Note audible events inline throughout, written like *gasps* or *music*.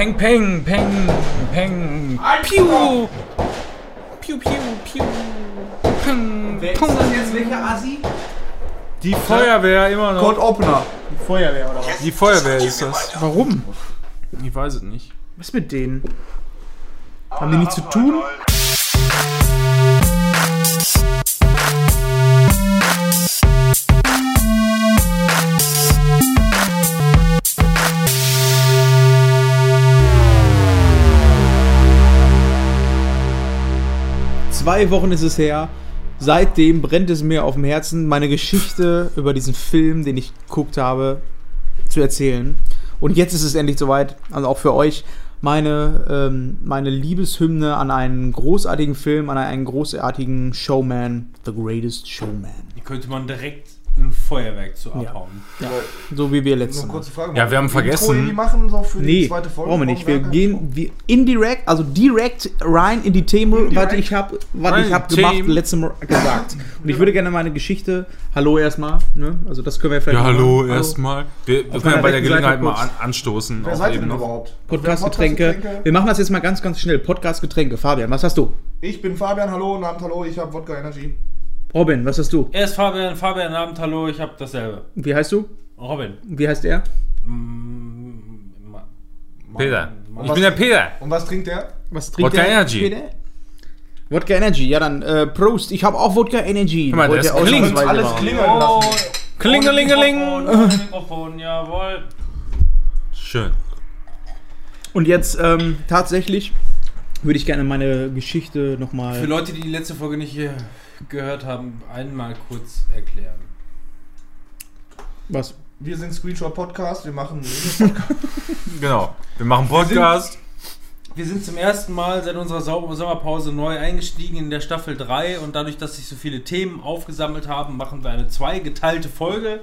Peng, peng, peng, peng. Piu. Piu, piu, piu. Peng, Wer ist das jetzt? Welcher Asi? Die Feuerwehr immer noch. Cold Opener. Die Feuerwehr oder was? Die Feuerwehr ist das. Warum? Ich weiß es nicht. Was mit denen? Haben die nichts zu tun? Zwei Wochen ist es her. Seitdem brennt es mir auf dem Herzen, meine Geschichte über diesen Film, den ich geguckt habe, zu erzählen. Und jetzt ist es endlich soweit, also auch für euch, meine, ähm, meine Liebeshymne an einen großartigen Film, an einen großartigen Showman, The Greatest Showman. Hier könnte man direkt ein Feuerwerk zu abhauen. Ja, so wie wir letztes Mal. kurze Frage. Ja, wir haben Intro vergessen- irgendwie machen, so für die Nee, zweite Folge? brauchen wir nicht. Wir gehen wir indirekt, also direkt rein in die Themen, was ich habe was ich hab die gemacht, letztes Mal gesagt. Und ich würde gerne meine Geschichte, hallo erstmal, ne? also das können wir vielleicht Ja, hallo, erstmal. Wir, wir können ja bei der Gelegenheit mal an, anstoßen. Wer seid ihr denn überhaupt? Podcast-Getränke. Podcast-Getränke? Wir machen das jetzt mal ganz, ganz schnell. Podcast-Getränke. Fabian, was hast du? Ich bin Fabian, hallo, Namen, hallo, ich habe Wodka Energy. Robin, was hast du? Er ist Fabian, Fabian Abend, hallo, ich hab dasselbe. Wie heißt du? Robin. Wie heißt er? Mm, ma- Peter. ma- Ich bin der Peter. Und was trinkt der? Was trinkt Wodka er? Energy. Peter? Wodka Energy, ja dann äh, Prost. Ich habe auch Wodka Energy. Guck mal, Wollte das er klingt alles klingeln Oh, lassen. Klingelingeling. Mikrofon, jawohl. Schön. Und jetzt ähm, tatsächlich würde ich gerne meine Geschichte Für nochmal. Leute, die die letzte Folge nicht hier gehört haben, einmal kurz erklären. Was? Wir sind Screenshot Podcast, wir machen *laughs* Genau. Wir machen Podcast. Wir sind zum ersten Mal seit unserer Sau- Sommerpause neu eingestiegen in der Staffel 3 und dadurch, dass sich so viele Themen aufgesammelt haben, machen wir eine zweigeteilte Folge.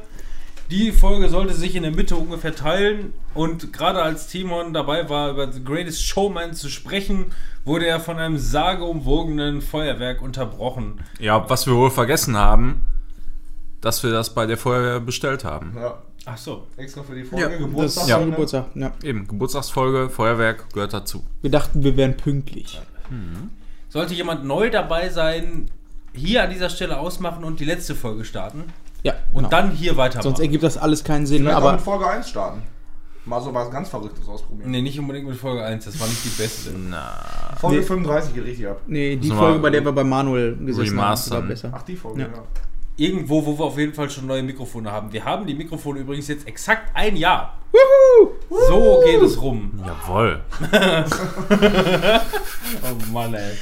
Die Folge sollte sich in der Mitte ungefähr teilen und gerade als Timon dabei war, über The Greatest Showman zu sprechen, wurde er von einem sageumwogenen Feuerwerk unterbrochen. Ja, was wir wohl vergessen haben, dass wir das bei der Feuerwehr bestellt haben. ja, Ach so. extra für die Folge, Ja, Geburtstag. Ja. ein Geburtstag. Ja. Eben, Geburtstagsfolge, Feuerwerk gehört dazu. Wir dachten, wir wären pünktlich. Sollte jemand neu dabei sein, hier an dieser Stelle ausmachen und die letzte Folge starten Ja. und genau. dann hier weitermachen. Sonst ergibt das alles keinen Sinn. Vielleicht auch Aber mit Folge 1 starten. Mal so was ganz Verrücktes ausprobieren. Nee, nicht unbedingt mit Folge 1, das war nicht die beste. *laughs* Na. Folge Nee. 35 geht richtig ab. nee, die wir Folge, bei der wir bei Manuel gesessen remastern. haben, war besser. Ach, die Folge, Ja. ja. Irgendwo, wo wir auf jeden Fall schon neue Mikrofone haben. Wir haben die Mikrofone übrigens jetzt exakt ein Jahr. So geht es rum. Jawohl. *laughs* Oh Mann, ey.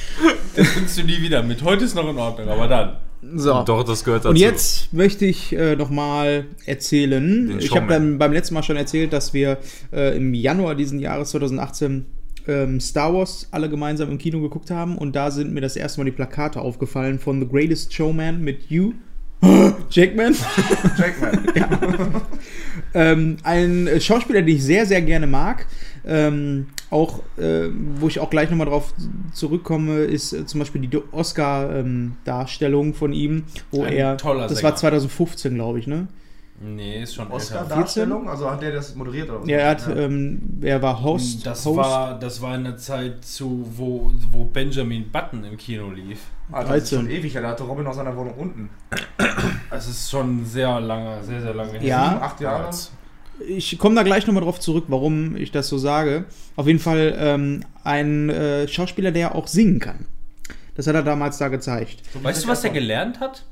Das bringst du nie wieder mit. Heute ist noch in Ordnung, aber dann. So. Doch, das gehört dazu. Und jetzt möchte ich äh, nochmal erzählen. Den Ich habe beim, beim letzten Mal schon erzählt, dass wir äh, im Januar diesen Jahres 2018 ähm, Star Wars alle gemeinsam im Kino geguckt haben und da sind mir das erste Mal die Plakate aufgefallen von The Greatest Showman mit You. *gasps* Jackman. *laughs* Jackman. *laughs* ähm, ein Schauspieler, den ich sehr, sehr gerne mag. Ähm, auch, äh, wo ich auch gleich nochmal drauf zurückkomme, ist äh, zum Beispiel die Oscar-Darstellung von ihm, wo Ein er. toller das Sänger. war 2015, glaube ich, ne? Nee, ist schon. Oscar-Darstellung? Also hat der das moderiert oder was? Ja, er, hat, ähm, er war Host. Das Host. war, das war in der Zeit zu, wo, wo Benjamin Button im Kino lief. Alter, das ist 13. schon ewig, her. da hatte Robin aus seiner Wohnung unten. Es ist schon sehr lange, sehr, sehr lange her. Ja. Sieben, acht Jahre. Ich komme da gleich nochmal drauf zurück, warum ich das so sage. Auf jeden Fall ähm, ein äh, Schauspieler, der auch singen kann. Das hat er damals da gezeigt. Weißt du, was der gelernt hat?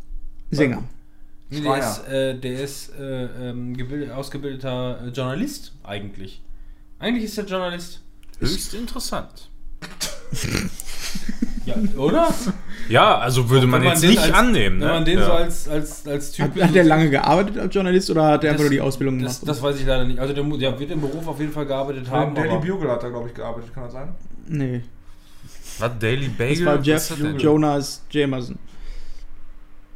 Sänger. Nee, der ist, äh, der ist äh, ähm, gebild- ausgebildeter äh, Journalist eigentlich. Eigentlich ist er Journalist. Höchst interessant. *laughs* Ja, oder? Ja, also würde man Wenn jetzt nicht als, annehmen. Ne? Wenn man den ja. so als, als, als Typ. Hat, hat er lange gearbeitet als Journalist oder hat er einfach nur die Ausbildung das, gemacht? das weiß ich leider nicht. Also der, der wird im Beruf auf jeden Fall gearbeitet haben. Beim Daily Bugle hat er, glaube ich, gearbeitet, kann das sein? nee, Was, Daily Bagel? das war Was Jeff ist das denn? Jonas Jamerson.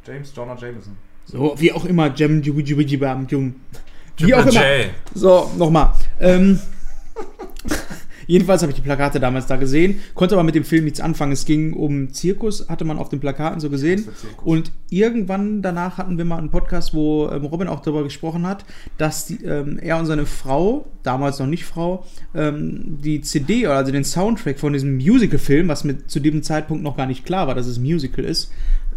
James Jonah Jameson. So, wie auch immer, Jem, Jubi, Jubi, Jibam, Jum. Wie auch immer. So, nochmal. Ähm, Jedenfalls habe ich die Plakate damals da gesehen, konnte aber mit dem Film nichts anfangen. Es ging um Zirkus, hatte man auf den Plakaten so gesehen. Und irgendwann danach hatten wir mal einen Podcast, wo ähm, Robin auch darüber gesprochen hat, dass die, ähm, er und seine Frau, damals noch nicht Frau, ähm, die CD, oder also den Soundtrack von diesem Musical-Film, was mit zu dem Zeitpunkt noch gar nicht klar war, dass es Musical ist,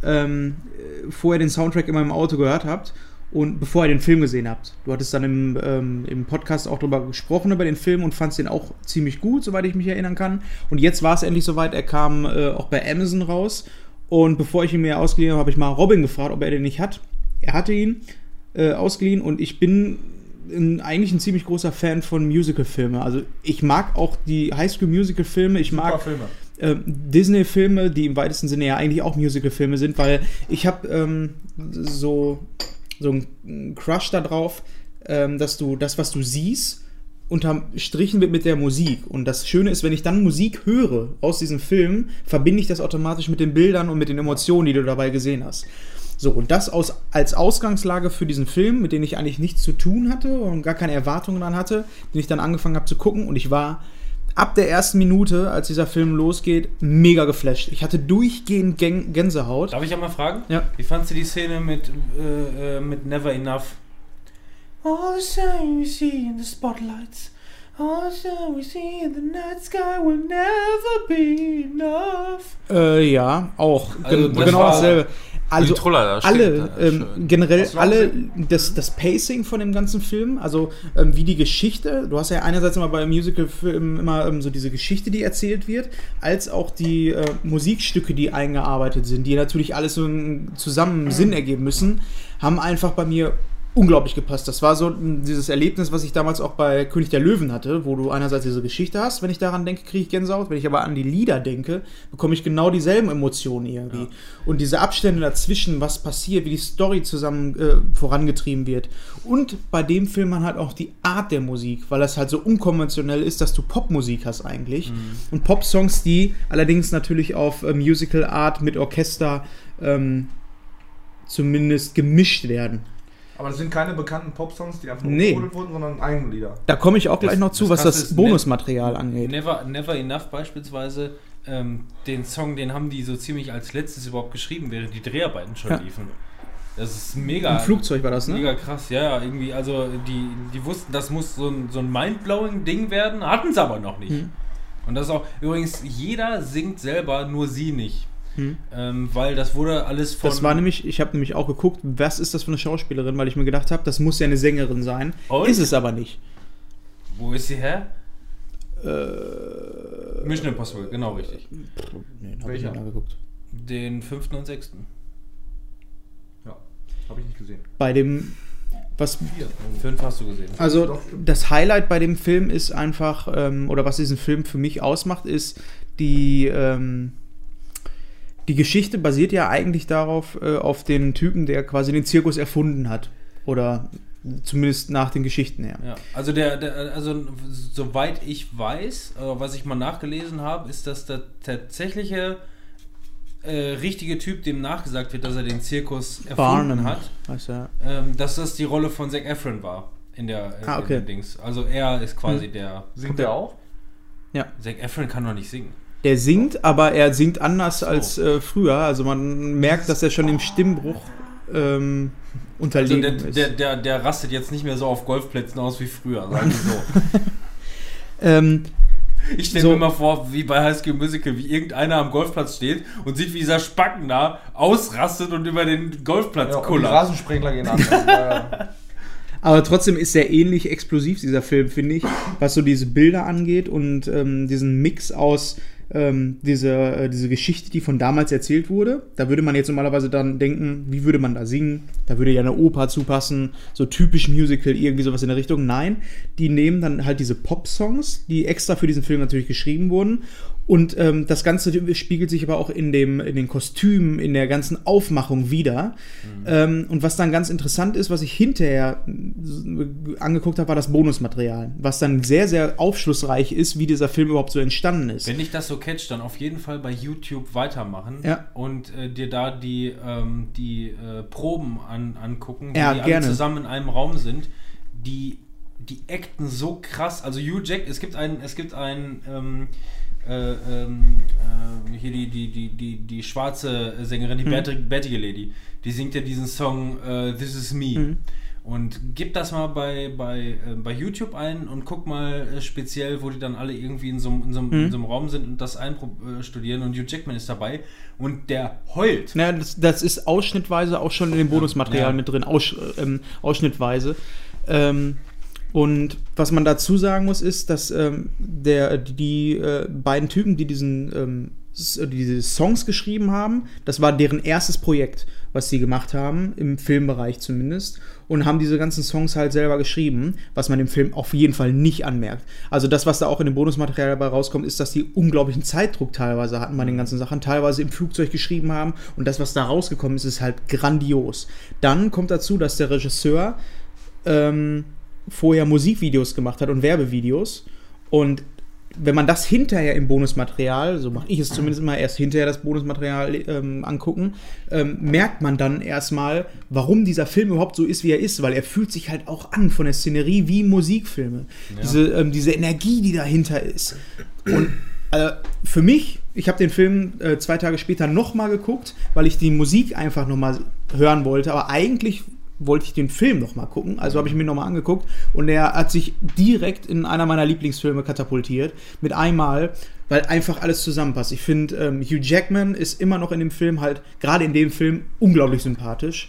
ähm, äh, vorher den Soundtrack immer im Auto gehört habt und bevor ihr den Film gesehen habt. Du hattest dann im, ähm, im Podcast auch darüber gesprochen, über den Film und fandst den auch ziemlich gut, soweit ich mich erinnern kann. Und jetzt war es endlich soweit, er kam äh, auch bei Amazon raus. Und bevor ich ihn mir ausgeliehen habe, habe ich mal Robin gefragt, ob er den nicht hat. Er hatte ihn äh, ausgeliehen und ich bin ein, eigentlich ein ziemlich großer Fan von Musical-Filmen. Also ich mag auch die Highschool-Musical-Filme. Ich Super mag Filme. ähm, Disney-Filme, die im weitesten Sinne ja eigentlich auch Musical-Filme sind, weil ich habe ähm, so, so einen Crush darauf, ähm, dass du das, was du siehst, unterstrichen wird mit der Musik. Und das Schöne ist, wenn ich dann Musik höre aus diesem Film, verbinde ich das automatisch mit den Bildern und mit den Emotionen, die du dabei gesehen hast. So, und das aus, als Ausgangslage für diesen Film, mit dem ich eigentlich nichts zu tun hatte und gar keine Erwartungen dran hatte, den ich dann angefangen habe zu gucken und ich war ab der ersten Minute, als dieser Film losgeht, mega geflasht. Ich hatte durchgehend Gän Gänsehaut. Darf ich einmal fragen? Ja. Wie fandst du die Szene mit, äh, äh, mit Never Enough? All the sun we see in the spotlights, all the sun we see in the night sky will never be enough. Äh, ja, auch. Also, Gen das genau war- dasselbe. Also alle, ähm, generell alle, das, das Pacing von dem ganzen Film, also ähm, wie die Geschichte, du hast ja einerseits immer bei Musical-Filmen immer ähm, so diese Geschichte, die erzählt wird, als auch die äh, Musikstücke, die eingearbeitet sind, die natürlich alles so einen zusammen Sinn ergeben müssen, haben einfach bei mir unglaublich gepasst. Das war so dieses Erlebnis, was ich damals auch bei König der Löwen hatte, wo du einerseits diese Geschichte hast, wenn ich daran denke, kriege ich Gänsehaut, wenn ich aber an die Lieder denke, bekomme ich genau dieselben Emotionen irgendwie. Und diese Abstände dazwischen, was passiert, wie die Story zusammen äh, vorangetrieben wird. Und bei dem Film man halt auch die Art der Musik, weil das halt so unkonventionell ist, dass du Popmusik hast eigentlich. Und Popsongs, die allerdings natürlich auf äh, Musical Art mit Orchester ähm, zumindest gemischt werden. Aber das sind keine bekannten Popsongs, die einfach nur Nee. wurden, sondern eigene Lieder. Da komme ich auch gleich Das- noch zu, das was das ne- Bonusmaterial angeht. Never, Never Enough beispielsweise, ähm, den Song, den haben die so ziemlich als letztes überhaupt geschrieben, während die Dreharbeiten schon Ja. liefen. Das ist mega. Im Flugzeug war das, ne? Mega krass, ja, ja, irgendwie, also die, die wussten, das muss so ein, so ein mindblowing Ding werden, hatten es aber noch nicht. Mhm. Und das ist auch, übrigens, jeder singt selber, nur sie nicht. Mhm. Ähm, weil das wurde alles von. Das war nämlich, ich habe nämlich auch geguckt, was ist das für eine Schauspielerin, weil ich mir gedacht habe, das muss ja eine Sängerin sein. Und? Ist es aber nicht. Wo ist sie her? Äh, Mission Impossible, genau richtig. nee, den habe ich Welcher? nicht angeguckt. Den fünften und sechsten. Ja, habe ich nicht gesehen. Bei dem, was Vier. Fünf hast du gesehen. Also das Highlight bei dem Film ist einfach, ähm, oder was diesen Film für mich ausmacht, ist die, ähm, die Geschichte basiert ja eigentlich darauf, äh, auf den Typen, der quasi den Zirkus erfunden hat. Oder zumindest nach den Geschichten her. Ja, also der, der also soweit ich weiß, äh, was ich mal nachgelesen habe, ist, dass der tatsächliche äh, richtige Typ, dem nachgesagt wird, dass er den Zirkus erfunden Barnum hat, er. ähm, dass das die Rolle von Zac Efron war in der äh, Ah, okay. in Dings. Also er ist quasi der Singt der auch? Zac Efron kann doch nicht singen. Der singt, aber er singt anders So. als äh, früher. Also man merkt, dass er schon im Stimmbruch ähm, Also unterlegen der, ist. der, der, der rastet jetzt nicht mehr so auf Golfplätzen aus wie früher, sagen wir so. *laughs* ähm, Ich stelle So. mir mal vor, wie bei High School Musical, wie irgendeiner am Golfplatz steht und sieht, wie dieser Spacken da ausrastet und über den Golfplatz Ja, und die kullert. Rasensprengler gehen an. *laughs* ja, Aber trotzdem ist er ähnlich explosiv, dieser Film, finde ich, was so diese Bilder angeht und ähm, diesen Mix aus ähm, dieser, äh, diese Geschichte, die von damals erzählt wurde. Da würde man jetzt normalerweise dann denken, wie würde man da singen? Da würde ja eine Oper zupassen, so typisch Musical, irgendwie sowas in der Richtung. Nein, die nehmen dann halt diese Pop-Songs, die extra für diesen Film natürlich geschrieben wurden. Und ähm, das Ganze spiegelt sich aber auch in, dem, in den Kostümen, in der ganzen Aufmachung wieder. Ähm, und was dann ganz interessant ist, was ich hinterher angeguckt habe, war das Bonusmaterial. Was dann sehr, sehr aufschlussreich ist, wie dieser Film überhaupt so entstanden ist. Wenn dich das so catcht, dann auf jeden Fall bei YouTube weitermachen Ja. und äh, dir da die, ähm, die äh, Proben an, angucken, wo Ja, die gerne. alle zusammen in einem Raum sind. Die die acten so krass. Also Hugh Jack, es gibt einen, es gibt einen, ähm, äh, ähm, äh, hier die, die, die, die, die schwarze Sängerin, die Mhm. bärtige, Lady, die singt ja diesen Song äh, This Is Me. Mhm. Und gib das mal bei, bei, äh, bei YouTube ein und guck mal äh, speziell, wo die dann alle irgendwie in so, einem- in so, einem- Mhm. in so einem Raum sind und das einstudieren und Hugh Jackman ist dabei und der heult. Ja, das, das ist ausschnittweise auch schon in dem Bonusmaterial Ja. mit drin, Aus, ähm, ausschnittweise. Ähm, und was man dazu sagen muss, ist, dass ähm, der, die äh, beiden Typen, die diesen, ähm, die diese Songs geschrieben haben, das war deren erstes Projekt, was sie gemacht haben, im Filmbereich zumindest, und haben diese ganzen Songs halt selber geschrieben, was man im Film auf jeden Fall nicht anmerkt. Also das, was da auch in dem Bonusmaterial dabei rauskommt, ist, dass die unglaublichen Zeitdruck teilweise hatten bei den ganzen Sachen, teilweise im Flugzeug geschrieben haben und das, was da rausgekommen ist, ist halt grandios. Dann kommt dazu, dass der Regisseur ähm, vorher Musikvideos gemacht hat und Werbevideos. Und wenn man das hinterher im Bonusmaterial, so mache ich es zumindest immer erst hinterher das Bonusmaterial ähm, angucken, ähm, merkt man dann erstmal, warum dieser Film überhaupt so ist, wie er ist, weil er fühlt sich halt auch an von der Szenerie wie Musikfilme. Diese, ähm, diese Energie, die dahinter ist. Und äh, für mich, ich habe den Film äh, zwei Tage später nochmal geguckt, weil ich die Musik einfach nochmal hören wollte, aber eigentlich wollte ich den Film nochmal gucken, also habe ich mir nochmal angeguckt und er hat sich direkt in einer meiner Lieblingsfilme katapultiert, mit einmal, weil einfach alles zusammenpasst. Ich finde, ähm, Hugh Jackman ist immer noch in dem Film halt, gerade in dem Film, unglaublich sympathisch.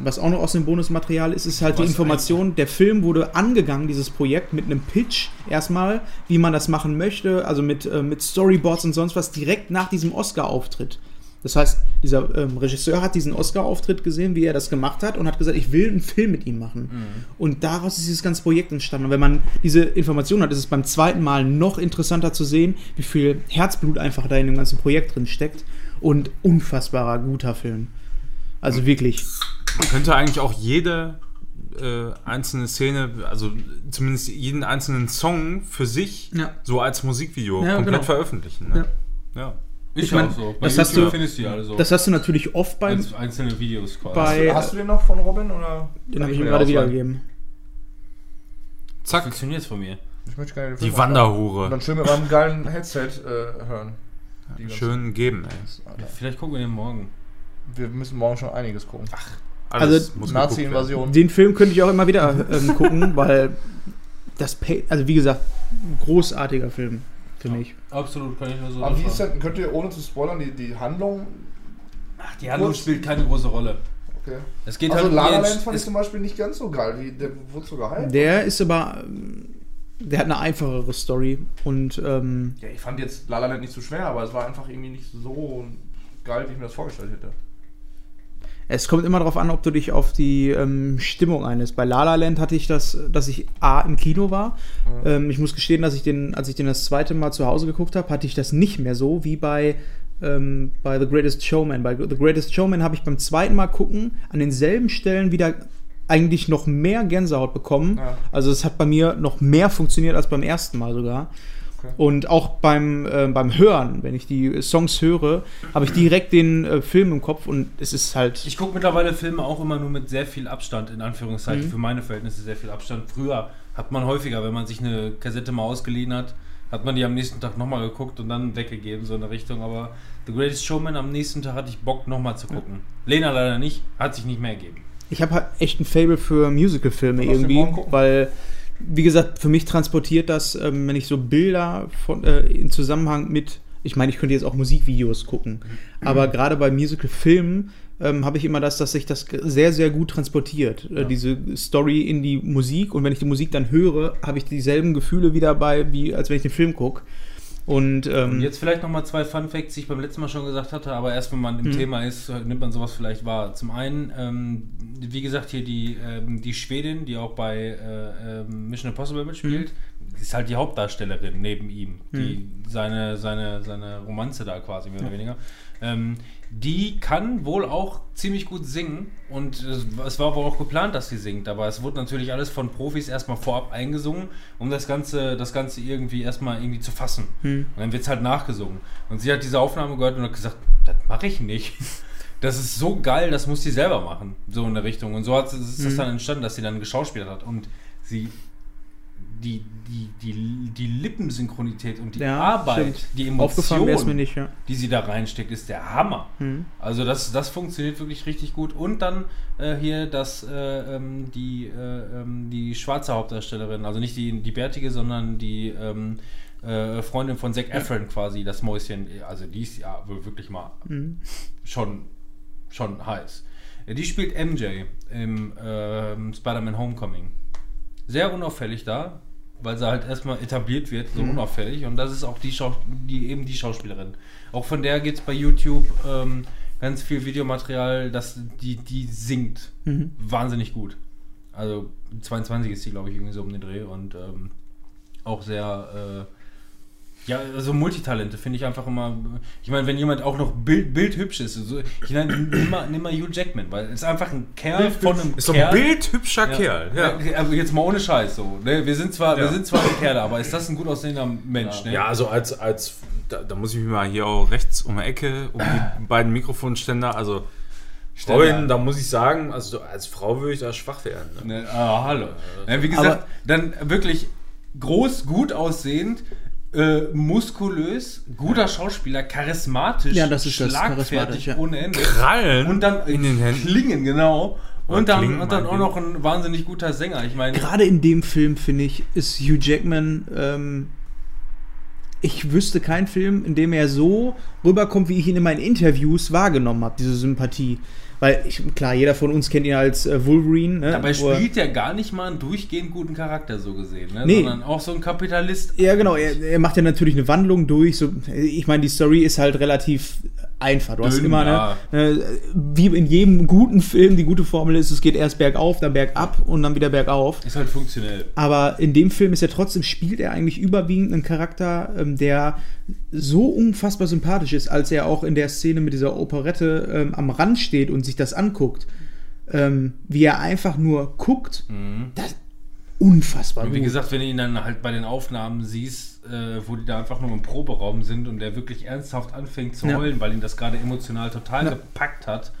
Was auch noch aus dem Bonusmaterial ist, ist halt die Was Information, der Film wurde angegangen, dieses Projekt, mit einem Pitch erstmal, wie man das machen möchte, also mit, äh, mit Storyboards und sonst was, direkt nach diesem Oscar-Auftritt. Das heißt, dieser ähm, Regisseur hat diesen Oscar-Auftritt gesehen, wie er das gemacht hat und hat gesagt, ich will einen Film mit ihm machen. Und daraus ist dieses ganze Projekt entstanden. Und wenn man diese Information hat, ist es beim zweiten Mal noch interessanter zu sehen, wie viel Herzblut einfach da in dem ganzen Projekt drin steckt. Und unfassbarer guter Film. Also wirklich. Man könnte eigentlich auch jede äh, einzelne Szene, also zumindest jeden einzelnen Song für sich Ja. so als Musikvideo Ja, komplett genau. veröffentlichen. Ne? Ja. Ist Ich mein, auch so. Bei das hast du- findest du die alle so. Das hast du natürlich oft beim. als einzelne Videos quasi. Bei- Hast du den noch von Robin? Oder Den habe ich mir gerade wiedergegeben. Zack, Funktioniert's von mir. Ich möchte gerne die ausleihen. Und Wanderhure. dann schön mit meinem geilen Headset äh, hören. Die Schön geben, ey. Vielleicht gucken wir den morgen. Wir müssen morgen schon einiges gucken. Alles Also, muss geguckt Nazi-Invasion. Den Film könnte ich auch immer wieder ähm, gucken, *laughs* weil das. Pa also, wie gesagt, ein großartiger Film für mich. Absolut, kann ich nur so Aber wie ist sagen. denn, könnt ihr ohne zu spoilern die, die Handlung? Ach, die Handlung Kurz- spielt keine große Rolle. Okay. Es geht also halt La La um die Land fand ich zum Beispiel nicht ganz so geil. Wie, der wurde sogar hype. Der ist aber. Der hat eine einfachere Story und. Ähm, Ja, ich fand jetzt La La Land nicht so schwer, aber es war einfach irgendwie nicht so geil, wie ich mir das vorgestellt hätte. Es kommt immer darauf an, ob du dich auf die ähm, Stimmung einlässt. Bei La La Land hatte ich das, dass ich A im Kino war. Ähm, ich muss gestehen, dass ich den, als ich den das zweite Mal zu Hause geguckt habe, hatte ich das nicht mehr so wie bei, ähm, bei The Greatest Showman. Bei The Greatest Showman habe ich beim zweiten Mal gucken an denselben Stellen wieder eigentlich noch mehr Gänsehaut bekommen. Ja. Also es hat bei mir noch mehr funktioniert als beim ersten Mal sogar. Okay. Und auch beim, äh, beim Hören, wenn ich die Songs höre, habe ich direkt den äh, Film im Kopf und es ist halt. Ich gucke mittlerweile Filme auch immer nur mit sehr viel Abstand, in Anführungszeichen, Mhm. für meine Verhältnisse sehr viel Abstand. Früher hat man häufiger, wenn man sich eine Kassette mal ausgeliehen hat, hat man die am nächsten Tag nochmal geguckt und dann weggegeben, so in der Richtung. Aber The Greatest Showman am nächsten Tag hatte ich Bock nochmal zu gucken. Lena leider nicht, hat sich nicht mehr ergeben. Ich habe halt echt ein Fable für Musical-Filme irgendwie, weil, wie gesagt, für mich transportiert das, ähm, wenn ich so Bilder von, äh, in Zusammenhang mit, ich meine, ich könnte jetzt auch Musikvideos gucken, aber gerade bei Musical-Filmen ähm, habe ich immer das, dass sich das sehr, sehr gut transportiert, äh, diese Story in die Musik und wenn ich die Musik dann höre, habe ich dieselben Gefühle wieder bei, wie als wenn ich den Film gucke. Und, ähm, Und jetzt vielleicht nochmal zwei Fun Facts, die ich beim letzten Mal schon gesagt hatte, aber erst wenn man im Mhm. Thema ist, nimmt man sowas vielleicht wahr. Zum einen, ähm, wie gesagt, hier die, ähm, die Schwedin, die auch bei äh, ähm, Mission Impossible mitspielt, die ist halt die Hauptdarstellerin neben ihm, die seine, seine, seine Romanze da quasi mehr oder weniger. Ähm, die kann wohl auch ziemlich gut singen und es, es war wohl auch geplant, dass sie singt, aber es wurde natürlich alles von Profis erstmal vorab eingesungen, um das Ganze, das Ganze irgendwie erstmal irgendwie zu fassen. Und dann wird es halt nachgesungen. Und sie hat diese Aufnahme gehört und hat gesagt, das mache ich nicht. *laughs* Das ist so geil, das muss sie selber machen. So in der Richtung. Und so hat, ist das dann entstanden, dass sie dann geschauspielert hat. Und sie die, die, die, die Lippensynchronität und die Ja, Arbeit, stimmt. die Emotion, nicht, ja. die sie da reinsteckt, ist der Hammer. Hm. Also das, das funktioniert wirklich richtig gut. Und dann äh, hier das, äh, ähm, die, äh, ähm, die schwarze Hauptdarstellerin, also nicht die, die bärtige, sondern die ähm, äh, Freundin von Zac Efron quasi, das Mäuschen. Also die ist ja wohl wirklich mal Mhm. schon, schon heiß. Ja, Die spielt MJ im ähm, Spider-Man Homecoming. Sehr unauffällig da, weil sie halt erstmal etabliert wird, so unauffällig. Und das ist auch die, Schau die eben die Schauspielerin. Auch von der gibt es bei YouTube ähm, ganz viel Videomaterial, das die, die singt Mhm. wahnsinnig gut. Also 22 ist die, glaube ich, irgendwie so um den Dreh und ähm, auch sehr, äh, ja, also Multitalente finde ich einfach immer. Ich meine, wenn jemand auch noch bild, bildhübsch ist, so, ich meine, nimm mal, nimm mal Hugh Jackman, weil es ist einfach ein Kerl von einem Ist Kerl. ein bildhübscher Kerl. Ja. Ja. Aber jetzt mal ohne Scheiß so. Ne? Wir sind zwar, wir Ja. sind zwar Kerle, aber ist das ein gut aussehender Mensch? Ne? Ja, also als, als da, da muss ich mich mal hier auch rechts um die Ecke, um die *laughs* beiden Mikrofonständer, also Ständer. Freuen, da muss ich sagen, also als Frau würde ich da schwach werden. Ne? Ne, ah, hallo. Ja, wie gesagt, Aber- dann wirklich groß, gut aussehend, äh, muskulös, guter Schauspieler, charismatisch, Ja, das ist das, schlagfertig charismatisch, ja. ohne Ende. Krallen Und dann in den Händen. Klingen, genau. Oder Und dann, Klingen, und dann auch noch ein wahnsinnig guter Sänger. Ich meine, Gerade in dem Film, finde ich, ist Hugh Jackman. Ähm, ich wüsste keinen Film, in dem er so rüberkommt, wie ich ihn in meinen Interviews wahrgenommen habe, diese Sympathie. Weil, ich, klar, jeder von uns kennt ihn als äh, Wolverine. Ne? dabei spielt er gar nicht mal einen durchgehend guten Charakter so gesehen, ne? Nee. sondern auch so ein Kapitalist. Ja, genau. Er, er macht ja natürlich eine Wandlung durch. So, ich meine, die Story ist halt relativ einfach. Du hast Dünn, immer, ja. ne, wie in jedem guten Film, die gute Formel ist, es geht erst bergauf, dann bergab und dann wieder bergauf. Ist halt funktionell. Aber in dem Film ist er trotzdem, spielt er eigentlich überwiegend einen Charakter, ähm, der so unfassbar sympathisch ist, als er auch in der Szene mit dieser Operette ähm, am Rand steht und sich das anguckt. Ähm, wie er einfach nur guckt, das unfassbar Und wie gut. gesagt, wenn du ihn dann halt bei den Aufnahmen siehst, äh, wo die da einfach nur im Proberaum sind und der wirklich ernsthaft anfängt zu Ja. heulen, weil ihn das gerade emotional total Ja. gepackt hat.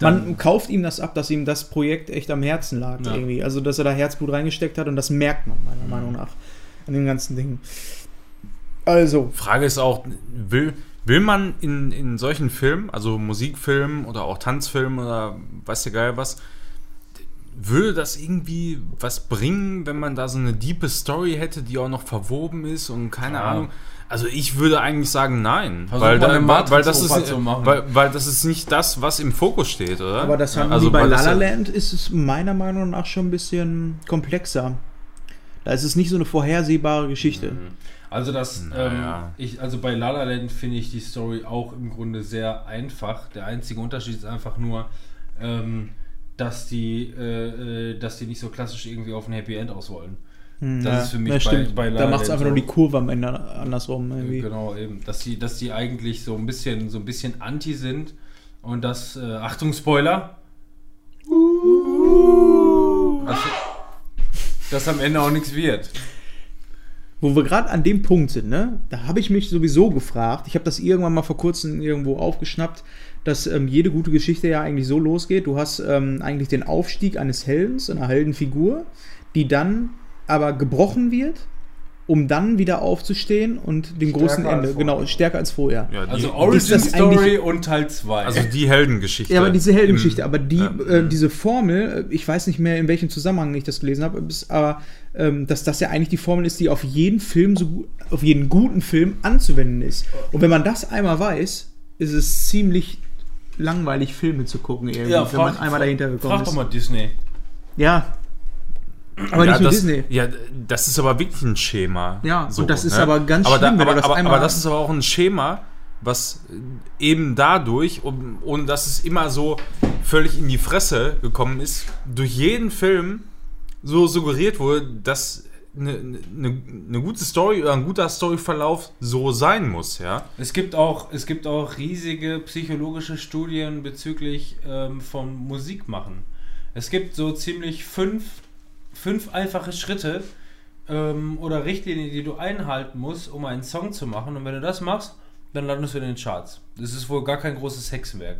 Man kauft ihm das ab, dass ihm das Projekt echt am Herzen lag Ja. irgendwie. Also, dass er da Herzblut reingesteckt hat und das merkt man meiner Mhm. Meinung nach an dem ganzen Ding. Also, Frage ist auch, will, will man in, in solchen Filmen, also Musikfilmen oder auch Tanzfilmen oder weiß der geil was, würde das irgendwie was bringen, wenn man da so eine diepe Story hätte, die auch noch verwoben ist und keine Ja. Ahnung. Also ich würde eigentlich sagen nein, Versuch weil, da, weil, weil, das ist, zu machen. weil, weil das ist nicht das, was im Fokus steht, oder? aber das haben Also, die bei weil La La ja- Land ist es meiner Meinung nach schon ein bisschen komplexer. Da ist es nicht so eine vorhersehbare Geschichte. Also das, Naja. ähm, ich, also bei La La Land finde ich die Story auch im Grunde sehr einfach. Der einzige Unterschied ist einfach nur, ähm, dass die, äh, äh, dass die nicht so klassisch irgendwie auf ein Happy End aus wollen. Hm, Das ist für mich ja, bei- bei Da macht es einfach nur so. die Kurve am Ende andersrum. Irgendwie. Genau, eben. Dass die, dass die eigentlich so ein bisschen, so ein bisschen anti sind und das, äh, Achtung, Spoiler. Dass, dass am Ende auch nichts wird. Wo wir gerade an dem Punkt sind, ne? Da habe ich mich sowieso gefragt. Ich habe das irgendwann mal vor kurzem irgendwo aufgeschnappt, dass ähm, jede gute Geschichte ja eigentlich so losgeht. Du hast ähm, eigentlich den Aufstieg eines Heldens, einer Heldenfigur, die dann aber gebrochen wird, um dann wieder aufzustehen und dem Stärker großen Ende, genau, stärker als vorher. Ja, die, Also Origin Story und Teil 2. also die Heldengeschichte. Ja, aber diese Heldengeschichte, aber die, ja. äh, diese Formel, äh, ich weiß nicht mehr, in welchem Zusammenhang ich das gelesen habe, aber ähm, dass das ja eigentlich die Formel ist, die auf jeden Film, so gut, auf jeden guten Film anzuwenden ist. Und wenn man das einmal weiß, ist es ziemlich langweilig, Filme zu gucken, irgendwie, ja, wenn man einmal dahinter gekommen frag ist. doch mal Disney. Ja. Aber ja, nicht nur das, Disney. Ja, das ist aber wirklich ein Schema. ne? Ja, und das ist aber ganz aber schlimm, wenn aber, du das aber, einmal- aber das ist aber auch ein Schema, was eben dadurch, um, ohne dass es immer so völlig in die Fresse gekommen ist, durch jeden Film so suggeriert wurde, dass eine, eine, eine gute Story oder ein guter Storyverlauf so sein muss, ja. Es gibt auch, es gibt auch riesige psychologische Studien bezüglich ähm, vom Musikmachen. Es gibt so ziemlich fünf, fünf einfache Schritte ähm, oder Richtlinien, die du einhalten musst, um einen Song zu machen. Und wenn du das machst, dann landest du in den Charts. Das ist wohl gar kein großes Hexenwerk.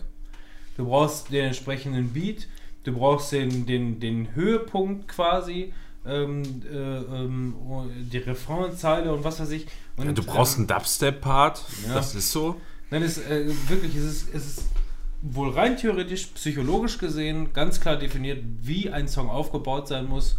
Du brauchst den entsprechenden Beat, du brauchst den, den, den Höhepunkt quasi ähm, äh, ähm, oh, die Refrainzeile und was weiß ich. Und, Ja, du brauchst ähm, einen Dubstep-Part, ja. das ist so. Nein, es, äh, wirklich, es ist, es ist wohl rein theoretisch, psychologisch gesehen, ganz klar definiert, wie ein Song aufgebaut sein muss,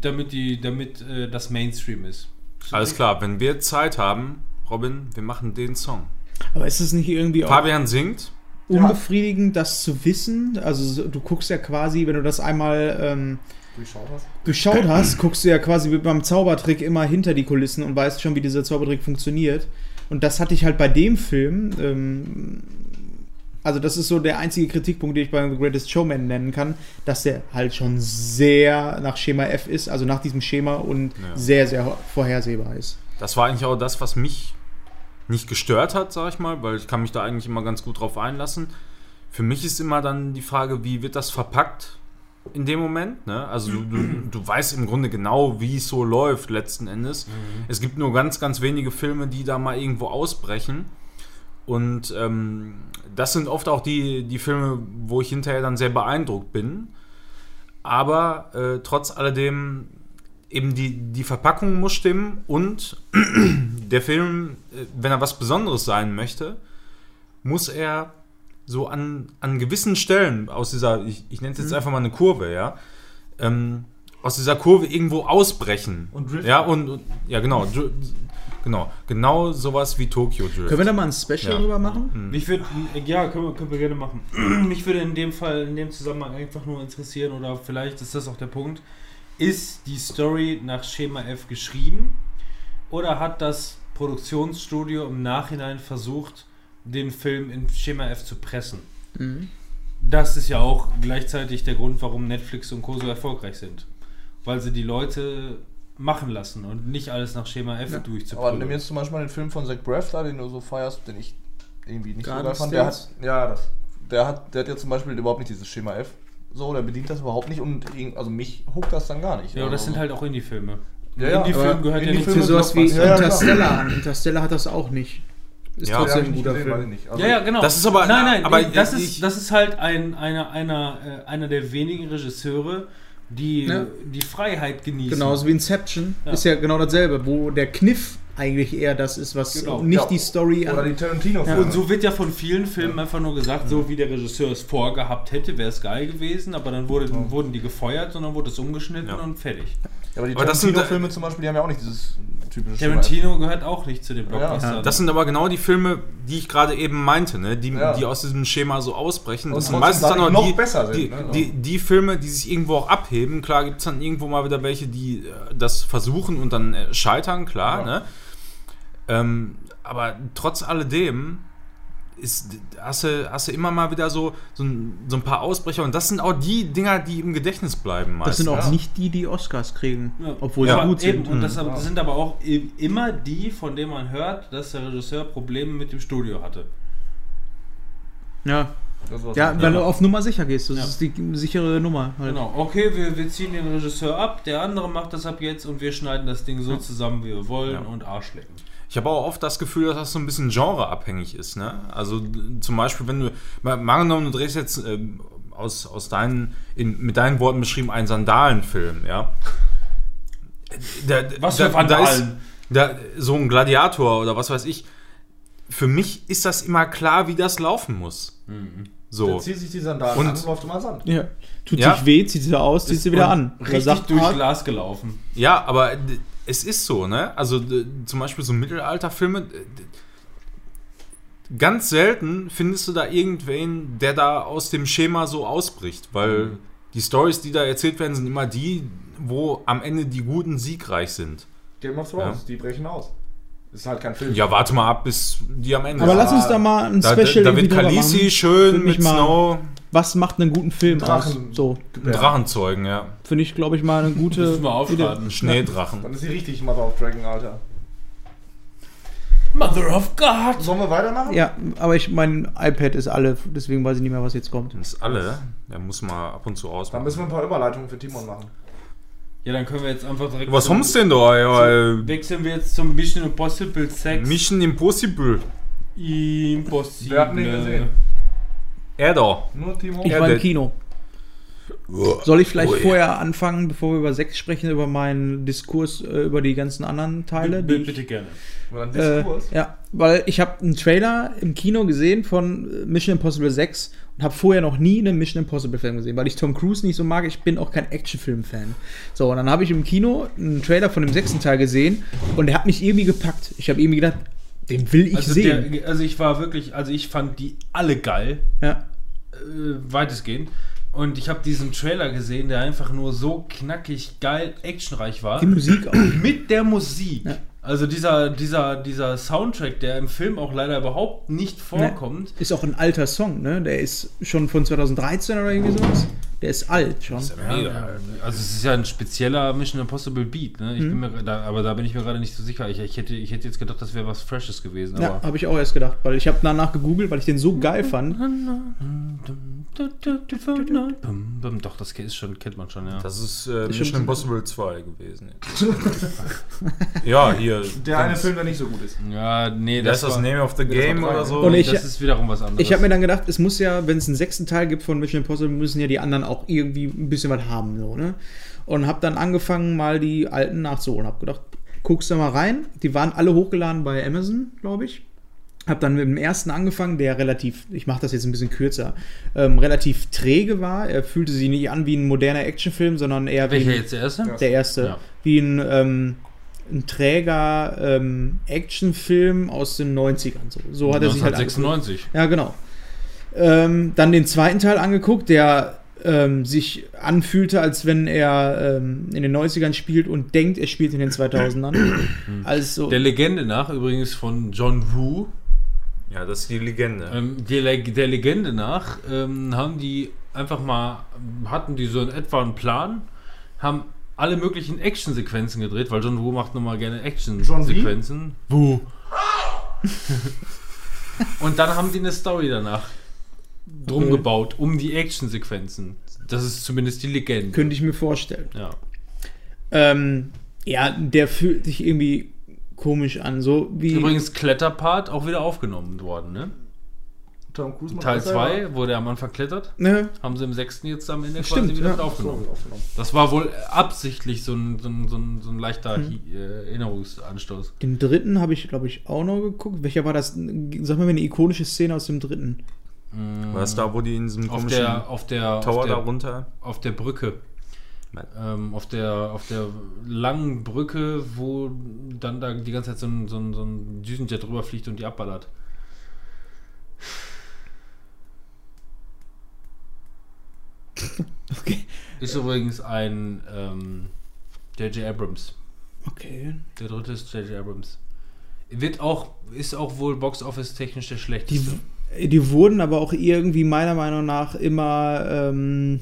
damit, die, damit äh, das Mainstream ist. Alles klar, wenn wir Zeit haben, Robin, wir machen den Song. Aber ist es nicht irgendwie auch Fabian singt. unbefriedigend, das zu wissen? Also so- du guckst ja quasi, wenn du das einmal ähm, Durchschaut hast. durchschaut hast, guckst du ja quasi wie beim Zaubertrick immer hinter die Kulissen und weißt schon, wie dieser Zaubertrick funktioniert. Und das hatte ich halt bei dem Film. Ähm, also das ist so der einzige Kritikpunkt, den ich bei The Greatest Showman nennen kann, dass der halt schon sehr nach Schema F ist, also nach diesem Schema und Ja. sehr, sehr vorhersehbar ist. Das war eigentlich auch das, was mich nicht gestört hat, sag ich mal, weil ich kann mich da eigentlich immer ganz gut drauf einlassen. Für mich ist immer dann die Frage, wie wird das verpackt in dem Moment? Ne? Also du, du, du weißt im Grunde genau, wie es so läuft letzten Endes. Es gibt nur ganz, ganz wenige Filme, die da mal irgendwo ausbrechen. Und ähm, das sind oft auch die, die Filme, wo ich hinterher dann sehr beeindruckt bin. Aber äh, trotz alledem eben die, die Verpackung muss stimmen und *clears throat* der Film, äh, wenn er was Besonderes sein möchte, muss er so an, an gewissen Stellen aus dieser, ich, ich nenne es jetzt einfach mal eine Kurve, ja, ähm, aus dieser Kurve irgendwo ausbrechen. Und driften. Ja, und, und ja, genau. dr- Genau, genau sowas wie Tokyo Drift. Können wir da mal ein Special Ja. drüber machen? Mich würde, ja, können wir, können wir gerne machen. *clears throat* Mich würde in dem Fall, in dem Zusammenhang einfach nur interessieren, oder vielleicht ist das auch der Punkt, ist die Story nach Schema F geschrieben oder hat das Produktionsstudio im Nachhinein versucht, den Film in Schema F zu pressen? Mhm. Das ist ja auch gleichzeitig der Grund, warum Netflix und Co. so erfolgreich sind. Weil sie die Leute machen lassen und nicht alles nach Schema F Ja. Aber durchzuprügeln. nimm jetzt zum Beispiel mal den Film von Zach Braff da, den du so feierst, den ich irgendwie nicht so Garden geil fand. Der hat, ja, das. Der hat, der hat ja zum Beispiel überhaupt nicht dieses Schema F. So, der bedient das überhaupt nicht und also mich huckt das dann gar nicht. Ja, aber das also, sind halt auch Indie-Filme. Ja, ja, Indie-Film aber gehört ja nicht zu sowas wie Ja. Interstellar an. Interstellar hat das auch nicht. Ist Ja, Ja, trotzdem ein guter gesehen, Film. nicht. Also, Ja, ja, genau. Das ist aber- Nein, nein, aber das, ich- ist, das ist halt ein, einer, einer, äh, einer der wenigen Regisseure, die Ja. die Freiheit genießen. Genauso wie Inception Ja. ist ja genau dasselbe, wo der Kniff eigentlich eher das ist, was Genau. nicht Ja, die Story Oder die Tarantino-Filme. Und so wird ja von vielen Filmen einfach nur gesagt, so wie der Regisseur es vorgehabt hätte, wäre es geil gewesen, aber dann wurde, wurden die gefeuert und dann wurde es umgeschnitten Ja. und fertig. Ja, aber die Aber das sind- Tarantino-Filme zum Beispiel, die haben ja auch nicht dieses typische. Tarantino gehört auch nicht zu den Blockbustern. Das sind aber genau die Filme, die ich gerade eben meinte, ne? die, Ja. die aus diesem Schema so ausbrechen. Und Das sind trotzdem meistens dann auch noch die, besser sind, die, ne? die, die Filme, die sich irgendwo auch abheben. Klar gibt es dann irgendwo mal wieder welche, die äh, das versuchen und dann äh, scheitern, klar. Ja. Ne? Ähm, aber trotz alledem ist, hast, du, hast du immer mal wieder so, so, ein, so ein paar Ausbrecher und das sind auch die Dinger, die im Gedächtnis bleiben. Das sind auch ja. nicht die, die Oscars kriegen, Ja. obwohl Ja, sie gut Eben, sind. und das, Mhm. das sind aber auch i- immer die, von denen man hört, dass der Regisseur Probleme mit dem Studio hatte. Ja, ja weil du auf Nummer sicher gehst. Das Ja. ist die sichere Nummer. Halt. Genau, okay, wir, wir ziehen den Regisseur ab, der andere macht das ab jetzt und wir schneiden das Ding so zusammen, wie wir wollen Ja. und Arsch lecken. Ich habe auch oft das Gefühl, dass das so ein bisschen genreabhängig ist. Ne? Also zum Beispiel, wenn du, mal angenommen, du drehst jetzt ähm, aus, aus deinen, in, mit deinen Worten beschrieben, einen Sandalenfilm, ja. Da, Was da, für Da ist, Vandalen? da, so ein Gladiator oder was weiß ich. Für mich ist das immer klar, wie das laufen muss. Der So. zieht sich die Sandalen Und- an und läuft immer Sand. Ja. Tut Ja. sich weh, zieht sie aus, zieht sie wieder an. Da Richtig sagt durch Glas gelaufen. Ja, aber es ist so, ne? Also zum Beispiel so Mittelalterfilme. Ganz selten findest du da irgendwen, der da aus dem Schema so ausbricht, weil die Stories, die da erzählt werden, sind immer die, wo am Ende die Guten siegreich sind. Game of Thrones, die brechen aus. Ist halt kein Film. Ja, warte mal ab, bis die am Ende Aber sind. lass uns da mal ein da, da, Special da irgendwie wird Khaleesi machen. schön mit mal- Snow Was macht einen guten Film Drachen. aus? So, einen Drachen zeugen, ja. finde ich, glaube ich, mal eine gute Müssen wir Ein aufraten. Schneedrachen. Dann ist sie richtig Mother of Dragon, Alter. Mother of God! Sollen wir weitermachen? Ja, aber ich mein iPad ist alle, deswegen weiß ich nicht mehr, was jetzt kommt. Das ist alle. Der muss mal ab und zu Dann ausmachen. müssen wir ein paar Überleitungen für Timon machen. Ja, dann können wir jetzt einfach direkt. Was zum- haben's denn da? Ja, Wechseln wir jetzt zum Mission Impossible 6. Mission Impossible. Impossible. Wer hat ihn gesehen? Er da. Nur Timon? Ich Ja, war im Kino. Soll ich vielleicht vorher anfangen, bevor wir über 6 sprechen, über meinen Diskurs äh, über die ganzen anderen Teile? die Bitte, ich- gerne. Oder ein Äh, Diskurs. ja, weil ich habe einen Trailer im Kino gesehen von äh, Mission Impossible 6 und habe vorher noch nie einen Mission Impossible Film gesehen, weil ich Tom Cruise nicht so mag. Ich bin auch kein Actionfilm-Fan. So, und dann habe ich im Kino einen Trailer von dem sechsten Teil gesehen und der hat mich irgendwie gepackt. Ich habe irgendwie gedacht, den will ich Also, sehen. der, also ich war wirklich, also ich fand die alle geil, ja. äh, weitestgehend. Und ich habe diesen Trailer gesehen, der einfach nur so knackig, geil, actionreich war. Die Musik auch. *clears throat* Mit der Musik. Ja. Also dieser, dieser, dieser Soundtrack, der im Film auch leider überhaupt nicht vorkommt. Ist auch ein alter Song, ne? Der ist schon von 2013 oder irgendwie sowas. Der ist alt schon. Mega. Also es ist ja ein spezieller Mission Impossible Beat, ne? Ich bin mir, da, aber da bin ich mir gerade nicht so sicher. Ich, ich, hätte, ich hätte jetzt gedacht, das wäre was Freshes gewesen. Ja, habe ich auch erst gedacht, weil ich habe danach gegoogelt, weil ich den so geil fand. Doch, das ist schon, kennt man schon, ja. Das ist äh, schon Mission so- Impossible 2 gewesen. *laughs* ja, hier. Der eine Film, der nicht so gut ist. Ja, nee, Das ist das Name of the Game oder so. Und ich- das ist wiederum was anderes. Ich habe mir dann gedacht, es muss ja, wenn es einen sechsten Teil gibt von Mission Impossible, müssen ja die anderen auch irgendwie ein bisschen was haben, so, ne? Und habe dann angefangen, mal die alten nachzuholen. Hab gedacht, guckst du mal rein. Die waren alle hochgeladen bei Amazon, glaube ich. Hab dann mit dem ersten angefangen, der relativ, ich mache das jetzt ein bisschen kürzer, ähm, relativ träge war. Er fühlte sich nicht an wie ein moderner Actionfilm, sondern eher wie Welcher ein, jetzt der erste? der erste, Ja. wie ein, ähm, ein träger ähm, Actionfilm aus den 90ern. So, so hat er sich halt angefühlt. 1996. Ja, genau. Ähm, dann den zweiten Teil angeguckt, der ähm, sich anfühlte, als wenn er ähm, in den 90ern spielt und denkt, er spielt in den 2000ern. *clears throat* also, Der Legende nach, übrigens von John Woo, Ja, das ist die Legende. ähm, der, Leg- der Legende nach, ähm, haben die einfach mal, hatten die so in etwa einen Plan, haben alle möglichen Actionsequenzen gedreht, weil John Woo macht nochmal gerne Action-Sequenzen. Woo. *laughs* Und dann haben die eine Story danach drum Okay. gebaut, um die Actionsequenzen. Das ist zumindest die Legende. könnte ich mir vorstellen. Ja. Ähm, ja, der fühlt sich irgendwie komisch an. So wie. Übrigens Kletterpart auch wieder aufgenommen worden, ne? Tom Cruise macht Teil das selber. 2, wo der am Anfang klettert, Ne? haben sie im sechsten jetzt am Ende Stimmt, quasi wieder ja. mit aufgenommen. Das war wohl absichtlich so ein, so ein, so ein, so ein leichter Hm. Äh, Erinnerungsanstoß. Den dritten habe ich, glaube ich, auch noch geguckt. Welcher war das? Sag mal mir eine ikonische Szene aus dem dritten. War es da, wo die in diesem Auf komischen der, auf der, Tower auf da der, runter? auf der Brücke. Ähm, auf, der, auf der langen Brücke, wo dann da die ganze Zeit so ein, so ein, so ein Düsenjet drüber fliegt und die abballert. *laughs* Okay. Ist übrigens ein ähm, J.J. Abrams. Okay. Der dritte ist J.J. Abrams. Wird auch, ist auch wohl Box-Office-technisch der Die, schlechteste. die wurden aber auch irgendwie meiner Meinung nach immer, ähm,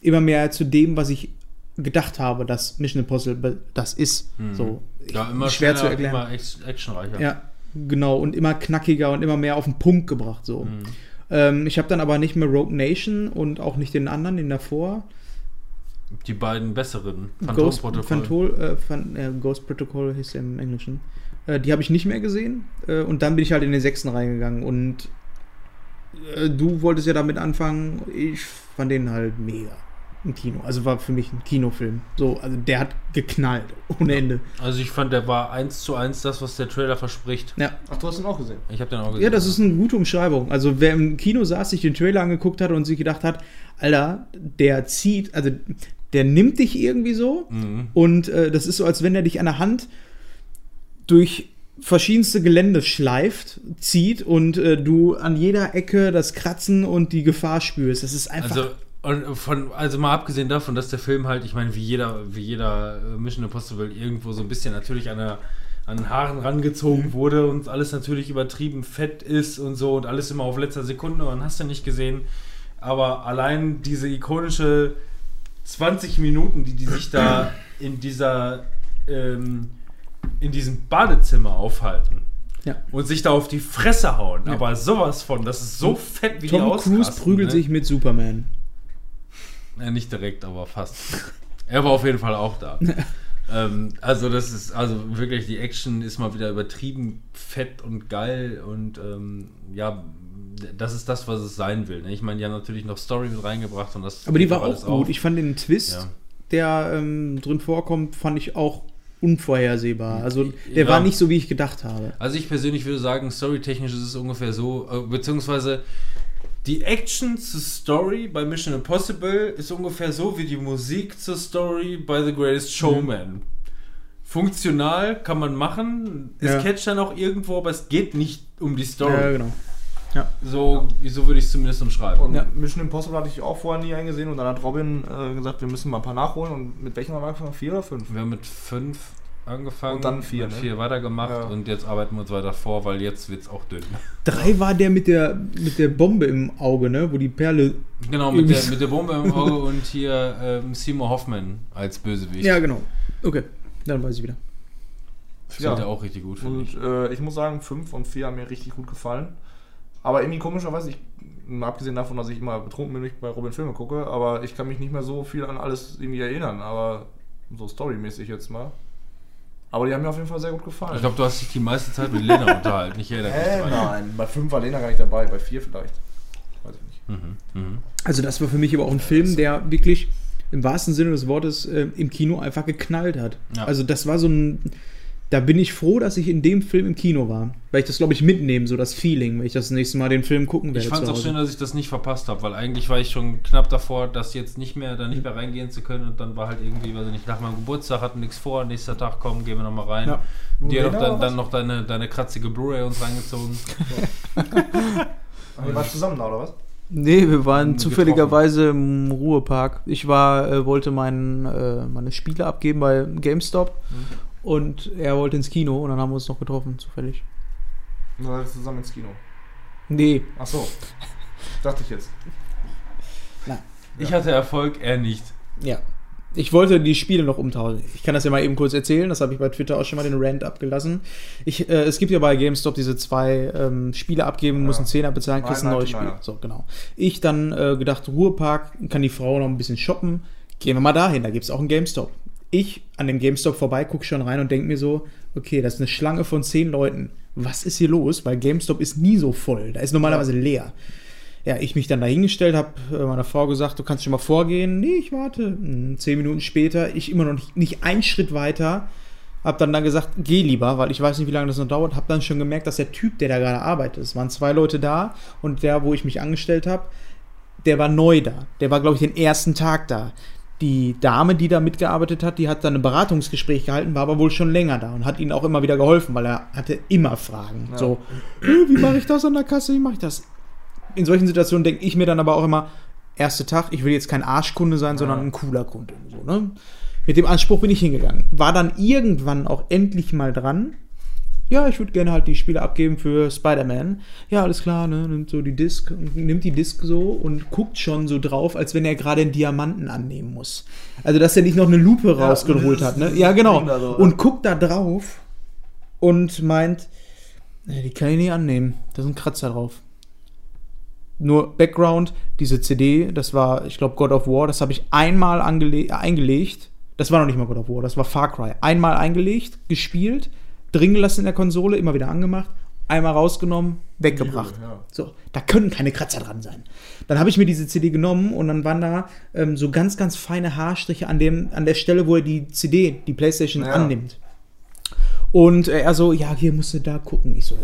immer mehr zu dem, was ich gedacht habe, dass Mission Impossible das ist. So ja, immer schwer zu erklären. immer act- actionreicher. Ja, genau. Und immer knackiger und immer mehr auf den Punkt gebracht. So. Mhm. Ähm, ich habe dann aber nicht mehr Rogue Nation und auch nicht den anderen, den davor. Die beiden besseren. Ghost, Phantom-Protokoll. Phantol, äh, Phan- äh, Ghost Protocol hieß im Englischen. Äh, die habe ich nicht mehr gesehen. Äh, und dann bin ich halt in den sechsten reingegangen. Und du wolltest ja damit anfangen. Ich fand den halt mega im Kino. Also war für mich ein Kinofilm. So, also der hat geknallt ohne Ende. Also ich fand, der war eins zu eins das, was der Trailer verspricht. Ja. Ach, du hast ihn auch gesehen. Ich habe den auch gesehen. Ja, das ist eine gute Umschreibung. Also wer im Kino saß, sich den Trailer angeguckt hat und sich gedacht hat, Alter, der zieht, also der nimmt dich irgendwie so Mhm. und äh, das ist so, als wenn er dich an der Hand durch verschiedenste Gelände schleift, zieht und äh, du an jeder Ecke das Kratzen und die Gefahr spürst. Das ist einfach. Also, und von, also mal abgesehen davon, dass der Film halt, ich meine, wie jeder, wie jeder äh, Mission Impossible irgendwo so ein bisschen natürlich an, der, an den Haaren rangezogen wurde und alles natürlich übertrieben fett ist und so und alles immer auf letzter Sekunde und hast du nicht gesehen. Aber allein diese ikonische 20 Minuten, die die sich da in dieser ähm, in diesem Badezimmer aufhalten ja. und sich da auf die Fresse hauen, Ja. aber sowas von, das ist so fett, wie die Tom Cruise prügelt ne? sich mit Superman. Ja, nicht direkt, aber fast. er war auf jeden Fall auch da. *laughs* ähm, also das ist, also wirklich, die Action ist mal wieder übertrieben fett und geil und ähm, ja, das ist das, was es sein will. Ne? Ich meine, die haben natürlich noch Story mit reingebracht und das. Aber die war auch gut. auf. Ich fand den Twist, Ja. der ähm, drin vorkommt, fand ich auch unvorhersehbar. Also der Ja. war nicht so, wie ich gedacht habe. Also ich persönlich würde sagen, storytechnisch ist es ungefähr so, äh, beziehungsweise die Action zur Story bei Mission Impossible ist ungefähr so wie die Musik zur Story bei The Greatest Showman. Funktional kann man machen, es Ja. catcht dann auch irgendwo, aber es geht nicht um die Story. Ja, genau. So, so würde ich es zumindest umschreiben. Und Ja. Mission Impossible hatte ich auch vorher nie eingesehen und dann hat Robin äh, gesagt, wir müssen mal ein paar nachholen und mit welchen haben wir angefangen? Vier oder fünf? Wir haben mit fünf angefangen, Und dann vier, mit ne? vier weitergemacht Ja. und jetzt arbeiten wir uns weiter vor, weil jetzt wird es auch dünn. Drei war der mit der, mit der Bombe im Auge, ne? Wo die Perle. Genau, mit der, mit der Bombe im Auge und hier ähm, Seymour Hoffman als Bösewicht. Ja, genau. Okay, dann weiß ich wieder. Finde Ja. er auch richtig gut, finde Und ich. äh, ich muss sagen, fünf und vier haben mir richtig gut gefallen. Aber irgendwie komischerweise, ich, mal abgesehen davon, dass ich immer betrunken bin, wenn ich bei Robin Filme gucke, aber ich kann mich nicht mehr so viel an alles irgendwie erinnern, aber so storymäßig jetzt mal. Aber die haben mir auf jeden Fall sehr gut gefallen. Ich glaube, du hast dich die meiste Zeit mit Lena unterhalten. Ich erinnere mich dran. nein, bei fünf war Lena gar nicht dabei, bei vier vielleicht. Weiß ich nicht. Mhm, mhm. Also, das war für mich aber auch ein Film, der wirklich im wahrsten Sinne des Wortes äh, im Kino einfach geknallt hat. Ja. Also, das war so ein. Da bin ich froh, dass ich in dem Film im Kino war. Weil ich das, glaube ich, mitnehme, so das Feeling, wenn ich das nächste Mal den Film gucken werde. Ich fand es auch schön, dass ich das nicht verpasst habe, weil eigentlich war ich schon knapp davor, das jetzt nicht mehr, da nicht mehr reingehen zu können und dann war halt irgendwie, weiß ich nicht, nach meinem Geburtstag hatten nichts vor, nächster Tag kommen, gehen wir nochmal rein. Ja. Die hat Lena auch dann, dann noch deine, deine kratzige Blu-ray uns reingezogen. *laughs* Ihr wart zusammen da, oder was? Nee, wir waren Getroffen. zufälligerweise im Ruhepark. Ich war, äh, wollte mein, äh, meine Spiele abgeben bei GameStop und er wollte ins Kino und dann haben wir uns noch getroffen, zufällig. Und dann seid ihr zusammen ins Kino. Nee, Ach so. Dachte ich jetzt. Ich hatte Erfolg, er nicht. ja. Ich wollte die Spiele noch umtauschen. Ich kann das ja mal eben kurz erzählen. Das habe ich bei Twitter auch schon mal den Rant abgelassen. Ich, äh, es gibt ja bei GameStop diese zwei ähm, Spiele abgeben, muss Ja. einen Zehner bezahlen, kriegst ein neues 3,99, Spiel. So, genau. Ich dann äh, gedacht, Ruhepark, kann die Frau noch ein bisschen shoppen. Gehen wir mal dahin, da gibt es auch einen GameStop. Ich an dem GameStop vorbei, gucke schon rein und denke mir so, okay, das ist eine Schlange von zehn Leuten. Was ist hier los? Weil GameStop ist nie so voll. Da ist normalerweise leer. Ja, ich mich dann dahingestellt, habe äh, meiner Frau gesagt, du kannst schon mal vorgehen. Nee, ich warte. Hm, Zehn Minuten später, ich immer noch nicht, nicht einen Schritt weiter. Hab dann dann gesagt, geh lieber, weil ich weiß nicht, wie lange das noch dauert. Hab dann schon gemerkt, dass der Typ, der da gerade arbeitet, es waren zwei Leute da und der, wo ich mich angestellt habe, der war neu da. Der war, glaube ich, den ersten Tag da. Die Dame, die da mitgearbeitet hat, die hat dann ein Beratungsgespräch gehalten, war aber wohl schon länger da und hat ihnen auch immer wieder geholfen, weil er hatte immer Fragen. Ja. So, "Äh, wie mache ich das an der Kasse, wie mache ich das? In solchen Situationen denke ich mir dann aber auch immer, erster Tag, ich will jetzt kein Arschkunde sein, sondern ein cooler Kunde. So, ne? Mit dem Anspruch bin ich hingegangen. War dann irgendwann auch endlich mal dran. Ja, ich würde gerne halt die Spiele abgeben für Spider-Man. Ja, alles klar, ne? Nimmt so die Disc, nimmt die Disc so und guckt schon so drauf, als wenn er gerade einen Diamanten annehmen muss. Also, dass er nicht noch eine Lupe Ja, rausgeholt hat, ne? Ja, genau. So, und guckt da drauf und meint, die kann ich nicht annehmen. Da sind Kratzer drauf. Nur Background, diese CD, das war, ich glaube, God of War, das habe ich einmal eingelegt. Das war noch nicht mal God of War, das war Far Cry. Einmal eingelegt, gespielt, drin gelassen in der Konsole, immer wieder angemacht, einmal rausgenommen, weggebracht. Ja. So, da können keine Kratzer dran sein. Dann habe ich mir diese CD genommen und dann waren da ähm, so ganz, ganz feine Haarstriche an, dem, an der Stelle, wo er die CD, die Playstation Ja. annimmt. Und äh, er so, ja, hier musst du da gucken. Ich so, äh,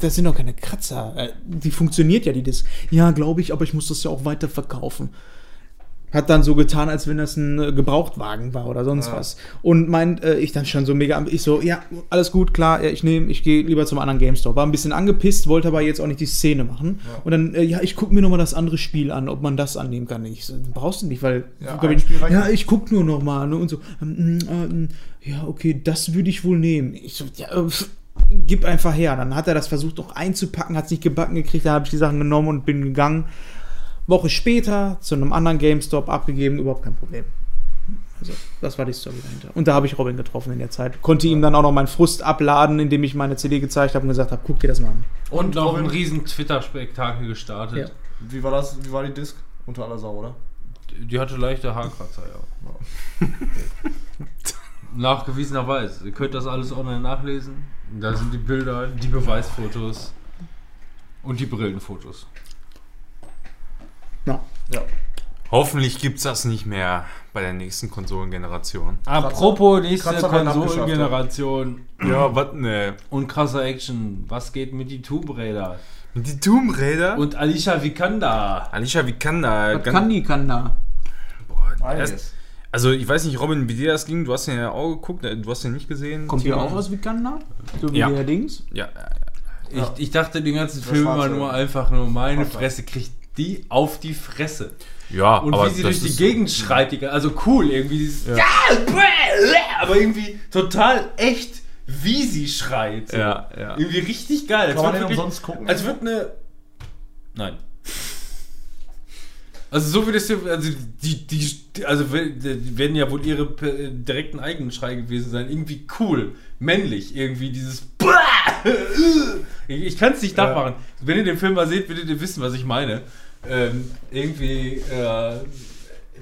das sind doch keine Kratzer. Äh, die funktioniert ja, die Disc. Ja, glaube ich, aber ich muss das ja auch weiter verkaufen. Hat dann so getan, als wenn das ein äh, Gebrauchtwagen war oder sonst Ja. was. Und meint, äh, ich dann schon so mega, ich so, ja, alles gut, klar, ja, ich nehme, ich gehe lieber zum anderen GameStop. War ein bisschen angepisst, wollte aber jetzt auch nicht die Szene machen. Ja. Und dann, äh, ja, ich gucke mir nochmal das andere Spiel an, ob man das annehmen kann. Ich so, brauchst du nicht, weil, Ja, ich, ja, ich guck nur noch mal ne, und so. ähm, ähm, ja, okay, das würde ich wohl nehmen. Ich so, ja, äh, pff, gib einfach her. Dann hat er das versucht noch einzupacken, hat es nicht gebacken gekriegt, da habe ich die Sachen genommen und bin gegangen. Woche später zu einem anderen GameStop abgegeben, überhaupt kein Problem. Also, das war die Story dahinter. Und da habe ich Robin getroffen in der Zeit. Konnte ihm dann auch noch meinen Frust abladen, indem ich meine CD gezeigt habe und gesagt habe, guck dir das mal an. Und noch ein riesen Twitter-Spektakel gestartet. Ja. Wie war das? Wie war die Disc? Unter aller Sau, oder? Die hatte leichte Haarkratzer, ja. *laughs* Nachgewiesenerweise. Ihr könnt das alles online nachlesen. Da sind die Bilder, die Beweisfotos. Und die Brillenfotos. Ja. Ja. Hoffentlich gibt es das nicht mehr bei der nächsten Konsolengeneration. Apropos nächste Konsolengeneration Ja, was ne? und krasser Action. Was geht mit die Tomb Raider? Mit die Tomb Raider? Und Alicia Vikander. Alicia Vikander. Was kann die, kann da? Boah, erst, also ich weiß nicht, Robin, wie dir das ging. Du hast ja auch geguckt, äh, du hast den nicht gesehen. Kommt Timo? auch aus Vikander? So wie Ja. der Dings? Ja, Ich, Ja. ich dachte den ganzen Film war nur einfach nur meine. Fresse kriegt die auf die Fresse. ja Und aber wie sie das durch die Gegend schreit, die- also cool irgendwie dieses ja. aber irgendwie total echt, wie sie schreit. so. Ja, ja. Irgendwie richtig geil. Kann man wird den wirklich- umsonst gucken? Als wird eine. Nein. Also so wie das hier, also die, die, also werden ja wohl ihre äh, direkten eigenen Schrei gewesen sein. Irgendwie cool, männlich, irgendwie dieses Ich, ich kann es nicht nachmachen. Wenn ihr den Film mal seht, werdet ihr wissen, was ich meine. Ähm, irgendwie äh,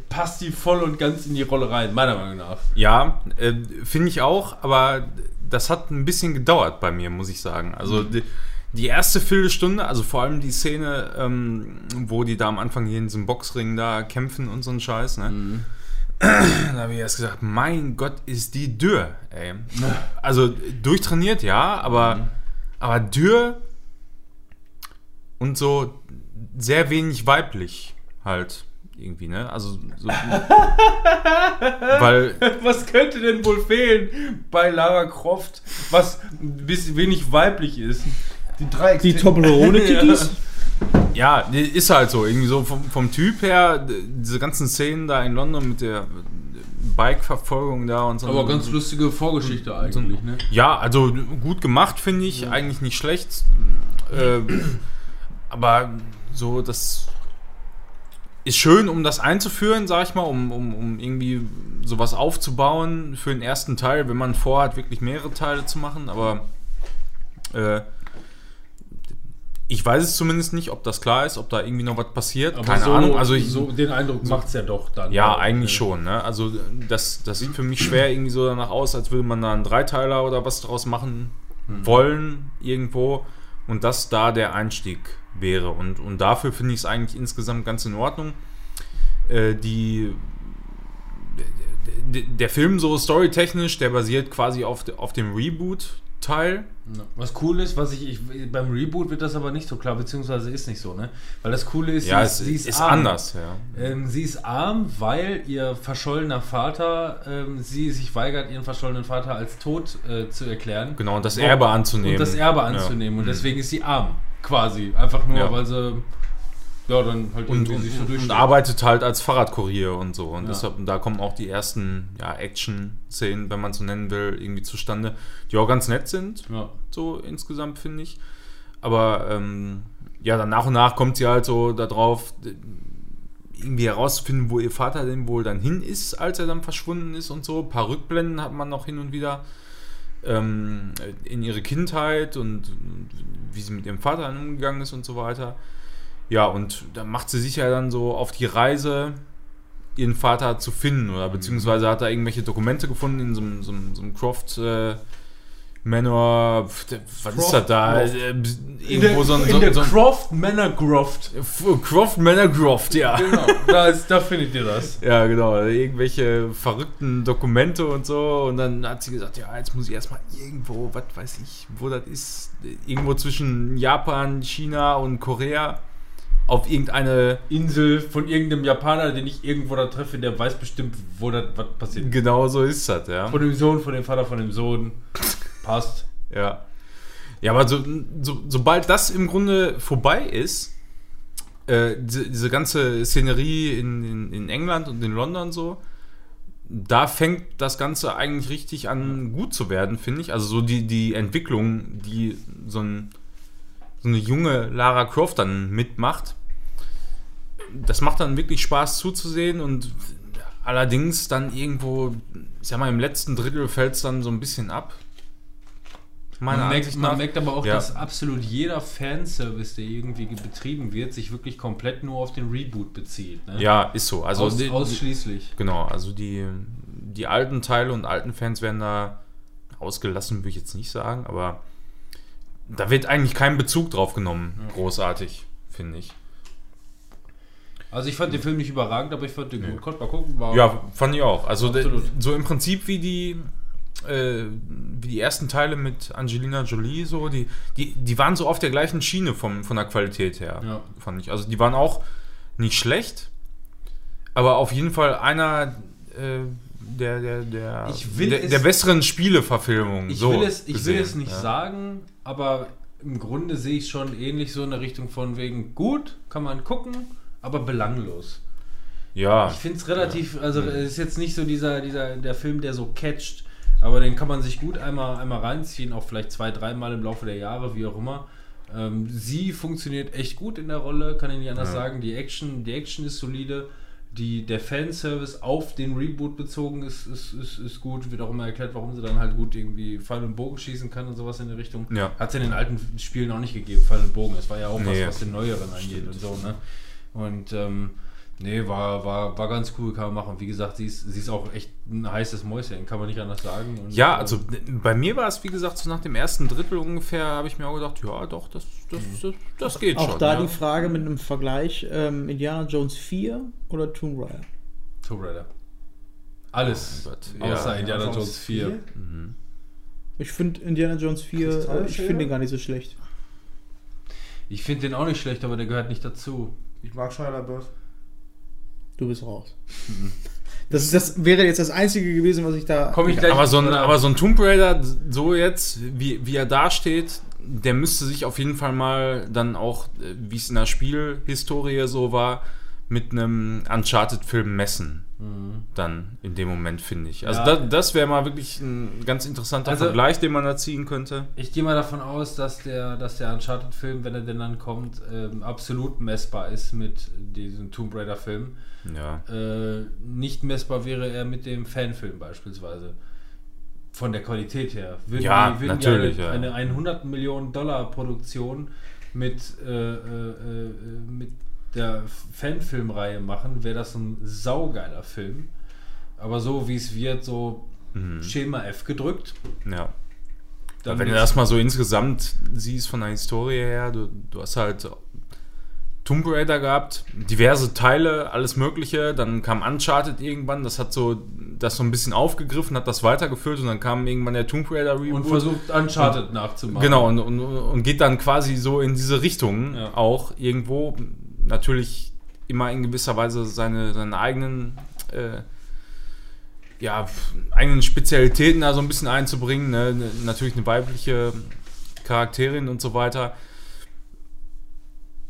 passt die voll und ganz in die Rolle rein, meiner Meinung nach. Ja, äh, finde ich auch, aber das hat ein bisschen gedauert bei mir, muss ich sagen. Also die, die erste Viertelstunde, also vor allem die Szene, ähm, wo die da am Anfang hier in diesem Boxring da kämpfen und so ein Scheiß, ne? Da habe ich erst gesagt, mein Gott, ist die dürr, ey. Also durchtrainiert, ja, aber, aber dürr und so sehr wenig weiblich halt irgendwie, ne? Also so, *laughs* weil Was könnte denn wohl fehlen bei Lara Croft, was ein bisschen wenig weiblich ist? Die drei Die Toblerone-Kitties? *laughs* Ja, ist halt so. Irgendwie so vom, vom Typ her, diese ganzen Szenen da in London mit der Bike-Verfolgung da und so. Aber ganz lustige Vorgeschichte eigentlich, ne? Ja, also gut gemacht, finde ich. Eigentlich nicht schlecht. Äh, aber so, das ist schön, um das einzuführen, sag ich mal, um, um, um irgendwie sowas aufzubauen für den ersten Teil, wenn man vorhat, wirklich mehrere Teile zu machen. Aber äh, ich weiß es zumindest nicht, ob das klar ist, ob da irgendwie noch was passiert. Aber Keine so, Ahnung. Also ich, so den Eindruck macht's ja doch dann. ja, eigentlich ne? schon. Ne? Also das, das sieht für mich schwer irgendwie so danach aus, als würde man da einen Dreiteiler oder was draus machen wollen irgendwo und das da der Einstieg wäre. Und, und dafür finde ich es eigentlich insgesamt ganz in Ordnung. Äh, die der Film so storytechnisch, der basiert quasi auf, auf dem Reboot-Teil. Ja. Was cool ist, was ich, ich beim Reboot wird das aber nicht so klar, beziehungsweise ist nicht so, ne? Weil das Coole ist, Ja, sie es sie ist, arm. anders, ja. Ähm, sie ist arm, weil ihr verschollener Vater, ähm, sie sich weigert, ihren verschollenen Vater als tot äh, zu erklären. Genau, und das Erbe anzunehmen. Und das Erbe Ja. anzunehmen. Und Mhm. deswegen ist sie arm, quasi. Einfach nur, Ja. weil sie, ja, dann halt und, irgendwie und, sich so und durchschlägt. arbeitet halt als Fahrradkurier und so. Und Ja. deshalb, da kommen auch die ersten ja, Action-Szenen, wenn man so nennen will, irgendwie zustande, die auch ganz nett sind, Ja. so insgesamt, finde ich. Aber ähm, ja, dann nach und nach kommt sie halt so darauf, irgendwie herauszufinden, wo ihr Vater denn wohl dann hin ist, als er dann verschwunden ist und so. Ein paar Rückblenden hat man noch hin und wieder ähm, in ihre Kindheit und, wie sie mit ihrem Vater umgegangen ist und so weiter. Ja, und dann macht sie sich ja dann so auf die Reise, ihren Vater zu finden oder beziehungsweise hat er irgendwelche Dokumente gefunden in so einem, so so einem Croft äh, Manor, was ist Croft- das da? Croft. Äh, In irgendwo so ein, in so, der so ein Croft Manor Croft. F- Croft Manor Croft, ja. Genau, da, ist, da findet ihr das. *laughs* Ja, genau. Irgendwelche verrückten Dokumente und so. Und dann hat sie gesagt, ja, jetzt muss ich erstmal irgendwo, was weiß ich, wo das ist, irgendwo zwischen Japan, China und Korea auf irgendeine, Insel von irgendeinem Japaner, den ich irgendwo da treffe, der weiß bestimmt, wo das was passiert. genau so ist das, ja. Von dem Sohn, von dem Vater, von dem Sohn. Passt. Ja. Ja, aber so, so, sobald das im Grunde vorbei ist, äh, diese, diese ganze Szenerie in, in, in England und in London so, da fängt das Ganze eigentlich richtig an gut zu werden, finde ich. Also so die, die Entwicklung, die so, ein, so eine junge Lara Croft dann mitmacht, das macht dann wirklich Spaß zuzusehen und allerdings dann irgendwo, ich sag mal, im letzten Drittel fällt es dann so ein bisschen ab. Meiner Man merkt, man merkt aber auch, Ja. dass absolut jeder Fanservice, der irgendwie betrieben wird, sich wirklich komplett nur auf den Reboot bezieht. Ne? Ja, ist so. Also Aus, die, ausschließlich. genau, also die, die alten Teile und alten Fans werden da ausgelassen, würde ich jetzt nicht sagen, aber da wird eigentlich kein Bezug drauf genommen. Großartig, finde ich. Also ich fand den Film nicht überragend, aber ich fand den gut. Konnte mal gucken. Ja, fand ich auch. Also de, Absolut. so im Prinzip wie die äh, wie die ersten Teile mit Angelina Jolie so, die, die, die waren so auf der gleichen Schiene vom, von der Qualität her, Ja. fand ich. Also die waren auch nicht schlecht, aber auf jeden Fall einer äh, der, der, der, will der, es- der besseren Spieleverfilmungen. Ich, so will, es, ich will gesehen, es nicht ja. sagen, aber im Grunde sehe ich schon ähnlich so in der Richtung von wegen gut, kann man gucken, aber belanglos. Ja, Ich finde es relativ, also es ist jetzt nicht so dieser, dieser, der Film, der so catcht, aber den kann man sich gut einmal, einmal reinziehen, auch vielleicht zwei, dreimal im Laufe der Jahre, wie auch immer. Ähm, sie funktioniert echt gut in der Rolle, kann ich nicht anders Ja. sagen. Die Action, die Action ist solide. Die, der Fanservice auf den Reboot bezogen ist, ist, ist, ist gut. Wird auch immer erklärt, warum sie dann halt gut irgendwie Pfeil und Bogen schießen kann und sowas in der Richtung. Ja. Hat es in den alten Spielen auch nicht gegeben, Pfeil und Bogen. Es war ja auch Nee. was, was den neueren angeht und so, ne? Und ähm, nee, war, war, war ganz cool, kann man machen. Wie gesagt, sie ist, sie ist auch echt ein heißes Mäuschen, kann man nicht anders sagen. Und, Ja, äh, also bei mir war es, wie gesagt, so nach dem ersten Drittel ungefähr, habe ich mir auch gedacht, ja, doch, das, das, das, das geht Auch schon. da ja. die Frage mit einem Vergleich: ähm, Indiana Jones 4 oder Tomb Raider? Tomb Raider. Alles. Oh außer ja. Indiana Jones 4. Ich finde Indiana Jones 4, äh, ich finde den gar nicht so schlecht. Ich finde den auch nicht schlecht, aber der gehört nicht dazu. Ich mag Shia LaBeouf. Du bist raus. *laughs* Das, ist, das wäre jetzt das Einzige gewesen, was ich da. Komm ich gleich. Aber so, ein, aber so ein Tomb Raider, so jetzt, wie, wie er da steht, der müsste sich auf jeden Fall mal dann auch, äh, wie es in der Spielhistorie so war, mit einem Uncharted-Film messen. Dann in dem Moment, finde ich. Also Mhm. Ja. da, das wäre mal wirklich ein ganz interessanter Also- Vergleich, den man da ziehen könnte. Ich gehe mal davon aus, dass der, dass der Uncharted-Film, wenn er denn dann kommt, ähm, absolut messbar ist mit diesem Tomb Raider-Film. Ja. Äh, nicht messbar wäre er mit dem Fanfilm beispielsweise. Von der Qualität her. Würden Ja, die, würden natürlich, Die ja. eine, eine 100 Millionen Dollar Produktion mit, äh, äh, äh, mit der Fanfilmreihe machen, wäre das ein saugeiler Film. Aber so wie es wird, so Mhm. Schema F gedrückt. Ja. Dann Wenn du das mal so insgesamt siehst von der Historie her, du, du hast halt Tomb Raider gehabt, diverse Teile, alles Mögliche. Dann kam Uncharted irgendwann, das hat so das so ein bisschen aufgegriffen, hat das weitergeführt und dann kam irgendwann der Tomb Raider Reboot. und versucht Uncharted nachzumachen. Genau, und, und, und geht dann quasi so in diese Richtung Ja. auch irgendwo. Natürlich immer in gewisser Weise seine, seine eigenen, äh, ja, eigenen Spezialitäten da so ein bisschen einzubringen. Ne? Ne- Natürlich eine weibliche Charakterin und so weiter.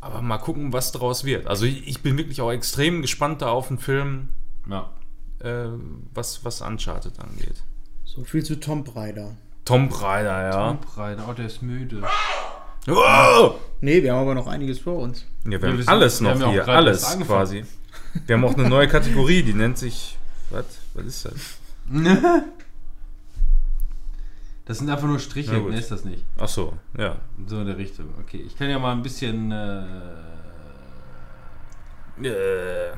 Aber mal gucken, was daraus wird. Also ich, ich bin wirklich auch extrem gespannt da auf den Film, Ja. äh, was, was Uncharted angeht. So viel zu Tomb Raider. Tomb Raider, ja. Tomb Raider, oh, der ist müde. Oh! Nee, wir haben aber noch einiges vor uns. Ja, wir Wir haben alles noch haben hier, alles quasi. Wir haben auch eine neue Kategorie, die nennt sich. Was? Was ist das? *laughs* Das sind einfach nur Striche, mehr ist das nicht. Ach so, ja. So in der Richtung. Okay, ich kann ja mal ein bisschen. Äh, Äh,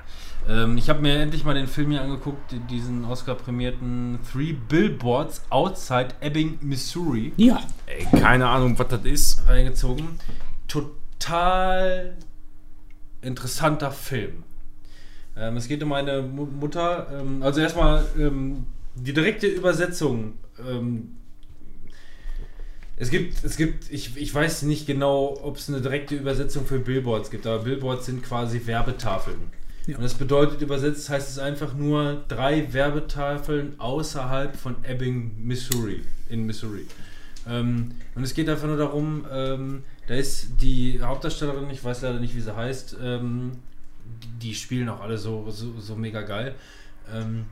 ähm, ich habe mir endlich mal den Film hier angeguckt, diesen Oscar-prämierten Three Billboards Outside Ebbing, Missouri, Ja. ey, keine Ahnung, was das ist. reingezogen. Total interessanter Film. Ähm, es geht um eine Mu Mutter. Ähm, also erstmal ähm, die direkte Übersetzung. Ähm, es gibt, es gibt, ich, ich weiß nicht genau, ob es eine direkte Übersetzung für Billboards gibt, aber Billboards sind quasi Werbetafeln. Ja. Und das bedeutet übersetzt heißt es einfach nur drei Werbetafeln außerhalb von Ebbing, Missouri, in Missouri. Ähm, und es geht einfach nur darum, ähm, da ist die Hauptdarstellerin, ich weiß leider nicht, wie sie heißt, ähm, die, spielen auch alle so, so, so mega geil. Ähm,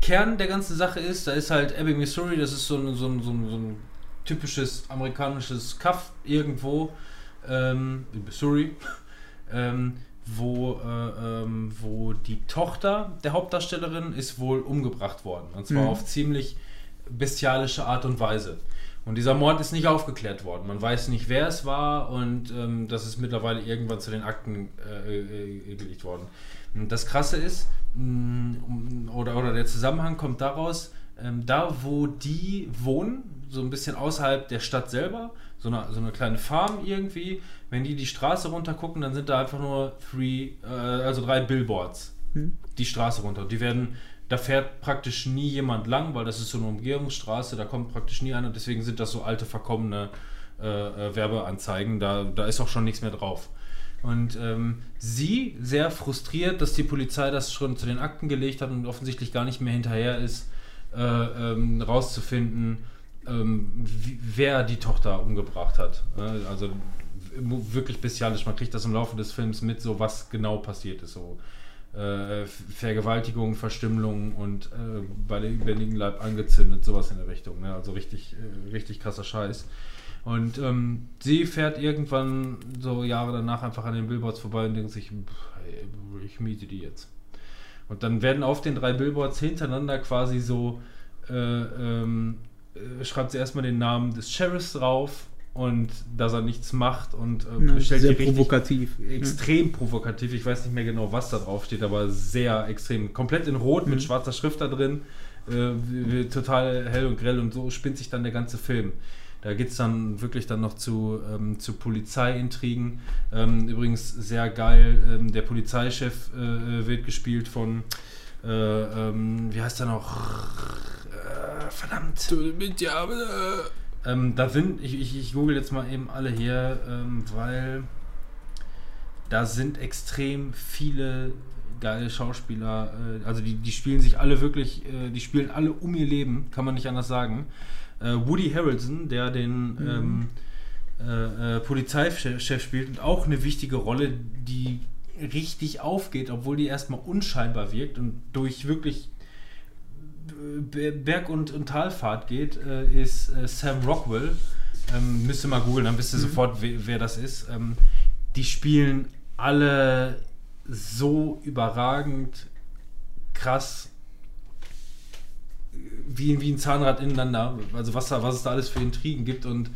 Kern der ganzen Sache ist, da ist halt Ebbing, Missouri, das ist so ein, so ein, so ein, so ein typisches amerikanisches Kaff irgendwo ähm, in Missouri, ähm, wo, äh, ähm, wo die Tochter der Hauptdarstellerin ist wohl umgebracht worden. Und zwar Mhm. auf ziemlich bestialische Art und Weise. Und dieser Mord ist nicht aufgeklärt worden. Man weiß nicht, wer es war und ähm, das ist mittlerweile irgendwann zu den Akten äh, äh, gelegt worden. Und das Krasse ist, mh, oder, oder der Zusammenhang kommt daraus, ähm, da wo die wohnen, so ein bisschen außerhalb der Stadt selber, so eine, so eine kleine Farm irgendwie, wenn die die Straße runter gucken, dann sind da einfach nur three, äh, also drei Billboards die Straße runter. Die werden, da fährt praktisch nie jemand lang, weil das ist so eine Umgehungsstraße, da kommt praktisch nie einer, deswegen sind das so alte, verkommene äh, äh, Werbeanzeigen, da, da ist auch schon nichts mehr drauf. Und ähm, sie sehr frustriert, dass die Polizei das schon zu den Akten gelegt hat und offensichtlich gar nicht mehr hinterher ist, äh, ähm, rauszufinden, ähm, wie, wer die Tochter umgebracht hat. Äh, also wirklich bestialisch. Man kriegt das im Laufe des Films mit, so was genau passiert ist. So äh, Vergewaltigung, Verstümmelung und äh, bei der lebendigen Leib angezündet, sowas in der Richtung. Ne? Also richtig, äh, richtig krasser Scheiß. Und ähm, sie fährt irgendwann so Jahre danach einfach an den Billboards vorbei und denkt sich, pff, ich miete die jetzt. Und dann werden auf den drei Billboards hintereinander quasi so, äh, ähm, äh, schreibt sie erstmal den Namen des Sheriffs drauf und dass er nichts macht und äh, Ja, stellt sehr die richtig provokativ. extrem provokativ. Ich weiß nicht mehr genau, was da drauf steht, aber sehr extrem. Komplett in Rot mit schwarzer Schrift da drin. Äh, total hell und grell und so spinnt sich dann der ganze Film. Da geht es dann wirklich dann noch zu, ähm, zu Polizeiintrigen. Ähm, übrigens sehr geil. Ähm, der Polizeichef äh, wird gespielt von, äh, ähm, wie heißt er noch? Äh, verdammt. Ähm, da sind, ich, ich, ich google jetzt mal eben alle hier, ähm, weil da sind extrem viele geile Schauspieler, äh, also die, die spielen sich alle wirklich, äh, die spielen alle um ihr Leben, kann man nicht anders sagen. Äh, Woody Harrelson, der den ähm, äh, äh, Polizeichef spielt und auch eine wichtige Rolle, die richtig aufgeht, obwohl die erstmal unscheinbar wirkt und durch wirklich Berg- und, und Talfahrt geht, äh, ist äh, Sam Rockwell. Ähm, müsst ihr mal googeln, dann wisst ihr sofort, wer, wer das ist. Ähm, die spielen alle so überragend krass wie, wie ein Zahnrad ineinander. Also was, da, was es da alles für Intrigen gibt und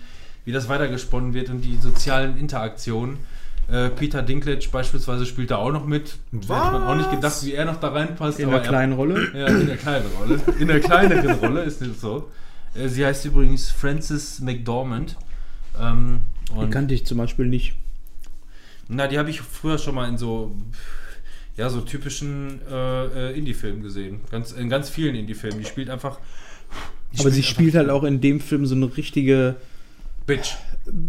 wie das weitergesponnen wird und die sozialen Interaktionen. Äh, Peter Dinklage beispielsweise spielt da auch noch mit. Da Hätte man auch nicht gedacht, wie er noch da reinpasst. In der er- kleinen Rolle. ja, in der kleinen Rolle. In der kleineren *laughs* Rolle ist es so. Äh, Sie heißt übrigens Frances McDormand. Ähm, Die kannte ich zum Beispiel nicht. na, die habe ich früher schon mal in so ja so typischen äh, äh, Indie-Filmen gesehen. Ganz, in ganz vielen Indie-Filmen. Die spielt einfach. die Aber sie einfach spielt halt auch in dem Film so eine richtige, Bitch.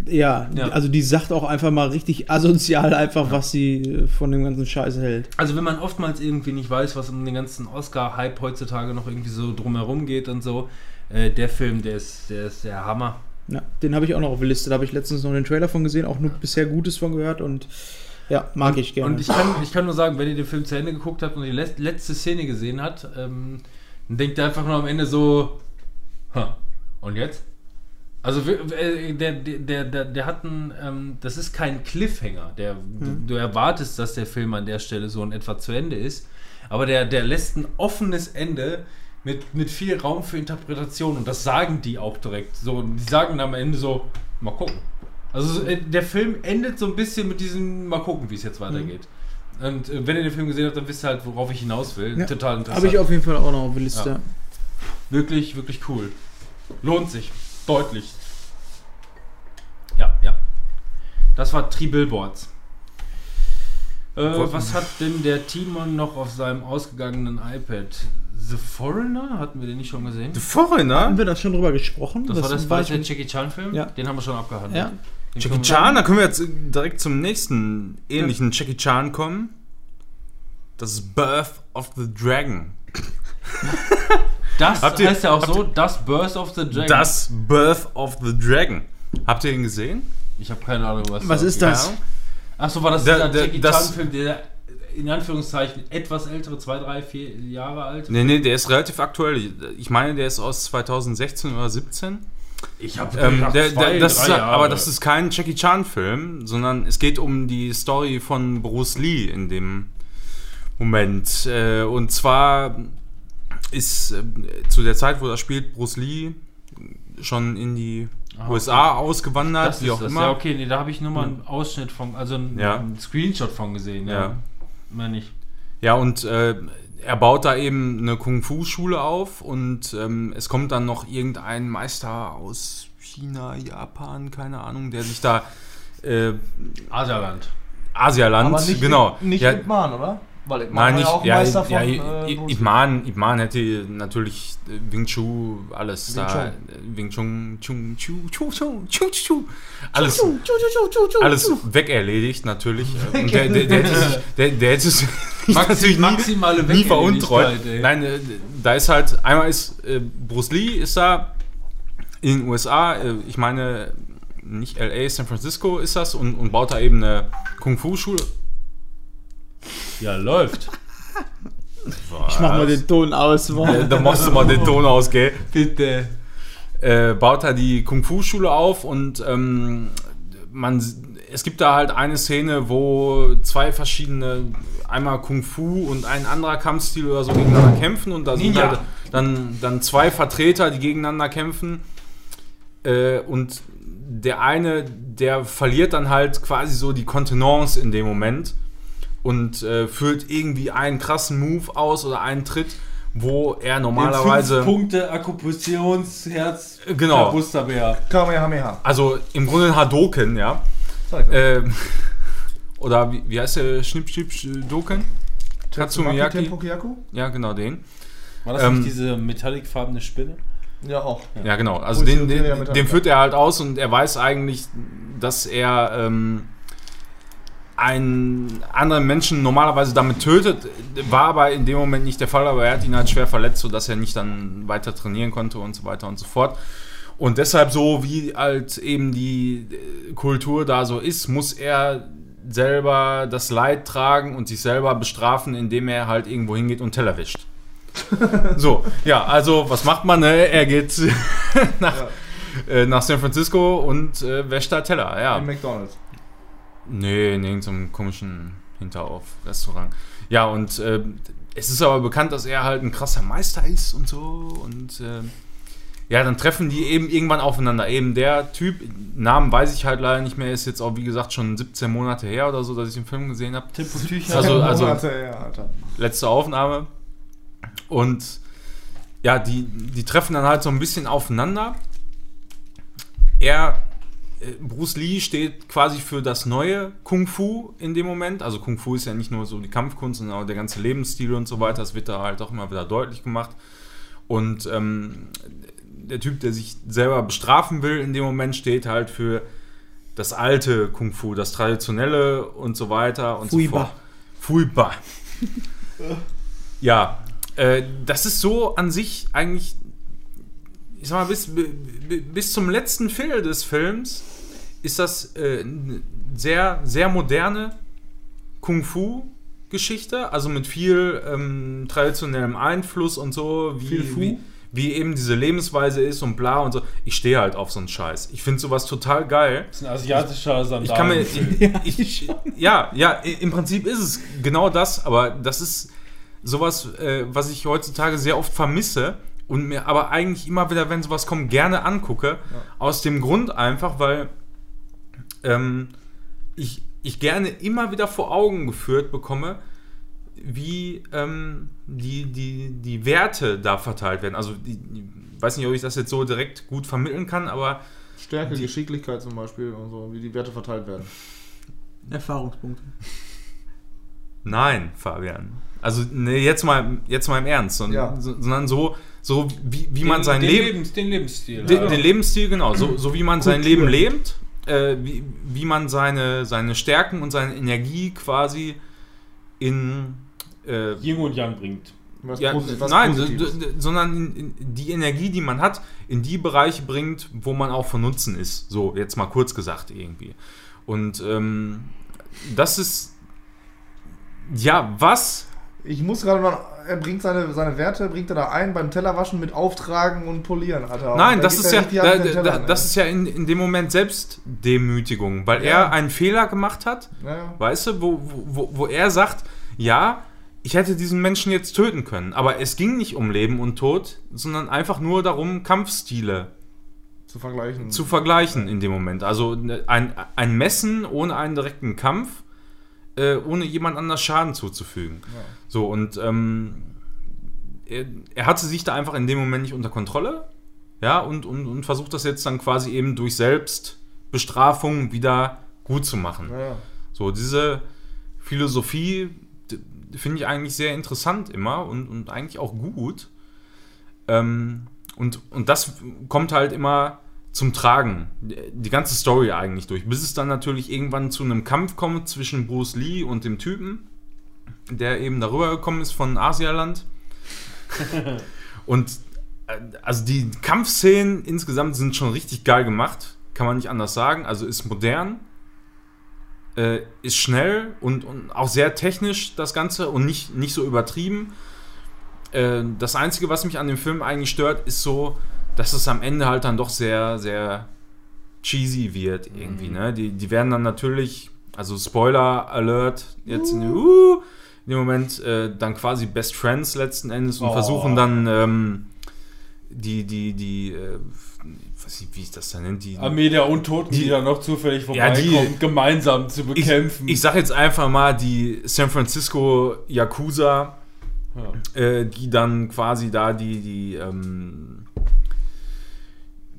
ja, Ja. also die sagt auch einfach mal richtig asozial einfach, was sie äh, von dem ganzen Scheiß hält. Also wenn man oftmals irgendwie nicht weiß, was um den ganzen Oscar-Hype heutzutage noch irgendwie so drumherum geht und so, äh, der Film, der ist, der ist der Hammer. Ja, den habe ich auch noch auf der Liste. Da habe ich letztens noch den Trailer von gesehen, auch nur bisher Gutes von gehört und ja, mag ich gerne. Und ich kann, ich kann nur sagen, wenn ihr den Film zu Ende geguckt habt und die let- letzte Szene gesehen habt, ähm, dann denkt ihr einfach nur am Ende so, und jetzt? Also äh, der, der, der, der, der hat einen, ähm, das ist kein Cliffhanger. Der, du, du erwartest, dass der Film an der Stelle so in etwa zu Ende ist, aber der, der lässt ein offenes Ende mit, mit viel Raum für Interpretation und das sagen die auch direkt. So, die sagen am Ende so, mal gucken. Also so, äh, der Film endet so ein bisschen mit diesem Mal gucken, wie es jetzt weitergeht. Und äh, wenn ihr den Film gesehen habt, dann wisst ihr halt, worauf ich hinaus will. Ja. Total interessant. habe ich auf jeden Fall auch noch auf der Liste. Ja. Wirklich, wirklich cool. Lohnt sich. Deutlich. Ja, ja. Das war Three Billboards. Äh, was hat denn der Timon noch auf seinem ausgegangenen iPad? The Foreigner? Hatten wir den nicht schon gesehen? The Foreigner? Haben wir da schon drüber gesprochen? Das, war das, war das ich- der Jackie Chan Film? Ja. Den haben wir schon abgehandelt. Ja. Den Jackie können wir- Chan, da können wir jetzt direkt zum nächsten ähnlichen Jackie Chan kommen. Das ist Birth of the Dragon. *laughs* Das Habt ihr- heißt ja auch so, das Birth of the Dragon. Das Birth of the Dragon. Habt ihr ihn gesehen? Ich habe keine Ahnung, was Was ist das? Achso, war das Der- dieser der- Jackie das- Chan-Film, der in Anführungszeichen etwas ältere, zwei, drei, vier Jahre alt? Nee, nee, der ist relativ aktuell. Ich meine, der ist aus 2016 oder 17. Ich habe Ähm, der, der, das ist, aber das ist kein Jackie Chan-Film, sondern es geht um die Story von Bruce Lee in dem Moment. Äh, und zwar ist äh, zu der Zeit, wo er spielt, Bruce Lee schon in die Ah, USA ausgewandert, das wie ist auch das. immer. Ja, okay, nee, da habe ich nur mal einen Ausschnitt von, also einen, Ja. einen Screenshot von gesehen, ja. Ja. Meine ich. Ja, und äh, er baut da eben eine Kung-Fu-Schule auf und ähm, es kommt dann noch irgendein Meister aus China, Japan, keine Ahnung, der sich da äh, Asialand. Asialand, Aber nicht, genau. nicht ja, Ip Man, oder? Weil Man Nein, nicht. ja Ja, von ja, äh, I- Bruce Ip Lee. Man, Ip Man hätte natürlich äh, Wing Chun, alles Wing da. Chun. äh, Wing Chun, Chung, Chu, Chu, Chu, Chu, Chu, alles, alles wegerledigt natürlich. Äh, Und der, der, der, hätte sich- der, der hätte sich natürlich nie, maximale nie veruntreut. Wegerlichkeit, ey. Nein, äh, da ist halt, einmal ist äh, Bruce Lee ist da in den USA, äh, ich meine nicht LA, San Francisco ist das und, und baut da eben eine Kung-Fu-Schule. Ja, läuft. Ich mach mal den Ton aus. Mann. da machst du mal den Ton aus, gell? Bitte. Äh, baut da die Kung-Fu-Schule auf und ähm, man, es gibt da halt eine Szene, wo zwei verschiedene, einmal Kung-Fu und ein anderer Kampfstil oder so gegeneinander kämpfen und da sind Ninja. halt dann, dann zwei Vertreter, die gegeneinander kämpfen äh, und der eine, der verliert dann halt quasi so die Kontenance in dem Moment und äh, führt irgendwie einen krassen Move aus oder einen Tritt, wo er normalerweise... Fünf Punkte Akkupressionsherz. Genau. Busterbär. Kamehameha. Also im Grunde ein Hadoken, ja. Zeig mal. Ähm, *laughs* oder wie, wie heißt der Schnipp, Schnipp, Doken? Tatsumiyaki. Ja, genau den. War das Ähm, nicht diese metallicfarbene Spinne? Ja, auch. Ja, genau. Also den, den, den dran? führt er halt aus und er weiß eigentlich, dass er ähm, einen anderen Menschen normalerweise damit tötet. War aber in dem Moment nicht der Fall, aber er hat ihn halt schwer verletzt, sodass er nicht dann weiter trainieren konnte und so weiter und so fort. Und deshalb so, wie halt eben die äh, Kultur da so ist, muss er selber das Leid tragen und sich selber bestrafen, indem er halt irgendwo hingeht und Teller wischt. *laughs* so, ja, also was macht man? Ne? Er geht *laughs* nach, äh, nach San Francisco und äh, wäscht da Teller, ja. Im McDonalds. Nee, in irgendeinem komischen Hinterauf-Restaurant. Ja, und äh, es ist aber bekannt, dass er halt ein krasser Meister ist und so. Und äh, ja, dann treffen die eben irgendwann aufeinander. Eben der Typ, Namen weiß ich halt leider nicht mehr, ist jetzt auch, wie gesagt, schon 17 Monate her oder so, dass ich den Film gesehen habe. Tempo Tücher. Also- also- Monate her, Alter. letzte Aufnahme. Und ja, die, die treffen dann halt so ein bisschen aufeinander. Er, Bruce Lee steht quasi für das neue Kung Fu in dem Moment. Also Kung Fu ist ja nicht nur so die Kampfkunst, sondern auch der ganze Lebensstil und so weiter. Das wird da halt auch immer wieder deutlich gemacht. Und ähm, der Typ, der sich selber bestrafen will, in dem Moment steht halt für das alte Kung Fu, das traditionelle und so weiter und so Fuiba. fort. Fuiba. ja, äh, das ist so an sich eigentlich, ich sag mal, bis, bi- bi- bis zum letzten Viertel des Films ist das äh, eine sehr, sehr moderne Kung-Fu-Geschichte, also mit viel ähm, traditionellem Einfluss und so, wie, wie, wie eben diese Lebensweise ist und bla und so. Ich stehe halt auf so einen Scheiß. Ich finde sowas total geil. Das ist ein asiatischer Sandalen. Ich kann mir. *laughs* Ich, ich, ja, ja, im Prinzip ist es genau das, aber das ist sowas, äh, was ich heutzutage sehr oft vermisse und mir aber eigentlich immer wieder, wenn sowas kommt, gerne angucke. Aus dem Grund einfach, weil ähm, ich, ich gerne immer wieder vor Augen geführt bekomme, wie ähm, die, die, die Werte da verteilt werden. Also, die, ich weiß nicht, ob ich das jetzt so direkt gut vermitteln kann, aber Stärke, Geschicklichkeit zum Beispiel und so, wie die Werte verteilt werden. Erfahrungspunkte. Nein, Fabian. Also ne, jetzt mal jetzt mal im Ernst, sondern, Ja. so, sondern so, so wie, wie man sein den Leben, Lebens, den Lebensstil. den, ja. den Lebensstil genau, so, so wie man sein Kultur. Leben lebt, äh, wie, wie man seine, seine Stärken und seine Energie quasi in äh, Yin und Yang bringt. Was ja, was nein, sondern in, in die Energie, die man hat, in die Bereiche bringt, wo man auch von Nutzen ist. So, jetzt mal kurz gesagt irgendwie. Und ähm, das ist ja was Ich muss gerade noch, er bringt seine, seine Werte, bringt er da ein beim Tellerwaschen mit Auftragen und Polieren, Alter. Nein, Und da das ist ja, da, Tellern, das ist ja in, in dem Moment Selbstdemütigung, weil Ja. er einen Fehler gemacht hat, Ja, ja. weißt du, wo, wo, wo er sagt, ja, ich hätte diesen Menschen jetzt töten können, aber es ging nicht um Leben und Tod, sondern einfach nur darum, Kampfstile Zu vergleichen. zu vergleichen in dem Moment. Also ne, ein, ein Messen ohne einen direkten Kampf äh, ohne jemand anders Schaden zuzufügen. So, und ähm, er, er hatte sich da einfach in dem Moment nicht unter Kontrolle. Ja, und, und, und versucht das jetzt dann quasi eben durch Selbstbestrafung wieder gut zu machen. Ja. So, diese Philosophie finde ich eigentlich sehr interessant immer und, und eigentlich auch gut. Ähm, und, und das kommt halt immer zum Tragen. Die ganze Story eigentlich durch. Bis es dann natürlich irgendwann zu einem Kampf kommt zwischen Bruce Lee und dem Typen, der eben darüber gekommen ist von Asialand. *laughs* und äh, also die Kampfszenen insgesamt sind schon richtig geil gemacht. Kann man nicht anders sagen. Also ist modern äh, ist schnell und, und auch sehr technisch das Ganze und nicht, nicht so übertrieben. Äh, das Einzige, was mich an dem Film eigentlich stört, ist so, dass es am Ende halt dann doch sehr, sehr cheesy wird irgendwie. Ne? Die, die werden dann natürlich, also Spoiler Alert, jetzt in, uh, in dem Moment äh, dann quasi Best Friends letzten Endes und Oh. versuchen dann ähm, die, die, die, äh, weiß nicht, wie ich das dann nennt, die, Armee der Untoten, die, Die- da noch zufällig Ja, die- gemeinsam zu ich, bekämpfen. ich sag jetzt einfach mal die San Francisco Yakuza, ja. äh, die dann quasi da die, die, ähm,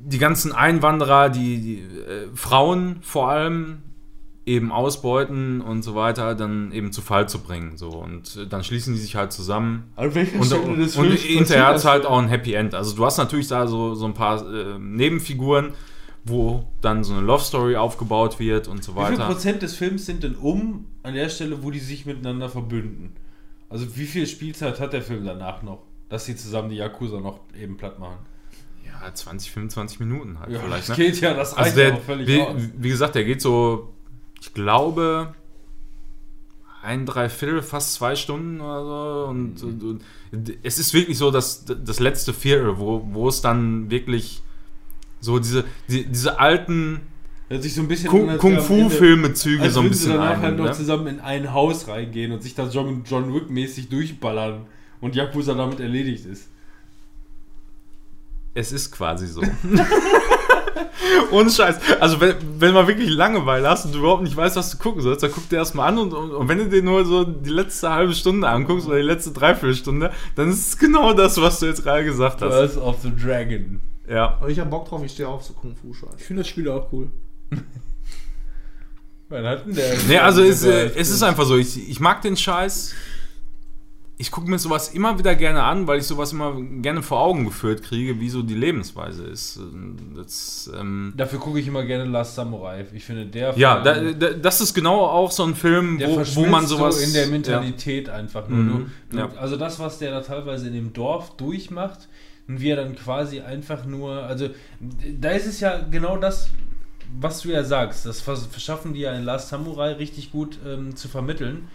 die ganzen Einwanderer, die, die äh, Frauen vor allem eben ausbeuten und so weiter, dann eben zu Fall zu bringen. So. Und äh, dann schließen die sich halt zusammen. An welcher Und, Stelle und, des und Films hinterher hat es halt auch ein Happy End. Also du hast natürlich da so, so ein paar äh, Nebenfiguren, wo dann so eine Love Story aufgebaut wird und so Wie viel weiter. Prozent des Films sind denn um an der Stelle, wo die sich miteinander verbünden? Also wie viel Spielzeit hat der Film danach noch, dass sie zusammen die Yakuza noch eben platt machen? Ja, 20, 25 Minuten halt Ja, vielleicht. das Ne? geht ja, das reicht Also der, auch völlig wie, aus. wie gesagt, der geht so, ich glaube, ein, drei Viertel, fast zwei Stunden oder so. Und, und, und es ist wirklich so, dass das letzte Viertel, wo, wo es dann wirklich so diese, die, diese alten so Kung-Fu-Filme-Züge so ein bisschen danach halt ein. noch Ne? zusammen in ein Haus reingehen und sich da John, John Wick mäßig durchballern und Yakuza damit erledigt ist. Es ist quasi so. *laughs* *laughs* Ohne Scheiß. Also, wenn, wenn man wirklich Langeweile hast und du überhaupt nicht weißt, was du gucken sollst, dann guck dir erstmal an und, und, und wenn du dir nur so die letzte halbe Stunde anguckst oder die letzte Dreiviertelstunde, dann ist es genau das, was du jetzt gerade gesagt hast. Birth of the Dragon. Ja. Aber ich hab Bock drauf, ich stehe auf so Kung-Fu-Scheiß. Ich finde das Spiel auch cool. *laughs* Wann hat denn der? Nee, also es, äh, es ist einfach so, ich, ich mag den Scheiß. Ich gucke mir sowas immer wieder gerne an, weil ich sowas immer gerne vor Augen geführt kriege, wie so die Lebensweise ist. Das, ähm, Dafür gucke ich immer gerne Last Samurai. Ich finde der. ja, da, Film- da, das ist genau auch so ein Film, wo, wo man sowas so in der Mentalität einfach nur. Mhm, Du, du, ja. Also das, was der da teilweise in dem Dorf durchmacht und wie er dann quasi einfach nur, also da ist es ja genau das, was du ja sagst. Das vers- verschaffen die ja in Last Samurai richtig gut ähm, zu vermitteln,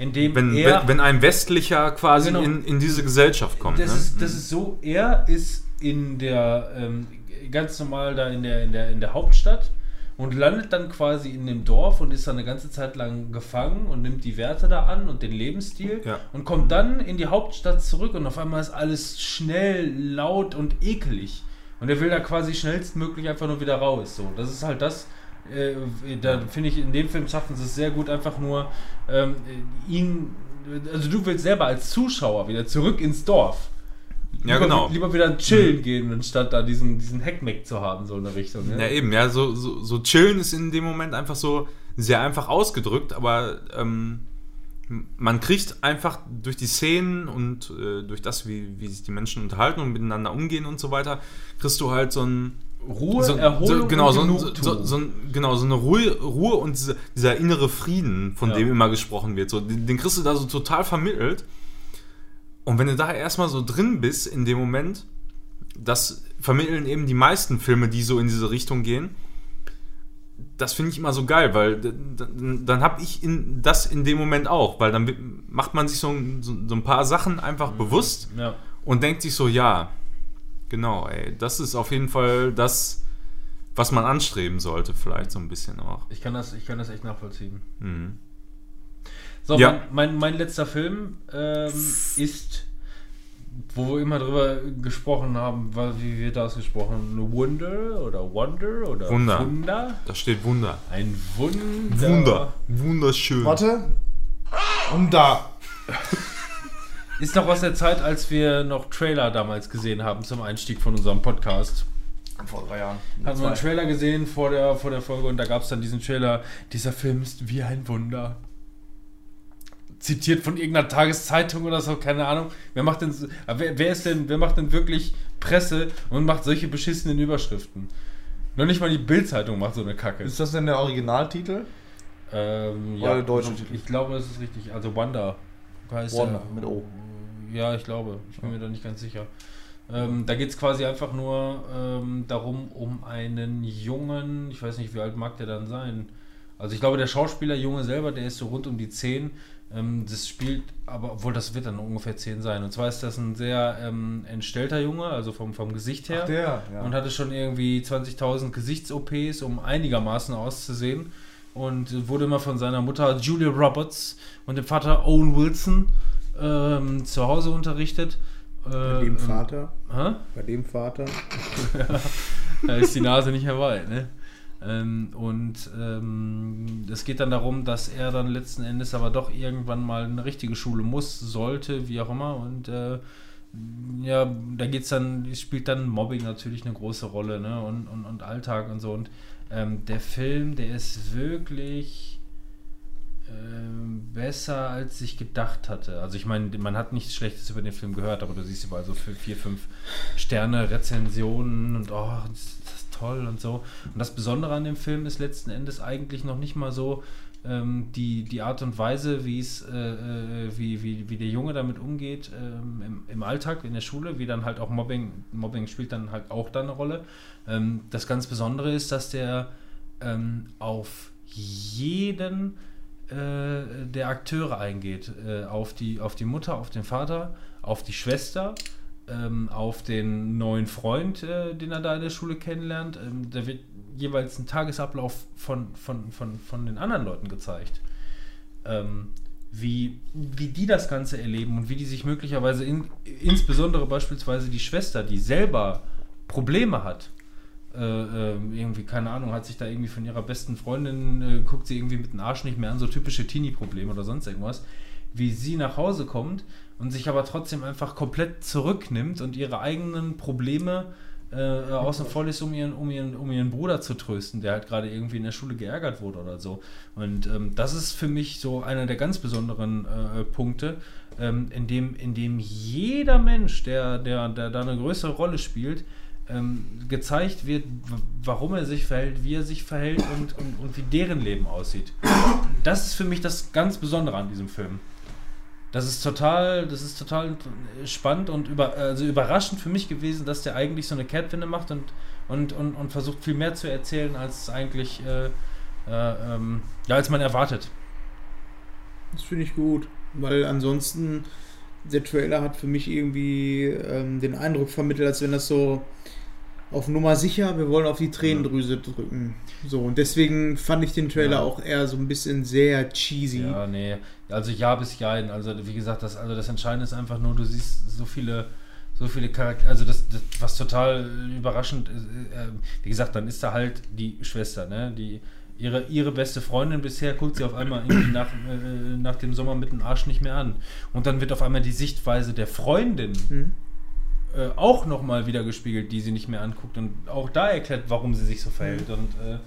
indem Wenn, er wenn, wenn ein Westlicher quasi Genau. in, in diese Gesellschaft kommt. Das, ne? ist, das ist so, er ist in der, ähm, ganz normal da in der, in, der, in der Hauptstadt und landet dann quasi in dem Dorf und ist dann eine ganze Zeit lang gefangen und nimmt die Werte da an und den Lebensstil Ja. und kommt dann in die Hauptstadt zurück und auf einmal ist alles schnell, laut und eklig. Und er will da quasi schnellstmöglich einfach nur wieder raus. So, das ist halt das. Äh, da finde ich, in dem Film schaffen sie es sehr gut, einfach nur ähm, ihn. Also, du willst selber als Zuschauer wieder zurück ins Dorf. Ja, lieber, genau. Lieber wieder chillen gehen, anstatt da diesen, diesen Heckmeck zu haben, so in der Richtung. Ne? Ja, eben, ja, so, so, so chillen ist in dem Moment einfach so sehr einfach ausgedrückt, aber ähm, man kriegt einfach durch die Szenen und äh, durch das, wie, wie sich die Menschen unterhalten und miteinander umgehen und so weiter, kriegst du halt so ein Ruhe, so, Erholung so, genau, so, Genugtuung. so, so, ein- genau, so eine Ruhe, Ruhe und diese, dieser innere Frieden, von Ja. dem immer gesprochen wird. So, den, den kriegst du da so total vermittelt. Und wenn du da erstmal so drin bist in dem Moment, das vermitteln eben die meisten Filme, die so in diese Richtung gehen. Das finde ich immer so geil, weil d- d- dann habe ich in, das in dem Moment auch, weil dann macht man sich so, ein- so, so ein paar Sachen einfach bewusst ja. und denkt sich so, ja, genau, ey, das ist auf jeden Fall das, was man anstreben sollte, vielleicht so ein bisschen auch. Ich kann das, ich kann das echt nachvollziehen. Mhm. So, Ja. mein, mein, mein letzter Film ähm, ist, wo wir immer drüber gesprochen haben, wie wird das gesprochen? Wonder oder Wonder oder Wunder. Wunder? Da steht Wunder. Ein Wunder. Wunder. Wunderschön. Warte, Und da. Ist noch aus der Zeit, als wir noch Trailer damals gesehen haben zum Einstieg von unserem Podcast. Vor drei Jahren. Haben wir einen. Trailer gesehen vor der, vor der Folge und da gab es dann diesen Trailer, dieser Film ist wie ein Wunder. Zitiert von irgendeiner Tageszeitung oder so, keine Ahnung. Wer macht denn, wer, wer ist denn, wer macht denn wirklich Presse und macht solche beschissenen Überschriften? Noch nicht mal die Bildzeitung macht so eine Kacke. Ist das denn der Originaltitel? Ähm, Oder der deutsche Titel? Ich glaube, das ist richtig. Also Wonder. heißt Wonder, der. mit O. Ja, ich glaube. Ich bin mir da nicht ganz sicher. Ähm, da geht es quasi einfach nur ähm, darum, um einen jungen, ich weiß nicht, wie alt mag der dann sein. Also ich glaube, der Schauspieler, Junge selber, der ist so rund um die 10. Ähm, das spielt, aber obwohl das wird dann ungefähr 10 sein. Und zwar ist das ein sehr ähm, entstellter Junge, also vom, vom Gesicht her. Ach, der, ja. Und hatte schon irgendwie 20.000 Gesichts-OPs, um einigermaßen auszusehen. Und wurde immer von seiner Mutter Julia Roberts und dem Vater Owen Wilson ähm, zu Hause unterrichtet. Bei Äh, dem ähm, Vater. Hä? Bei dem Vater. *laughs* Da ist die Nase nicht mehr weit, ne? Ähm, und ähm, es geht dann darum, dass er dann letzten Endes aber doch irgendwann mal eine richtige Schule muss, sollte, wie auch immer. Und äh, ja, da geht's dann, spielt dann Mobbing natürlich eine große Rolle, ne? Und, und, und Alltag und so. Und ähm, der Film, der ist wirklich ähm, besser, als ich gedacht hatte. Also ich meine, man hat nichts Schlechtes über den Film gehört, aber du siehst überall so vier, fünf Sterne Rezensionen und oh, das ist toll und so. Und das Besondere an dem Film ist letzten Endes eigentlich noch nicht mal so ähm, die, die Art und Weise, wie es, äh, äh, wie, wie, der Junge damit umgeht ähm, im, im Alltag, in der Schule, wie dann halt auch Mobbing, Mobbing spielt dann halt auch da eine Rolle. Ähm, das ganz Besondere ist, dass der ähm, auf jeden äh, der Akteure eingeht. Äh, auf, die, auf die Mutter, auf den Vater, auf die Schwester, ähm, auf den neuen Freund, äh, den er da in der Schule kennenlernt. Ähm, da wird jeweils ein Tagesablauf von, von, von, von den anderen Leuten gezeigt. Ähm, wie, wie die das Ganze erleben und wie die sich möglicherweise, in, insbesondere beispielsweise die Schwester, die selber Probleme hat, äh, ähm, irgendwie, keine Ahnung, hat sich da irgendwie von ihrer besten Freundin, äh, guckt sie irgendwie mit dem Arsch nicht mehr an, so typische Teenie-Probleme oder sonst irgendwas, wie sie nach Hause kommt und sich aber trotzdem einfach komplett zurücknimmt und ihre eigenen Probleme äh, außen vor lässt, um ihren, um, ihren, um ihren Bruder zu trösten, der halt gerade irgendwie in der Schule geärgert wurde oder so. Und ähm, das ist für mich so einer der ganz besonderen äh, Punkte, ähm, in, dem, in dem jeder Mensch, der, der, der da eine größere Rolle spielt, ähm, gezeigt wird, warum er sich verhält, wie er sich verhält und, und, und wie deren Leben aussieht. Das ist für mich das ganz Besondere an diesem Film. Das ist total, das ist total spannend und über, also überraschend für mich gewesen, dass der eigentlich so eine Kehrtwende macht und, und, und, und versucht viel mehr zu erzählen, als eigentlich äh, äh, ähm, ja, als man erwartet. Das finde ich gut, weil ansonsten der Trailer hat für mich irgendwie ähm, den Eindruck vermittelt, als wenn das so auf Nummer sicher, wir wollen auf die Tränendrüse drücken. So, und deswegen fand ich den Trailer Ja. auch eher so ein bisschen sehr cheesy. Ja, nee. Also ja bis jein. Also wie gesagt, das, also das Entscheidende ist einfach nur, du siehst so viele, so viele Charaktere, also das, das, was total überraschend ist, äh, wie gesagt, dann ist da halt die Schwester, ne? Die ihre, ihre beste Freundin bisher guckt sie auf einmal irgendwie nach, äh, nach dem Sommer mit dem Arsch nicht mehr an. Und dann wird auf einmal die Sichtweise der Freundin Hm? Äh, auch nochmal wieder gespiegelt, die sie nicht mehr anguckt und auch da erklärt, warum sie sich so verhält. Und äh,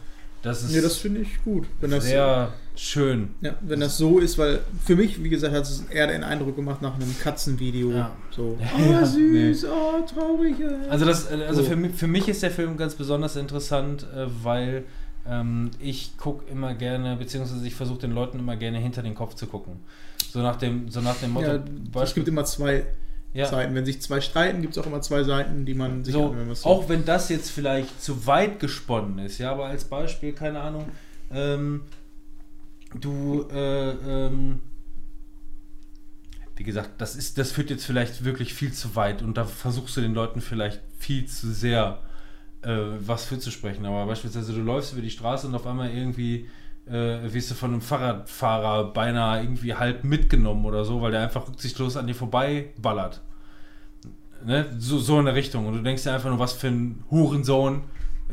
das ist Ja, das finde ich gut. Sehr schön. ja, wenn das so ist, weil für mich, wie gesagt, hat es eher den Eindruck gemacht nach einem Katzenvideo. Ja. So, *laughs* Ja, oh, süß, oh, traurig. Also, das, äh, also So. für, mich, für mich ist der Film ganz besonders interessant, äh, weil ähm, ich gucke immer gerne, beziehungsweise ich versuche den Leuten immer gerne hinter den Kopf zu gucken. So nach dem, so nach dem Motto. ja, es gibt immer zwei ja, Seiten. Wenn sich zwei streiten, gibt es auch immer zwei Seiten, die man sich so, anhören muss. auch wenn das jetzt vielleicht zu weit gesponnen ist, ja, aber als Beispiel, keine Ahnung, ähm, du, äh, ähm, wie gesagt, das ist, das führt jetzt vielleicht wirklich viel zu weit und da versuchst du den Leuten vielleicht viel zu sehr äh, was für zu sprechen. Aber beispielsweise du läufst über die Straße und auf einmal irgendwie äh, wirst du von einem Fahrradfahrer beinahe irgendwie halb mitgenommen oder so, weil der einfach rücksichtslos an dir vorbei ballert. Ne? So, so in der Richtung. Und du denkst dir einfach nur, was für ein Hurensohn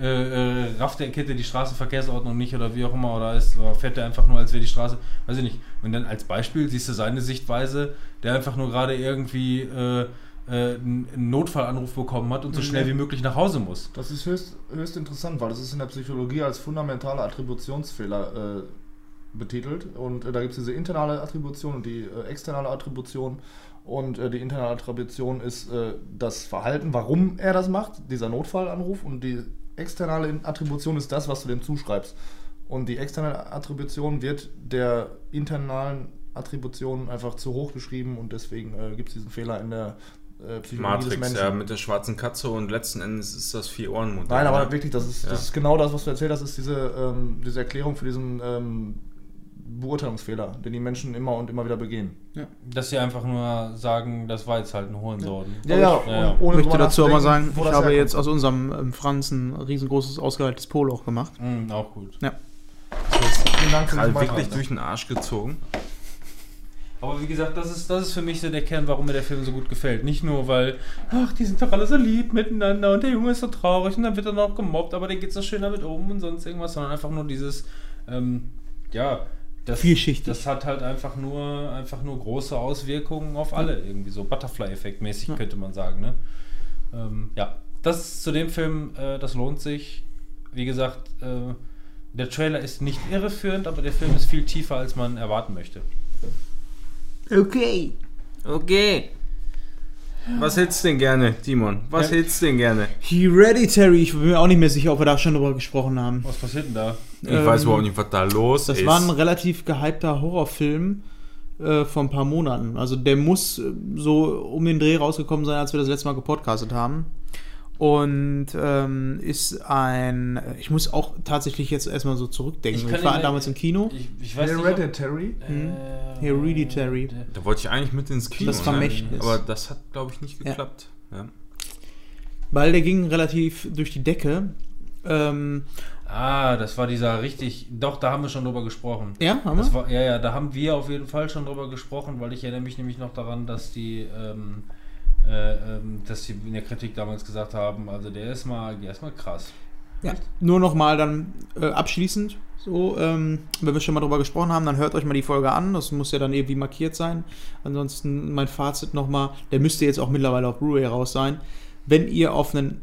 äh, äh, rafft der Kind die Straßenverkehrsordnung nicht oder wie auch immer oder, ist, oder fährt er einfach nur, als wäre die Straße, weiß ich nicht. Und dann als Beispiel siehst du seine Sichtweise, der einfach nur gerade irgendwie äh, äh, einen Notfallanruf bekommen hat und so Mhm. schnell wie möglich nach Hause muss. Das ist höchst, höchst interessant, weil das ist in der Psychologie als fundamentaler Attributionsfehler äh, betitelt. Und äh, da gibt es diese internale Attribution und die äh, externe Attribution. Und äh, die internale Attribution ist äh, das Verhalten, warum er das macht, dieser Notfallanruf. Und die externe Attribution ist das, was du dem zuschreibst. Und die externe Attribution wird der internalen Attribution einfach zu hoch geschrieben und deswegen äh, gibt es diesen Fehler in der äh, Psychologie des Matrix, Menschen. ja, mit der schwarzen Katze und letzten Endes ist das Vier-Ohren-Modell. Nein, aber ne? wirklich, das ist, Ja. das ist genau das, was du erzählt hast, ist diese, ähm, diese Erklärung für diesen ähm, Beurteilungsfehler, den die Menschen immer und immer wieder begehen. Dass sie einfach nur sagen, das war jetzt halt ein Hohensohn. Ja, ja, Ja, ja. und ohne Ich möchte dazu mal sagen, ich das habe herkommt. jetzt aus unserem ähm, Franz ein riesengroßes, ausgeheiltes Polo auch gemacht. Mhm, auch gut. Vielen Dank für diesen wirklich Beitrag. durch den Arsch gezogen. Aber wie gesagt, das ist, das ist für mich so der Kern, warum mir der Film so gut gefällt. Nicht nur, weil, ach, die sind doch alle so lieb miteinander und der Junge ist so traurig und dann wird er noch gemobbt, aber der geht so schön damit um und sonst irgendwas, sondern einfach nur dieses, ähm, ja, das, Vielschichtig. das hat halt einfach nur, einfach nur große Auswirkungen auf alle, irgendwie so Butterfly-Effekt mäßig, Ja. könnte man sagen, ne? Ähm, ja, das zu dem Film, äh, das lohnt sich. Wie gesagt, äh, der Trailer ist nicht irreführend, aber der Film ist viel tiefer, als man erwarten möchte. Okay. Okay. Was hättest du denn gerne, Timon? Was Ja. hättest du denn gerne? Hereditary, ich bin mir auch nicht mehr sicher, ob wir da schon drüber gesprochen haben. Was passiert denn da? Ich Ähm, weiß überhaupt nicht, was da los Das ist. war ein relativ gehypter Horrorfilm äh, vor ein paar Monaten. Also der muss äh, so um den Dreh rausgekommen sein, als wir das letzte Mal gepodcastet haben. Und ähm, ist ein. Ich muss auch tatsächlich jetzt erstmal so zurückdenken. Ich Ich, war nicht- damals im Kino. Ich, ich weiß nicht. Hereditary? ob- Hm. Äh, Hereditary. da wollte ich eigentlich mit ins Kino. Das Vermächtnis. Ne? Aber das hat, glaube ich, nicht Ja. geklappt. Ja. Weil der ging relativ durch die Decke. Ähm, Ah, das war dieser richtig. Doch, da haben wir schon drüber gesprochen. ja, haben Das wir? war, ja, ja, da haben wir auf jeden Fall schon drüber gesprochen, weil ich erinnere mich nämlich noch daran, dass die, ähm, äh, ähm, dass die in der Kritik damals gesagt haben, also der ist mal, der ist mal krass. Ja. Nur nochmal dann äh, abschließend, so, ähm, wenn wir schon mal drüber gesprochen haben, dann hört euch mal die Folge an. Das muss ja dann irgendwie markiert sein. Ansonsten mein Fazit nochmal, der müsste jetzt auch mittlerweile auf Blu-ray raus sein. Wenn ihr auf einen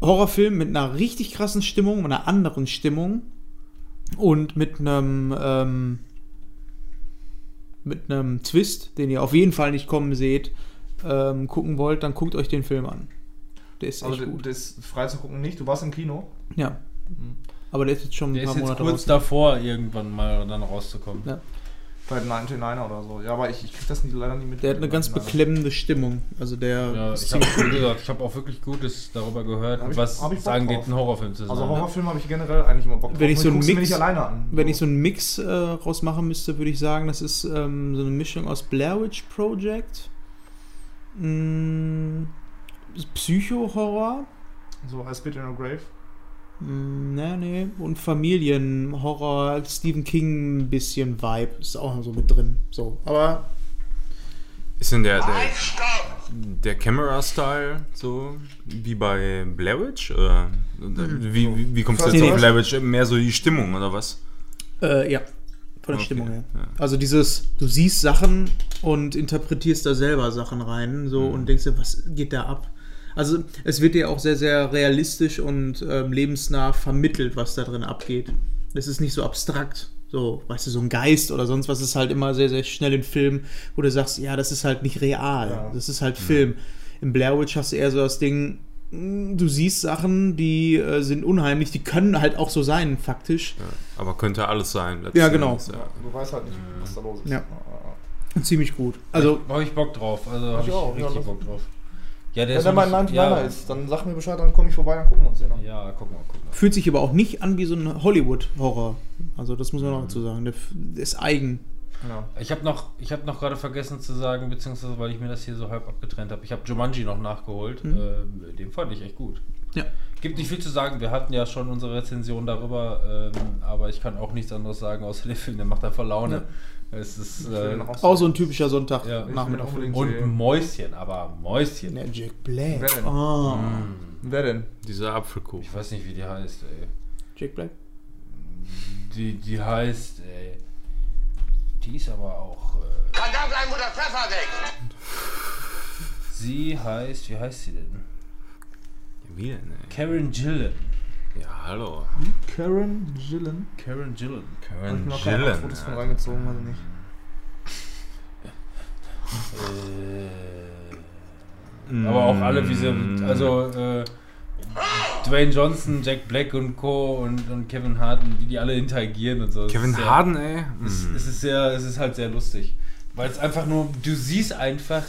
Horrorfilm mit einer richtig krassen Stimmung, einer anderen Stimmung und mit einem ähm, mit einem Twist, den ihr auf jeden Fall nicht kommen seht, ähm, gucken wollt, dann guckt euch den Film an. Der ist echt Also gut. das ist frei zu gucken nicht. Du warst im Kino. Ja. Aber der ist jetzt schon ein Der paar ist jetzt Monate kurz raus. davor, irgendwann mal dann rauszukommen. Ja. Bei 99er oder so. Ja, aber ich, ich krieg das nicht, leider nicht mit. Der hat eine ganz beklemmende Stimmung. Also der Ja, ich habe ziemlich gut. gesagt, ich habe auch wirklich Gutes darüber gehört, Hab ich- was hab ich es angeht, einen Horrorfilm zu sein. Also? Horrorfilm habe ich generell eigentlich immer Bock drauf. Wenn ich so einen Mix- an. Wenn ich so einen Mix äh, rausmachen müsste, würde ich sagen, das ist ähm, so eine Mischung aus Blair Witch Project, mh, Psycho-Horror, So I Spit in a Grave. mh, nee, nee, und Familienhorror, Stephen King ein bisschen Vibe, ist auch noch so mit drin. So, aber Ist denn der, der, der Camera-Style so wie bei Blair Witch? Oder wie, wie, wie kommst du jetzt auf? Blair Witch? Mehr so die Stimmung oder was? äh, ja, von der Okay, Stimmung her. ja. Also dieses, du siehst Sachen und interpretierst da selber Sachen rein, so Mhm. und denkst dir, was geht da ab? Also es wird dir auch sehr, sehr realistisch und ähm, lebensnah vermittelt, was da drin abgeht. Es ist nicht so abstrakt, so, weißt du, so ein Geist oder sonst was ist halt immer sehr, sehr schnell in Filmen, wo du sagst, ja, das ist halt nicht real, Ja. das ist halt Film. Im Blair Witch hast du eher so das Ding, du siehst Sachen, die äh, sind unheimlich, die können halt auch so sein, faktisch. Ja, aber könnte alles sein. Ja, genau. Endes, Ja, Ja. du weißt halt nicht, was da los ist. Ja. Ziemlich gut. Also, habe ich Bock drauf. Also habe Ich ich, auch, ja, richtig das- Bock drauf. Ja, der Wenn ist der noch mal ein nicht- 99er ja, ist, dann sag mir Bescheid, dann komme ich vorbei, dann gucken wir uns den an. Ja, guck mal, guck mal. Fühlt sich aber auch nicht an wie so ein Hollywood-Horror. Also das muss man noch dazu sagen. Der ist eigen. Genau. Ich habe noch, ich habe noch gerade vergessen zu sagen, beziehungsweise weil ich mir das hier so halb abgetrennt habe. Ich habe Jumanji noch nachgeholt. Mhm. Äh, den fand ich echt gut. Ja. Gibt nicht viel zu sagen. Wir hatten ja schon unsere Rezension darüber, ähm, aber ich kann auch nichts anderes sagen, außer der Film, der macht einfach Laune. Es ist äh, auch Auch so ein typischer Sonntag Ja. Nachmittag. und. Mäuschen, aber Mäuschen. Ja, Jack Black. Wer denn? Ah, Wer denn? Dieser Apfelkuchen. Ich weiß nicht, wie die heißt, ey. Jack Black. Die, die heißt, ey. Die ist aber auch. Äh, Verdammt, ein Mutter Pfeffer weg! sie heißt, wie heißt sie denn? Wie denn, ey? Karen Gillan. Ja, hallo. Karen Gillen. Karen ich Karen mir noch keine Gillan. Fotos von reingezogen, also nicht. Äh, aber auch alle, wie sie. Also, äh, Dwayne Johnson, Jack Black und Co. und, und Kevin Hart, und wie die alle interagieren und so. Kevin ist sehr- Harden, ey. Es, Mm. es ist sehr, es ist halt sehr lustig. Weil es einfach nur, du siehst einfach,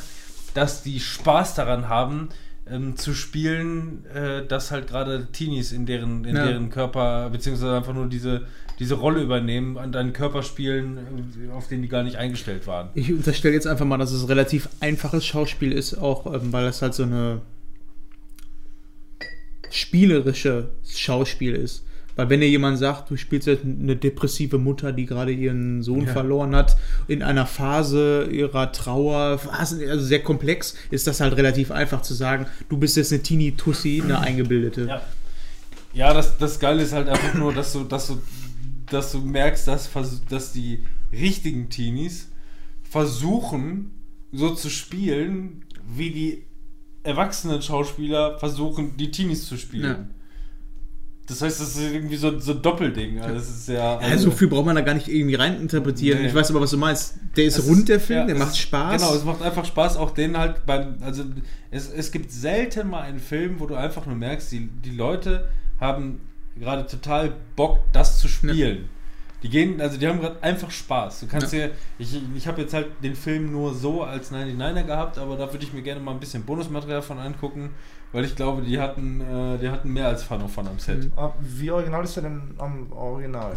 dass die Spaß daran haben, ähm, zu spielen, äh, dass halt gerade Teenies in deren, in Ja. deren Körper, beziehungsweise einfach nur diese, diese Rolle übernehmen, an deinen Körper spielen, äh, auf den die gar nicht eingestellt waren. Ich unterstelle jetzt einfach mal, dass es relativ einfaches Schauspiel ist, auch ähm, weil es halt so eine spielerische Schauspiel ist. Weil wenn dir jemand sagt, du spielst jetzt eine depressive Mutter, die gerade ihren Sohn Ja. verloren hat, in einer Phase ihrer Trauer, also sehr komplex, ist das halt relativ einfach zu sagen, du bist jetzt eine Teenie-Tussi, eine *clears throat* eingebildete. Ja. Ja, das, das Geile ist halt einfach nur, dass du, dass du, dass du merkst, dass, dass die richtigen Teenies versuchen, so zu spielen, wie die erwachsenen Schauspieler versuchen, die Teenies zu spielen. Ja. Das heißt, das ist irgendwie so, so ein Doppelding. Also das ist ja. Ja, so viel braucht man da gar nicht irgendwie reininterpretieren. Nee. Ich weiß aber, was du meinst. Der ist Es rund, der Film, ja, der macht ist- Spaß. Genau, es macht einfach Spaß, auch den halt beim, also es, es gibt selten mal einen Film, wo du einfach nur merkst, die, die Leute haben gerade total Bock, das zu spielen. Die gehen, also die haben gerade einfach Spaß. Du kannst ja, ich, ich habe jetzt halt den Film nur so als 99er gehabt, aber da würde ich mir gerne mal ein bisschen Bonusmaterial von angucken, weil ich glaube, die hatten, äh, die hatten mehr als Fun Fun am Set. Mhm. Ah, Wie original ist der denn am Original?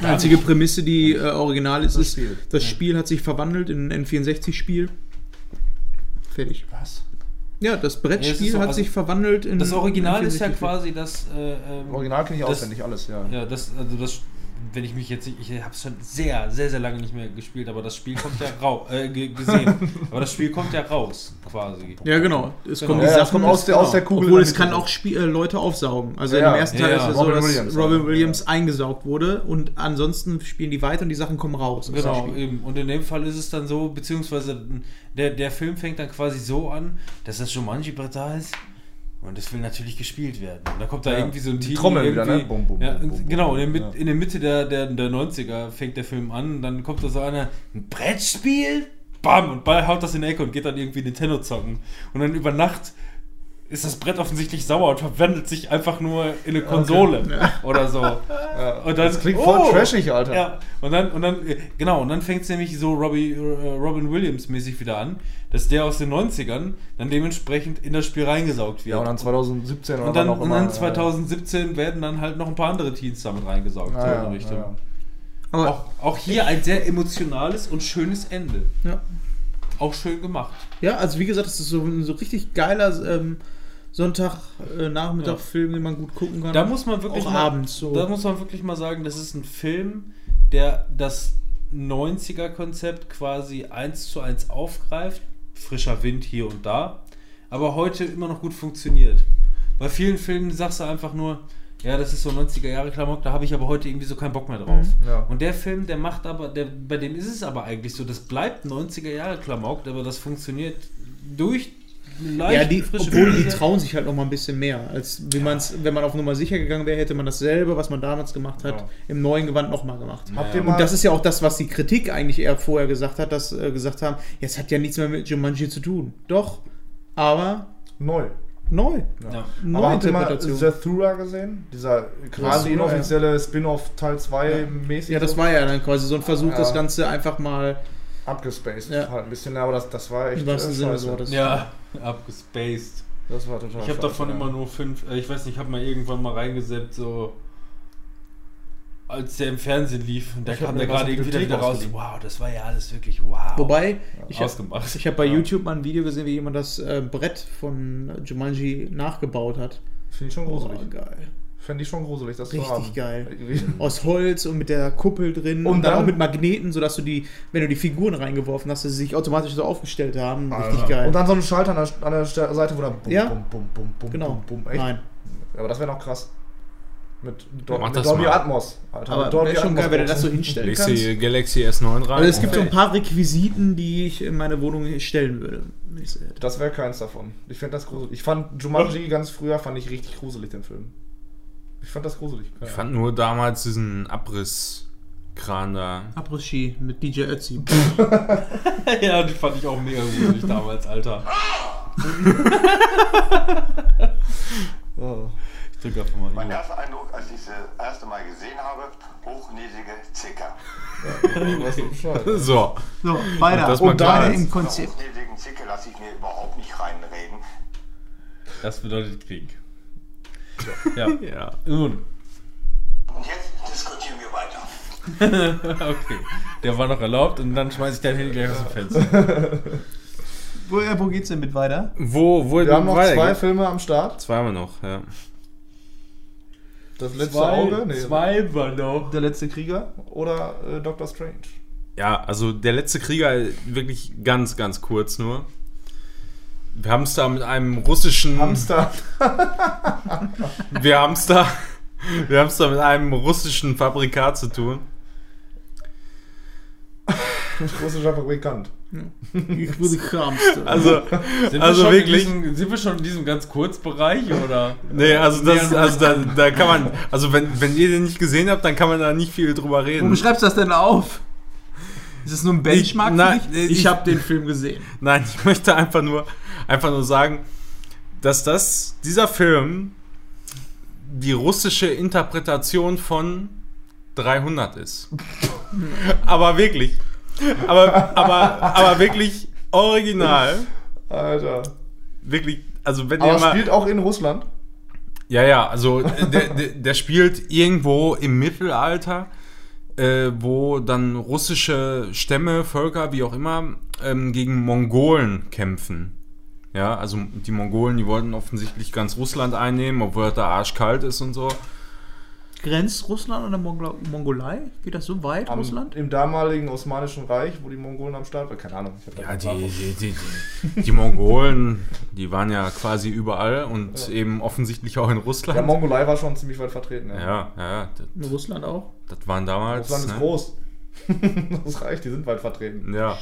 Die einzige Prämisse, die äh, original ist, Das ist, Spiel. das Spiel hat sich verwandelt in ein N64-Spiel. Fertig. Was? Ja, das Ja, Brettspiel so, hat also sich verwandelt in Das Original ist ja N64-Spiel. quasi das. Äh, ähm, Original kenne ich das- auswendig alles, ja. Ja, das, also das, wenn ich mich jetzt, nicht- ich habe es schon sehr, sehr, sehr lange nicht mehr gespielt, aber das Spiel kommt ja raus, äh, ge- gesehen. *laughs* aber das Spiel kommt ja raus, quasi. Ja, genau. Es Genau. kommen Ja, die ja, es Sachen kommt aus der- aus der Kugel Obwohl es kann auch Spiel, äh, Leute aufsaugen. Also Ja, ja. ersten Teil ja. ist es so, Robin dass Williams, Robin ja. Williams eingesaugt wurde und ansonsten spielen die weiter und die Sachen kommen raus. Genau, eben. Und in dem Fall ist es dann so, beziehungsweise der, der Film fängt dann quasi so an, dass das Jumanji-Brett da ist. Und es will natürlich gespielt werden. Und da kommt da Ja, irgendwie so ein die Teenie Trommel wieder, ne? Bum, bum, ja, bum, und bum, genau, in der, ja. Mit, in der Mitte der, der, der 90er fängt der Film an. Dann kommt da so einer, ein Brettspiel? Bam! Und Ball haut das in die Ecke und geht dann irgendwie Nintendo zocken. Und dann über Nacht ist das Brett offensichtlich sauer und verwandelt sich einfach nur in eine Konsole oder so. *laughs* Und dann, Das klingt voll trashig, Alter. Ja, und dann, und dann, äh, genau, und dann fängt es nämlich so Robbie, äh, Robin Williams mäßig wieder an, dass der aus den 90ern dann dementsprechend in das Spiel reingesaugt wird. Ja, und dann 2017 oder und dann, auch und immer, dann äh, 2017 werden dann halt noch ein paar andere Teens damit reingesaugt, so ja, in ja, der Richtung. ja. Aber Auch, auch hier ein sehr emotionales und schönes Ende. ja. Auch schön gemacht. ja, also wie gesagt, es ist so ein so richtig geiler ähm, Sonntag-Nachmittag-Film, den man gut gucken kann. Da muss man wirklich Auch mal, abends so. Da muss man wirklich mal sagen, das ist ein Film, der das 90er-Konzept quasi eins zu eins aufgreift. Frischer Wind hier und da. Aber heute immer noch gut funktioniert. Bei vielen Filmen sagst du einfach nur, ja, das ist so 90er Jahre Klamauk, da habe ich aber heute irgendwie so keinen Bock mehr drauf. Mhm. Ja. Und der Film, der macht aber, der, bei dem ist es aber eigentlich so, das bleibt 90er Jahre Klamauk, aber das funktioniert durch leicht ja, die, frische obwohl die Bilder. trauen sich halt noch mal ein bisschen mehr, als wie man's, wenn man auf Nummer sicher gegangen wäre, hätte man dasselbe, was man damals gemacht hat, Ja. im neuen Gewand noch mal gemacht. Habt Ja. ihr mal, Und das ist ja auch das, was die Kritik eigentlich eher vorher gesagt hat, dass äh, gesagt haben, jetzt hat ja nichts mehr mit Jumanji zu tun. Doch, aber neu. neu. Ja. Neue Aber habt ihr mal. Zathura gesehen? Dieser quasi inoffizielle Spin-off Teil 2 Ja. mäßig. Ja, das so war ja dann quasi so ein Versuch, Ja. das Ganze einfach mal abgespaced. Ja. Halt ein bisschen, aber das, das war echt im wahrsten äh, Sinne scheiße. Wortes. Ja, abgespaced. Das war total Ich habe davon ja. immer nur fünf, äh, ich weiß nicht, ich habe mal irgendwann mal reingesetzt, so als der im Fernsehen lief. Und da Ich hab kam der gerade irgendwie wieder raus. Wow, das war ja alles wirklich wow. Wobei, ich habe ausgemacht. ich hab bei Ja. YouTube mal ein Video gesehen, wie jemand das äh, Brett von Jumanji nachgebaut hat. Finde ich schon gruselig. Oh, geil. Fände ich schon gruselig, das zu Richtig haben. geil. *laughs* Aus Holz und mit der Kuppel drin Und und, dann, dann- auch mit Magneten, sodass du die, wenn du die Figuren reingeworfen hast, dass sie sich automatisch so aufgestellt haben. Richtig Alter. geil. Und dann so ein Schalter an der, an der Seite, wo dann bum, Ja. bum, bum, bum, bum, genau. bum, bum. Echt? Nein. Aber das wäre noch krass. Mit, Do mit das Dolby mal. Atmos. Alter. Aber Dolby wäre schon geil, wenn du das so hinstellen Legst kannst. die Galaxy S9 rein. Also es gibt so ein paar Requisiten, die ich in meine Wohnung stellen würde. Das wäre keins davon. Ich finde das gruselig. Ich fand Jumanji ganz früher, fand ich richtig gruselig, den Film. Ich fand das gruselig. Ich fand nur damals diesen Abrisskran da. Après-Ski mit DJ Ötzi. *laughs* ja, die fand ich auch mega gruselig damals, Alter. *laughs* Oh. Ich drück einfach mal Mein erster Eindruck, als ich sie das erste Mal gesehen habe, hochnäsige Zicker. So. So, weiter. Und klar weiter ist. im Konzept. hochnäsigen Zicke lasse ich mir überhaupt nicht reinreden. Das bedeutet Krieg. Ja. Ja. Nun. Und jetzt diskutieren wir weiter. *laughs* Okay. Der war noch erlaubt und dann schmeiß ich dein Handy gleich aus dem Fenster. *laughs* Wo, äh, wo geht's denn mit weiter? Wo, wo Wir haben noch zwei weitergeht? Filme am Start. Zwei haben wir noch, ja. Das letzte Auge. Nee. zwei war noch. Der letzte Krieger oder äh, Doctor Strange. Ja, also der letzte Krieger, wirklich ganz, ganz kurz nur. Wir haben es da mit einem russischen. Hamster. Wir haben es da. Wir haben es da mit einem russischen Fabrikat zu tun. Russischer Fabrikant. Ich würde Kramste. Also, Sind, also wir schon wirklich. In diesem, sind wir schon in diesem ganz Kurzbereich oder? Nee, also das, also da, da kann man, also wenn, wenn ihr den nicht gesehen habt, dann kann man da nicht viel drüber Wo reden. schreibst du das denn auf? Ist das nur ein Benchmark Ich- nein, für dich? ich- Ich habe den Film gesehen. Nein, ich möchte einfach nur, einfach nur sagen, dass das, dieser Film die russische Interpretation von 300 ist. *laughs* aber wirklich. Aber, aber, aber wirklich original. Alter. Wirklich, also wenn Aber ihr mal. spielt auch in Russland. Ja, ja, also der, der, der spielt irgendwo im Mittelalter, äh, wo dann russische Stämme, Völker, wie auch immer, ähm, gegen Mongolen kämpfen. Ja, also die Mongolen, die wollten offensichtlich ganz Russland einnehmen, obwohl da arschkalt ist und so. Grenzt Russland an der Mongol Mongolei? Geht das so weit, Am, Russland? Im damaligen Osmanischen Reich, wo die Mongolen am Start waren. Keine Ahnung. Ja, die, die, die, die, die Mongolen, die waren ja quasi überall und eben offensichtlich auch in Ja, Russland. Mongolei war schon ziemlich weit vertreten. Ja. Ja, ja, In Russland auch? Das waren damals. Russland ist ne? groß. *laughs* das reicht, die sind weit vertreten. Ja.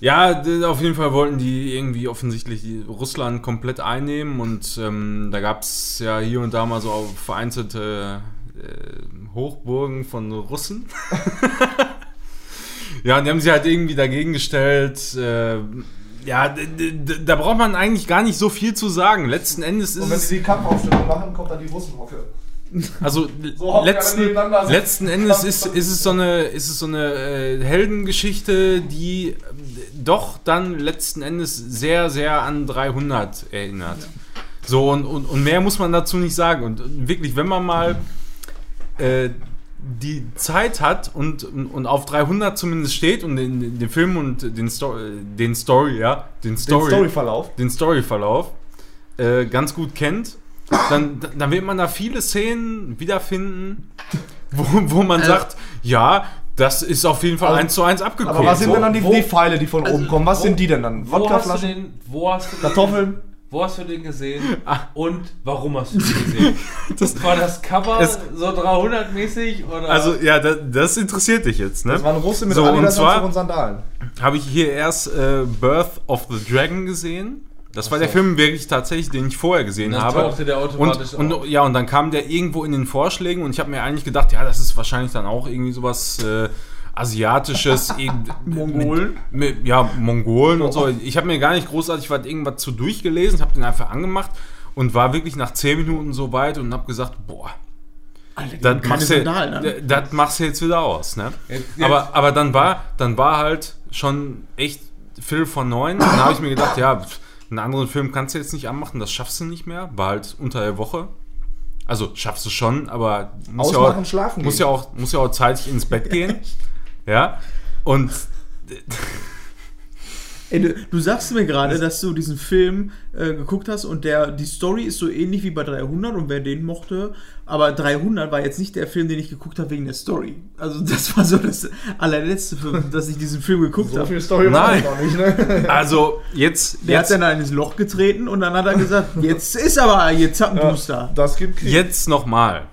Ja, auf jeden Fall wollten die irgendwie offensichtlich Russland komplett einnehmen und ähm, da gab es ja hier und da mal so vereinzelte äh, Hochburgen von Russen. *laughs* ja, und die haben sich halt irgendwie dagegen gestellt. Äh, ja, da braucht man eigentlich gar nicht so viel zu sagen. Letzten Endes ist Und wenn sie die Kampfaufstellung machen, kommt dann die Russenhocke. Also So letzten, letzten Endes ist, ist es so eine, ist es so eine äh, Heldengeschichte, die äh, doch dann letzten Endes sehr, sehr an 300 erinnert. So, und, und, und mehr muss man dazu nicht sagen. Und wirklich, wenn man mal äh, die Zeit hat und, und, und auf 300 zumindest steht und den, den Film und den, Sto den Story, ja, den Den Story, Storyverlauf. den Storyverlauf äh, ganz gut kennt, dann, dann wird man da viele Szenen wiederfinden, wo, wo man sagt, ja, das ist auf jeden Fall Also- eins zu eins abgeguckt. Aber was sind denn dann die, wo- die Pfeile, die von oben kommen? Was wo- sind die denn dann? Wo hast, du Wodkaflaschen? den, wo hast du den, Kartoffeln? Wo hast du den gesehen? *laughs* Und warum hast du den gesehen? *laughs* das war das Cover Es- so 300-mäßig oder? also ja, das, das interessiert dich jetzt, ne? Das waren Russe mit So, und Adidas-Anzug zwar- und Sandalen. Habe ich hier erst äh, Birth of the Dragon gesehen. Das war der Film wirklich tatsächlich, den ich vorher gesehen Dann habe. tauchte der automatisch und, auf. und ja, und dann kam der irgendwo in den Vorschlägen und ich habe mir eigentlich gedacht, ja, das ist wahrscheinlich dann auch irgendwie sowas äh, asiatisches, *laughs* Mongolen? Mit, mit, ja, Mongolen und so. Ich habe mir gar nicht großartig was irgendwas zu durchgelesen, habe den einfach angemacht und war wirklich nach 10 Minuten so weit und habe gesagt, boah, Alter, das machst, du, d- das machst du jetzt wieder aus, ne? Jetzt- jetzt- Aber, aber dann war, dann war halt schon echt Phil von 9. Dann habe ich mir gedacht, ja, einen anderen Film kannst du jetzt nicht anmachen, das schaffst du nicht mehr. War halt unter der Woche. Also schaffst du schon, aber muss ja auch, schlafen muss gehen. ja auch muss ja auch zeitig ins Bett gehen. *laughs* ja. Und Ey, du, du sagst mir gerade, dass du diesen Film äh, geguckt hast und der, die Story ist so ähnlich wie bei 300 und wer den mochte, aber 300 war jetzt nicht der Film, den ich geguckt habe wegen der Story. Also *laughs* das war so das allerletzte, für, dass ich diesen Film geguckt So habe. viel Story war noch nicht, ne? *laughs* also jetzt Der hat jetzt, dann in ins Loch getreten und dann hat er gesagt, *laughs* jetzt ist aber, jetzt hat ein Booster. Das gibt Krieg. jetzt noch mal.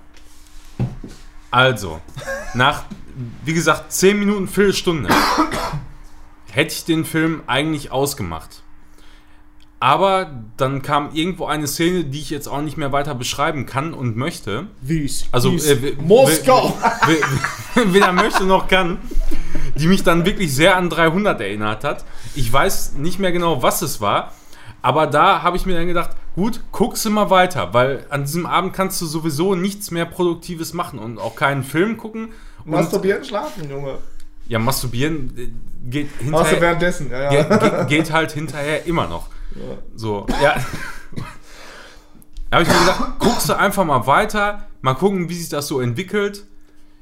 Also nach wie gesagt 10 Minuten Viertelstunde hätte ich den Film eigentlich ausgemacht. Aber dann kam irgendwo eine Szene, die ich jetzt auch nicht mehr weiter beschreiben kann und möchte. Wie's? Also Wie's? äh, Moskau! weder *laughs* möchte noch kann, die mich dann wirklich sehr an 300 erinnert hat. Ich weiß nicht mehr genau, was es war, aber da habe ich mir dann gedacht, gut, guckst du mal weiter, weil an diesem Abend kannst du sowieso nichts mehr Produktives machen und auch keinen Film gucken. Masturbieren, schlafen, Junge. Ja, masturbieren äh, geht hinterher, währenddessen, ja, ja. ge, geht halt hinterher immer noch. So, ja. Da habe ich mir gedacht, guckst du einfach mal weiter, mal gucken, wie sich das so entwickelt.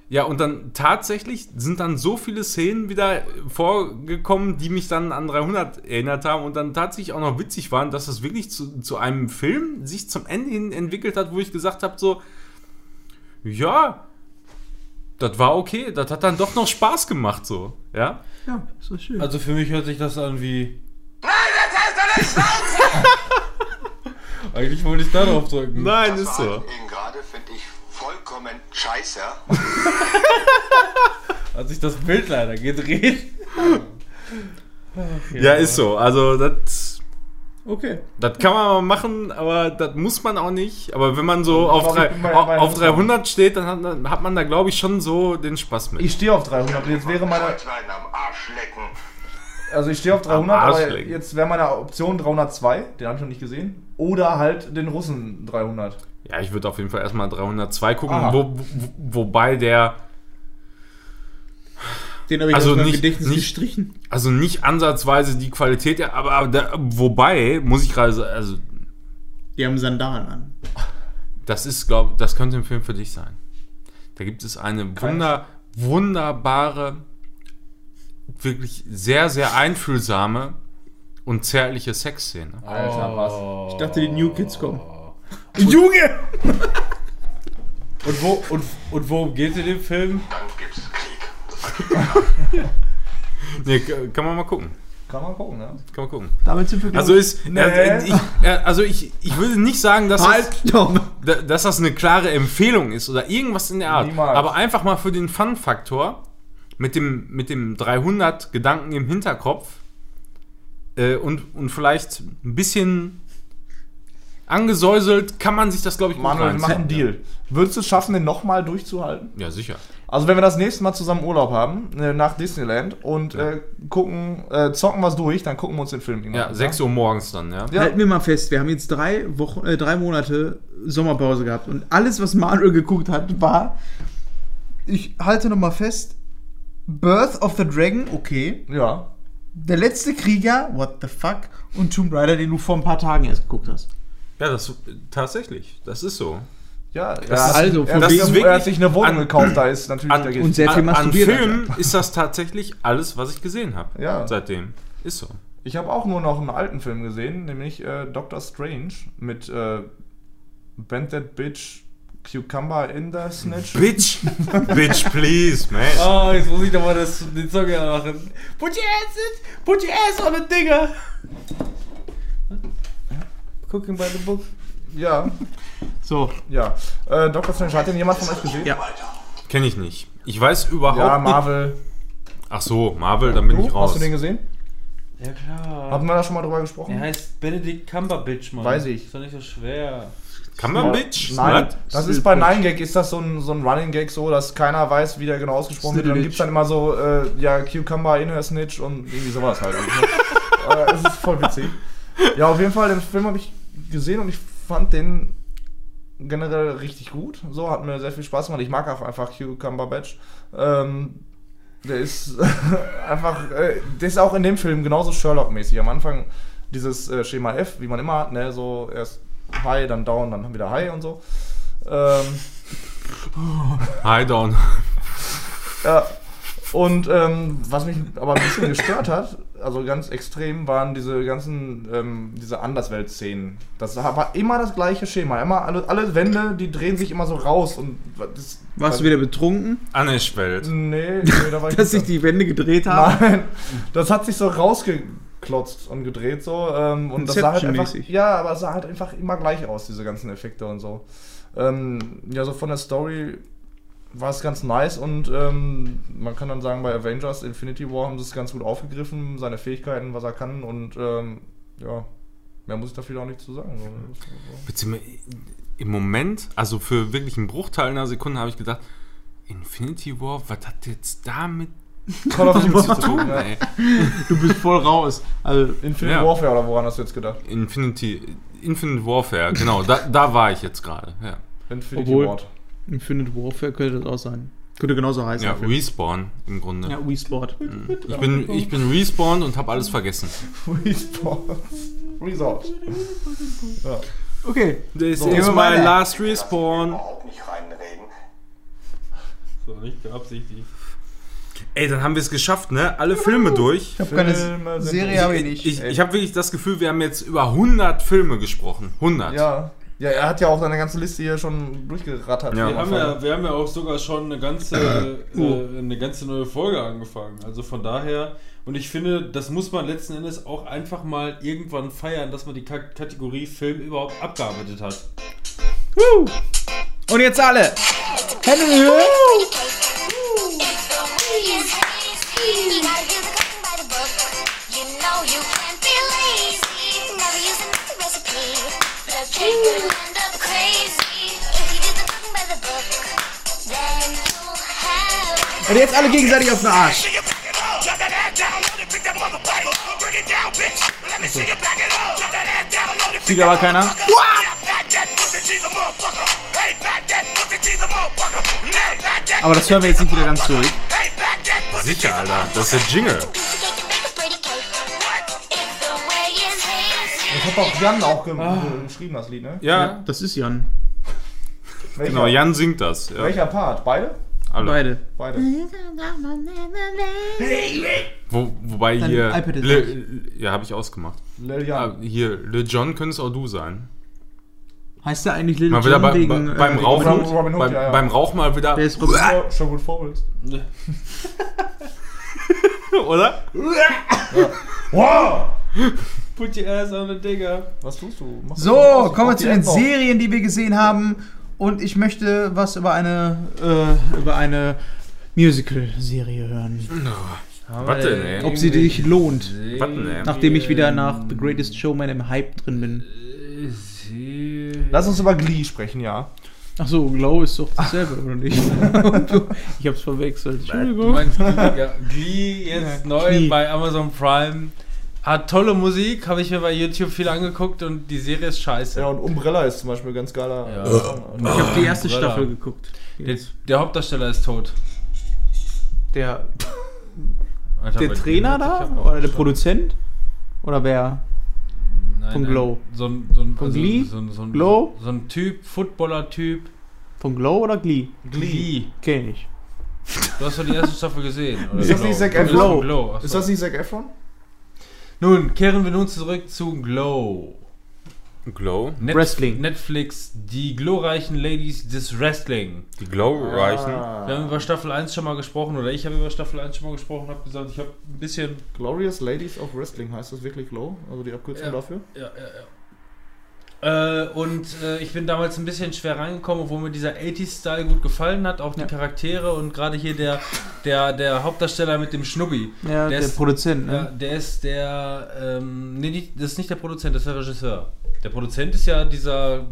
Ja, und dann tatsächlich sind dann so viele Szenen wieder vorgekommen, die mich dann an 300 erinnert haben und dann tatsächlich auch noch witzig waren, dass das wirklich zu, zu einem Film sich zum Ende hin entwickelt hat, wo ich gesagt habe, so, ja, das war okay, das hat dann doch noch Spaß gemacht, so, ja. Ja, ist doch schön. Also für mich hört sich das an wie. Nein, jetzt hast du nicht *laughs* Eigentlich wollte ich da drauf drücken. Nein, Das ist so. Eben gerade finde ich vollkommen scheiße. *laughs* Hat sich das Bild leider gedreht. Ach, Ja, ist so. Also, das. Okay. Das kann man mal machen, aber das muss man auch nicht. Aber wenn man so auf, drei, auf, bei- auf 300 steht, dann hat, dann hat man da, glaube ich, schon so den Spaß mit. Ich stehe auf 300. Jetzt wäre meine. Kreuzweiden am Arsch lecken. Also ich stehe auf 300, Am Arsch aber jetzt wäre meine Option 302. Den habe ich noch nicht gesehen. Oder halt den Russen 300. ja, ich würde auf jeden Fall erstmal 302 gucken, Aha. wo, wo, wobei der, Den habe ich Also aus meinem nicht- Gedächtnis nicht- gestrichen. also nicht ansatzweise die Qualität, ja, aber, aber der, wobei, muss ich gerade sagen, also Die haben Sandalen an. das ist, glaube das könnte ein Film für dich sein. Da gibt es eine wunder, wunderbare, wirklich sehr, sehr einfühlsame und zärtliche Sexszene. Alter, was? Ich dachte, die New Kids kommen. *laughs* Junge! *laughs* Und, wo, und, und worum geht es in dem Film? Dann gibt's. *laughs* Nee, kann man mal gucken. Kann man gucken, ne? Kann man gucken. Damit sind wir Also ist, Nee. äh, ich, äh, also ich, ich würde nicht sagen, dass, Halt, das, dass das eine klare Empfehlung ist oder irgendwas in der Art. Niemals. Aber einfach mal für den Fun-Faktor mit dem, mit dem 300 Gedanken im Hinterkopf äh, und, und vielleicht ein bisschen angesäuselt, kann man sich das, glaube ich, Manuel, wir machen einen Deal. Würdest du es schaffen, den nochmal durchzuhalten? Ja, sicher. Also wenn wir das nächste Mal zusammen Urlaub haben, äh, nach Disneyland und äh, gucken, äh, zocken was durch, dann gucken wir uns den Film irgendwann Ja, an, 6 Uhr morgens dann, ja. Ja. Halten wir mal fest, wir haben jetzt drei Wochen, äh, drei Monate Sommerpause gehabt und alles, was Manuel geguckt hat, war. Ich halte noch mal fest. Birth of the Dragon, okay. Ja. Der letzte Krieger, what the fuck? Und Tomb Raider, den du vor ein paar Tagen erst geguckt hast. Ja, das tatsächlich. Das ist so. Ja, Das er ist- also, von wegen- sich- er hat sich eine Wohnung an- gekauft, da ist natürlich an- und sehr viel An, an masturbiert. Filmen ist das tatsächlich alles, was ich gesehen habe. Ja. Seitdem. Ist so. Ich habe auch nur noch einen alten Film gesehen, nämlich äh, Doctor Strange mit äh, Bend That Bitch Cucumber in the Snitch. Bitch! Bitch, please, man. Ah, jetzt muss ich doch mal das, den Song ja machen. Put your ass in, put your ass on the digger. Cooking by the book. Ja, So, ja. Äh, Doctor Strange, hat den jemand von euch gesehen? Ja. Kenn ich nicht. Ich weiß überhaupt Ja, nicht. Marvel. Ach so, Marvel, dann bin ich Du, raus. hast du den gesehen? Ja klar. Haben wir da schon mal drüber gesprochen? Er heißt Benedict Cumberbatch, Mann. Weiß ich. Ist doch nicht so schwer. Bitch? Nein, Was? das ist bei Nine Gag, ist das so ein, so ein Running Gag so, dass keiner weiß, wie der genau ausgesprochen wird. Und dann gibt es dann immer so, äh, ja, Cucumber in her Snitch und irgendwie sowas halt. *laughs* äh, es ist voll witzig. Ja, auf jeden Fall, den Film habe ich gesehen und ich fand den generell richtig gut. So, hat mir sehr viel Spaß gemacht. Ich mag auch einfach Cucumber Batch. Ähm, der ist *laughs* einfach, äh, der ist auch in dem Film genauso Sherlock-mäßig. Am Anfang dieses äh, Schema F, wie man immer hat, ne, so erst High, dann Down, dann wieder High und so. Ähm, *laughs* High down. Ja. Und ähm, was mich aber ein bisschen gestört hat, also ganz extrem, waren diese ganzen, ähm, diese Anderswelt-Szenen. Das war immer das gleiche Schema. Immer alle, alle Wände, die drehen sich immer so raus und das. Warst du wieder betrunken, Anish-Welt. Nee, nee, da war *laughs* ich dass sich die Wände gedreht haben? Nein, das hat sich so rausgeklotzt und gedreht so. Ähm, und das sah halt einfach, ja, aber es sah halt einfach immer gleich aus, diese ganzen Effekte und so. Ähm, ja, so von der Story war es ganz nice und ähm, man kann dann sagen, bei Avengers Infinity War haben sie es ganz gut aufgegriffen, seine Fähigkeiten, was er kann und ähm, ja, mehr muss ich dafür auch nicht zu sagen. So, das ist so. Beziehungsweise im Moment, also für wirklich einen Bruchteil einer Sekunde habe ich gedacht, Infinity War, was hat jetzt damit Call of *laughs* Duty zu tun, ey? Du bist voll raus. Also, Infinite Ja. Warfare oder woran hast du jetzt gedacht? Infinity, Infinite Warfare, genau, da, da war ich jetzt gerade. Ja, Infinity Obwohl- Ward. Infinite Warfare könnte das auch sein. Könnte genauso heißen. ja. Respawn im Grunde. ja, Sport. Ich bin, ich bin respawned und habe alles vergessen. *laughs* Resort. Resort. Ja. Okay. This So. is Gehen wir my last respawn. Überhaupt nicht reinreden. So, nicht beabsichtigt. Ey, dann haben wir es geschafft, ne? Alle Filme durch. Ich habe keine Filme Serie, habe ich nicht. Ich, ich habe wirklich das Gefühl, wir haben jetzt über 100 Filme gesprochen. 100. Ja. Ja, er hat ja auch seine ganze Liste hier schon durchgerattert. Ja. Wir haben, ja, wir haben ja auch sogar schon eine ganze, äh, eine ganze neue Folge angefangen. Also von daher, und ich finde, das muss man letzten Endes auch einfach mal irgendwann feiern, dass man die Ka Kategorie Film überhaupt abgearbeitet hat. Woo! Und jetzt alle. Hände in die Höhe. Und jetzt alle gegenseitig auf den Arsch. Sieht aber keiner. Aber das hören wir jetzt nicht wieder ganz durch. Sicher, Alter. Das ist der Jingle. Hat doch Jan auch ge geschrieben, das Lied, ne? Ja, Das ist Jan. Welcher? genau. Jan singt das. Ja, Welcher Part? Beide? alle. Beide. Beide. Wo, wobei Dein hier. iPad ist Le, ja, habe ich ausgemacht. Ah, Jan. hier, Le John könnte es auch du sein. Heißt der eigentlich Lil Mal wieder Jon bei, wegen, bei, beim äh, Rauch. Robin Hood, Robin Hood, beim, ja, ja. beim Rauch mal wieder. Der ist Robin. Ja, schon gut vorwärts. *laughs* oder? Wow! *laughs* Put your ass on the digger. Was tust du? Mach So, was, kommen wir zu den App. Serien, die wir gesehen haben. Und ich möchte was über eine, äh, über eine Musical-Serie hören. Was denn, ey? Ob sie dich lohnt, Was denn, ey? nachdem ich wieder nach The Greatest Showman im Hype drin bin. Lass uns über Glee sprechen, ja. Achso, Glow ist doch dasselbe, oder nicht? Du- *laughs* ich hab's verwechselt. Du Entschuldigung. meinst Glee, ja, Glee jetzt Ja, neu Glee. bei Amazon Prime. Hat tolle Musik, habe ich mir bei YouTube viel angeguckt und die Serie ist scheiße. Ja, und Umbrella ist zum Beispiel ein ganz geiler. Ja. Ich habe die erste Umbrella. Staffel geguckt. Der, der Hauptdarsteller ist tot. Der, Alter, der Trainer da? Oder der schon- Produzent? Oder wer? Nein, Von nein. Glow? So ein, so ein, Von Glee? So ein, so ein, Glow? So ein Typ, Footballer-Typ. Von Glow oder Glee? Glee. Kenn ich. Du hast doch die erste Staffel gesehen. Oder Ist das nicht Zac Glow? Efron? Ist das nicht Zac Efron? Nun, kehren wir nun zurück zu Glow. Glow? Net Wrestling. Netflix, die glorreichen Ladies des Wrestling. Die Glow-Reichen. Ah. Wir haben über Staffel 1 schon mal gesprochen, oder ich habe über Staffel 1 schon mal gesprochen, habe gesagt, ich habe ein bisschen. Glorious Ladies of Wrestling heißt das wirklich Glow? Also die Abkürzung Ja. dafür? Ja, ja, ja. Äh, und äh, ich bin damals ein bisschen schwer reingekommen, obwohl mir dieser 80s-Style gut gefallen hat, auch die Ja. Charaktere und gerade hier der, der, der Hauptdarsteller mit dem Schnubbi. Ja, der, ist- Produzent, Ja, ne? der ist der, ähm, nee, nicht, das ist nicht der Produzent, das ist der Regisseur. Der Produzent ist ja dieser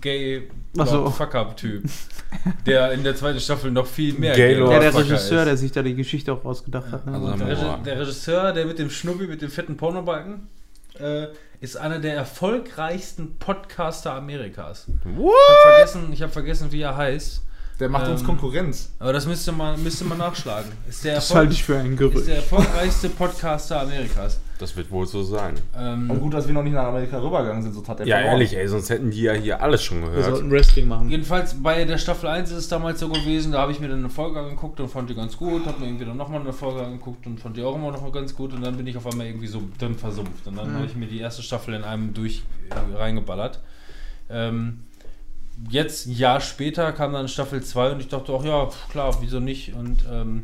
gay so. Fuck-Up-Typ, der in der zweiten Staffel noch viel mehr Gay Lord Ja, der Regisseur, ist. der sich da die Geschichte auch ausgedacht hat. Ne? also Der. Regi- der Regisseur, der mit dem Schnubbi, mit dem fetten Pornobalken, äh, ist einer der erfolgreichsten Podcaster Amerikas. Ich habe vergessen, ich hab vergessen, wie er heißt. Der macht uns Ähm, Konkurrenz. Aber das müsste man, müsste man nachschlagen. Ist der, Das halte ich für ein ist Gerücht. der erfolgreichste Podcaster Amerikas. Das wird wohl so sein. Ähm, Und gut, dass wir noch nicht nach Amerika rübergegangen sind, sonst hat der Ja, verloren. ehrlich, ey, sonst hätten die ja hier alles schon Wir gehört. sollten Wrestling machen. Jedenfalls bei der Staffel 1 ist es damals so gewesen, da habe ich mir dann eine Folge angeguckt und fand die ganz gut, habe mir irgendwie dann nochmal eine Folge angeguckt und fand die auch immer noch mal ganz gut und dann bin ich auf einmal irgendwie so drin versumpft und dann habe ich mir die erste Staffel in einem durch äh, reingeballert. Ähm, jetzt, ein Jahr später, kam dann Staffel 2 und ich dachte auch, ja, klar, wieso nicht und ähm,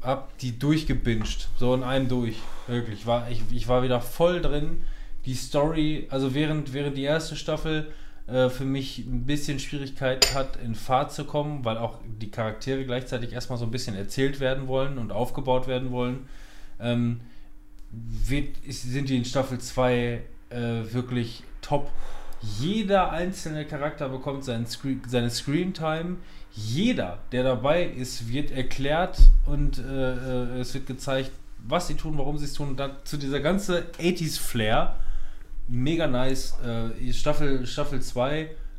hab die durchgebinged, so in einem durch, wirklich. War, ich, ich war wieder voll drin. Die Story, also während, während die erste Staffel äh, für mich ein bisschen Schwierigkeit hat, in Fahrt zu kommen, weil auch die Charaktere gleichzeitig erstmal so ein bisschen erzählt werden wollen und aufgebaut werden wollen, ähm, wird, sind die in Staffel 2 äh, wirklich top. Jeder einzelne Charakter bekommt seinen Screen, seine Screentime. Jeder, der dabei ist, wird erklärt und äh, äh, es wird gezeigt, was sie tun, warum sie es tun. Und dazu dieser ganze 80s-Flair. Mega nice. Äh, Staffel 2. Staffel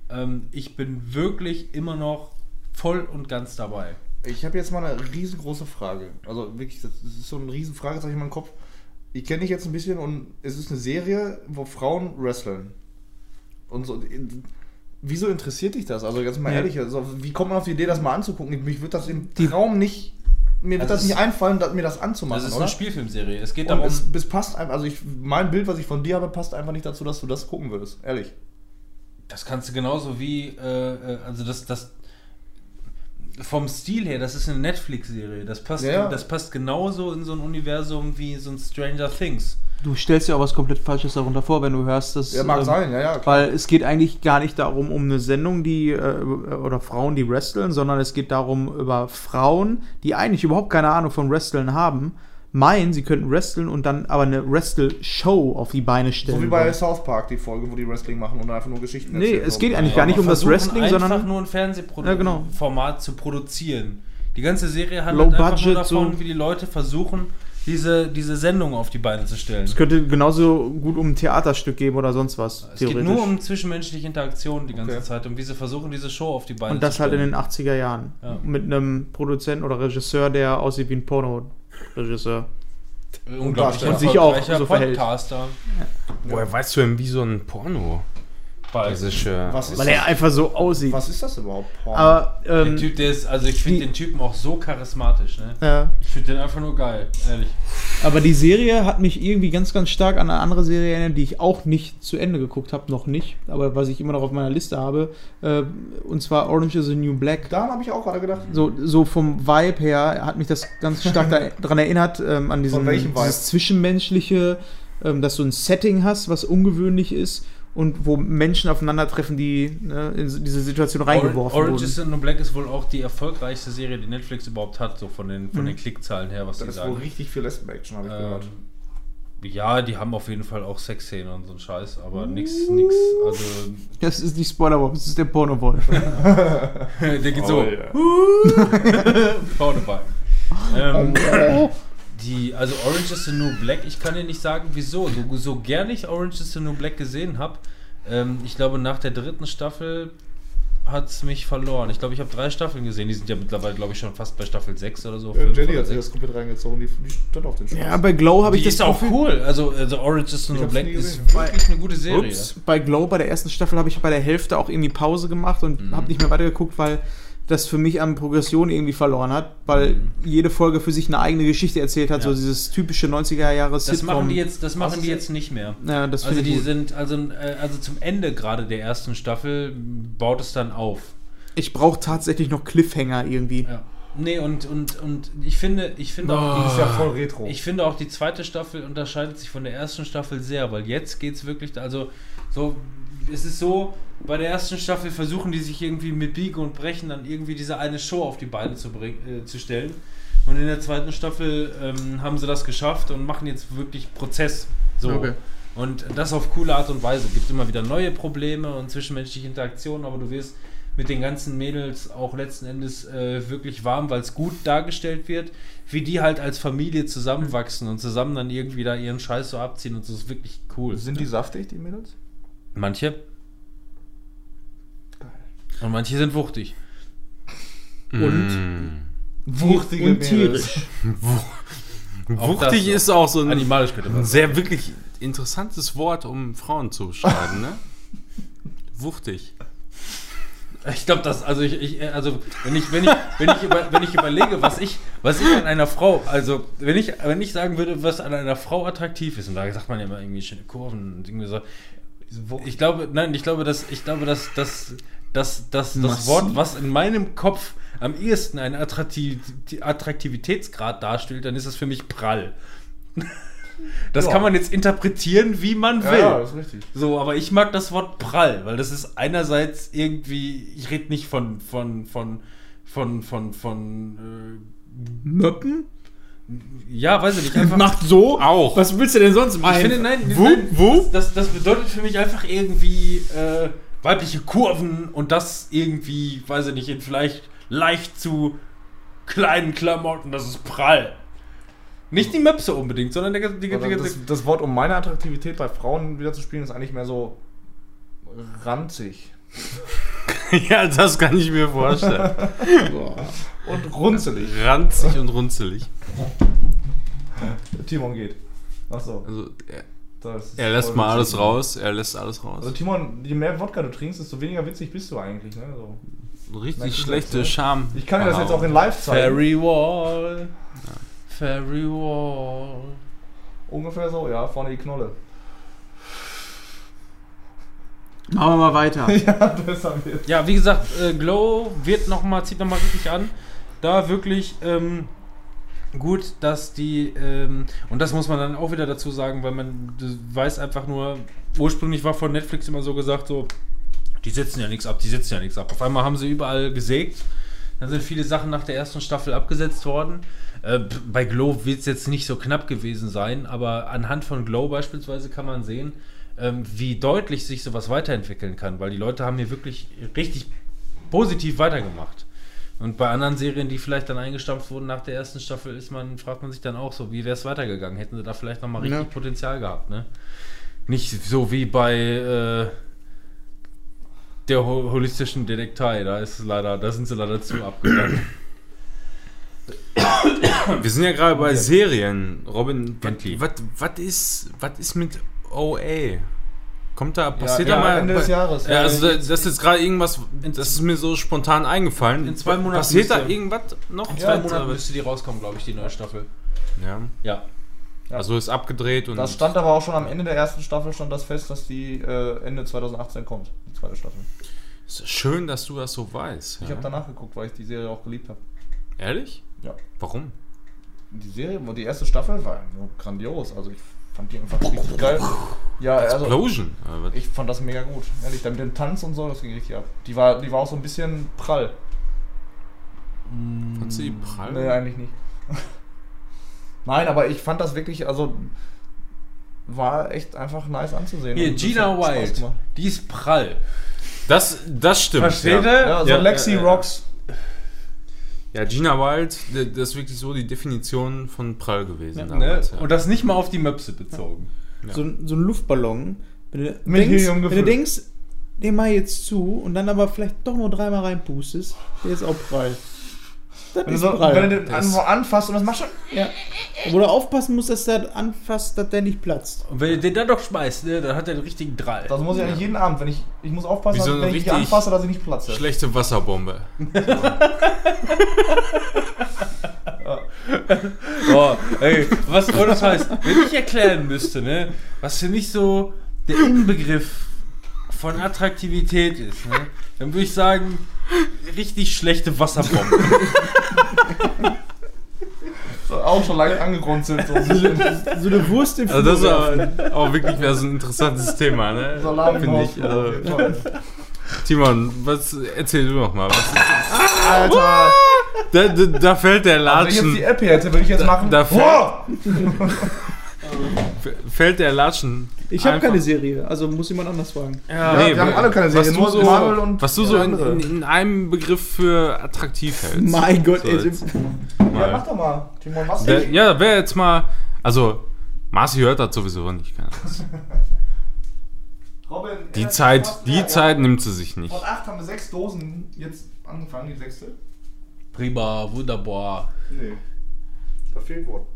ähm, ich bin wirklich immer noch voll und ganz dabei. Ich habe jetzt mal eine riesengroße Frage. Also wirklich, das ist so eine Riesenfrage, sag ich in meinem Kopf. Ich kenne dich jetzt ein bisschen und es ist eine Serie, wo Frauen wresteln. Und so. Wieso interessiert dich das? Also ganz mal Ja. ehrlich, also, wie kommt man auf die Idee, das mal anzugucken? Mich wird das im Traum nicht. Mir wird Also das nicht einfallen, mir das anzumachen, Das ist oder? eine Spielfilmserie. Es geht und darum. es, es passt einfach, also ich, mein Bild, was ich von dir habe, passt einfach nicht dazu, dass du das gucken würdest. Ehrlich. Das kannst du genauso wie, äh, äh, also das, das vom Stil her, das ist eine Netflix-Serie. Das passt, Ja, ja. das passt genauso in so ein Universum wie so ein Stranger Things. Du stellst dir auch was komplett Falsches darunter vor, wenn du hörst, dass. Ja, mag ähm, sein, ja, ja. klar. Weil es geht eigentlich gar nicht darum, um eine Sendung, die äh, oder Frauen, die wresteln, sondern es geht darum, über Frauen, die eigentlich überhaupt keine Ahnung von Wresteln haben, meinen, sie könnten wresteln und dann aber eine Wrestle-Show auf die Beine stellen. So wie bei wollen. South Park, die Folge, wo die Wrestling machen und einfach nur Geschichten Nee, erzählen. es So. geht eigentlich gar nicht um das Wrestling, einfach sondern- nur ein Ja, genau. Fernsehformat zu produzieren. Die ganze Serie handelt Low einfach budget, nur davon, so. wie die Leute versuchen, diese, diese Sendung auf die Beine zu stellen. Es könnte genauso gut um ein Theaterstück geben oder sonst was. Es geht nur um zwischenmenschliche Interaktion die ganze Okay. Zeit und wie sie versuchen, diese Show auf die Beine Und das zu halt in stellen. den 80er Jahren. Ja. Mit einem Produzenten oder Regisseur, der aussieht wie ein Porno-Regisseur. Unglaublicher Und sich auch so verhält. Podcaster. Woher weißt du denn, wie so ein Porno? Das ist, äh, Was ist Weil er einfach so aussieht. Was ist das überhaupt? Porn? Aber, Der ähm, Typ, der ist, also ich finde den Typen auch so charismatisch, ne? ja. Ich finde den einfach nur geil, ehrlich. Aber die Serie hat mich irgendwie ganz, ganz stark an eine andere Serie erinnert, die ich auch nicht zu Ende geguckt habe, noch nicht, aber was ich immer noch auf meiner Liste habe, äh, und zwar Orange is the New Black. Daran habe ich auch gerade gedacht. So, so vom Vibe her hat mich das ganz stark daran *laughs* erinnert, ähm, an diesen, Vibe? dieses Zwischenmenschliche, ähm, dass du ein Setting hast, was ungewöhnlich ist und wo Menschen aufeinandertreffen, die ne, in diese Situation reingeworfen Orange wurden. is the New Black ist wohl auch die erfolgreichste Serie, die Netflix überhaupt hat, so von den, von Mhm. den Klickzahlen her, was Da die ist wohl sagen. richtig viel Lesben-Action, habe ich gehört. Ähm, ja, die haben auf jeden Fall auch Sexszenen und so einen Scheiß, aber nix, nix, also *laughs* Das ist nicht Spoiler, das ist der Porno-Wolf. *laughs* der geht so. Oh, ja. *laughs* Vorne bei. Ähm, die, also Orange is the New Black, ich kann dir nicht sagen, wieso. So, so gern ich Orange is the New Black gesehen habe, ähm, ich glaube, nach der dritten Staffel hat es mich verloren. Ich glaube, ich habe drei Staffeln gesehen. Die sind ja mittlerweile, glaube ich, schon fast bei Staffel 6 oder so. Äh, fünf Jenny oder hat sich sechs. das komplett reingezogen, die, die stand auf den Spaß. Ja, bei Glow habe ich Die das ist auch Gefühl- cool. Also, also Orange is the New Black ist wirklich eine gute Serie. Ups, bei Glow, bei der ersten Staffel, habe ich bei der Hälfte auch irgendwie Pause gemacht und Mhm. habe nicht mehr weitergeguckt, weil das für mich an Progression irgendwie verloren hat, weil jede Folge für sich eine eigene Geschichte erzählt hat, Mhm. Ja. so dieses typische 90er Jahre Das machen die jetzt, das machen die ist jetzt nicht mehr. Ja, das Also die gut. sind, also, äh, also zum Ende gerade der ersten Staffel baut es dann auf. Ich brauche tatsächlich noch Cliffhanger irgendwie. Ja. Nee, und, und, und ich finde, ich finde auch, Die ist ja voll retro. ich finde auch die zweite Staffel unterscheidet sich von der ersten Staffel sehr, weil jetzt geht es wirklich, also so, es ist so, bei der ersten Staffel versuchen die sich irgendwie mit Biegen und Brechen dann irgendwie diese eine Show auf die Beine zu, bringen, äh, zu stellen. Und in der zweiten Staffel ähm, haben sie das geschafft und machen jetzt wirklich Prozess. So. Okay. Und das auf coole Art und Weise. Gibt immer wieder neue Probleme und zwischenmenschliche Interaktionen, aber du wirst mit den ganzen Mädels auch letzten Endes äh, wirklich warm, weil es gut dargestellt wird, wie die halt als Familie zusammenwachsen und zusammen dann irgendwie da ihren Scheiß so abziehen und so ist wirklich cool. Sind die saftig, die Mädels? Manche. Und manche sind wuchtig. und, Wuchtige und tierisch. Wuchtig das ist auch so ein, Animalisch könnte man ein sagen. sehr wirklich interessantes Wort, um Frauen zu beschreiben, ne? Wuchtig. Ich glaube, das, also ich, ich, also wenn ich, wenn ich, wenn ich, über, wenn ich überlege, was ich, was ich an einer Frau, also wenn ich, wenn ich sagen würde, was an einer Frau attraktiv ist, und da sagt man ja immer irgendwie schöne Kurven und irgendwie so. Ich glaube, nein, ich glaube, dass, ich glaube, dass, dass, dass, dass das Massiv. Wort, was in meinem Kopf am ehesten einen Attraktiv Attraktivitätsgrad darstellt, dann ist es für mich prall. *laughs* Das Ja. kann man jetzt interpretieren, wie man Ja, will. ja, das ist richtig. So, aber ich mag das Wort prall, weil das ist einerseits irgendwie, ich rede nicht von, von, von, von, von, von, Möppen? Ja, weiß ich nicht, einfach. Macht so? Auch. Was willst du denn sonst ich meinen? finde, nein, Wo- nein wo? Das, das, bedeutet für mich einfach irgendwie äh, weibliche Kurven und das irgendwie, weiß ich nicht, in vielleicht leicht zu kleinen Klamotten, das ist prall. Nicht die Möpse unbedingt, sondern der, die, die, die, das, das Wort, um meine Attraktivität bei Frauen wieder zu spielen, ist eigentlich mehr so ranzig. *laughs* ja, das kann ich mir vorstellen. Und runzelig. Ranzig und runzelig. Timon geht. Achso. Also, er, er lässt mal alles raus, er lässt alles raus. Also Timon, je mehr Wodka du trinkst, desto weniger witzig bist du eigentlich. Ne? So. Richtig schlechte ne? Scham. Ich kann dir das jetzt auch in live zeigen. Fairy Wall. Fairy Wall. Ungefähr so, ja, vorne die Knolle. Machen wir mal weiter. *laughs* ja, das haben wir. Ja, wie gesagt, äh, Glow wird noch mal, zieht nochmal richtig an. Da wirklich ähm, gut, dass die, ähm, und das muss man dann auch wieder dazu sagen, weil man weiß einfach nur, ursprünglich war von Netflix immer so gesagt, so, die setzen ja nichts ab, die setzen ja nichts ab. Auf einmal haben sie überall gesägt. Dann sind viele Sachen nach der ersten Staffel abgesetzt worden. Äh, bei Glow wird es jetzt nicht so knapp gewesen sein, aber anhand von Glow beispielsweise kann man sehen, ähm, wie deutlich sich sowas weiterentwickeln kann, weil die Leute haben hier wirklich richtig positiv weitergemacht. Und bei anderen Serien, die vielleicht dann eingestampft wurden nach der ersten Staffel, ist man, fragt man sich dann auch so, wie wäre es weitergegangen? Hätten sie da vielleicht nochmal richtig Ja. Potenzial gehabt, ne? Nicht so wie bei äh, der ho holistischen Detektei, da ist es leider, da sind sie leider zu abgegangen. Wir sind ja gerade bei Serien. Robin, was ist, was ist mit OA? Kommt da, passiert ja, da mal. Ende des Jahres. Ja, also da- das ist jetzt gerade irgendwas, das ist mir so spontan eingefallen. in zwei Monaten Passiert da müsste- irgendwas noch? In zwei Ja, Monaten müsste die rauskommen, glaube ich, die neue Staffel. Ja. Ja. Also ist abgedreht und. Das stand aber auch schon am Ende der ersten Staffel stand das fest, dass die äh, Ende 2018 kommt, die zweite Staffel. Ist schön, dass du das so weißt. Ich ja. habe danach geguckt, weil ich die Serie auch geliebt habe. Ehrlich? Ja. Warum? Die Serie, die erste Staffel war grandios. Also ich fand die einfach richtig geil. Ja, also Explosion. Aber was- ich fand das mega gut. Ehrlich, dann mit dem Tanz und so, das ging richtig ab. Die war, die war auch so ein bisschen prall. Fandst du die prall? Nee, eigentlich nicht. *laughs* Nein, aber ich fand das wirklich, also war echt einfach nice anzusehen. Hier, das Gina Wild, gemacht. die ist prall. Das, das stimmt. Versteht ja. ihr? Ja, so Ja, Lexi Rocks. Ja, Gina Wild, das ist wirklich so die Definition von prall gewesen. Ne? damals, ja. Und das nicht mal auf die Möpse bezogen. So, ein- so ein Luftballon. Wenn du, Mit denkst, wenn du denkst, den mal jetzt zu und dann aber vielleicht doch nur dreimal reinpustest, der ist auch prall. Das Wenn du, ist so, wenn du den Das- an, anfasst und das macht schon. ja. Wo du aufpassen musst, dass der anfasst, dass der nicht platzt. Und wenn ihr den dann doch schmeißt, ne, dann hat er den richtigen Drall. Das muss ich eigentlich jeden Abend, wenn ich. Ich muss aufpassen, so wenn ich die anfasse, dass ich nicht platze. Schlechte Wasserbombe. Boah, *laughs* ey, was ohne das heißt, wenn ich erklären müsste, ne, was für mich so der Inbegriff von Attraktivität ist, ne, dann würde ich sagen, richtig schlechte Wasserbombe. *laughs* Auch schon leicht angerunzelt. So, So eine Wurst im Also das aber auch wirklich wieder so ein interessantes Thema, ne? Salami Finde ich. Also, Timon, was erzähl du noch mal? Was ist, Alter! da, da, da fällt der Wenn ich jetzt Latschen, die App hätte, würde ich jetzt machen. da Boah! *laughs* fällt der Latschen. Ich habe keine Serie, also muss jemand anders fragen. Ja, Nee, wir haben alle keine was Serie, du nur so- Marvel und Was du so in, in, in einem Begriff für attraktiv hältst. *laughs* Mein Gott, So ey, jetzt Ja, mach doch mal. Timon, was? Der, ja, wäre jetzt mal. Also, Marci hört das sowieso nicht. Keine. *laughs* Robin, Die Zeit, die ja, Zeit nimmt sie sich nicht. Von acht haben wir sechs Dosen jetzt angefangen, die sechste. Prima, wunderbar. Nee. Da fehlt Wort.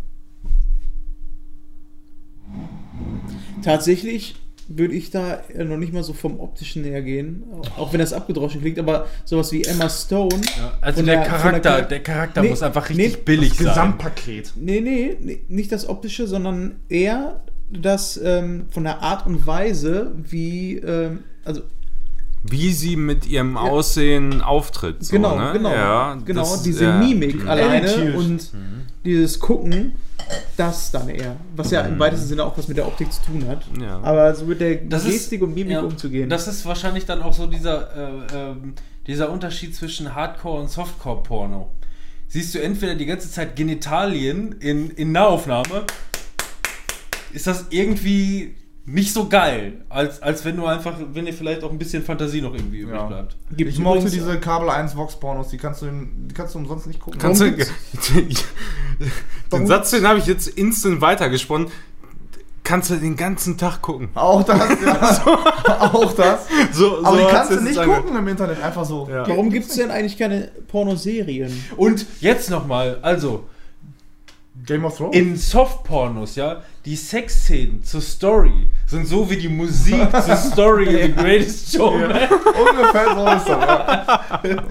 Tatsächlich würde ich da noch nicht mal so vom optischen her gehen, auch wenn das abgedroschen klingt, aber sowas wie Emma Stone. Also von der, von Charakter, Char- der Charakter Nee, muss einfach richtig nee, billig Das sein. Gesamtpaket. Nee, nee, nee, nicht das optische, sondern eher das ähm, von der Art und Weise, wie, ähm, also Wie sie mit ihrem Aussehen auftritt. So, genau, ne? genau, Ja, genau, das- diese ja. Mimik alleine und dieses Gucken, das dann eher, was ja im weitesten Sinne auch was mit der Optik zu tun hat. Ja. Aber so mit der Das ist- Gestik und Mimik ja, umzugehen. Das ist wahrscheinlich dann auch so dieser, äh, ähm, dieser Unterschied zwischen Hardcore und Softcore-Porno. Siehst du entweder die ganze Zeit Genitalien in, in Nahaufnahme, ist das irgendwie nicht so geil, als, als wenn du einfach, wenn dir vielleicht auch ein bisschen Fantasie noch irgendwie übrig Ja. bleibt. Gibt's ich mochte diese Kabel 1 Vox Pornos, die kannst du, die kannst du umsonst nicht gucken. Kannst du, *laughs* den Satz, den habe ich jetzt instant weitergesponnen. Kannst du den ganzen Tag gucken. Auch das, ja. *laughs* auch das. So, Aber die kannst du nicht gucken im Internet, einfach so. Ja. Warum gibt es denn eigentlich keine Pornoserien? Und jetzt nochmal, also, Game of Thrones? in Softpornos, ja, die Sexszenen zur Story sind so wie die Musik *laughs* zur Story in The Greatest Showman. Ungefähr so ist das. Ja.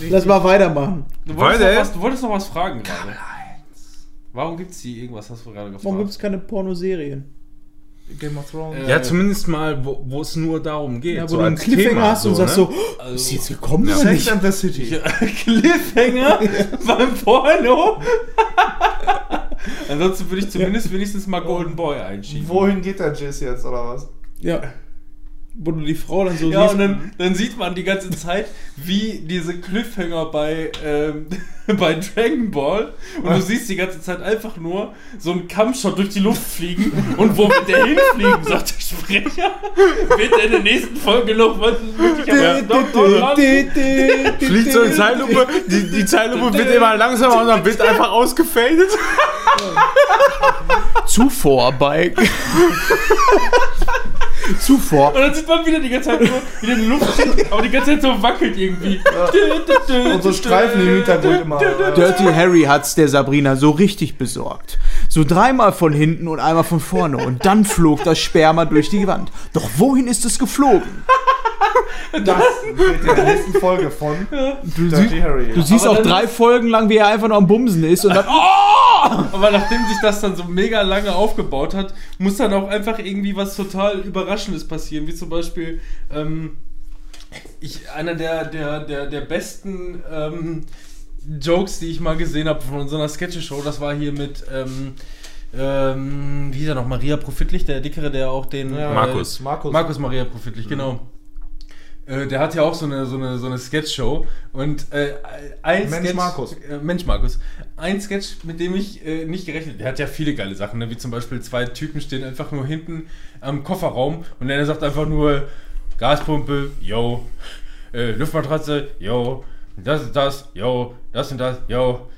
*laughs* Lass mal weitermachen. Du wolltest, Weiter? noch was, du wolltest noch was fragen gerade. Warum gibt es die irgendwas, hast du gerade gefragt? Warum gibt es keine Pornoserien? Game of Thrones. Äh, Ja, zumindest mal, wo wo es nur darum geht. Ja, wo so du einen Cliffhanger Thema, hast und sagst ne? so, oh, Also- ist jetzt gekommen oder Sex nicht? and the City. Ja, *laughs* Cliffhanger *laughs* beim Porno. Ansonsten würde ich zumindest wenigstens mal Golden Boy einschieben. Wohin geht der Jizz jetzt, oder was? Ja. Wo du die Frau dann so Ja, siehst. und dann, dann sieht man die ganze Zeit, wie diese Cliffhanger bei, ähm, *laughs* bei Dragon Ball und du siehst die ganze Zeit einfach nur so einen Kampfshot durch die Luft fliegen und wo wird der hinfliegen, sagt der Sprecher. Wird er in der nächsten Folge noch was? Fliegt so in Zeitlupe, die, die Zeitlupe wird immer langsamer und dann wird einfach ausgefadet. Zuvor bei. *laughs* Zuvor. Und dann sieht man wieder die ganze Zeit nur, wie der Luft steht, aber die ganze Zeit so wackelt irgendwie. Und so Streifen im Hintergrund immer. Dirty Harry hat's der Sabrina so richtig besorgt. So dreimal von hinten und einmal von vorne. Und dann flog das Sperma durch die Wand. Doch wohin ist es geflogen? Das wird in der nächsten Folge von Du, Dirty Harry. du siehst Aber auch drei Folgen lang, wie er einfach nur am Bumsen ist und dann. *laughs* Aber nachdem sich das dann so mega lange aufgebaut hat, muss dann auch einfach irgendwie was total Überraschendes passieren. Wie zum Beispiel, ähm, ich, einer der, der, der, der besten ähm, Jokes, die ich mal gesehen habe von so einer Sketcheshow, das war hier mit, ähm, ähm, wie hieß er noch, Maria Profitlich, der Dickere, der auch den... Ja, Markus. Markus. Markus Maria Profitlich, genau. Äh, der hat ja auch so eine, so eine, so eine Sketch-Show. Und äh, ein Mensch Sketch, Markus. Äh, Mensch Markus. Ein Sketch, mit dem ich äh, nicht gerechnet Der hat ja viele geile Sachen, ne? wie zum Beispiel zwei Typen stehen einfach nur hinten am Kofferraum und der sagt einfach nur Gaspumpe, yo, äh, Luftmatratze, yo, das ist das, yo, das und das, yo.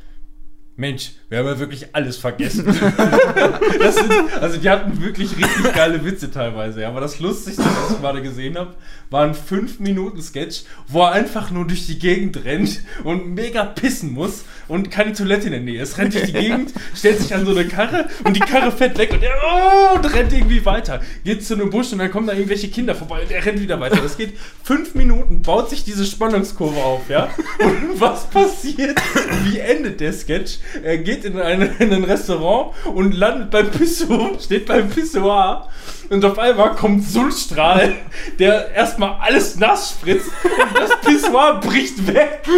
Mensch, wir haben ja wirklich alles vergessen. *laughs* sind, also die hatten wirklich richtig geile Witze teilweise. Ja. Aber das Lustigste, was ich gerade gesehen habe, war ein 5-Minuten-Sketch, wo er einfach nur durch die Gegend rennt und mega pissen muss und keine Toilette in der Nähe ist. Rennt durch die Gegend, *laughs* stellt sich an so eine Karre und die Karre fährt weg und er oh, und rennt irgendwie weiter. Geht zu einem Busch und dann kommen da irgendwelche Kinder vorbei und er rennt wieder weiter. Das geht 5 Minuten, baut sich diese Spannungskurve auf, ja. Und was passiert? Wie endet der Sketch? Er geht in, eine, *laughs* in ein Restaurant und landet beim Pissoir, *laughs* steht beim Pissoir und auf einmal kommt Sulstrahl, der erstmal alles nass spritzt und das Pissoir bricht weg. *laughs*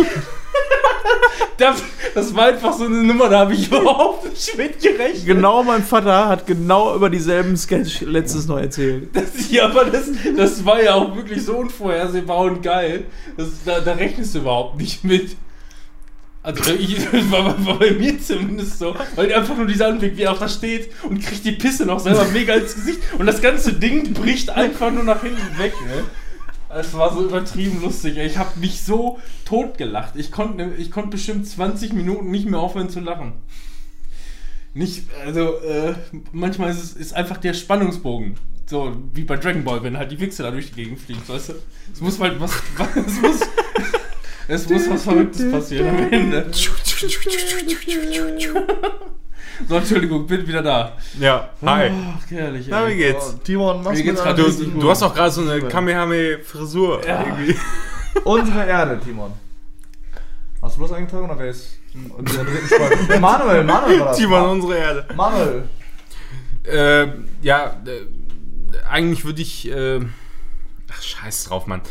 Das, das war einfach so eine Nummer, da habe ich überhaupt nicht mit gerechnet. Genau, mein Vater hat genau über dieselben Sketch letztes noch erzählt. Das, ja, aber das, das war ja auch wirklich so unvorhersehbar und geil. Das, da, da rechnest du überhaupt nicht mit. Also ich, *laughs* das war, bei mir zumindest so, weil einfach nur dieser Anblick, wie er auch da steht und kriegt die Pisse noch selber mega ins Gesicht und das ganze Ding bricht einfach nur nach hinten weg. Ne? Es war so übertrieben lustig. ey. Ich habe mich so tot gelacht. Ich konnte ich konnt bestimmt 20 Minuten nicht mehr aufhören zu lachen. Nicht, also äh, manchmal ist es ist einfach der Spannungsbogen. So wie bei Dragon Ball, wenn halt die Wichse da durch die Gegend fliegt, weißt du? Es muss halt was. *laughs* was es muss, Es muss was Verrücktes passieren am Ende. So, Entschuldigung, bin wieder da. Ja, hi. Ach, herrlich. Na, wie geht's? Timon, machst Mir geht's du grad Du, du hast auch gerade so eine Kamehame-Frisur. Ja. irgendwie. *laughs* Unsere Erde, Timon. Hast du bloß eingetragen oder wer ist in der dritten Spalte? *laughs* Manuel, Manuel war das. Timon, unsere Erde. Manuel. Äh, ja, äh, eigentlich würde ich. Äh, ach, scheiß drauf, Mann.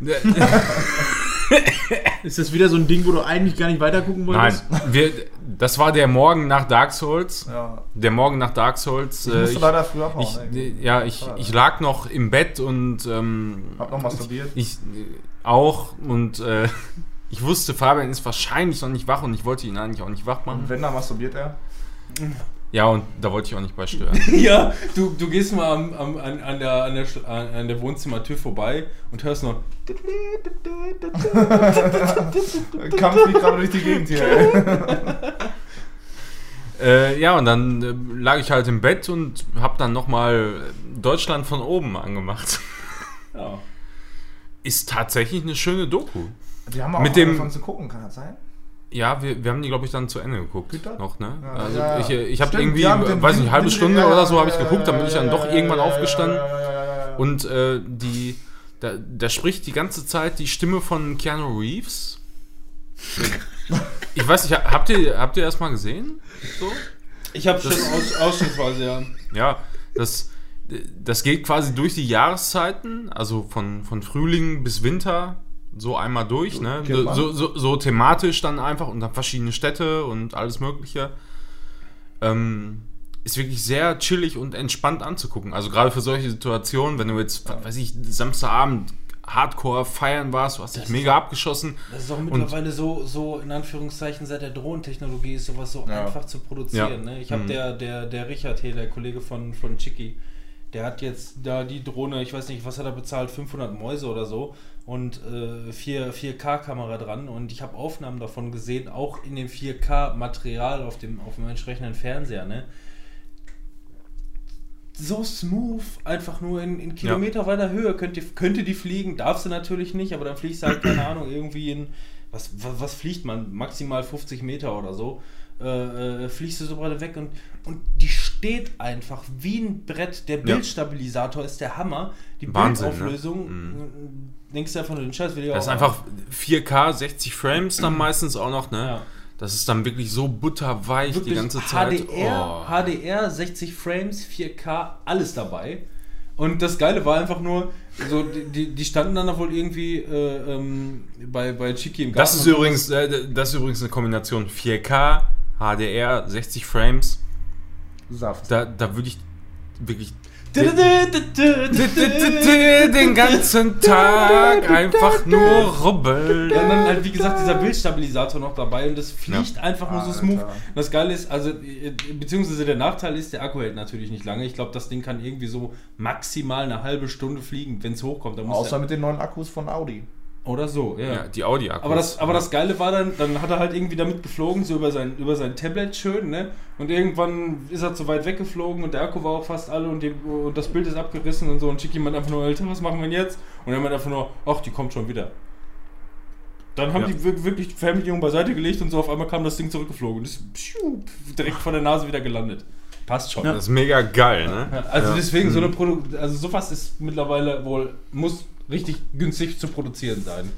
*laughs* Äh, Ist das wieder so ein Ding, wo du eigentlich gar nicht weiter gucken Nein, wolltest? wir, das war der Morgen nach Dark Souls. Ja. Der Morgen nach Dark Souls. Ich äh, musste ich, leider früh abhauen. ich, ja, ich, ich lag noch im Bett und ähm, Hab noch masturbiert. ich äh, auch und äh, *laughs* ich wusste, Fabian ist wahrscheinlich noch nicht wach und ich wollte ihn eigentlich auch nicht wach machen. Und wenn, dann masturbiert er. Ja, und da wollte ich auch nicht bei stören. *laughs* Ja, du, du gehst mal am, am, an, an, der, an, der, an, der Wohnzimmertür vorbei und hörst noch. *laughs* Kampf fliegt gerade durch die Gegend hier. ey. *laughs* Äh, ja, und dann äh, lag ich halt im Bett und hab dann nochmal Deutschland von oben angemacht. Ja. Ist tatsächlich eine schöne Doku. Die haben auch Mit dem- angefangen zu gucken, kann das sein? Ja, wir, wir haben die, glaube ich, dann zu Ende geguckt. Das? Noch, ne? Ja, also ja, ich, ich habe irgendwie, weiß nicht, eine halbe Stunde ja, oder so habe ich geguckt, dann bin ich dann doch irgendwann aufgestanden. Und äh, die, da, da spricht die ganze Zeit die Stimme von Keanu Reeves. *laughs* Ich weiß nicht, habt ihr, habt ihr das mal gesehen? So? Ich habe schon aus, ausschnittsweise, ja. Ja, das, das geht quasi durch die Jahreszeiten, also von, von Frühling bis Winter, so einmal durch, ne? So, so, so thematisch dann einfach und dann verschiedene Städte und alles Mögliche. Ähm, ist wirklich sehr chillig und entspannt anzugucken. Also gerade für solche Situationen, wenn du jetzt, weiß ich, Samstagabend Hardcore feiern warst, du hast dich Das mega abgeschossen. Das ist auch mittlerweile so, so, in Anführungszeichen, seit der Drohnentechnologie ist sowas so Ja. einfach zu produzieren. Ja. Ne? Ich habe Mhm. der, der, der Richard hier, der Kollege von, von Chicky, der hat jetzt da die Drohne, ich weiß nicht, was hat er bezahlt, 500 Mäuse oder so und äh, 4, 4K-Kamera dran und ich habe Aufnahmen davon gesehen, auch in dem 4K-Material auf dem, auf dem entsprechenden Fernseher. Ne? so smooth, einfach nur in, in Kilometer weiter Höhe könnte, könnte die fliegen, darfst du natürlich nicht, aber dann fliegst du halt, keine Ahnung, irgendwie in, was, was, was fliegt man, maximal 50 Meter oder so, äh, äh, fliegst du so gerade weg und, und die steht einfach wie ein Brett, der Bildstabilisator ist der Hammer, die Wahnsinn, ne? Bildauflösung, denkst du einfach nur den Scheiß will ich Das ist einfach 4K, 60 Frames dann meistens auch noch, ne? Ja. Das ist dann wirklich so butterweich Wirklich die ganze Zeit. HDR, Oh. HDR, 60 Frames, 4K, alles dabei. Und das Geile war einfach nur, so, die, die, standen dann wohl irgendwie äh, ähm, bei, bei Chiki im Garten. Das ist übrigens, äh, das ist übrigens eine Kombination 4K, HDR, 60 Frames. Saft. Da, da würde ich wirklich den ganzen Tag einfach nur rubbeln. Ja, und dann halt, wie gesagt, dieser Bildstabilisator noch dabei und das fliegt einfach nur so Alter. smooth. Das Geile ist, also, äh, beziehungsweise der Nachteil ist, der Akku hält natürlich nicht lange. Ich glaube, das Ding kann irgendwie so maximal eine halbe Stunde fliegen, wenn es hochkommt. Außer mit den neuen Akkus von Audi. Oder so, ja. Ja, die Audi-Akkus. Aber das, aber das Geile war dann, dann hat er halt irgendwie damit geflogen, so über sein, über sein Tablet schön, ne? Und irgendwann ist er zu weit weggeflogen und der Akku war auch fast alle und, die, und das Bild ist abgerissen und so. Und Chicky meint einfach nur, Alter, was machen wir denn jetzt? Und er meint einfach nur, ach, die kommt schon wieder. Dann haben Ja. die wir- wirklich die Fernbedienung beiseite gelegt und so auf einmal kam das Ding zurückgeflogen und ist direkt vor der Nase wieder gelandet. Passt schon. Das ist mega geil, ne? Ja, also Ja. deswegen, so eine Produ also sowas ist mittlerweile wohl, muss richtig günstig zu produzieren sein.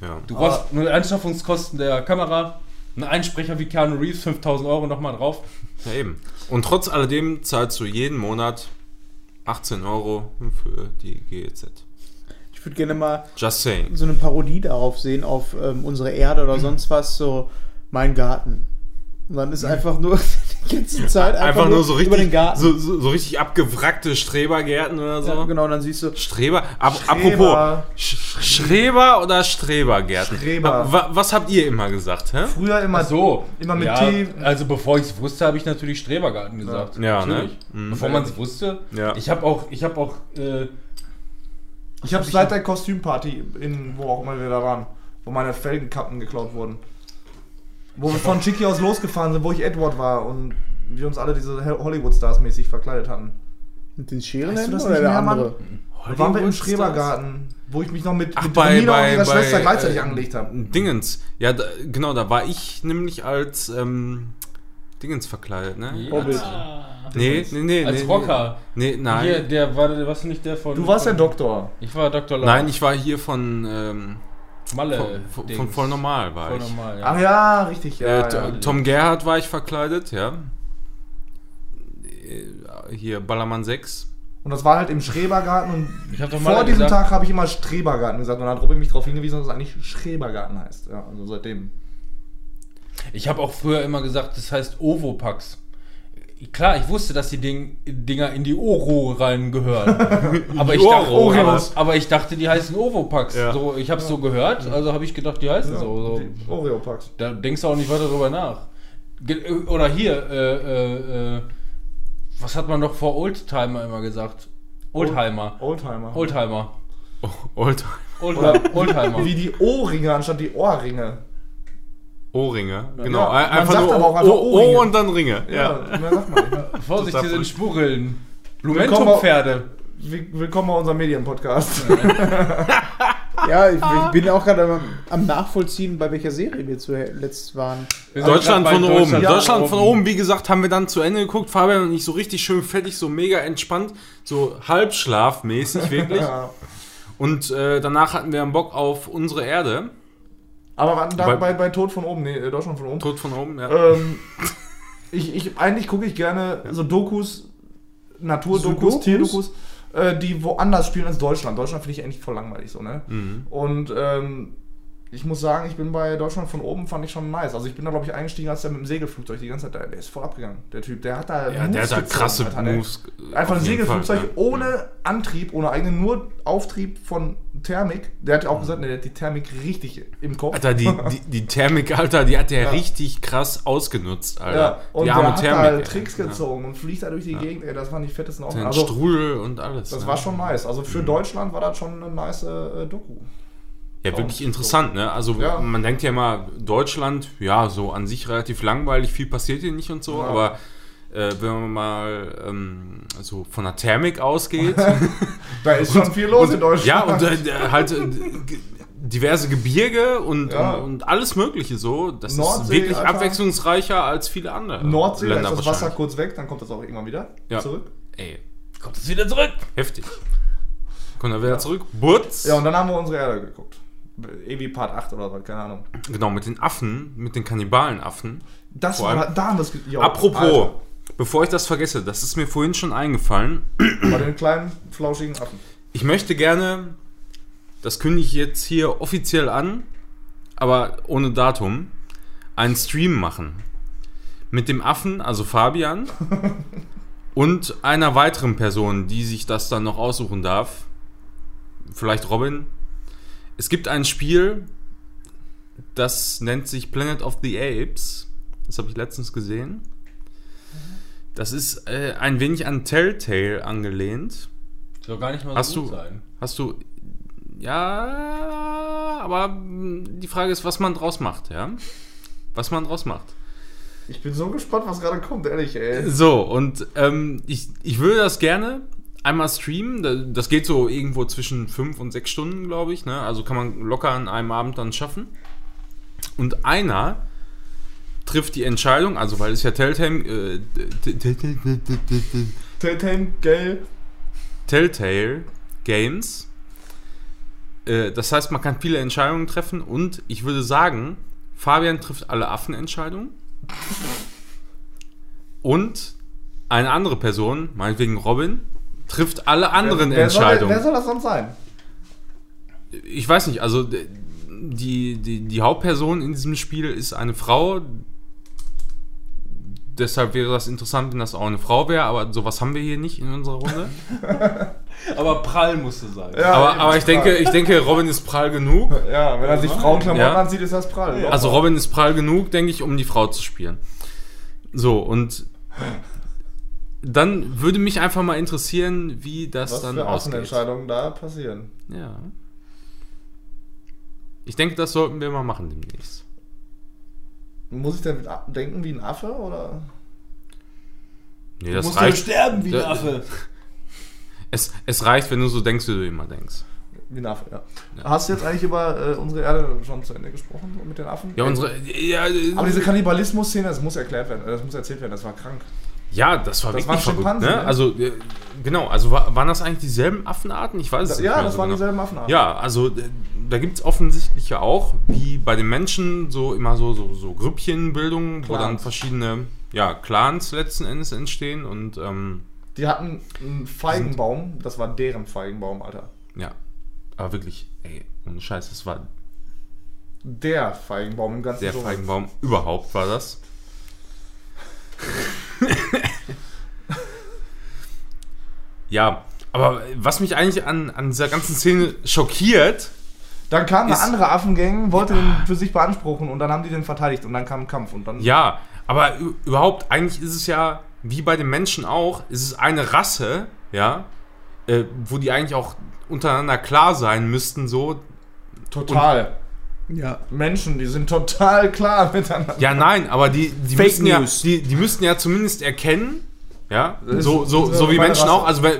Ja. Du brauchst nur Anschaffungskosten der Kamera, ein Einsprecher wie Keanu Reeves, 5000 Euro nochmal drauf. ja, eben. Und trotz alledem zahlst du jeden Monat 18 Euro für die GEZ. Ich würde gerne mal Just saying. so eine Parodie darauf sehen, auf ähm, unsere Erde oder sonst was, so mein Garten. Und dann ist einfach nur *laughs* ganze Zeit einfach, Einfach nur so über den richtig, Garten. so, so, so richtig abgewrackte Strebergärten oder so. ja, genau, dann siehst du, Streber, ab, Streber. apropos, Sch Schreber oder Strebergärten? Streber. Wa- Was habt ihr immer gesagt, hä? Früher immer so. Immer mit ja, Tee. Also bevor ich es wusste, habe ich natürlich Strebergarten gesagt. Ja, ne? natürlich. Mhm. Bevor man es wusste. Ja. Ich habe auch, ich habe auch, äh, Ich habe seit der Kostümparty, in wo auch immer wir da waren, wo meine Felgenkappen geklaut wurden. Wo wir von Chicky aus losgefahren sind, wo ich Edward war und wir uns alle diese Hollywood-Stars mäßig verkleidet hatten. mit den Scheren Weißt du das oder der mehr, Mann? andere? Da waren wir im? Schrebergarten, wo ich mich noch mit, Ach, mit bei, Romina und bei, ihrer bei Schwester gleichzeitig äh, angelegt habe. Dingens. Ja, da, genau, da war ich nämlich als ähm, Dingens verkleidet, ne? Hobbit. Nee, nee, nee. Als nee, Rocker. Nee, nein. Hier, der war, der- warst du nicht der von. Du warst der von, Doktor. Ich war Dr. Lau. Nein, ich war hier von, ähm, Malle. von, von, voll normal war Voll ich. normal, ja. Ach ja, richtig. Ja, äh, ja. Tom Gerhardt war ich verkleidet, ja. Äh, Hier Ballermann 6. Und das war halt im Schrebergarten und Ich hab doch mal vor diesem gesagt- Tag habe ich immer Strebergarten gesagt und dann hat Robin mich darauf hingewiesen, dass es eigentlich Schrebergarten heißt. Ja, also seitdem. Ich habe auch früher immer gesagt, das heißt Ovopax. Klar, ich wusste, dass die Ding, Dinger in die Oro reingehören. *laughs* aber, ich dachte, aber, was? aber ich dachte, die heißen Ovopax. Ja. So, ich habe es so gehört, also habe ich gedacht, die heißen so. so. Die Oreo-Packs. Da denkst du auch nicht weiter drüber nach. Ge- Oder hier, äh, äh, äh, was hat man doch vor Oldtimer immer gesagt? Oldtimer. Oldtimer. Oldtimer. Oh, Old Oldtimer. Oldtimer. *laughs* Wie die Ohrringe anstatt die Ohrringe. Ohrringe. Genau. Ja, man einfach sagt nur aber auch einfach O- Ohrringe. O und dann Ringe. Ja, Ja. mehr sagt man nicht. *laughs* Vorsicht, hier sind. Willkommen- Blumentum-Pferde. Will- Willkommen bei unserem Medienpodcast. *laughs* Ja, ich, ich bin auch gerade am, am Nachvollziehen, bei welcher Serie wir zuletzt waren. Wir Deutschland von bei oben. Deutschland Deutschland von oben, wie gesagt, haben wir dann zu Ende geguckt. Fabian und ich so richtig schön fettig, so mega entspannt, so halbschlafmäßig wirklich. ja. Und äh, danach hatten wir einen Bock auf unsere Erde. Aber warten, da Bei- bei, bei Tod von oben, nee, äh, Deutschland von oben. Tod von oben, ja. Ähm, *laughs* ich, ich, eigentlich gucke ich gerne so Dokus, Naturdokus, Sudokus? Tierdokus, äh, die woanders spielen als Deutschland. Deutschland finde ich eigentlich voll langweilig so, ne? Mhm. Und ähm, ich muss sagen, ich bin bei Deutschland von oben, fand ich schon nice. Also ich bin da, glaube ich, eingestiegen, als der mit dem Segelflugzeug die ganze Zeit, der, der ist voll abgegangen, der Typ. Der hat da Ja, der hat da krasse ne? Moves. Einfach ein Segelflugzeug Fall, ja. ohne Antrieb, ohne eigenen, nur Auftrieb von Thermik. Der hat ja auch gesagt, ne, der hat die Thermik richtig im Kopf. Alter, die, die, die Thermik, Alter, die hat der *laughs* Ja. richtig krass ausgenutzt, Alter. Ja, und die der arme hat Thermik. da ey. Tricks gezogen und fliegt da durch die Gegend, ey, das fand ich fettesten auch. Den Also, Strudel und alles. das war schon nice. Also für Deutschland war das schon eine nice äh, Doku. Ja, wirklich interessant, ne? Also Ja. man denkt ja immer, Deutschland, ja, so an sich relativ langweilig, viel passiert hier nicht und so, Ja. aber äh, wenn man mal ähm, so von der Thermik ausgeht, *laughs* *laughs* Da ist schon viel los in Deutschland. ja, und äh, halt äh, diverse Gebirge und, Ja. und, und alles Mögliche so, das ist Nordsee, wirklich Alter. abwechslungsreicher als viele andere Nordsee, da ist Länder das Wasser kurz weg, dann kommt das auch irgendwann wieder Ja. zurück. Ey, Kommt es wieder zurück. heftig. Kommt er wieder zurück? Butz. Ja, und dann haben wir unsere Erde geguckt. Irgendwie Part 8 oder so, keine Ahnung. genau, mit den Affen, mit den Kannibalenaffen. Das war, allem- da haben wir es Apropos, Alter, bevor ich das vergesse, das ist mir vorhin schon eingefallen. bei den kleinen, flauschigen Affen. Ich möchte gerne, das kündige ich jetzt hier offiziell an, aber ohne Datum, einen Stream machen. Mit dem Affen, also Fabian, *laughs* und einer weiteren Person, die sich das dann noch aussuchen darf. Vielleicht Robin. Es gibt ein Spiel, das nennt sich Planet of the Apes. Das habe ich letztens gesehen. Das ist äh, ein wenig an Telltale angelehnt. Soll gar nicht mal so Hast gut du- sein. Hast du. Ja, aber die Frage ist, was man draus macht, ja? Was man draus macht. Ich bin so gespannt, was gerade kommt, ehrlich, ey. So, und ähm, ich, ich würde das gerne einmal streamen. Da- Das geht so irgendwo zwischen 5 und 6 Stunden, glaube ich. Ne? Also kann man locker an einem Abend dann schaffen. Und einer trifft die Entscheidung, also weil es ja Telltale, äh, Telltale, gell? Telltale Games. Äh, das heißt, man kann viele Entscheidungen treffen und ich würde sagen, Fabian trifft alle Affenentscheidungen. Und eine andere Person, meinetwegen Robin, trifft alle anderen wer, wer, soll, Entscheidungen. wer soll das sonst sein? ich weiß nicht, also die, die, die Hauptperson in diesem Spiel ist eine Frau. Deshalb wäre das interessant, wenn das auch eine Frau wäre, aber sowas haben wir hier nicht in unserer Runde. *laughs* Aber prall musste sein. Ja, aber, aber ich denke, ich denke, Robin ist prall genug. *laughs* Ja, wenn er sich Frauenklamotten Ja. anzieht, ist das prall. Also Robin ist prall genug, denke ich, um die Frau zu spielen. So, und dann würde mich einfach mal interessieren, wie das was dann für ausgeht. Affenentscheidungen da passieren. Ja. Ich denke, das sollten wir mal machen demnächst. Muss ich denn denken wie ein Affe oder? Nee, das Musst du reicht. sterben wie ein Affe. *laughs* Es, es reicht, wenn du so denkst, wie du immer denkst. Wie ein Affe, ja. Hast du jetzt eigentlich über äh, unsere Erde schon zu Ende gesprochen mit den Affen? Ja, unsere. Ja, Aber diese Kannibalismus-Szene, das muss erklärt werden, äh, das muss erzählt werden, das war krank. Ja das war Das wirklich verrückt. Schimpansen, Ne? ne? Also, äh, genau, also wa- waren das eigentlich dieselben Affenarten? Ich weiß es nicht. ja, das so waren genau. dieselben Affenarten. Ja, also da gibt es offensichtlich ja auch, wie bei den Menschen, so immer so, so, so Grüppchenbildungen, wo dann verschiedene ja, Clans letzten Endes entstehen und ähm, Die hatten einen Feigenbaum, das war deren Feigenbaum, Alter. ja, aber wirklich, ey, ohne Scheiß, das war Der Feigenbaum im ganzen der. Feigenbaum überhaupt, war das. *laughs* ja, aber was mich eigentlich an, an dieser ganzen Szene schockiert, Dann kam eine Ist- andere Affengang, wollte den für sich beanspruchen und dann haben die den verteidigt und dann kam ein Kampf und dann. Ja, aber überhaupt, eigentlich ist es ja, wie bei den Menschen auch, ist es eine Rasse, ja, äh, wo die eigentlich auch untereinander klar sein müssten, so. Total. Ja. Menschen, die sind total klar *laughs* miteinander. Ja, nein, aber die, die Fake müssen ja, die, die müssten ja zumindest erkennen, ja, so, so, so wie Menschen Rasse. auch. Also wenn,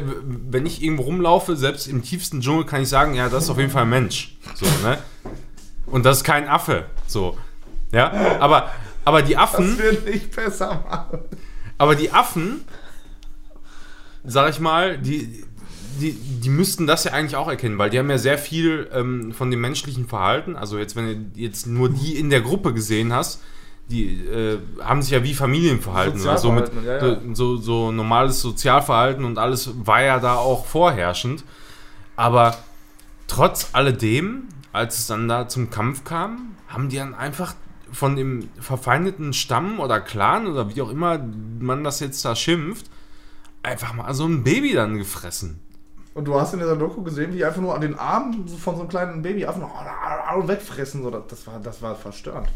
wenn ich irgendwo rumlaufe, selbst im tiefsten Dschungel, kann ich sagen, ja, das ist auf jeden Fall ein Mensch. So, ne? Und das ist kein Affe. So. Ja, aber, aber die Affen. Das wird nicht besser machen. Aber die Affen, sag ich mal, die, die, die müssten das ja eigentlich auch erkennen, weil die haben ja sehr viel ähm, von dem menschlichen Verhalten. Also jetzt, wenn du jetzt nur die in der Gruppe gesehen hast, die äh, haben sich ja wie Familien verhalten. oder so, mit, ja, ja. so, so normales Sozialverhalten und alles war ja da auch vorherrschend. Aber trotz alledem, als es dann da zum Kampf kam, haben die dann einfach von dem verfeindeten Stamm oder Clan oder wie auch immer man das jetzt da schimpft, einfach mal so ein Baby dann gefressen. Und du hast in dieser Doku gesehen, wie die einfach nur an den Armen so von so einem kleinen Babyaffen oh, wegfressen. So, das, war, das war verstörend.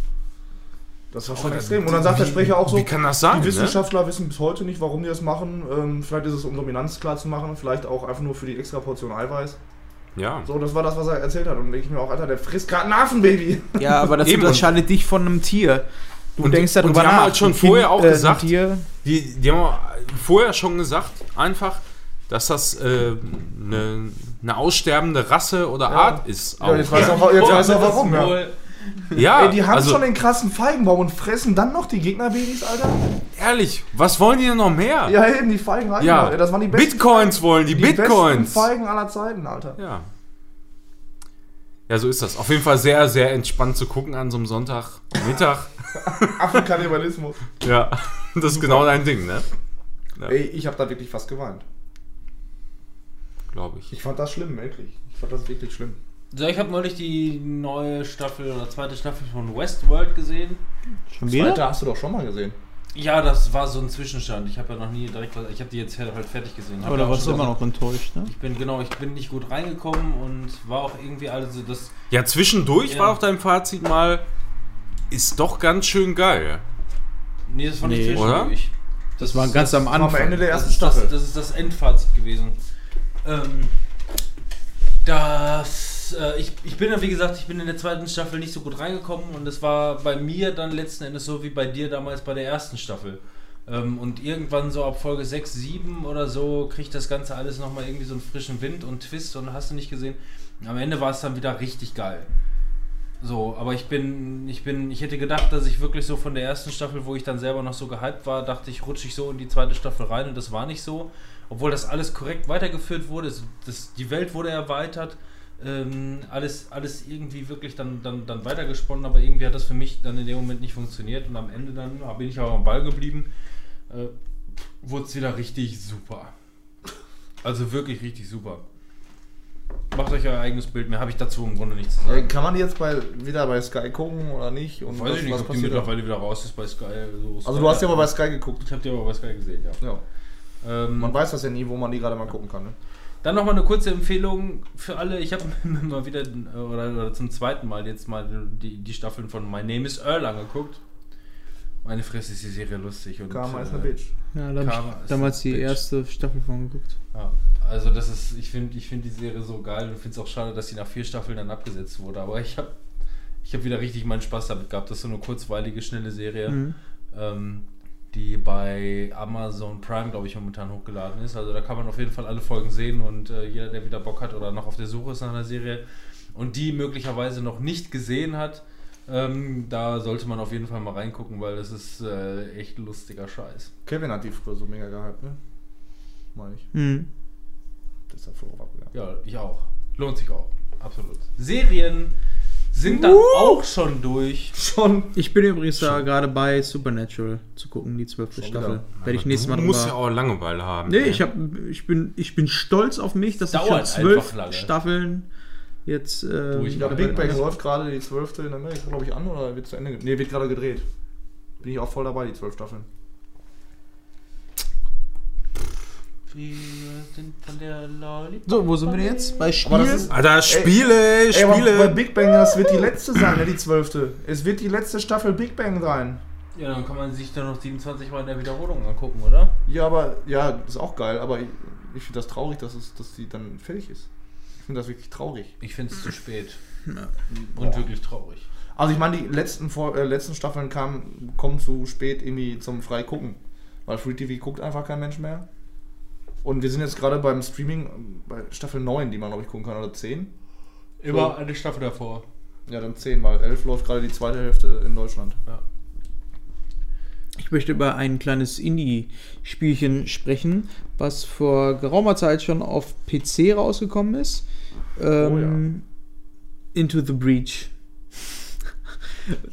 Das war schon extrem. Und dann sagt der Sprecher auch so, Wie kann das sein? die ne? Wissenschaftler wissen bis heute nicht, warum die das machen. Ähm, vielleicht ist es, um Dominanz klar zu machen, vielleicht auch einfach nur für die extra Portion Eiweiß. Ja. So, das war das, was er erzählt hat. Und denke ich mir auch, Alter, der frisst gerade ein Affenbaby. Ja, aber das *laughs* Eben. unterscheidet dich von einem Tier. Du Und- denkst und darüber die haben nach. halt schon Ein Kind, vorher auch äh, gesagt, Tier, Die, die haben vorher schon gesagt, einfach, dass das äh, eine, eine aussterbende Rasse oder Ja. Art ist. Ja, jetzt weiß auch, jetzt weiß er warum, ja. Ja, Ey, die haben also, schon den krassen Feigenbaum und fressen dann noch die Gegnerbabys, Alter. ehrlich, was wollen die denn noch mehr? Ja, eben, die Feigen reichen Ja. Das waren die besten, Bitcoins wollen die, die Bitcoins. besten Feigen aller Zeiten, Alter. Ja. Ja, so ist das. Auf jeden Fall sehr, sehr entspannt zu gucken an so einem Sonntagmittag. *laughs* Affenkannibalismus. Ja, *laughs* das ist genau dein Ding, ne? Ey, ich habe da wirklich fast geweint. Glaube ich. Ich fand das schlimm, wirklich. Ich fand das wirklich schlimm. So, ich habe neulich die neue Staffel oder zweite Staffel von Westworld gesehen. schon wieder? Zweite hast du doch schon mal gesehen. Ja, das war so ein Zwischenstand. Ich habe ja noch nie direkt was. Ich habe die jetzt halt fertig gesehen. Ja auch warst du immer noch enttäuscht, ne? Ich bin genau, ich bin nicht gut reingekommen und war auch irgendwie alles so das. Ja, zwischendurch Ja. war auch dein Fazit mal, ist doch ganz schön geil. Nee, das war nicht Nee. zwischendurch. Das war ganz am War am Anfang. Ende der Das ersten das, Staffel. das ist das Endfazit gewesen. Ähm, das, äh, ich, ich bin ja, wie gesagt, ich bin in der zweiten Staffel nicht so gut reingekommen und es war bei mir dann letzten Endes so wie bei dir damals bei der ersten Staffel. Ähm, und irgendwann so ab Folge 6, 7 oder so kriegt das Ganze alles nochmal irgendwie so einen frischen Wind und Twist und hast du nicht gesehen. Am Ende war es dann wieder richtig geil. So, aber ich bin, ich bin, ich hätte gedacht, dass ich wirklich so von der ersten Staffel, wo ich dann selber noch so gehypt war, dachte ich, rutsche ich so in die zweite Staffel rein und das war nicht so. Obwohl das alles korrekt weitergeführt wurde, es, das, die Welt wurde erweitert, ähm, alles, alles irgendwie wirklich dann, dann, dann weitergesponnen, aber irgendwie hat das für mich dann in dem Moment nicht funktioniert und am Ende dann ja, bin ich auch am Ball geblieben, äh, wurde es wieder richtig super. Also wirklich richtig super. Macht euch euer eigenes Bild, mehr habe ich dazu im Grunde nichts zu sagen. Kann man die jetzt bei, wieder bei Sky gucken oder nicht? Und Weiß was- ich nicht, was ob die mittlerweile wieder raus ist bei Sky. So Also du hast ja aber bei Sky geguckt. Ich habe die aber bei Sky gesehen, ja. Ja. Ähm, Man weiß das ja nie, wo man die gerade mal gucken kann. Ne? dann nochmal eine kurze Empfehlung für alle. Ich habe *laughs* mir mal wieder, äh, oder, oder zum zweiten Mal jetzt mal die, die Staffeln von My Name is Earl angeguckt. Meine Fresse ist die Serie lustig. Und, Karma ist äh, eine Bitch. Ja, da habe Karma ich ist damals die Bitch. erste Staffel von geguckt. Ja, also das ist, ich finde ich find die Serie so geil und finde es auch schade, dass sie nach vier Staffeln dann abgesetzt wurde. Aber ich habe ich hab wieder richtig meinen Spaß damit gehabt. Das ist so eine kurzweilige, schnelle Serie. Mhm. Ähm, die bei Amazon Prime, glaube ich, momentan hochgeladen ist. Also da kann man auf jeden Fall alle Folgen sehen und äh, jeder, der wieder Bock hat oder noch auf der Suche ist nach einer Serie und die möglicherweise noch nicht gesehen hat, ähm, da sollte man auf jeden Fall mal reingucken, weil das ist äh, echt lustiger Scheiß. Kevin hat die früher so mega gehypt, ne? Meine ich. Hm. Deshalb früher abgegangen. Ja, ich auch. Lohnt sich auch. Absolut. Serien sind dann auch schon durch. Schon. Ich bin übrigens da gerade bei Supernatural zu gucken, die zwölfte Schon Staffel. Werde ich nächstes Mal Du musst ja auch Langeweile haben. Nee, ey. ich, hab, ich, bin, ich bin stolz auf mich, dass ich schon Dauert zwölf. Staffeln jetzt. Äh, Durch- Ja, Ja, Big Bang läuft gerade die zwölfte in Amerika, glaube ich, an oder wird zu Ende? Nee, wird gerade gedreht. Bin ich auch voll dabei, die zwölf Staffeln. Wir sind von der Lollipop. So, wo sind wir denn jetzt? Bei Aber das Spielen? ist- Alter, Spiele, Ey, aber bei Spiele. Big Bang, das wird die letzte sein, ne, die zwölfte. Es wird die letzte Staffel Big Bang sein. Ja, dann kann man sich dann noch 27 Mal in der Wiederholung angucken, oder? Ja, aber, ja, ist auch geil, aber ich, ich finde das traurig, dass, es, dass die dann fertig ist. Ich finde das wirklich traurig. Ich finde es zu spät. Und wirklich traurig. Also ich meine, die letzten, Vor- äh, letzten Staffeln kamen, kommen zu spät irgendwie zum frei gucken. Weil Free TV guckt einfach kein Mensch mehr. Und wir sind jetzt gerade beim Streaming ähm, bei Staffel 9, die man glaube ich gucken kann, oder 10. Immer eine Staffel davor. Ja, dann 10, weil 11 läuft gerade die zweite Hälfte in Deutschland. Ich möchte über ein kleines Indie-Spielchen sprechen, was vor geraumer Zeit schon auf PC rausgekommen ist. Ähm, Into the Breach.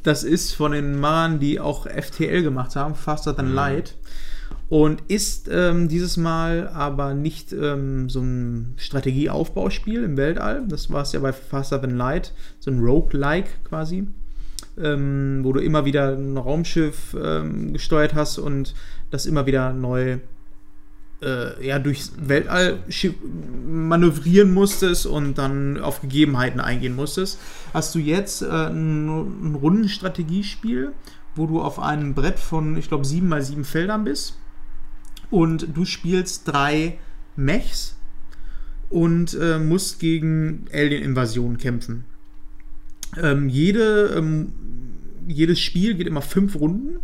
Das ist von den Machern, die auch FTL gemacht haben, Faster Than Light. Und ist ähm, dieses Mal aber nicht ähm, so ein Strategieaufbauspiel im Weltall. Das war es ja bei Faster Than Light, so ein Roguelike quasi ähm, wo du immer wieder ein Raumschiff ähm, gesteuert hast und das immer wieder neu äh, ja, durchs Weltall manövrieren musstest und dann auf Gegebenheiten eingehen musstest, hast du jetzt äh, ein, ein Rundenstrategiespiel, wo du auf einem Brett von, ich glaube, sieben mal sieben Feldern bist und du spielst drei Mechs und äh, musst gegen Alien-Invasionen kämpfen. Ähm, jede, ähm, jedes Spiel geht immer fünf Runden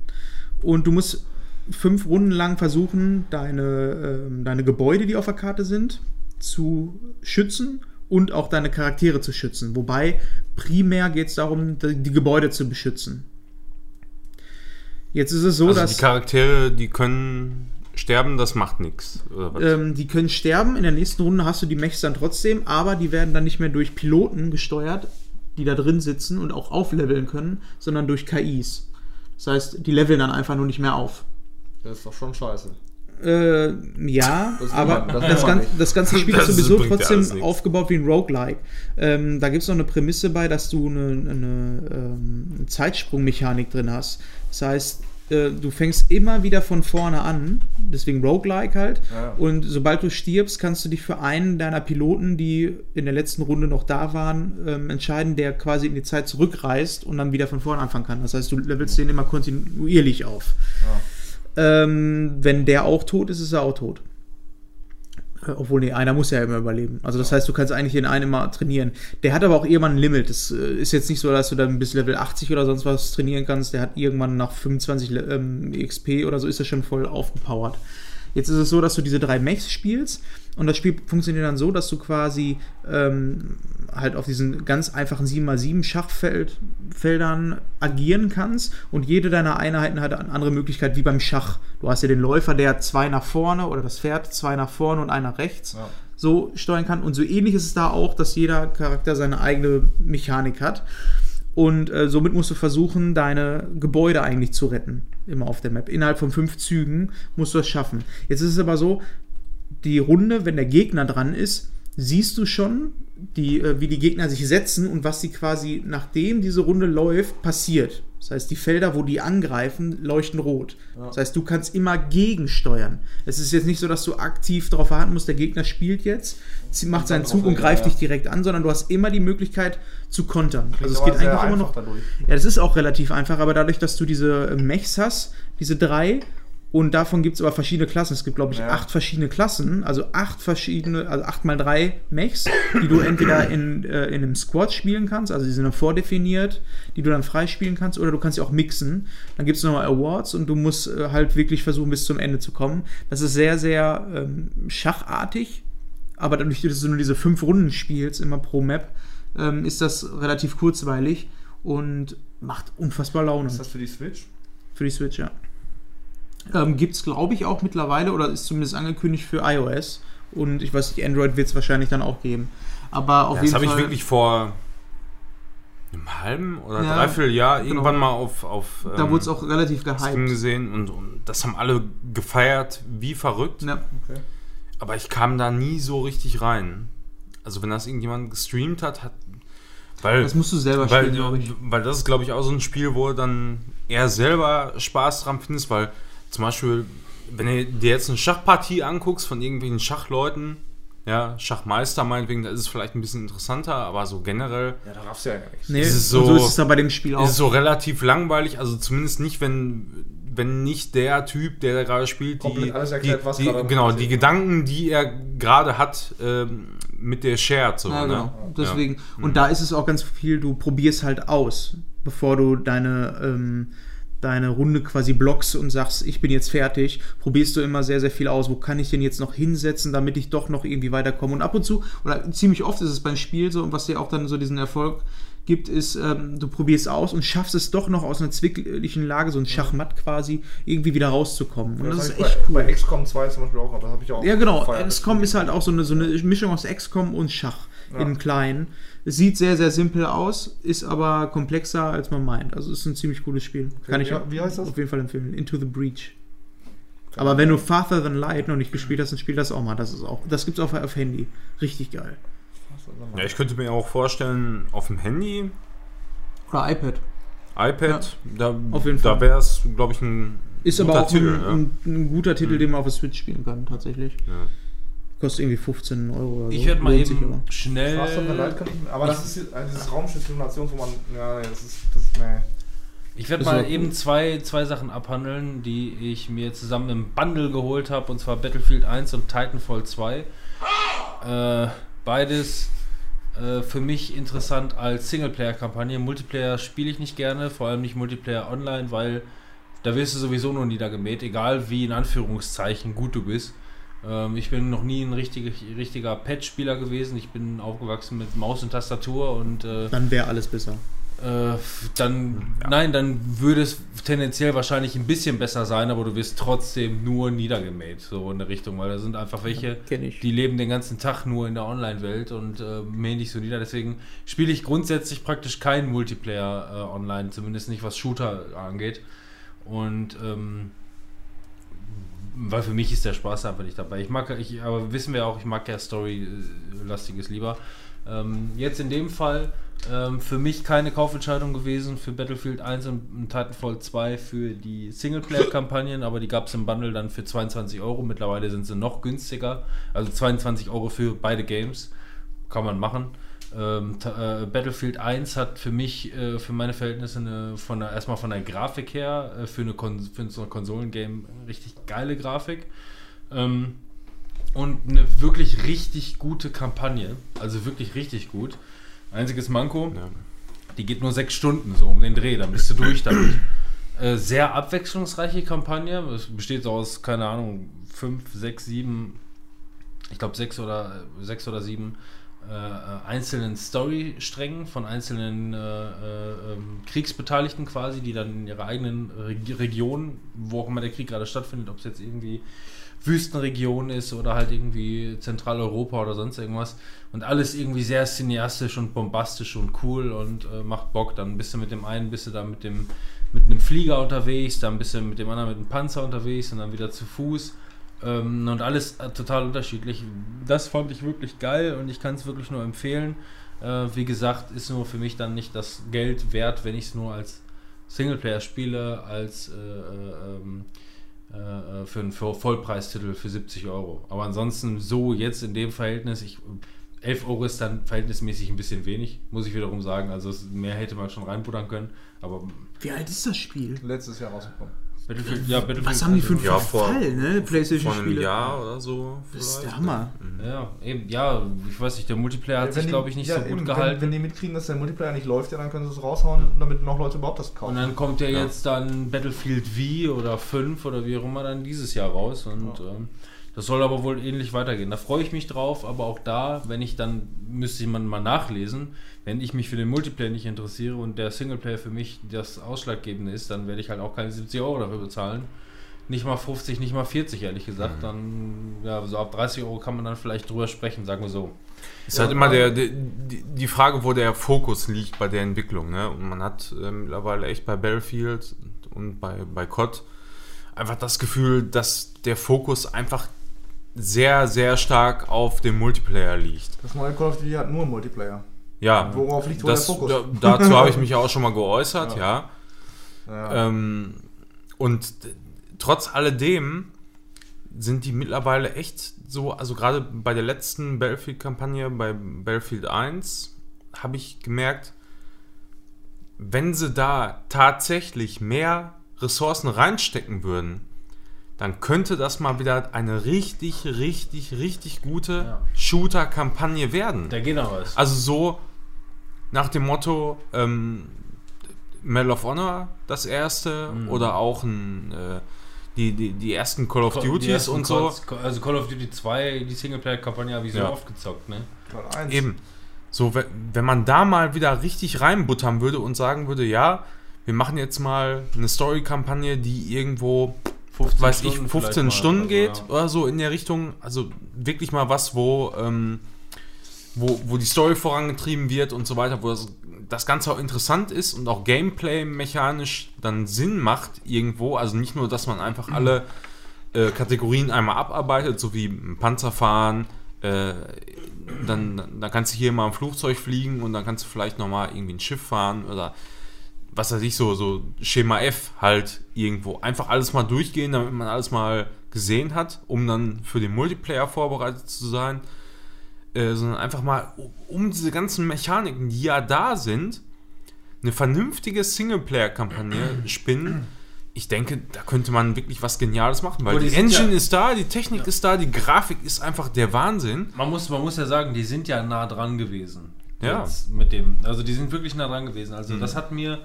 und du musst fünf Runden lang versuchen, deine, ähm, deine Gebäude, die auf der Karte sind, zu schützen und auch deine Charaktere zu schützen. Wobei primär geht es darum, die die Gebäude zu beschützen. Jetzt ist es so, Also dass die Charaktere, die können sterben, das macht nichts. ähm, die können sterben. In der nächsten Runde hast du die Mechs dann trotzdem, aber die werden dann nicht mehr durch Piloten gesteuert, die da drin sitzen und auch aufleveln können, sondern durch KIs. Das heißt, die leveln dann einfach nur nicht mehr auf. Das ist doch schon scheiße. Äh, ja, Das aber man- das das, man gan nicht. das ganze Spiel *laughs* Das ist sowieso trotzdem aufgebaut wie ein Roguelike. Ähm, da gibt es noch eine Prämisse bei, dass du eine, eine, ähm, eine Zeitsprungmechanik drin hast. Das heißt, äh, du fängst immer wieder von vorne an, deswegen Roguelike halt. Ja. Und sobald du stirbst, kannst du dich für einen deiner Piloten, die in der letzten Runde noch da waren, ähm, entscheiden, der quasi in die Zeit zurückreist und dann wieder von vorne anfangen kann. Das heißt, du levelst den immer kontinuierlich auf. Ähm, wenn der auch tot ist, ist er auch tot. Obwohl, nee, einer muss ja immer überleben. Also das heißt, du kannst eigentlich den einen immer trainieren. Der hat aber auch irgendwann ein Limit. Das äh, ist jetzt nicht so, dass du dann bis Level 80 oder sonst was trainieren kannst. Der hat irgendwann nach 25 Le- ähm, XP oder so ist er schon voll aufgepowert. Jetzt ist es so, dass du diese drei Mechs spielst und das Spiel funktioniert dann so, dass du quasi ähm, halt auf diesen ganz einfachen 7x7 Schachfeldern agieren kannst und jede deiner Einheiten hat eine andere Möglichkeit wie beim Schach. Du hast ja den Läufer, der zwei nach vorne oder das Pferd zwei nach vorne und einer nach rechts Ja. so steuern kann. Und so ähnlich ist es da auch, dass jeder Charakter seine eigene Mechanik hat. Und äh, somit musst du versuchen, deine Gebäude eigentlich zu retten. Immer auf der Map. Innerhalb von fünf Zügen musst du das schaffen. Jetzt ist es aber so, die Runde, wenn der Gegner dran ist, siehst du schon, die, äh, wie die Gegner sich setzen und was sie quasi, nachdem diese Runde läuft, passiert. Das heißt, die Felder, wo die angreifen, leuchten rot. Das heißt, du kannst immer gegensteuern. Es ist jetzt nicht so, dass du aktiv darauf warten musst, der Gegner spielt jetzt, macht seinen Zug und greift ja. dich direkt an, sondern du hast immer die Möglichkeit zu kontern. Also es geht eigentlich immer noch. dadurch. Ja, das ist auch relativ einfach, aber dadurch, dass du diese Mechs hast, diese drei, Und davon gibt es aber verschiedene Klassen. Es gibt, glaube ich, Ja. acht verschiedene Klassen, also acht verschiedene, also acht mal drei Mechs, die du entweder in, äh, in einem Squad spielen kannst, also die sind dann vordefiniert, die du dann freispielen kannst, oder du kannst sie auch mixen. Dann gibt es nochmal Awards und du musst äh, halt wirklich versuchen, bis zum Ende zu kommen. Das ist sehr, sehr ähm, schachartig, aber dadurch, dass du nur diese fünf Runden spielst, immer pro Map, ähm, ist das relativ kurzweilig und macht unfassbar Laune. Ist das für die Switch? Für die Switch, ja. Ähm, Gibt es, glaube ich, auch mittlerweile oder ist zumindest angekündigt für iOS. Und ich weiß nicht, Android wird es wahrscheinlich dann auch geben. Aber auf Ja, das jeden habe Fall. ich wirklich vor einem halben oder Ja, dreiviertel Jahr genau. irgendwann mal auf, auf da ähm, wurde es auch relativ gehypt. gesehen und, und das haben alle gefeiert wie verrückt. Ja, Okay. Aber ich kam da nie so richtig rein. Also wenn das irgendjemand gestreamt hat, hat weil, das musst du selber weil, spielen, glaube ich. weil das ist, glaube ich, auch so ein Spiel, wo du dann eher selber Spaß dran findest, weil zum Beispiel, wenn du dir jetzt eine Schachpartie anguckst von irgendwelchen Schachleuten, ja, Schachmeister meinetwegen, da ist es vielleicht ein bisschen interessanter, aber so generell Ja, da raffst du ja gar nichts. Nee, ist es so- so ist es da bei dem Spiel ist auch. es so relativ langweilig, also zumindest nicht, wenn, wenn nicht der Typ, der da gerade spielt, die, Komplett alles erklärt, die, was die, gerade genau, die Gedanken, die er gerade hat, ähm, mit der shared. So, Ja, ne? genau. Deswegen. Ja. Und da ist es auch ganz viel, du probierst halt aus, bevor du deine, ähm, deine Runde quasi blockst und sagst, ich bin jetzt fertig, probierst du immer sehr, sehr viel aus. Wo kann ich denn jetzt noch hinsetzen, damit ich doch noch irgendwie weiterkomme? Und ab und zu, oder ziemlich oft ist es beim Spiel so, und was dir auch dann so diesen Erfolg gibt, ist, ähm, du probierst aus und schaffst es doch noch aus einer zwicklichen Lage, so ein Schachmatt quasi, irgendwie wieder rauszukommen. Und das, hab ist echt bei, cool. bei XCOM 2 zum Beispiel auch. Das habe ich auch Ja, genau. das XCOM ist halt auch so eine, so eine Mischung aus XCOM und Schach Ja. im Kleinen. Es sieht sehr, sehr simpel aus, ist aber komplexer, als man meint. Also es ist ein ziemlich cooles Spiel. Kann ich wie- wie heißt das? auf jeden Fall empfehlen. Into the Breach. Aber wenn du Farther Than Light noch nicht gespielt hast, dann spiel das auch mal. Das ist auch. Das gibt's auch auf Handy. Richtig geil. Ja, ich könnte mir auch vorstellen, auf dem Handy, Oder iPad. iPad, da, auf jeden da Fall. wäre es, glaube ich, ein Ist guter aber auch Titel, ein, ja. ein, ein guter Titel, den man auf der Switch spielen kann, tatsächlich. Ja. Kostet irgendwie 15 Euro oder so. Ich werde mal Lohnt sich eben aber. schnell. Light kann ich, aber das ist äh, dieses Raumschiff-Simulation, wo man. Ja, das ist. Das, nee. Ich werde Das mal eben cool. zwei, zwei Sachen abhandeln, die ich mir zusammen im Bundle geholt habe, und zwar Battlefield 1 und Titanfall 2. Äh, beides äh, für mich interessant als Singleplayer-Kampagne. Multiplayer spiele ich nicht gerne, vor allem nicht Multiplayer online, weil da wirst du sowieso nur niedergemäht, egal wie in Anführungszeichen gut du bist. Ähm, ich bin noch nie ein richtig, richtiger Pad-Spieler gewesen. Ich bin aufgewachsen mit Maus und Tastatur und äh, Dann wäre alles besser. äh, dann, nein, dann würde es tendenziell wahrscheinlich ein bisschen besser sein, aber du wirst trotzdem nur niedergemäht, so in der Richtung, weil da sind einfach welche, ich. die leben den ganzen Tag nur in der Online-Welt und äh, mähen dich so nieder. Deswegen spiele ich grundsätzlich praktisch keinen Multiplayer äh, online, zumindest nicht was Shooter angeht. Und ähm, weil für mich ist der Spaß einfach nicht dabei. Ich mag, ich, aber wissen wir auch, ich mag ja Story-lastiges lieber. Ähm, jetzt in dem Fall ähm, für mich keine Kaufentscheidung gewesen für Battlefield 1 und Titanfall 2 für die Singleplayer-Kampagnen, aber die gab es im Bundle dann für 22 Euro. Mittlerweile sind sie noch günstiger. Also 22 Euro für beide Games. Kann man machen. Ähm, äh, Battlefield 1 hat für mich, äh, für meine Verhältnisse, eine, von der, erstmal von der Grafik her, äh, für, eine Kon für so ein Konsolengame richtig geile Grafik. Ähm, und eine wirklich richtig gute Kampagne. Also wirklich richtig gut. Einziges Manko, Ja. die geht nur sechs Stunden so um den Dreh, dann bist du durch damit. *clears throat* Sehr abwechslungsreiche Kampagne. Es besteht so aus, keine Ahnung, fünf, sechs, sieben, ich glaube sechs oder sechs oder sieben äh, einzelnen Storysträngen von einzelnen äh, äh, ähm, Kriegsbeteiligten quasi, die dann in ihrer eigenen Reg Region, wo auch immer der Krieg gerade stattfindet, ob es jetzt irgendwie Wüstenregion ist oder halt irgendwie Zentraleuropa oder sonst irgendwas. Und alles irgendwie sehr cineastisch und bombastisch und cool und äh, macht Bock. Dann bist du mit dem einen, bist du da mit dem mit einem Flieger unterwegs, dann bist du mit dem anderen mit einem Panzer unterwegs und dann wieder zu Fuß. Ähm, und alles äh, total unterschiedlich. Das fand ich wirklich geil und ich kann es wirklich nur empfehlen. Äh, wie gesagt, ist nur für mich dann nicht das Geld wert, wenn ich es nur als Singleplayer spiele, als äh, äh, ähm, äh, äh, für einen Voll- Vollpreistitel für 70 Euro. Aber ansonsten so jetzt in dem Verhältnis, ich, 11 Euro ist dann verhältnismäßig ein bisschen wenig, muss ich wiederum sagen. Also mehr hätte man schon reinbuddern können. Aber Wie alt ist das Spiel? Letztes Jahr rausgekommen. Battlefield, ja, Battlefield. Was haben die für einen Ja, vor- Verfall, ne? Vor einem. Jahr oder so. Das ist der Hammer. Ja, eben, ja, ich weiß nicht, der Multiplayer hat Wenn sich, glaube ich, nicht ja, so gut eben, gehalten. Wenn, wenn die mitkriegen, dass der Multiplayer nicht läuft, ja, dann können sie es raushauen, damit noch Leute überhaupt das kaufen. Und dann kommt ja Ja. jetzt dann Battlefield V oder 5 oder wie auch immer dann dieses Jahr raus. Und ähm, das soll aber wohl ähnlich weitergehen. Da freue ich mich drauf, aber auch da, wenn ich dann, müsste man mal nachlesen, wenn ich mich für den Multiplayer nicht interessiere und der Singleplayer für mich das Ausschlaggebende ist, dann werde ich halt auch keine 70 Euro dafür bezahlen. Nicht mal 50, nicht mal 40, ehrlich gesagt. Dann, ja, so ab 30 Euro kann man dann vielleicht drüber sprechen, sagen wir so. Ist halt immer der, der, die die Frage, wo der Fokus liegt bei der Entwicklung. Ne? Und man hat äh, mittlerweile echt bei Battlefield und bei, bei COD einfach das Gefühl, dass der Fokus einfach sehr, sehr stark auf dem Multiplayer liegt. Das neue Call of Duty hat nur Multiplayer. Ja, Worauf liegt wohl das, der Fokus? Da, dazu *laughs* habe ich mich ja auch schon mal geäußert, Ja. ja. Ja. Ähm, und trotz alledem sind die mittlerweile echt so, also gerade bei der letzten Battlefield-Kampagne, bei Battlefield 1, habe ich gemerkt, wenn sie da tatsächlich mehr Ressourcen reinstecken würden, dann könnte das mal wieder eine richtig, richtig, richtig gute Ja. Shooter-Kampagne werden. Da geht noch was. Also so nach dem Motto ähm, Medal of Honor das erste Mhm. oder auch ein, äh, die, die, die ersten Call of Die Duties ersten und so. Calls- Also Call of Duty 2, die Singleplayer-Kampagne habe ich so Ja. oft gezockt, ne? Teil 1. Eben. So, we- wenn man da mal wieder richtig reinbuttern würde und sagen würde, ja, wir machen jetzt mal eine Story-Kampagne, die irgendwo 15 weiß ich, Stunden 15 vielleicht mal, Stunden also, geht ja. oder so in der Richtung. Also wirklich mal was, wo, ähm, wo, wo die Story vorangetrieben wird und so weiter, wo das, das Ganze auch interessant ist und auch Gameplay-mechanisch dann Sinn macht irgendwo. Also nicht nur, dass man einfach alle äh, Kategorien einmal abarbeitet, so wie ein Panzer fahren, äh, dann, dann kannst du hier mal ein Flugzeug fliegen und dann kannst du vielleicht nochmal irgendwie ein Schiff fahren oder was weiß ich, so, so Schema F halt irgendwo. Einfach alles mal durchgehen, damit man alles mal gesehen hat, um dann für den Multiplayer vorbereitet zu sein. Äh, sondern einfach mal um- diese ganzen Mechaniken, die ja da sind, eine vernünftige Singleplayer-Kampagne *clears throat* spinnen. Ich denke, da könnte man wirklich was Geniales machen, weil Aber die die, Engine ja- ist da, die Technik ist da, die Grafik ist einfach der Wahnsinn. Man muss, man muss ja sagen, die sind ja nah dran gewesen. Ja. Mit dem. Also die sind wirklich nah dran gewesen. Also Mhm. das hat mir,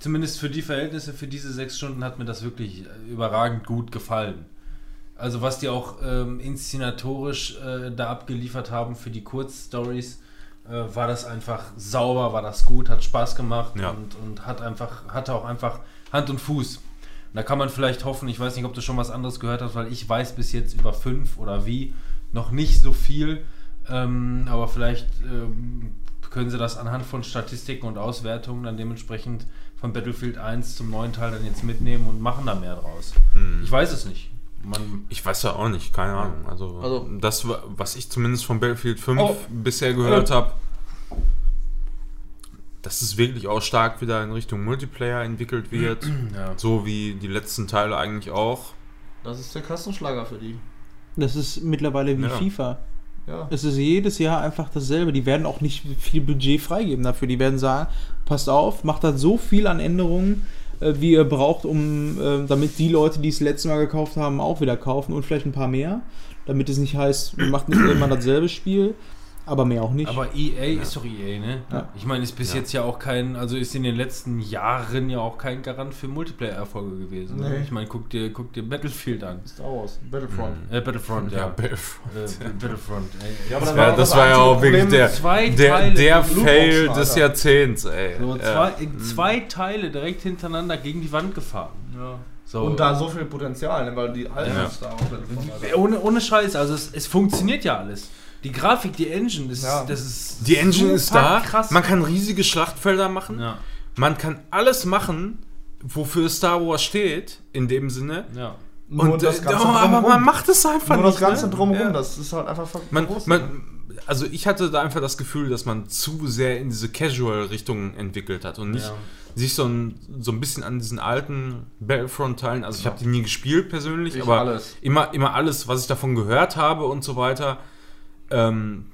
zumindest für die Verhältnisse, für diese sechs Stunden, hat mir das wirklich äh, überragend gut gefallen. Also was die auch ähm, inszenatorisch äh, da abgeliefert haben für die Kurzstories, äh, war das einfach sauber, war das gut, hat Spaß gemacht Ja. und, und hat einfach, hatte auch einfach Hand und Fuß. Und da kann man vielleicht hoffen, ich weiß nicht, ob du schon was anderes gehört hast, weil ich weiß bis jetzt über fünf oder wie noch nicht so viel. Ähm, aber vielleicht ähm, können sie das anhand von Statistiken und Auswertungen dann dementsprechend von Battlefield 1 zum neuen Teil dann jetzt mitnehmen und machen da mehr draus. Ich weiß es nicht. Man, Ich weiß ja auch nicht, keine Ahnung. Also, Also- das, wa- was ich zumindest von Battlefield 5 Oh. bisher gehört habe, dass es wirklich auch stark wieder in Richtung Multiplayer entwickelt wird. *clears throat* ja. so wie die letzten Teile eigentlich auch. Das ist der Kassenschlager für die. Das ist mittlerweile wie Ja. FIFA. Ja. Es ist jedes Jahr einfach dasselbe. Die werden auch nicht viel Budget freigeben dafür. Die werden sagen, passt auf, macht da so viel an Änderungen, äh, wie ihr braucht, um äh, damit die Leute, die es letztes Mal gekauft haben, auch wieder kaufen und vielleicht ein paar mehr. Damit es nicht heißt, macht nicht immer dasselbe Spiel, aber mehr auch nicht. Aber EA ist doch EA, ne? Ja. Ich meine, ist bis Ja. jetzt ja auch kein, also ist in den letzten Jahren ja auch kein Garant für Multiplayer-Erfolge gewesen. Ne? Nee. Ich meine, guck dir, guck dir Battlefield an. Star Wars, Battlefront. Äh, Battlefront, ja. Battlefront. Äh, Battlefront, ey. Ja, aber Das, da war, das das war ja auch wirklich der, zwei der, Teile der Fail des. Jahrzehnts, ey. So, Ja. zwei, zwei Teile direkt hintereinander gegen die Wand gefahren. Ja. So. Und da so viel Potenzial, ne, weil die alten Ja. Star Wars Battlefront, Alter. ohne, ohne Scheiß, also es, es funktioniert ja alles. Die Grafik, die Engine, das, Ja. ist, das ist. Die Engine ist da, Krass. man kann riesige Schlachtfelder machen, ja, man kann alles machen, wofür Star Wars steht, in dem Sinne. ja. Nur Und, das äh, Ganze oh, aber drumherum. man macht es einfach Nur nicht. das Ganze ne? drumherum, Ja. das ist halt einfach Man, man, also ich hatte da einfach das Gefühl, dass man zu sehr in diese Casual-Richtung entwickelt hat und nicht Ja. sich so ein, so ein bisschen an diesen alten Battlefront-Teilen, also ich habe die nie gespielt persönlich, Ich aber alles. Immer, immer alles, was ich davon gehört habe und so weiter, ähm,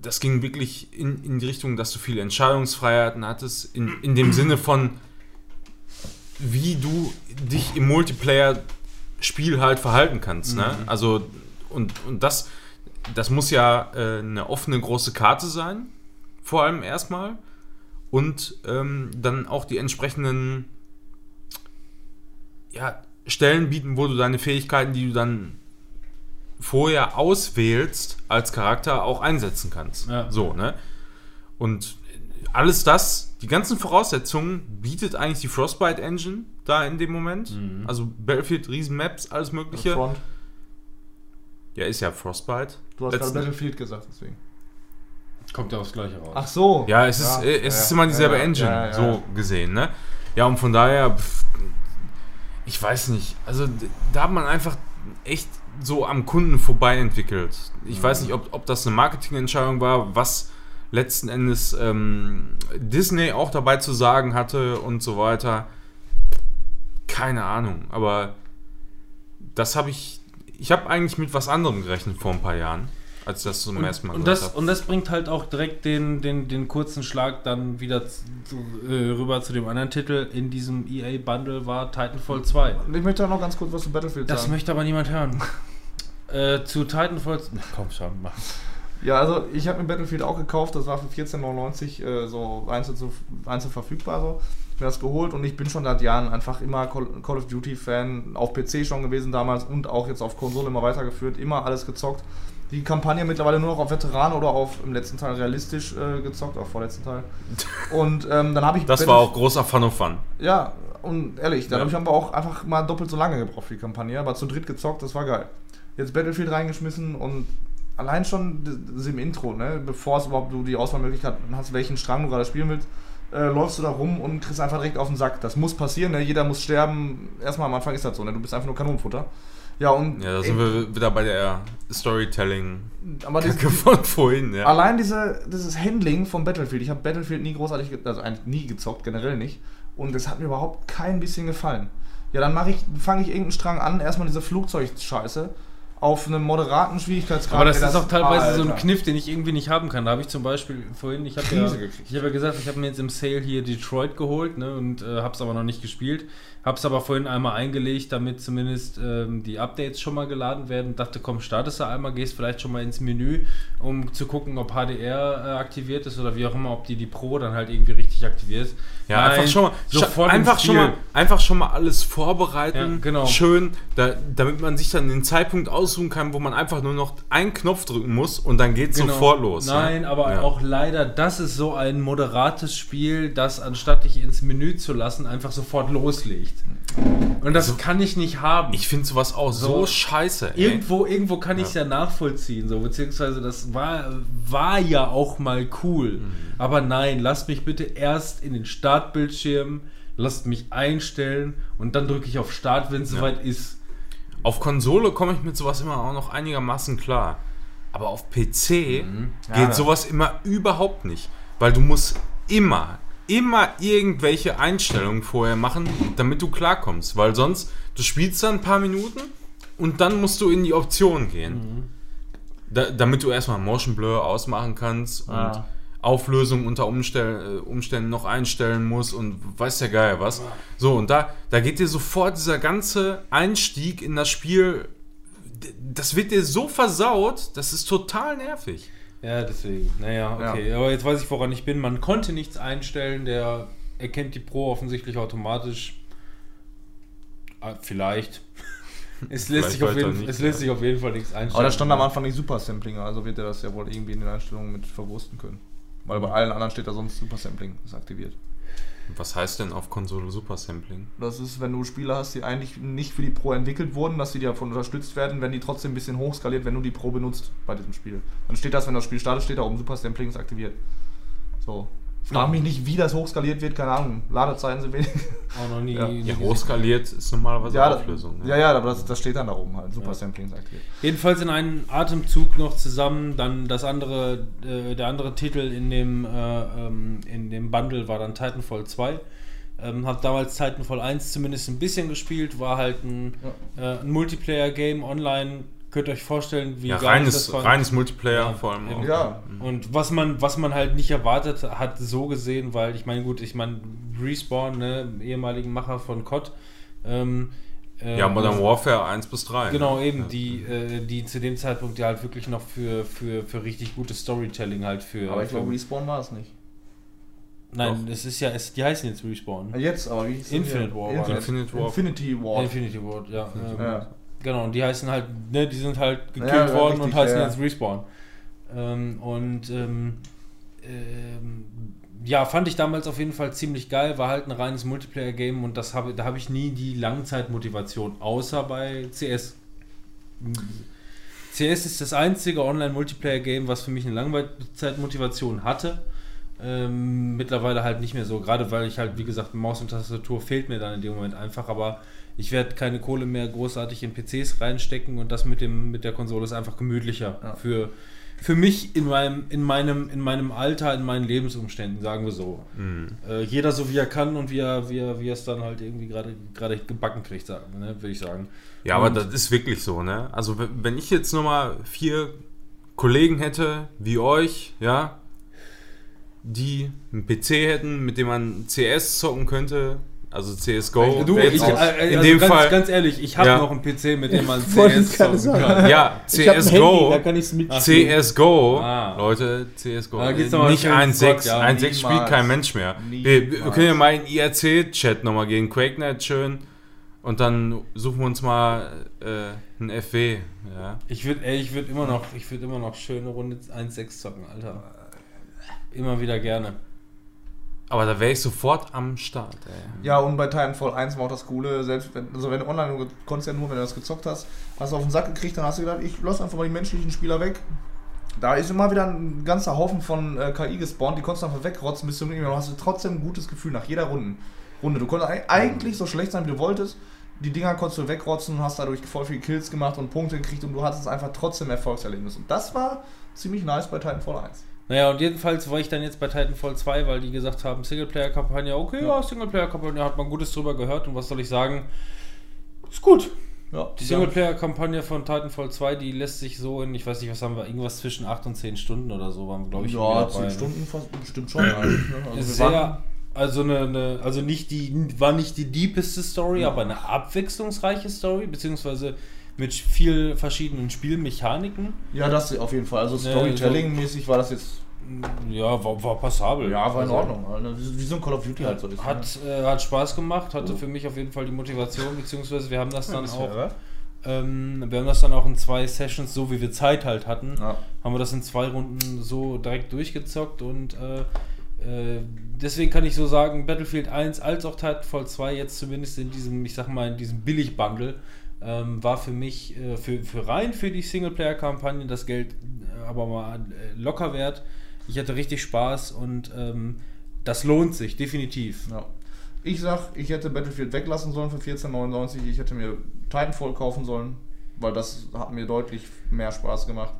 das ging wirklich in, in die Richtung, dass du viele Entscheidungsfreiheiten hattest, in, in dem Sinne von wie du dich im Multiplayer-Spiel halt verhalten kannst. Ne? Also, und, und das, das muss ja äh, eine offene große Karte sein, vor allem erstmal. Und ähm, dann auch die entsprechenden ja, Stellen bieten, wo du deine Fähigkeiten, die du dann vorher auswählst als Charakter, auch einsetzen kannst. Ja. So, ne? Und alles das, die ganzen Voraussetzungen bietet eigentlich die Frostbite Engine da in dem Moment. Also Battlefield, Riesenmaps, alles mögliche. Front. Ja, ist ja Frostbite. Du hast gerade Battlefield gesagt, deswegen. Kommt ja aufs Gleiche raus. Ach so. Ja, es ist, äh, es ist immer dieselbe ja, Engine, ja, ja, so ja. gesehen, ne? Ja, und von daher, pff, ich weiß nicht. Also, da hat man einfach echt so am Kunden vorbei entwickelt. Ich Mhm. weiß nicht, ob, ob das eine Marketingentscheidung war, was letzten Endes ähm, Disney auch dabei zu sagen hatte und so weiter. Keine Ahnung, aber das habe ich. Ich habe eigentlich mit was anderem gerechnet vor ein paar Jahren, als ich das zum Und, ersten Mal und, das, habe. und das bringt halt auch direkt den, den, den kurzen Schlag dann wieder zu, äh, rüber zu dem anderen Titel in diesem EA-Bundle war Titanfall 2. Und ich möchte auch noch ganz kurz was zu Battlefield Das sagen. möchte aber niemand hören. *laughs* äh, zu Titanfall. Na, komm schon, mach. Ja, also ich habe mir Battlefield auch gekauft, das war für 14,99 äh, so einzeln, einzeln verfügbar. So. Ich mir das geholt und ich bin schon seit Jahren einfach immer Call, Call of Duty Fan, auf PC schon gewesen damals und auch jetzt auf Konsole immer weitergeführt, immer alles gezockt. Die Kampagne mittlerweile nur noch auf Veteran oder auf im letzten Teil realistisch äh, gezockt, auf vorletzten Teil. *laughs* Und ähm, dann habe ich Das Battle- war auch großer Fun of Fun. ja, und ehrlich, dann Ja. habe ich aber auch einfach mal doppelt so lange gebraucht für die Kampagne, aber zu dritt gezockt, das war geil. Jetzt Battlefield reingeschmissen und allein schon im Intro, ne, bevor es überhaupt du die Auswahlmöglichkeit hast, welchen Strang du gerade spielen willst, äh, läufst du da rum und kriegst einfach direkt auf den Sack. Das muss passieren, ne? jeder muss sterben. Erstmal am Anfang ist das so, ne? du bist einfach nur Kanonenfutter. Ja, und Ja, da sind wir wieder bei der Storytelling aber das, *laughs* Kacke von vorhin, ja. Allein diese, dieses Handling von Battlefield. Ich habe Battlefield nie großartig, also eigentlich nie gezockt, generell nicht. Und es hat mir überhaupt kein bisschen gefallen. Ja, dann mache ich, fange ich irgendeinen Strang an, erstmal diese Flugzeugscheiße auf einem moderaten Schwierigkeitsgrad. Aber das ey, ist auch teilweise so ein Alter. Kniff, den ich irgendwie nicht haben kann. Da habe ich zum Beispiel vorhin, ich habe ja, ich hab ja gesagt, ich habe mir jetzt im Sale hier Detroit geholt ne, und äh, habe es aber noch nicht gespielt. Habe es aber vorhin einmal eingelegt, damit zumindest ähm, die Updates schon mal geladen werden. Dachte, komm, startest du einmal, gehst vielleicht schon mal ins Menü, um zu gucken, ob HDR äh, aktiviert ist oder wie auch immer, ob die die Pro dann halt irgendwie richtig aktiviert ist. Ja, Nein, einfach schon mal, sofort einfach schon mal, einfach schon mal alles vorbereiten, Ja, genau. schön, da, damit man sich dann den Zeitpunkt aussuchen kann, wo man einfach nur noch einen Knopf drücken muss und dann geht Genau. sofort los. Nein, ne? aber Ja. auch leider, das ist so ein moderates Spiel, das anstatt dich ins Menü zu lassen, einfach sofort loslegt. Und das kann ich nicht haben. Ich finde sowas auch so, So. scheiße. Ey. Irgendwo, irgendwo kann ich es ja nachvollziehen, so beziehungsweise das war, war ja auch mal cool. Mhm. Aber nein, lasst mich bitte erst in den Startbildschirm, lasst mich einstellen und dann drücke ich auf Start, wenn es soweit ist. Auf Konsole komme ich mit sowas immer auch noch einigermaßen klar. Aber auf PC Mhm. Ja. geht sowas immer überhaupt nicht. Weil du musst immer, immer irgendwelche Einstellungen vorher machen, damit du klarkommst. Weil sonst, du spielst dann ein paar Minuten und dann musst du in die Optionen gehen. Mhm. Da, damit du erstmal Motion Blur ausmachen kannst und Ah. Auflösung unter Umstell, Umständen noch einstellen musst und weiß der Geier was. So, und da, da geht dir sofort dieser ganze Einstieg in das Spiel, das wird dir so versaut, das ist total nervig. Ja, deswegen. Naja, okay. Aber jetzt weiß ich, woran ich bin. Man konnte nichts einstellen. Der erkennt die Pro offensichtlich automatisch. Ah, vielleicht. *laughs* Es lässt, sich auf jeden, nicht, es lässt ja. sich auf jeden Fall nichts einstellen. Aber da stand am Anfang nicht Super Sampling, also wird er das ja wohl irgendwie in den Einstellungen mit verwursten können. Weil bei allen anderen steht da sonst Super Sampling ist aktiviert. Was heißt denn auf Konsole Super Sampling? Das ist, wenn du Spiele hast, die eigentlich nicht für die Pro entwickelt wurden, dass die davon unterstützt werden, wenn die trotzdem ein bisschen hochskaliert, wenn du die Pro benutzt bei diesem Spiel. Dann steht das, wenn das Spiel startet, steht da oben Super Sampling ist aktiviert. So. Frag mich nicht, wie das hochskaliert wird, keine Ahnung. Ladezeiten sind wenig. Auch noch nie. Ja. nie Ja, hochskaliert ist normalerweise Ja, Auflösung. ne? ja, ja, aber das, das steht dann da oben halt. Super Sampling ist aktiviert. Jedenfalls in einem Atemzug noch zusammen. Dann das andere, äh, der andere Titel in dem, äh, ähm, in dem Bundle war dann Titanfall 2. Ähm, hab damals Titanfall 1 zumindest ein bisschen gespielt, war halt ein, äh, ein Multiplayer-Game online, könnt ihr euch vorstellen, wie Ja, geil reines, fand. reines Multiplayer Ja, vor allem auch. Ja, Und was man, was man halt nicht erwartet hat, so gesehen, weil ich meine, gut, ich meine, Respawn, ne, ehemaligen Macher von COD, ähm, äh, Ja, Modern Warfare 1 bis 3. Genau, ne? eben, Ja. die, äh, die zu dem Zeitpunkt ja halt wirklich noch für, für, für richtig gutes Storytelling halt für. aber ich glaube, Respawn war es nicht. Nein, es ist ja, es, die heißen jetzt Respawn. Jetzt, aber wie hieß es Infinite? War war Infinite, das. Infinite War. Infinity War. Infinity Ward, ja. Ähm, Ja. Genau, und die heißen halt, ne, die sind halt gekillt Ja, worden richtig, und heißen ja. jetzt Respawn. Ähm, und ähm, ähm, ja, fand ich damals auf jeden Fall ziemlich geil, war halt ein reines Multiplayer-Game und das habe, da habe ich nie die Langzeitmotivation, außer bei CS. CS ist das einzige Online-Multiplayer-Game, was für mich eine Langzeitmotivation hatte. Ähm, mittlerweile halt nicht mehr so, gerade weil ich halt, wie gesagt, Maus und Tastatur fehlt mir dann in dem Moment einfach, aber ich werde keine Kohle mehr großartig in PCs reinstecken und das mit dem mit der Konsole ist einfach gemütlicher Ja. für, für mich in meinem, in, meinem, in meinem Alter, in meinen Lebensumständen, sagen wir so. Mhm. Äh, jeder so wie er kann und wie er, wie er, wie er es dann halt irgendwie gerade gebacken kriegt, sagen, ne, würde ich sagen. Ja, aber Und- das ist wirklich so, ne? Also, wenn ich jetzt nochmal vier Kollegen hätte, wie euch, ja, die einen PC hätten, mit dem man CS zocken könnte, also CSGO. Du, wär ich, jetzt äh, auch- äh, in also dem ganz, Fall, ganz ehrlich, ich habe Ja. noch einen PC, mit dem man CS zocken kann. ja, CSGO, da kann ich es mit. CSGO, Ah. Leute, CSGO, Da geht's nicht schön 1.6, Squad, ja, 1.6 spielt kein Mensch mehr. Wir, wir können ja mal in IRC-Chat nochmal gehen, QuakeNet schön, und dann suchen wir uns mal äh, ein FW, ja. Ich würde ich würd immer noch, ich würde immer noch schöne Runde 1-6 zocken, Alter. Immer wieder gerne. Aber da wäre ich sofort am Start, ey. Ja, und bei Titanfall 1 war auch das Coole, selbst wenn, also wenn du online, du konntest ja nur, wenn du das gezockt hast, hast du auf den Sack gekriegt, dann hast du gedacht, ich lass einfach mal die menschlichen Spieler weg. Da ist immer wieder ein ganzer Haufen von äh, KI gespawnt, die konntest du einfach wegrotzen, bis zum Ende. Du hast du trotzdem ein gutes Gefühl nach jeder Runde. Runde. Du konntest eig- eigentlich so schlecht sein, wie du wolltest. Die Dinger konntest du wegrotzen und hast dadurch voll viele Kills gemacht und Punkte gekriegt und du hattest einfach trotzdem Erfolgserlebnis. Und das war ziemlich nice bei Titanfall 1. Naja, und jedenfalls war ich dann jetzt bei Titanfall 2, weil die gesagt haben, Singleplayer-Kampagne, okay, ja, Singleplayer-Kampagne hat man Gutes drüber gehört und was soll ich sagen? Ist gut. Ja, Die Singleplayer-Kampagne von Titanfall 2, die lässt sich so in, ich weiß nicht, was haben wir, irgendwas zwischen 8 und 10 Stunden oder so, waren glaube ich, Ja, wieder 10 dabei. Stunden fast bestimmt schon. eigentlich, ne? Also Ist sehr, also eine, eine, also nicht die, war nicht die deepeste Story, aber eine abwechslungsreiche Story, beziehungsweise mit viel verschiedenen Spielmechaniken. Ja, das auf jeden Fall. Also Ne, Storytelling-mäßig war das jetzt. Ja, war, war passabel. Ja, war in Also, Ordnung. ne? Wie so ein Call of Duty halt so ist. Hat, äh, hat Spaß gemacht, hatte für mich auf jeden Fall die Motivation, beziehungsweise wir haben das dann auch, ähm, wir haben das dann auch in zwei Sessions, so wie wir Zeit halt hatten, Ja. haben wir das in zwei Runden so direkt durchgezockt und äh, äh, deswegen kann ich so sagen, Battlefield 1 als auch Titanfall 2 jetzt zumindest in diesem, ich sag mal, in diesem Billig-Bundle ähm, war für mich, äh, für, für rein für die Singleplayer-Kampagne das Geld äh, aber mal äh, locker wert. Ich hatte richtig Spaß und ähm, das lohnt sich, definitiv. Ja. Ich sag, ich hätte Battlefield weglassen sollen für 14,99. Ich hätte mir Titanfall kaufen sollen, weil das hat mir deutlich mehr Spaß gemacht.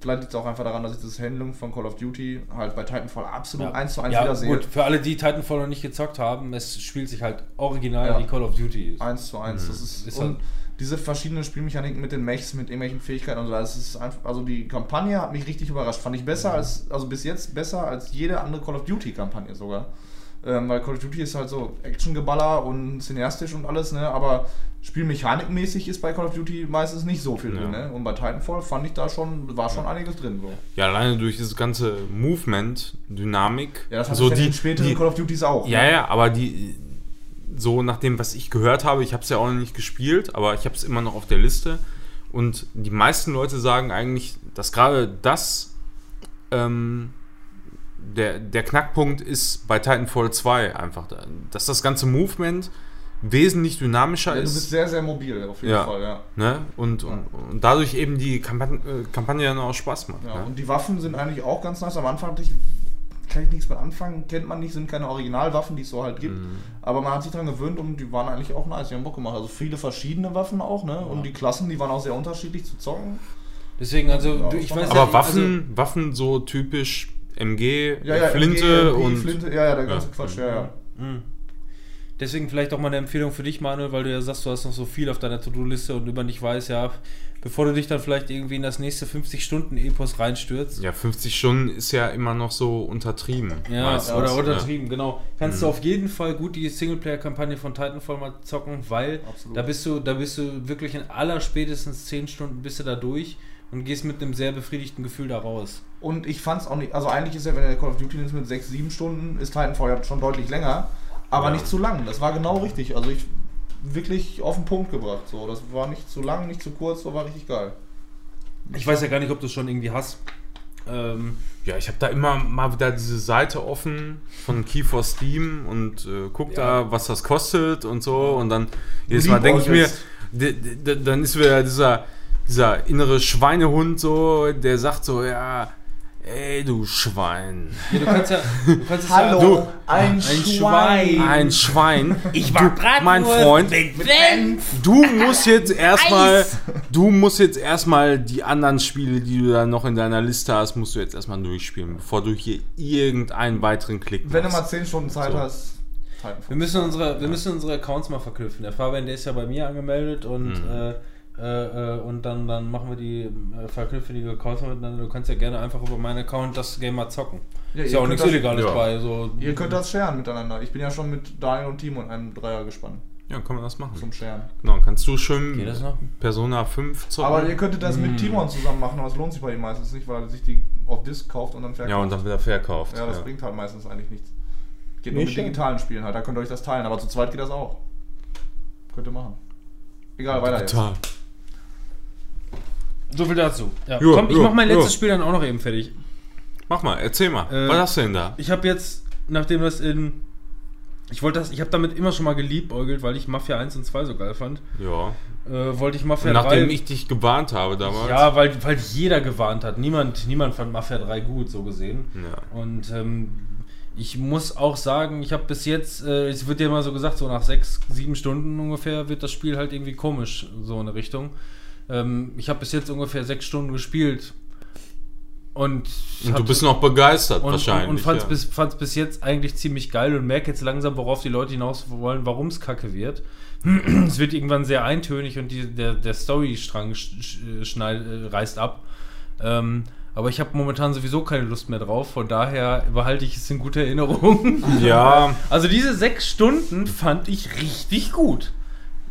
Vielleicht liegt es auch einfach daran, dass ich das Handling von Call of Duty halt bei Titanfall absolut eins zu eins ja, wieder sehe. gut, für alle, die Titanfall noch nicht gezockt haben, es spielt sich halt original Ja. wie Call of Duty. Eins zu eins. Das ist, Ist halt- diese verschiedenen Spielmechaniken mit den Mechs, mit irgendwelchen Fähigkeiten und so, das ist einfach, also die Kampagne hat mich richtig überrascht. Fand ich besser als, also bis jetzt besser als jede andere Call of Duty Kampagne sogar. Ähm, weil Call of Duty ist halt so Actiongeballer und cineastisch und alles, ne, aber spielmechanikmäßig ist bei Call of Duty meistens nicht so viel Ja. drin, ne? Und bei Titanfall fand ich da schon, war schon einiges drin, so. Ja, alleine durch dieses ganze Movement, Dynamik. Ja, das hat so so die, in späteren die, Call of Duties auch. Ja, ne? ja, aber die, so nach dem, was ich gehört habe, ich habe es ja auch noch nicht gespielt, aber ich habe es immer noch auf der Liste. Und die meisten Leute sagen eigentlich, dass gerade das ähm, der, der Knackpunkt ist bei Titanfall 2 einfach, da, dass das ganze Movement wesentlich dynamischer Ja, du bist ist. sehr, sehr mobil auf jeden Ja. Fall, ja. Ne? Und, und, und dadurch eben die Kampagne, äh, Kampagne dann auch Spaß macht. Ja, ne? und die Waffen sind eigentlich auch ganz nice. Am Anfang hatte ich, kann ich nichts mit anfangen, kennt man nicht, sind keine Originalwaffen, die es so halt gibt. Mhm. Aber man hat sich daran gewöhnt und die waren eigentlich auch nice, die haben Bock gemacht. Also viele verschiedene Waffen auch, ne? Und die Klassen, die waren auch sehr unterschiedlich zu zocken. Deswegen, also, Ja, du, ich weiß war- ja Aber nicht, Waffen, Waffen so typisch MG, Ja, ja, Flinte MG, MP, und. Flinte, ja, ja, der ganze Ja. Quatsch, ja, ja. Also, mh. Deswegen vielleicht auch mal eine Empfehlung für dich, Manuel, weil du ja sagst, du hast noch so viel auf deiner To-Do-Liste und über dich weißt, ja, bevor du dich dann vielleicht irgendwie in das nächste 50-Stunden-Epos reinstürzt. Ja, 50 Stunden ist ja immer noch so untertrieben. Ja, meistens, oder ja. untertrieben, genau. Kannst du auf jeden Fall gut die Singleplayer-Kampagne von Titanfall mal zocken, weil Absolut. da bist du, da bist du wirklich in aller spätestens 10 Stunden bist du da durch und gehst mit einem sehr befriedigten Gefühl da raus. Und ich fand's auch nicht, also eigentlich ist ja, wenn der Call of Duty ist mit 6, 7 Stunden, ist Titanfall ja schon deutlich länger, aber Ja. nicht zu lang. Das war genau richtig. Also ich wirklich auf den Punkt gebracht. So, das war nicht zu lang, nicht zu kurz, so war richtig geil. Ich weiß ja gar nicht, ob du es schon irgendwie hast. Ähm, Ja, ich habe da immer mal wieder diese Seite offen von Key for Steam und äh, guck Ja. da, was das kostet und so. Und dann jedes Mal denke ich mir, dann ist wieder dieser, dieser innere Schweinehund so, der sagt so, ja, ey du Schwein, ja, du kannst ja, du kannst ja, Du, ein, Schwein. ein Schwein. Ich war du, mein Freund, du musst jetzt erstmal, du musst jetzt erstmal die anderen Spiele, die du da noch in deiner Liste hast, musst du jetzt erstmal durchspielen, bevor du hier irgendeinen weiteren Klick Wenn du machst. mal 10 Stunden Zeit So. hast, Wir müssen unsere, wir müssen unsere Accounts mal verknüpfen. Der Fabian, der ist ja bei mir angemeldet und, Mhm. äh, äh, äh, und dann, dann machen wir die äh, verknüpfen die Accounts miteinander. Du kannst ja gerne einfach über meinen Account das Game mal zocken. Ja, ist ihr ja auch könnt nichts das- Illegales ja. bei. So. Ihr könnt das scheren miteinander. Ich bin ja schon mit Daniel und Timo in einem Dreier gespannt Ja, kann man das machen. zum Scheren. Genau, kannst du schön Geht das noch? Persona 5 zocken. Aber ihr könntet das mit Timon zusammen machen, aber es lohnt sich bei ihm meistens nicht, weil er sich die auf Disc kauft und dann verkauft. ja, und dann wieder verkauft. Ja, das ja. bringt halt meistens eigentlich nichts. Geht nur Nee, mit stimmt. digitalen Spielen halt, da könnt ihr euch das teilen, aber zu zweit geht das auch. Könnt ihr machen. Egal, weiter jetzt. So viel dazu. Ja. Ja, Komm, ich ja, mach mein letztes Spiel dann auch noch eben fertig. Mach mal, erzähl mal. Äh, Was hast du denn da? Ich habe jetzt, nachdem das in. Ich wollte das, ich habe damit immer schon mal geliebäugelt, weil ich Mafia 1 und 2 so geil fand. Ja. Äh, wollte ich Mafia Und nachdem 3. ich dich gewarnt habe damals. ja, weil, weil jeder gewarnt hat. Niemand, niemand fand Mafia 3 gut, so gesehen. Ja. Und ähm, ich muss auch sagen, ich habe bis jetzt, äh, es wird ja immer so gesagt, so nach sechs, sieben Stunden ungefähr wird das Spiel halt irgendwie komisch, so in eine Richtung. Ähm, ich habe bis jetzt ungefähr sechs Stunden gespielt. Und, Und du bist noch begeistert und, wahrscheinlich. und, und fand's, ja. bis, fand's bis jetzt eigentlich ziemlich geil und merke jetzt langsam, worauf die Leute hinaus wollen, warum es kacke wird. *clears throat* es wird irgendwann sehr eintönig und die, der, der Storystrang sch, schneid, äh, reißt ab. Ähm, aber ich habe momentan sowieso keine Lust mehr drauf, von daher behalte ich es in guter Erinnerung. ja, *laughs* Also diese sechs Stunden fand ich richtig gut.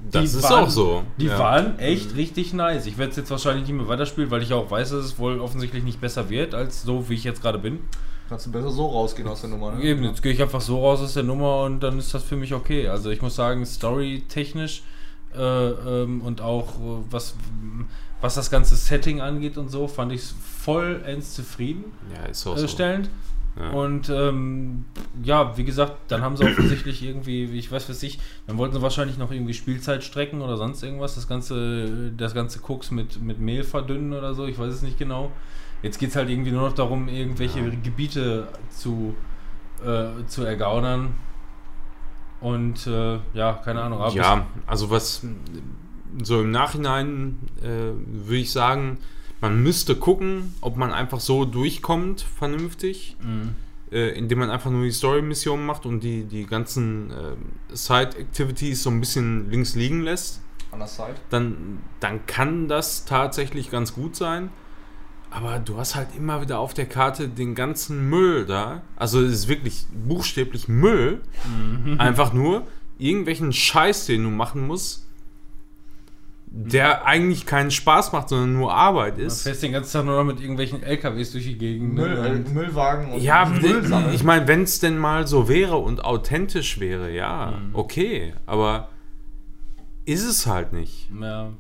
Das Die ist waren- auch so. Die ja. waren echt richtig nice. Ich werde es jetzt wahrscheinlich nicht mehr weiterspielen, weil ich auch weiß, dass es wohl offensichtlich nicht besser wird, als so, wie ich jetzt gerade bin. Kannst du besser so rausgehen aus der Nummer, ne? Eben, jetzt gehe ich einfach so raus aus der Nummer und dann ist das für mich okay. Also ich muss sagen, storytechnisch äh, ähm, und auch äh, was, was das ganze Setting angeht und so, fand ich es vollends zufrieden Ja, ist auch äh, so. stellend. Ja. Und ähm, ja, wie gesagt, dann haben sie offensichtlich irgendwie, wie ich weiß was ich, dann wollten sie wahrscheinlich noch irgendwie Spielzeit strecken oder sonst irgendwas, das ganze, das ganze Koks mit, mit Mehl verdünnen oder so, ich weiß es nicht genau. Jetzt geht es halt irgendwie nur noch darum, irgendwelche Gebiete zu, äh, zu ergaunern. Und äh, ja, keine Ahnung. Ja, also was so im Nachhinein äh, würde ich sagen, man müsste gucken, ob man einfach so durchkommt, vernünftig, Mhm. äh, indem man einfach nur die Story-Mission macht und die, die ganzen äh, Side-Activities so ein bisschen links liegen lässt, An der Side. dann, dann kann das tatsächlich ganz gut sein. Aber du hast halt immer wieder auf der Karte den ganzen Müll da. Also es ist wirklich buchstäblich Müll. Einfach nur irgendwelchen Scheiß, den du machen musst, der eigentlich keinen Spaß macht, sondern nur Arbeit ist. fährst den ganzen Tag nur noch mit irgendwelchen LKWs durch die Gegend. Müll, ne? äh, Müllwagen und Ja, Müll ich meine, wenn es denn mal so wäre und authentisch wäre, ja, okay. Aber ist es halt nicht. ja.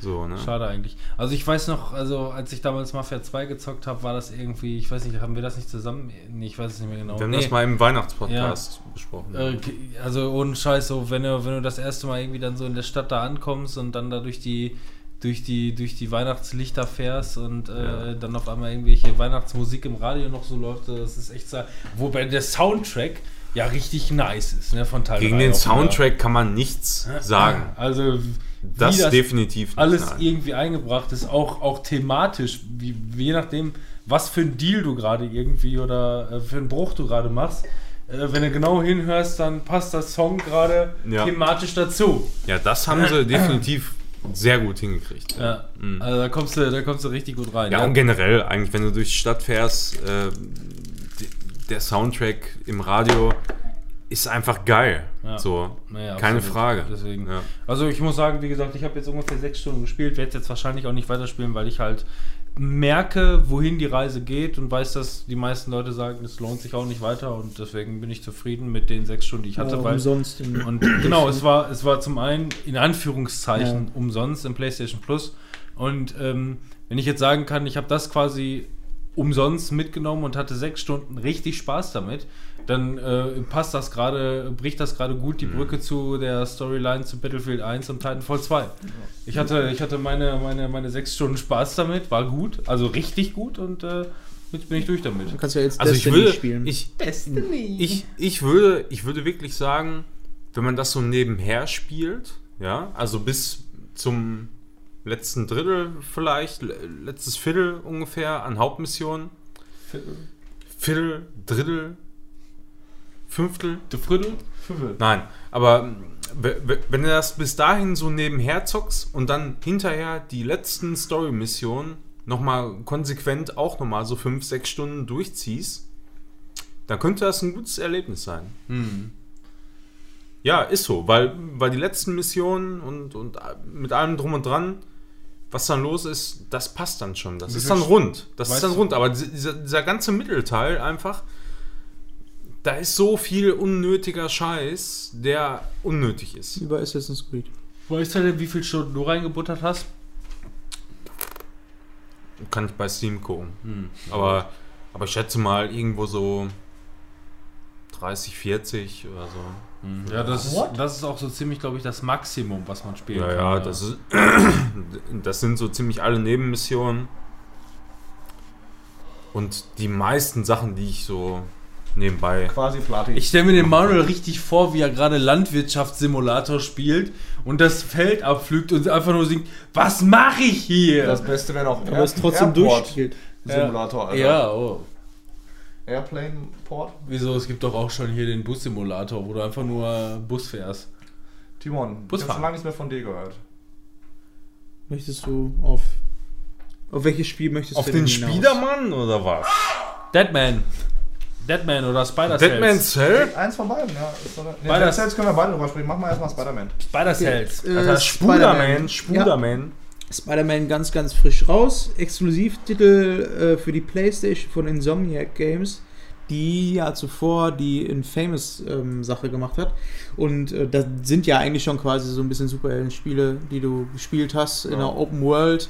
So, ne? Schade eigentlich. Also ich weiß noch, also als ich damals Mafia 2 gezockt habe, war das irgendwie, ich weiß nicht, haben wir das nicht zusammen? Nee, ich weiß es nicht mehr genau. Wir haben nee. das mal im Weihnachtspodcast besprochen. Äh, also ohne Scheiß, so wenn du, wenn du das erste Mal irgendwie dann so in der Stadt da ankommst und dann da durch die durch die durch die Weihnachtslichter fährst und äh, Ja. dann auf einmal irgendwelche Weihnachtsmusik im Radio noch so läuft, das ist echt so, wobei der Soundtrack ja richtig nice ist, ne, von Teil Gegen den auch wieder. Soundtrack kann man nichts sagen. Also Das, wie definitiv nicht. alles nein. irgendwie eingebracht ist, auch, auch thematisch, wie, wie je nachdem, was für ein Deal du gerade irgendwie oder äh, für einen Bruch du gerade machst, äh, wenn du genau hinhörst, dann passt das Song gerade Ja. thematisch dazu. Ja, das haben sie definitiv sehr gut hingekriegt. Ja. Also da kommst du, da kommst du richtig gut rein. Ja, und generell, eigentlich, wenn du durch die Stadt fährst, äh, der Soundtrack im Radio ist einfach geil. Ja. So, Naja, keine. Frage. Deswegen. Ja. Also ich muss sagen, wie gesagt, ich habe jetzt ungefähr sechs Stunden gespielt, werde jetzt wahrscheinlich auch nicht weiterspielen, weil ich halt merke, wohin die Reise geht und weiß, dass die meisten Leute sagen, es lohnt sich auch nicht weiter und deswegen bin ich zufrieden mit den sechs Stunden, die ich hatte. Ja, weil, umsonst. und genau, es war, es war zum einen in Anführungszeichen Ja. umsonst im PlayStation Plus. Und ähm, wenn ich jetzt sagen kann, ich habe das quasi umsonst mitgenommen und hatte sechs Stunden richtig Spaß damit, dann äh, passt das gerade, bricht das gerade gut die Brücke zu der Storyline zu Battlefield 1 und Titanfall 2. Ich hatte, ich hatte meine, meine, meine sechs Stunden Spaß damit, war gut, also richtig gut und äh, jetzt bin ich durch damit. Du kannst ja jetzt Also ich Destiny würde, spielen. ich, ich, ich würde, ich würde wirklich sagen, wenn man das so nebenher spielt, ja, also bis zum letzten Drittel vielleicht, le- letztes Viertel ungefähr an Hauptmissionen, Viertel, Drittel, Fünftel, De Friedel? Nein, aber w- wenn du das bis dahin so nebenher zockst und dann hinterher die letzten Story-Missionen nochmal konsequent auch nochmal so 5, 6 Stunden durchziehst, dann könnte das ein gutes Erlebnis sein. Hm. Ja, ist so, weil, weil die letzten Missionen und, und mit allem drum und dran, was dann los ist, das passt dann schon. Das ist dann rund. Das ist dann rund. Aber dieser, dieser ganze Mittelteil einfach, da ist so viel unnötiger Scheiß, der unnötig ist. Über Assassin's Creed. Weißt du denn, wie viele Stunden du reingebuttert hast? Kann ich bei Steam gucken. Hm. Aber, aber ich schätze mal irgendwo so 30, 40 oder so. Ja, das ist, das ist auch so ziemlich, glaube ich, das Maximum, was man spielen Ja, kann. ja, das ist. *clears throat* Das sind so ziemlich alle Nebenmissionen. Und die meisten Sachen, die ich so nebenbei. Quasi Platin. Ich stelle mir den Manuel richtig vor, wie er gerade Landwirtschaftssimulator spielt und das Feld abpflügt und einfach nur singt, was mache ich hier? das Beste wäre noch Aber es trotzdem durchspielt. Simulator, Alter. ja, oh. Airplane Port. Wieso? Es gibt doch auch schon hier den Bussimulator, wo du einfach nur Bus fährst. Timon, ich Busfahren. habe schon lange nichts mehr von dir gehört. Möchtest du auf. Auf welches Spiel möchtest Auf du den denn hinaus? Spidermann oder was? Deadman. Deadman oder Spider Cells. Deadman Cell? Eins von beiden, ja. Nee. Dead Cells können wir beide drüber sprechen. Mach mal erstmal Spider-Man. Spider Cells. Äh. Spuderman. Spuderman. Spider-Man ganz, ganz frisch raus. Exklusivtitel äh, für die PlayStation von Insomniac Games, die ja zuvor die Infamous-Sache gemacht hat. Und äh, das sind ja eigentlich schon quasi so ein bisschen Superhelden-Spiele, die du gespielt hast in Ja. einer Open World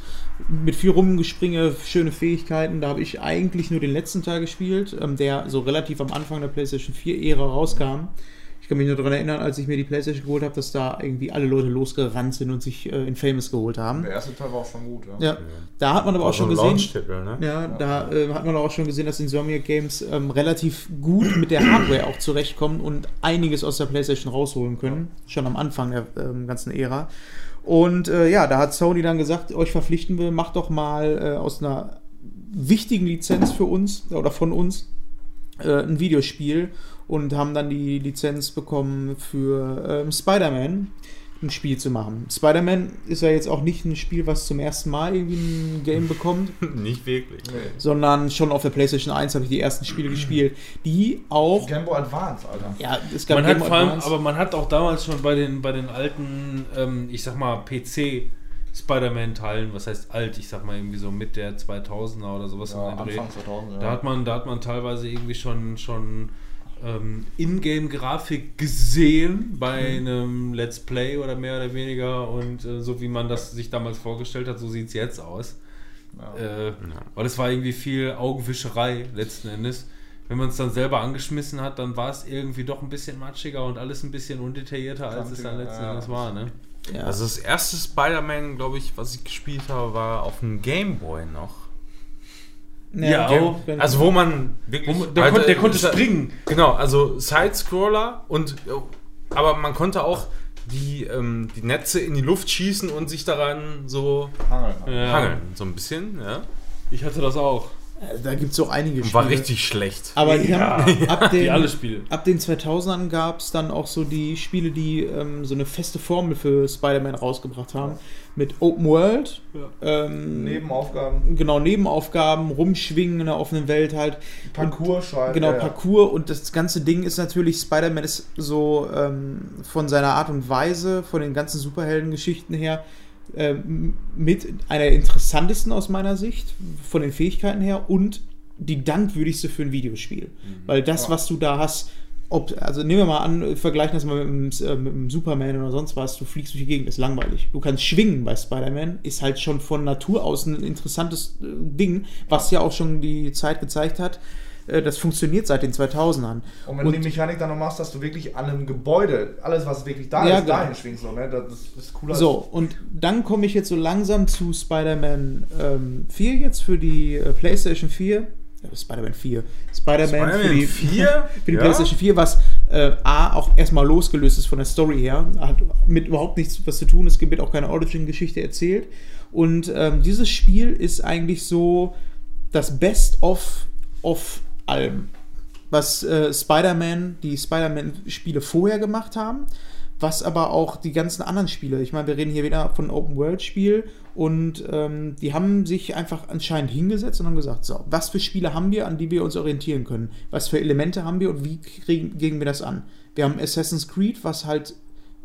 mit viel Rumgespringe, schöne Fähigkeiten. Da habe ich eigentlich nur den letzten Teil gespielt, ähm, der so relativ am Anfang der PlayStation 4-Ära rauskam. Ich kann mich nur daran erinnern, als ich mir die PlayStation geholt habe, dass da irgendwie alle Leute losgerannt sind und sich äh, Infamous geholt haben. Der erste Teil war auch schon gut, ja. Ja, da hat man aber auch schon gesehen, ne? ja, da äh, hat man auch schon gesehen, dass Insomniac Games ähm, relativ gut mit der Hardware auch zurechtkommen und einiges aus der PlayStation rausholen können, schon am Anfang der ähm, ganzen Ära. Und äh, ja, da hat Sony dann gesagt, euch verpflichten wir, macht doch mal äh, aus einer wichtigen Lizenz für uns oder von uns äh, ein Videospiel und haben dann die Lizenz bekommen für ähm, Spider-Man ein Spiel zu machen. Spider-Man ist ja jetzt auch nicht ein Spiel, was zum ersten Mal irgendwie ein Game bekommt, *laughs* Nicht wirklich. Nee. sondern schon auf der PlayStation 1 habe ich die ersten Spiele gespielt, die auch Game Boy Advance, Alter. ja, es gab Man hat Game vor allem, aber man hat auch damals schon bei den, bei den alten, ähm, ich sag mal, PC Spider-Man-Teilen, was heißt alt, ich sag mal irgendwie so mit der 2000er oder sowas Ja, den Dreh. Anfang 2000, ja. Da hat man, da hat man teilweise irgendwie schon, schon ähm, Ingame-Grafik gesehen bei Mhm. einem Let's Play oder mehr oder weniger und äh, so wie man das sich damals vorgestellt hat, so sieht es jetzt aus. Ja. Äh, Weil es war irgendwie viel Augenwischerei letzten Endes. Wenn man es dann selber angeschmissen hat, dann war es irgendwie doch ein bisschen matschiger und alles ein bisschen undetaillierter, als es dann letzten ja. Endes war. Ne? ja. Also das erste Spider-Man, glaube ich, was ich gespielt habe, war auf dem Game Boy noch. Ja, auch. Game- Also wo man wirklich... Wo der halt, konnte- der äh, konnte ja- springen. Genau, also Side-Scroller und... Aber man konnte auch die, ähm, die Netze in die Luft schießen und sich daran so Hangeln. Ja. hangeln. So ein bisschen, ja. Ich hatte das auch. Also da gibt es auch einige Und war richtig schlecht. Aber die haben *laughs* ab den, Wie alle Spiele. ab den 2000ern gab es dann auch so die Spiele, die ähm, so eine feste Formel für Spider-Man rausgebracht haben. Mit Open World, ähm, Nebenaufgaben, genau, Nebenaufgaben, rumschwingen in der offenen Welt halt. Parcours schreiben. Genau, ja, ja. Parcours und das ganze Ding ist natürlich, Spider-Man ist so ähm, von seiner Art und Weise, von den ganzen Superheldengeschichten her, ähm, mit einer der interessantesten aus meiner Sicht, von den Fähigkeiten her und die dankwürdigste für ein Videospiel. Weil das, Ja. was du da hast, ob, also nehmen wir mal an, vergleichen das mal mit dem, äh, mit dem Superman oder sonst was, du fliegst durch die Gegend, ist langweilig. Du kannst schwingen bei Spider-Man, ist halt schon von Natur aus ein interessantes äh, Ding, was ja auch schon die Zeit gezeigt hat. Äh, das funktioniert seit den 2000ern. Und wenn du die Mechanik dann noch machst, dass du wirklich an einem Gebäude, alles was wirklich da Ja, ist, genau. dahin schwingst, so, ne? das ist cooler. So, und dann komme ich jetzt so langsam zu Spider-Man ähm, 4 jetzt für die äh, PlayStation 4. Ja, Spider-Man 4. Spider-Man für die, 4? *laughs* für die PlayStation 4, was äh, A auch erstmal losgelöst ist von der Story her. Hat mit überhaupt nichts was zu tun. Es wird auch keine Origin-Geschichte erzählt. Und ähm, dieses Spiel ist eigentlich so das Best-of of allem. Was äh, Spider-Man, die Spider-Man-Spiele vorher gemacht haben, was aber auch die ganzen anderen Spiele, ich meine, wir reden hier wieder von Open-World-Spiel und ähm, die haben sich einfach anscheinend hingesetzt und haben gesagt, so, was für Spiele haben wir, an die wir uns orientieren können? Was für Elemente haben wir und wie kriegen, gehen wir das an? Wir haben Assassin's Creed, was halt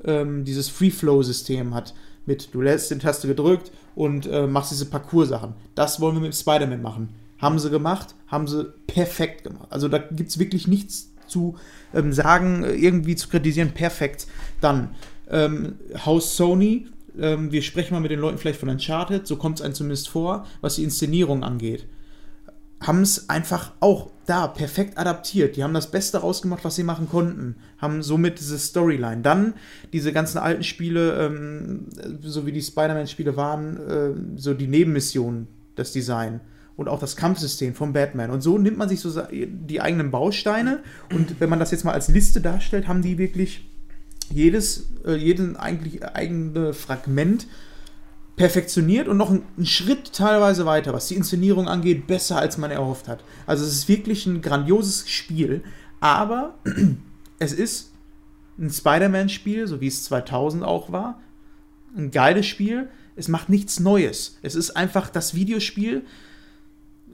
ähm, dieses Free-Flow-System hat. Mit, du lässt den Taste gedrückt und äh, machst diese Parcours-Sachen. Das wollen wir mit Spider-Man machen. Haben sie gemacht, haben sie perfekt gemacht. Also da gibt es wirklich nichts zu ähm, sagen, äh, irgendwie zu kritisieren. Perfekt. Dann ähm, Haus Sony. Ähm, wir sprechen mal mit den Leuten vielleicht von Uncharted, so kommt es einem zumindest vor, was die Inszenierung angeht haben es einfach auch da perfekt adaptiert. Die haben das Beste rausgemacht, was sie machen konnten. Haben somit diese Storyline. Dann diese ganzen alten Spiele, ähm, so wie die Spider-Man-Spiele waren, äh, so die Nebenmissionen, das Design und auch das Kampfsystem von Batman. Und so nimmt man sich so die eigenen Bausteine und wenn man das jetzt mal als Liste darstellt, haben die wirklich jedes, äh, jeden eigentlich eigene Fragment perfektioniert und noch einen, einen Schritt teilweise weiter, was die Inszenierung angeht, besser als man erhofft hat. Also es ist wirklich ein grandioses Spiel, aber *clears throat* es ist ein Spider-Man-Spiel, so wie es 2000 auch war. Ein geiles Spiel. Es macht nichts Neues. Es ist einfach das Videospiel,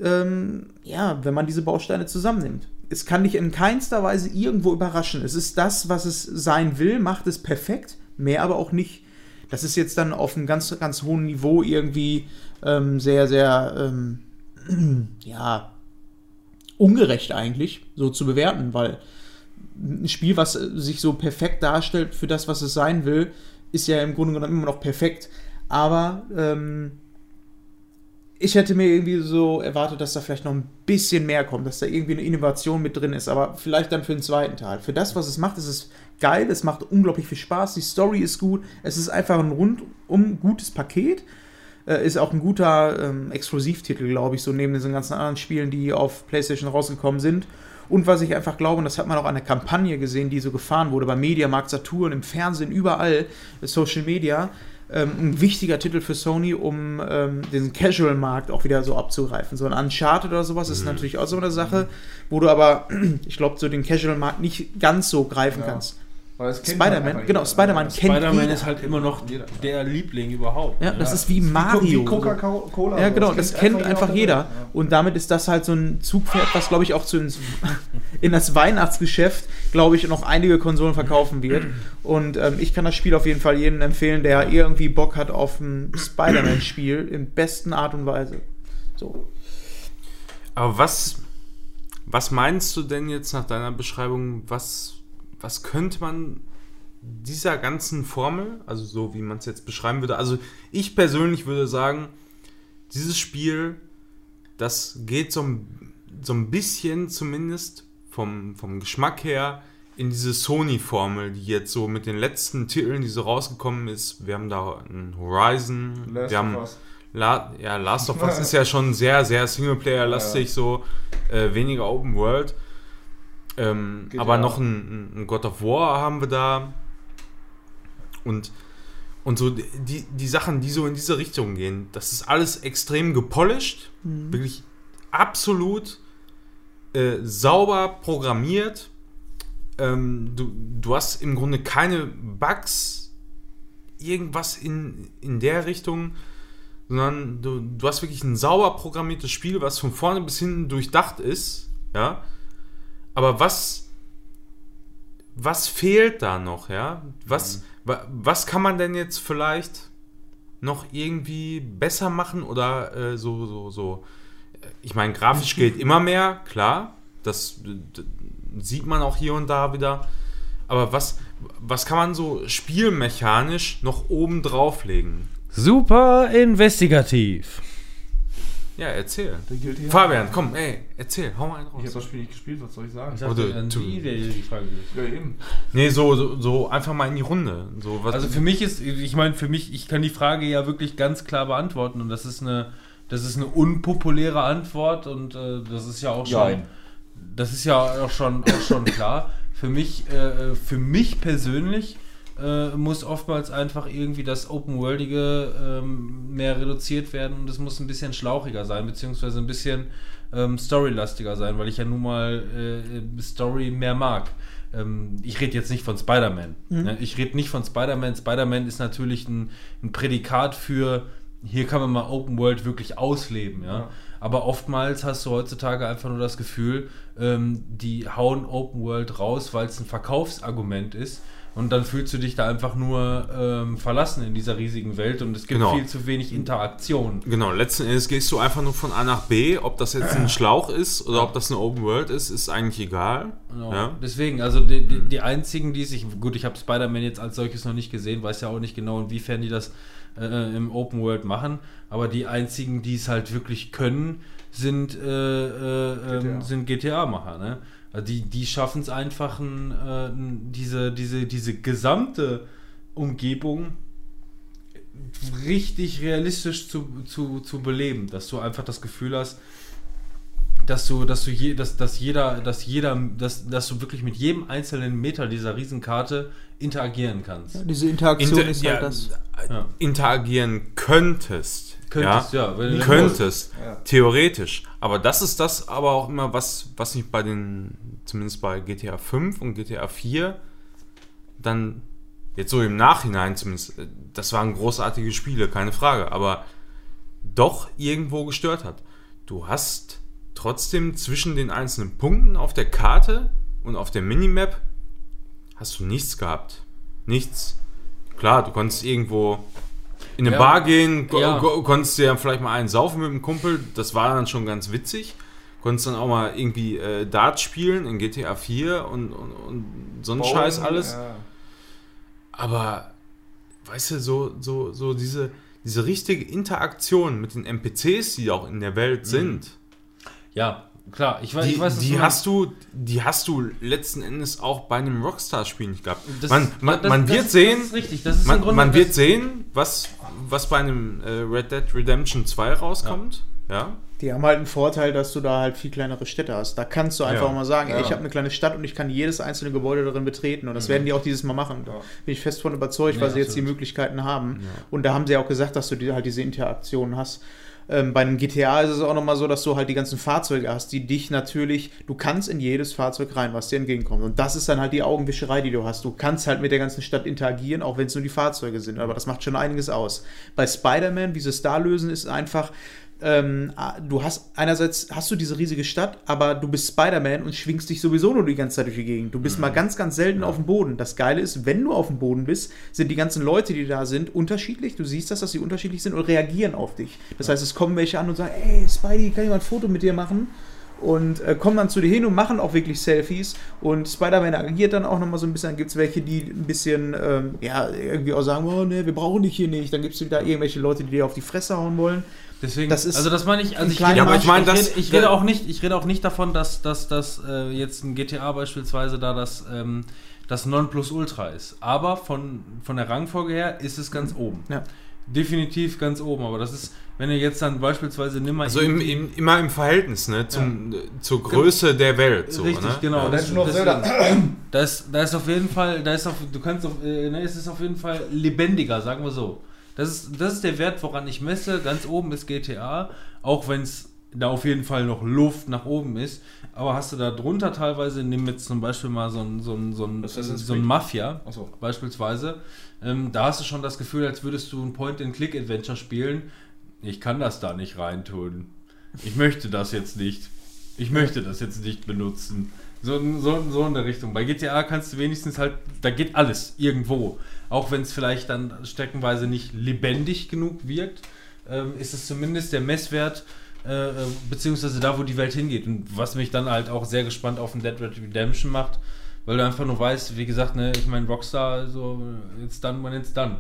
ähm, ja, wenn man diese Bausteine zusammennimmt. Es kann dich in keinster Weise irgendwo überraschen. Es ist das, was es sein will, macht es perfekt, mehr aber auch nicht. Das ist jetzt dann auf einem ganz, ganz hohen Niveau irgendwie ähm, sehr, sehr, ähm, *clears throat* ja, ungerecht eigentlich, so zu bewerten, weil ein Spiel, was äh, sich so perfekt darstellt für das, was es sein will, ist ja im Grunde genommen immer noch perfekt. Aber ähm, ich hätte mir irgendwie so erwartet, dass da vielleicht noch ein bisschen mehr kommt, dass da irgendwie eine Innovation mit drin ist, aber vielleicht dann für den zweiten Teil. Für das, was es macht, ist es geil, es macht unglaublich viel Spaß, die Story ist gut, es ist einfach ein rundum gutes Paket. Äh, ist auch ein guter ähm, Exklusivtitel, glaube ich, so neben diesen ganzen anderen Spielen, die auf PlayStation rausgekommen sind. Und was ich einfach glaube, und das hat man auch an der Kampagne gesehen, die so gefahren wurde, bei Mediamarkt, Saturn, im Fernsehen, überall, äh, Social Media, ähm, ein wichtiger Titel für Sony, um ähm, den Casual-Markt auch wieder so abzugreifen. So ein Uncharted oder sowas ist natürlich auch so eine Sache, wo du aber, *clears throat* ich glaube, so den Casual-Markt nicht ganz so greifen Ja. kannst. Halt Spider-Man, einfach genau, jeder. Spider-Man kennt Spider-Man ist halt immer noch Jeder. der Liebling überhaupt. Ja, ne? das ist wie Wie Mario. Coca-Cola. Ja, genau, das kennt einfach jeder. Ja. Und damit ist das halt so ein Zugpferd, was, glaube ich, auch zu ins, *laughs* in das Weihnachtsgeschäft, glaube ich, noch einige Konsolen verkaufen wird. Und ähm, ich kann das Spiel auf jeden Fall jedem empfehlen, der irgendwie Bock hat auf ein Spider-Man-Spiel in besten Art und Weise. So. Aber was, was meinst du denn jetzt nach deiner Beschreibung, was, was könnte man dieser ganzen Formel, also so wie man es jetzt beschreiben würde, also ich persönlich würde sagen, dieses Spiel, das geht so ein, so ein bisschen zumindest vom, vom Geschmack her in diese Sony-Formel, die jetzt so mit den letzten Titeln, die so rausgekommen ist, wir haben da ein Horizon, Last wir haben of Us. La ja, Last of Us ist ja schon sehr, sehr Singleplayer-lastig, so äh, weniger Open World. Ähm, aber noch ein, ein God of War haben wir da. Und, und so die, die Sachen, die so in diese Richtung gehen, das ist alles extrem gepolished. Wirklich absolut äh, sauber programmiert. Ähm, du, du hast im Grunde keine Bugs, irgendwas in, in der Richtung, sondern du, du hast wirklich ein sauber programmiertes Spiel, was von vorne bis hinten durchdacht ist. Ja. Aber was, was fehlt da noch, ja? Was, wa, was kann man denn jetzt vielleicht noch irgendwie besser machen oder äh, so, so, so. Ich meine, grafisch *laughs* geht immer mehr, klar. Das d- sieht man auch hier und da wieder. Aber was, was kann man so spielmechanisch noch oben drauflegen? Super investigativ. Ja, erzähl. Der gilt hier. Fabian, komm, ey, erzähl, hau mal einen Ich habe raus. das Spiel nicht gespielt, was soll ich sagen? Ich dachte, an die, der die Frage. Ja, eben. Nee, so, so, so einfach mal in die Runde. So, was, Also für mich ist, ich meine, für mich, ich kann die Frage ja wirklich ganz klar beantworten und das ist eine, das ist eine unpopuläre Antwort und äh, das ist ja auch schon, Jein. das ist ja auch schon, auch schon klar. Für mich, äh, für mich persönlich äh, muss oftmals einfach irgendwie das Open-Worldige ähm, mehr reduziert werden und es muss ein bisschen schlauchiger sein, beziehungsweise ein bisschen ähm, storylastiger sein, weil ich ja nun mal äh, Story mehr mag. Ähm, ich rede jetzt nicht von Spider-Man. Ne? Ich rede nicht von Spider-Man. Spider-Man ist natürlich ein, ein Prädikat für, hier kann man mal Open World wirklich ausleben. Ja? Ja. Aber oftmals hast du heutzutage einfach nur das Gefühl, ähm, die hauen Open World raus, weil es ein Verkaufsargument ist. Und dann fühlst du dich da einfach nur ähm, verlassen in dieser riesigen Welt und es gibt Genau. viel zu wenig Interaktion. Genau, letzten Endes gehst du einfach nur von A nach B. Ob das jetzt ein Schlauch ist oder ob das eine Open World ist, ist eigentlich egal. Genau. Ja? Deswegen, also die, die, die einzigen, die sich, gut, ich habe Spider-Man jetzt als solches noch nicht gesehen, weiß ja auch nicht genau, inwiefern die das äh, im Open World machen, aber die einzigen, die es halt wirklich können, sind, äh, äh, ähm, GTA. sind GTA-Macher. Ne? Also die, die schaffen es einfach, ein, äh, diese, diese, diese gesamte Umgebung richtig realistisch zu, zu, zu beleben, dass du einfach das Gefühl hast, dass du, dass du je, dass, dass jeder, dass jeder, dass, dass du wirklich mit jedem einzelnen Meter dieser Riesenkarte interagieren kannst. Diese Interaktion Inter ist ja, halt das. Ja. Interagieren könntest. Könntest, ja, wenn du könntest, Ja. theoretisch. Aber das ist das aber auch immer, was, was mich bei den, zumindest bei GTA 5 und GTA 4, dann jetzt so im Nachhinein zumindest, äh, das waren großartige Spiele, keine Frage, aber doch irgendwo gestört hat. Du hast trotzdem zwischen den einzelnen Punkten auf der Karte und auf der Minimap hast du nichts gehabt. Nichts. Klar, du konntest irgendwo in eine Ja. Bar gehen, Ja. ko- konntest dir vielleicht mal einen saufen mit dem Kumpel, das war dann schon ganz witzig. Konntest dann auch mal irgendwie äh, Dart spielen in GTA 4 und, und, und so ein Scheiß alles. Ja. Aber, weißt du, so, so, so diese, diese richtige Interaktion mit den NPCs, die auch in der Welt sind, Ja, klar, ich weiß, die, ich weiß was die, du hast du, die hast du letzten Endes auch bei einem Rockstar-Spiel nicht gehabt. Das- man man, das- man das- wird sehen, Das ist richtig, das ist man, Grunde- man das- wird sehen, was, was bei einem äh, Red Dead Redemption 2 rauskommt. Ja. Die haben halt einen Vorteil, dass du da halt viel kleinere Städte hast. Da kannst du einfach Ja. mal sagen, ey, Ja. ich habe eine kleine Stadt und ich kann jedes einzelne Gebäude darin betreten. Und das werden die auch dieses Mal machen. Da Ja. bin ich fest von überzeugt, Ja, weil sie jetzt die. Möglichkeiten haben. Und da haben sie auch gesagt, dass du die, halt diese Interaktion hast. Ähm, bei einem GTA ist es auch nochmal so, dass du halt die ganzen Fahrzeuge hast, die dich natürlich, du kannst in jedes Fahrzeug rein, was dir entgegenkommt. Und das ist dann halt die Augenwischerei, die du hast. Du kannst halt mit der ganzen Stadt interagieren, auch wenn es nur die Fahrzeuge sind. Aber das macht schon einiges aus. Bei Spider-Man, wie sie es da lösen, ist einfach, ähm, ah, du hast einerseits hast du diese riesige Stadt, aber du bist Spider-Man und schwingst dich sowieso nur die ganze Zeit durch die Gegend. Du bist mal ganz, ganz selten auf dem Boden. Das Geile ist, wenn du auf dem Boden bist, sind die ganzen Leute, die da sind, unterschiedlich. Du siehst das, dass sie unterschiedlich sind und reagieren auf dich. Das heißt, es kommen welche an und sagen, ey, Spidey, kann ich mal ein Foto mit dir machen? Und äh, kommen dann zu dir hin und machen auch wirklich Selfies. Und Spider-Man agiert dann auch nochmal so ein bisschen. Dann gibt es welche, die ein bisschen, ähm, ja, irgendwie auch sagen, oh ne, wir brauchen dich hier nicht. Dann gibt es wieder irgendwelche Leute, die dir auf die Fresse hauen wollen. Deswegen, Das ist also das meine ich, also ich rede, Ja, aber ich meine, ich, das- rede, ich rede auch nicht, ich rede auch nicht davon, dass, dass, dass äh, jetzt ein GTA beispielsweise da das, ähm, das Nonplusultra ist. Aber von, von der Rangfolge her ist es ganz oben. Ja. Definitiv ganz oben, aber das ist, wenn ihr jetzt dann beispielsweise nimmer Also im, im, immer im Verhältnis ne, zum, zur Größe der Welt. So, Richtig, ne? genau. Ja, das, Legend of deswegen- Zelda. Da ist, da ist auf jeden Fall, da ist auf, du kannst auf, äh, ne, es ist auf jeden Fall lebendiger, sagen wir so. Das ist, das ist der Wert, woran ich messe. Ganz oben ist GTA, auch wenn es da auf jeden Fall noch Luft nach oben ist. Aber hast du da drunter teilweise, nimm jetzt zum Beispiel mal so ein, so ein, so ein, so ein. Mafia so. beispielsweise, ähm, da hast du schon das Gefühl, als würdest du ein Point-and-Click-Adventure spielen. Ich kann das da nicht reintun. Ich möchte das jetzt nicht. Ich möchte das jetzt nicht benutzen. So, so, so in der Richtung. Bei GTA kannst du wenigstens halt, da geht alles irgendwo. Auch wenn es vielleicht dann streckenweise nicht lebendig genug wirkt, ähm, ist es zumindest der Messwert, äh, äh, beziehungsweise da, wo die Welt hingeht. Und was mich dann halt auch sehr gespannt auf ein Dead Red Redemption macht, weil du einfach nur weißt, wie gesagt, ne, ich meine, Rockstar, so, it's done when it's done.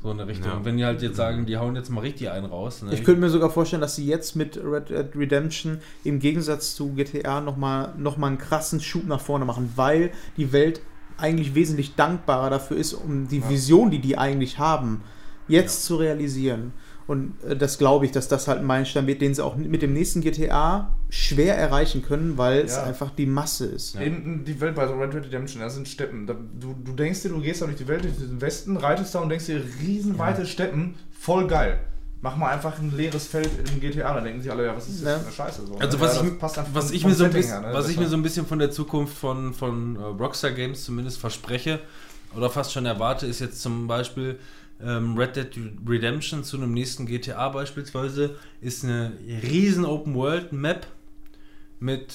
So in der Richtung. Ja. Und wenn die halt jetzt sagen, die hauen jetzt mal richtig einen raus. Ne, Ich könnte mir sogar vorstellen, dass sie jetzt mit Red Dead Redemption im Gegensatz zu GTA nochmal noch mal einen krassen Schub nach vorne machen, weil die Welt eigentlich wesentlich dankbarer dafür ist, um die Vision, die die eigentlich haben, jetzt zu realisieren. Und äh, das glaube ich, dass das halt ein Meilenstein wird, den sie auch mit dem nächsten GTA schwer erreichen können, weil es Ja. einfach die Masse ist. Eben die Welt bei so Red Dead Redemption, das sind Steppen. Da, du, du denkst dir, du gehst da durch die Welt, durch den Westen, reitest da und denkst dir, riesenweite Steppen, voll geil. Mach mal einfach ein leeres Feld in GTA, dann denken sich alle, ja, was ist das Ja. für eine Scheiße? So, Also ne? was, ja, ich, passt einfach was, vom- ich, vom mir so ein bisschen, her, ne? was ich mir so ein bisschen von der Zukunft von, von äh, Rockstar Games zumindest verspreche oder fast schon erwarte, ist jetzt zum Beispiel ähm, Red Dead Redemption zu einem nächsten GTA beispielsweise, ist eine riesen Open World Map mit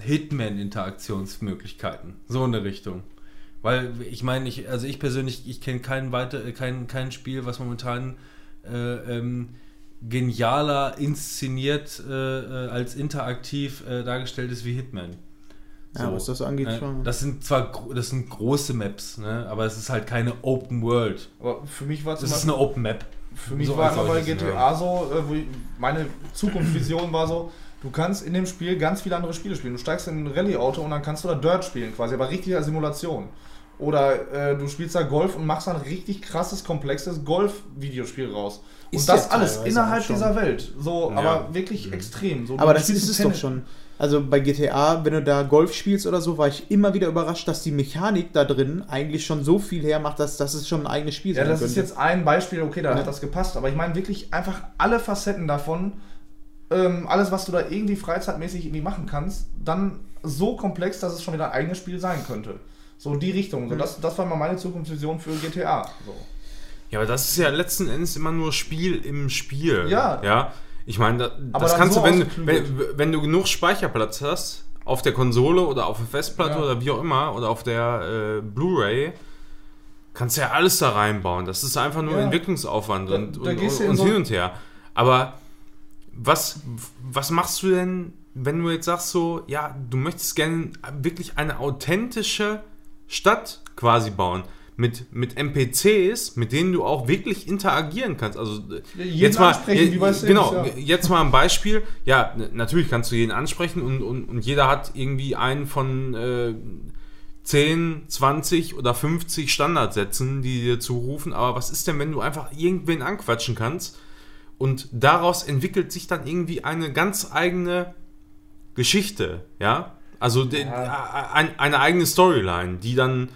Hitman-Interaktionsmöglichkeiten. So in der Richtung. Weil ich meine, ich, also ich persönlich, ich kenne kein weiter, äh, kein, kein Spiel, was momentan äh, ähm, genialer inszeniert äh, äh, als interaktiv äh, dargestellt ist wie Hitman. Ja, was das angeht, Ne? schon. Das sind zwar das sind große Maps, ne? aber es ist halt keine Open World. Aber für mich war zum Das ist eine Open Map. für mich so war immer bei GTA so, äh, wo ich, meine Zukunftsvision war so, du kannst in dem Spiel ganz viele andere Spiele spielen. Du steigst in ein Rallye-Auto und dann kannst du da Dirt spielen quasi, aber richtig als Simulation. Oder äh, du spielst da Golf und machst dann ein richtig krasses, komplexes Golf-Videospiel raus. Und Ist das ja alles innerhalb schon. dieser Welt. So, Ja. aber wirklich extrem. So, Aber das ist es doch schon. Also bei GTA, wenn du da Golf spielst oder so, war ich immer wieder überrascht, dass die Mechanik da drin eigentlich schon so viel hermacht, dass, dass es schon ein eigenes Spiel Ja, sein das könnte. ist jetzt ein Beispiel, okay, da Ja. hat das gepasst. Aber ich meine wirklich einfach alle Facetten davon, ähm, alles, was du da irgendwie freizeitmäßig irgendwie machen kannst, dann so komplex, dass es schon wieder ein eigenes Spiel sein könnte. So in die Richtung. So, das, das war mal meine Zukunftsvision für GTA. So. Ja, aber das ist ja letzten Endes immer nur Spiel im Spiel. Ja. Ja. Ich meine, da, das kannst so du, wenn, wenn, wenn du genug Speicherplatz hast, auf der Konsole oder auf der Festplatte Ja. oder wie auch immer, oder auf der äh, Blu-ray, kannst du ja alles da reinbauen. Das ist einfach nur Ja. Entwicklungsaufwand Da- und, da und, gehst du und, so- hin und her. Aber was, was machst du denn, wenn du jetzt sagst so, ja, du möchtest gerne wirklich eine authentische Stadt quasi bauen. Mit, mit NPCs, mit denen du auch wirklich interagieren kannst. Also jeden jetzt mal, bei Sims, genau, ja. jetzt mal ein Beispiel. Ja, natürlich kannst du jeden ansprechen und, und, und jeder hat irgendwie einen von äh, 10, 20 oder 50 Standardsätzen, die dir zurufen. Aber was ist denn, wenn du einfach irgendwen anquatschen kannst und daraus entwickelt sich dann irgendwie eine ganz eigene Geschichte, ja? Also de- ein, eine eigene Storyline, die dann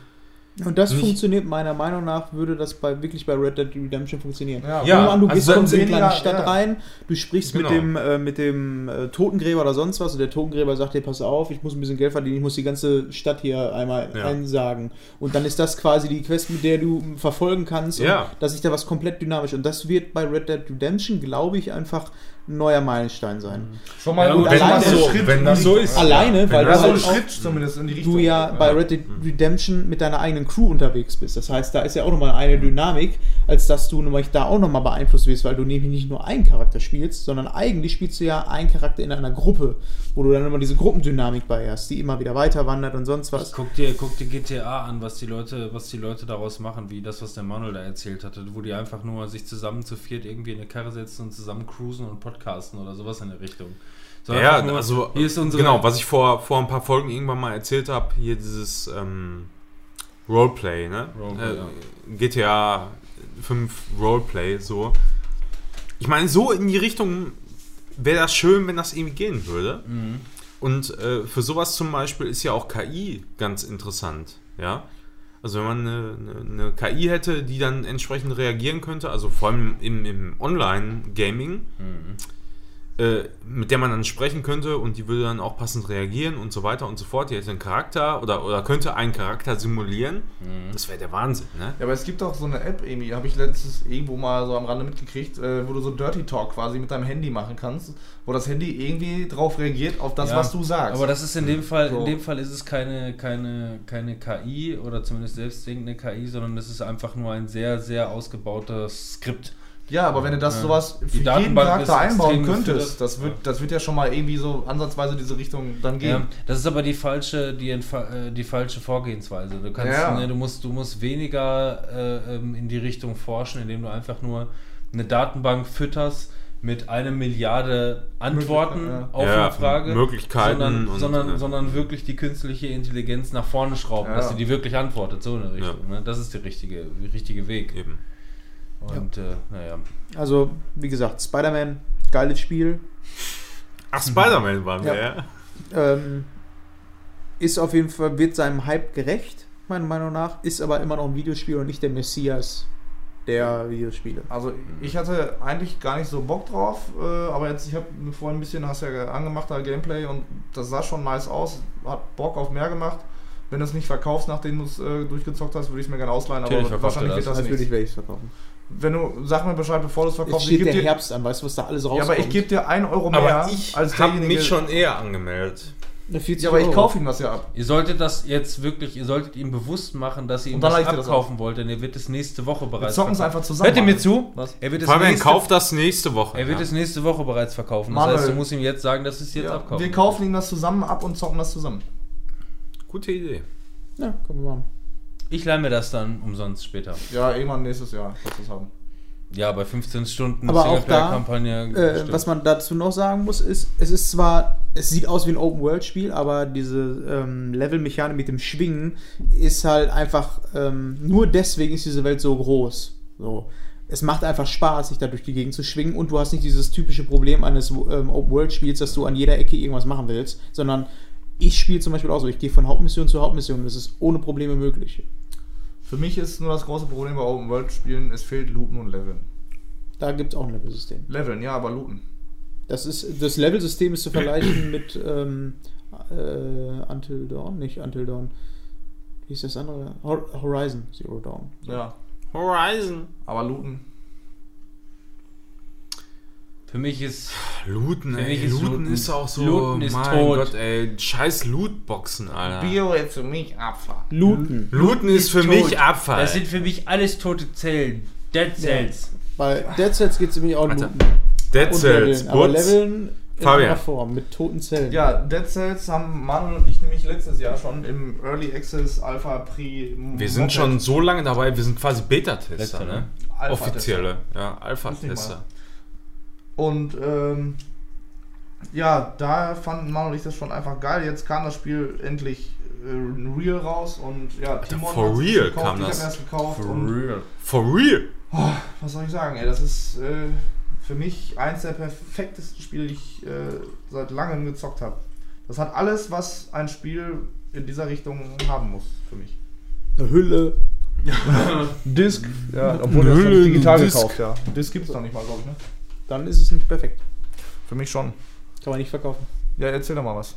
Und das Nicht- funktioniert meiner Meinung nach, würde das bei, wirklich bei Red Dead Redemption funktionieren. Ja, Ja, an, du also gehst in eine kleine Stadt ja. rein, du sprichst Genau. mit dem, äh, mit dem äh, Totengräber oder sonst was und der Totengräber sagt dir, pass auf, ich muss ein bisschen Geld verdienen, ich muss die ganze Stadt hier einmal Ja. einsagen. Und dann ist das quasi die Quest, mit der du verfolgen kannst. Ja. Und dass sich da was komplett dynamisch. Und das wird bei Red Dead Redemption, glaube ich, einfach ein neuer Meilenstein sein. Schon mal Ja, gut, wenn alleine das so, Schritt wenn das so ist. Alleine, ja. weil du Ja, so halt ein auch- Schritt zumindest in die Richtung. du ja bei Red Dead Redemption mit deiner eigenen Crew unterwegs bist. Das heißt, da ist ja auch nochmal eine Dynamik, als dass du nämlich da auch nochmal beeinflusst wirst, weil du nämlich nicht nur einen Charakter spielst, sondern eigentlich spielst du ja einen Charakter in einer Gruppe, wo du dann immer diese Gruppendynamik bei hast, die immer wieder weiter wandert und sonst was. Guck dir, guck dir GTA an, was die Leute, was die Leute daraus machen, wie das, was der Manuel da erzählt hatte, wo die einfach nur sich zusammen zu viert irgendwie in eine Karre setzen und zusammen cruisen und podcasten oder sowas in der Richtung. So Ja, nur, also hier ist unsere, genau, was ich vor, vor ein paar Folgen irgendwann mal erzählt habe, hier dieses ähm, Roleplay, ne? Roleplay, äh, GTA 5 Roleplay, so. Ich meine, so in die Richtung wäre das schön, wenn das irgendwie gehen würde. Mhm. Und äh, für sowas zum Beispiel ist ja auch KI ganz interessant, ja. Also wenn man eine, eine, KI hätte, die dann entsprechend reagieren könnte, also vor allem im, im Online-Gaming, Mhm. Äh, mit der man dann sprechen könnte und die würde dann auch passend reagieren und so weiter und so fort. Die hätte einen Charakter oder, oder könnte einen Charakter simulieren. Mhm. Das wäre der Wahnsinn, ne? Ja, aber es gibt auch so eine App, Amy, habe ich letztens irgendwo mal so am Rande mitgekriegt, äh, wo du so Dirty Talk quasi mit deinem Handy machen kannst, wo das Handy irgendwie drauf reagiert auf das, Ja, was du sagst. Aber das ist in dem Fall, So. in dem Fall ist es keine, keine, keine KI oder zumindest selbstdenkende KI, sondern es ist einfach nur ein sehr, sehr ausgebautes Skript. Ja, aber wenn du das Ja. sowas Die für jeden Datenbank Charakter einbauen könntest, das wird, das wird ja schon mal irgendwie so ansatzweise diese Richtung dann gehen. Ja, das ist aber die falsche, die, äh, die falsche Vorgehensweise. Du kannst, Ja. ne, du musst, du musst weniger äh, ähm, in die Richtung forschen, indem du einfach nur eine Datenbank fütterst mit einer Milliarde Antworten Möglichkeiten, auf Ja, eine Frage, Möglichkeiten sondern, und- sondern, ja. sondern wirklich die künstliche Intelligenz nach vorne schrauben, Ja. dass sie die wirklich antwortet, so in der Richtung. Ne? Das ist der richtige, richtige Weg. Eben. Und äh, naja. Also, wie gesagt, Spider-Man, geiles Spiel. Ach, Spider-Man waren wir, Ja. ja. Ähm, ist auf jeden Fall, wird seinem Hype gerecht, meiner Meinung nach, ist aber immer noch ein Videospiel und nicht der Messias der Videospiele. Also ich hatte eigentlich gar nicht so Bock drauf, äh, aber jetzt, ich habe vorhin ein bisschen, hast ja angemacht, da Gameplay und das sah schon nice aus, hat Bock auf mehr gemacht. Wenn du es nicht verkaufst, nachdem du es äh, durchgezockt hast, würde ich es mir gerne ausleihen, Natürlich aber wahrscheinlich er wird das. das Natürlich werde ich es verkaufen. Wenn du, sag mir Bescheid, bevor du es Jetzt verkaufst. steht ich der geb dir, Herbst an, weißt du, was da alles ja, rauskommt? aber ich gebe dir 1 Euro mehr Aber ich als habe derjenige. mich schon eher angemeldet. Eine 40 ja, aber ich kaufe ihm das ja ab. Ihr solltet das jetzt wirklich, ihr solltet ihm bewusst machen, dass ihr ihm das ihr das abkaufen wollt, denn er wird es nächste Woche Wir bereits zocken es verkaufen. einfach zusammen. Hört ihr mir zu? Was? Er wird es Fabian, nächste, kauft das nächste Woche. er wird ja. es nächste Woche bereits verkaufen. Das Manuel. heißt, du musst ihm jetzt sagen, dass es jetzt Ja, abkaufen. wir kaufen ihm das zusammen ab und zocken das zusammen. Gute Idee. Ja, können wir machen. Ich leih mir das dann umsonst später. Ja, irgendwann nächstes Jahr kannst du es haben. Ja, bei 15 Stunden Aber auch da. Äh, was man dazu noch sagen muss, ist, es ist zwar, es sieht aus wie ein Open-World-Spiel, aber diese ähm, Level-Mechanik mit dem Schwingen ist halt einfach, ähm, nur deswegen ist diese Welt so groß. So. Es macht einfach Spaß, sich da durch die Gegend zu schwingen und du hast nicht dieses typische Problem eines ähm, Open-World-Spiels, dass du an jeder Ecke irgendwas machen willst, sondern ich spiele zum Beispiel auch so, ich gehe von Hauptmission zu Hauptmission und das ist ohne Probleme möglich. Für mich ist nur das große Problem bei Open World Spielen, es fehlt Looten und Leveln. Da gibt es auch ein Level-System. Leveln, ja, aber Looten. Das ist das Level-System ist zu vergleichen mit ähm, äh, Until Dawn, nicht Until Dawn. Wie ist das andere? Hor Horizon Zero Dawn. Ja, Horizon. aber Looten. Für mich ist. Looten, Für ey. mich ist Looten, Looten- ist auch so. Looten ist mein tot. Gott, ey. Scheiß Lootboxen, Alter. Bio jetzt für mich Abfall. Looten. Looten ist für tot. mich Abfall. Das sind für mich alles tote Zellen. Dead Cells. Bei Dead Cells geht es nämlich auch Alter. Looten. Dead Und Cells. Leveln. Aber. Leveln in Fabian. Form, mit toten Zellen. Ja, Dead Cells haben Manuel und ich nämlich letztes Jahr schon im Early Access Alpha Pre. Wir sind schon so lange dabei, wir sind quasi Beta-Tester, ne? ne? Offizielle, ja, Alpha-Tester. Und ähm, ja, da fanden Manuel und ich das schon einfach geil. Jetzt kam das Spiel endlich äh, real raus und ja, Timon for real gekauft, kam das. das gekauft und real. For real. Oh, was soll ich sagen, ey, das ist äh, für mich eins der perfektesten Spiele, die ich äh, seit langem gezockt habe. Das hat alles, was ein Spiel in dieser Richtung haben muss, für mich. Eine Hülle. *laughs* Disc, ja, obwohl das hab ich digital Disc. gekauft, ja. Disc gibt es noch nicht mal, glaube ich, ne? Dann ist es nicht perfekt. Für mich schon. Kann man nicht verkaufen. Ja, erzähl doch mal was.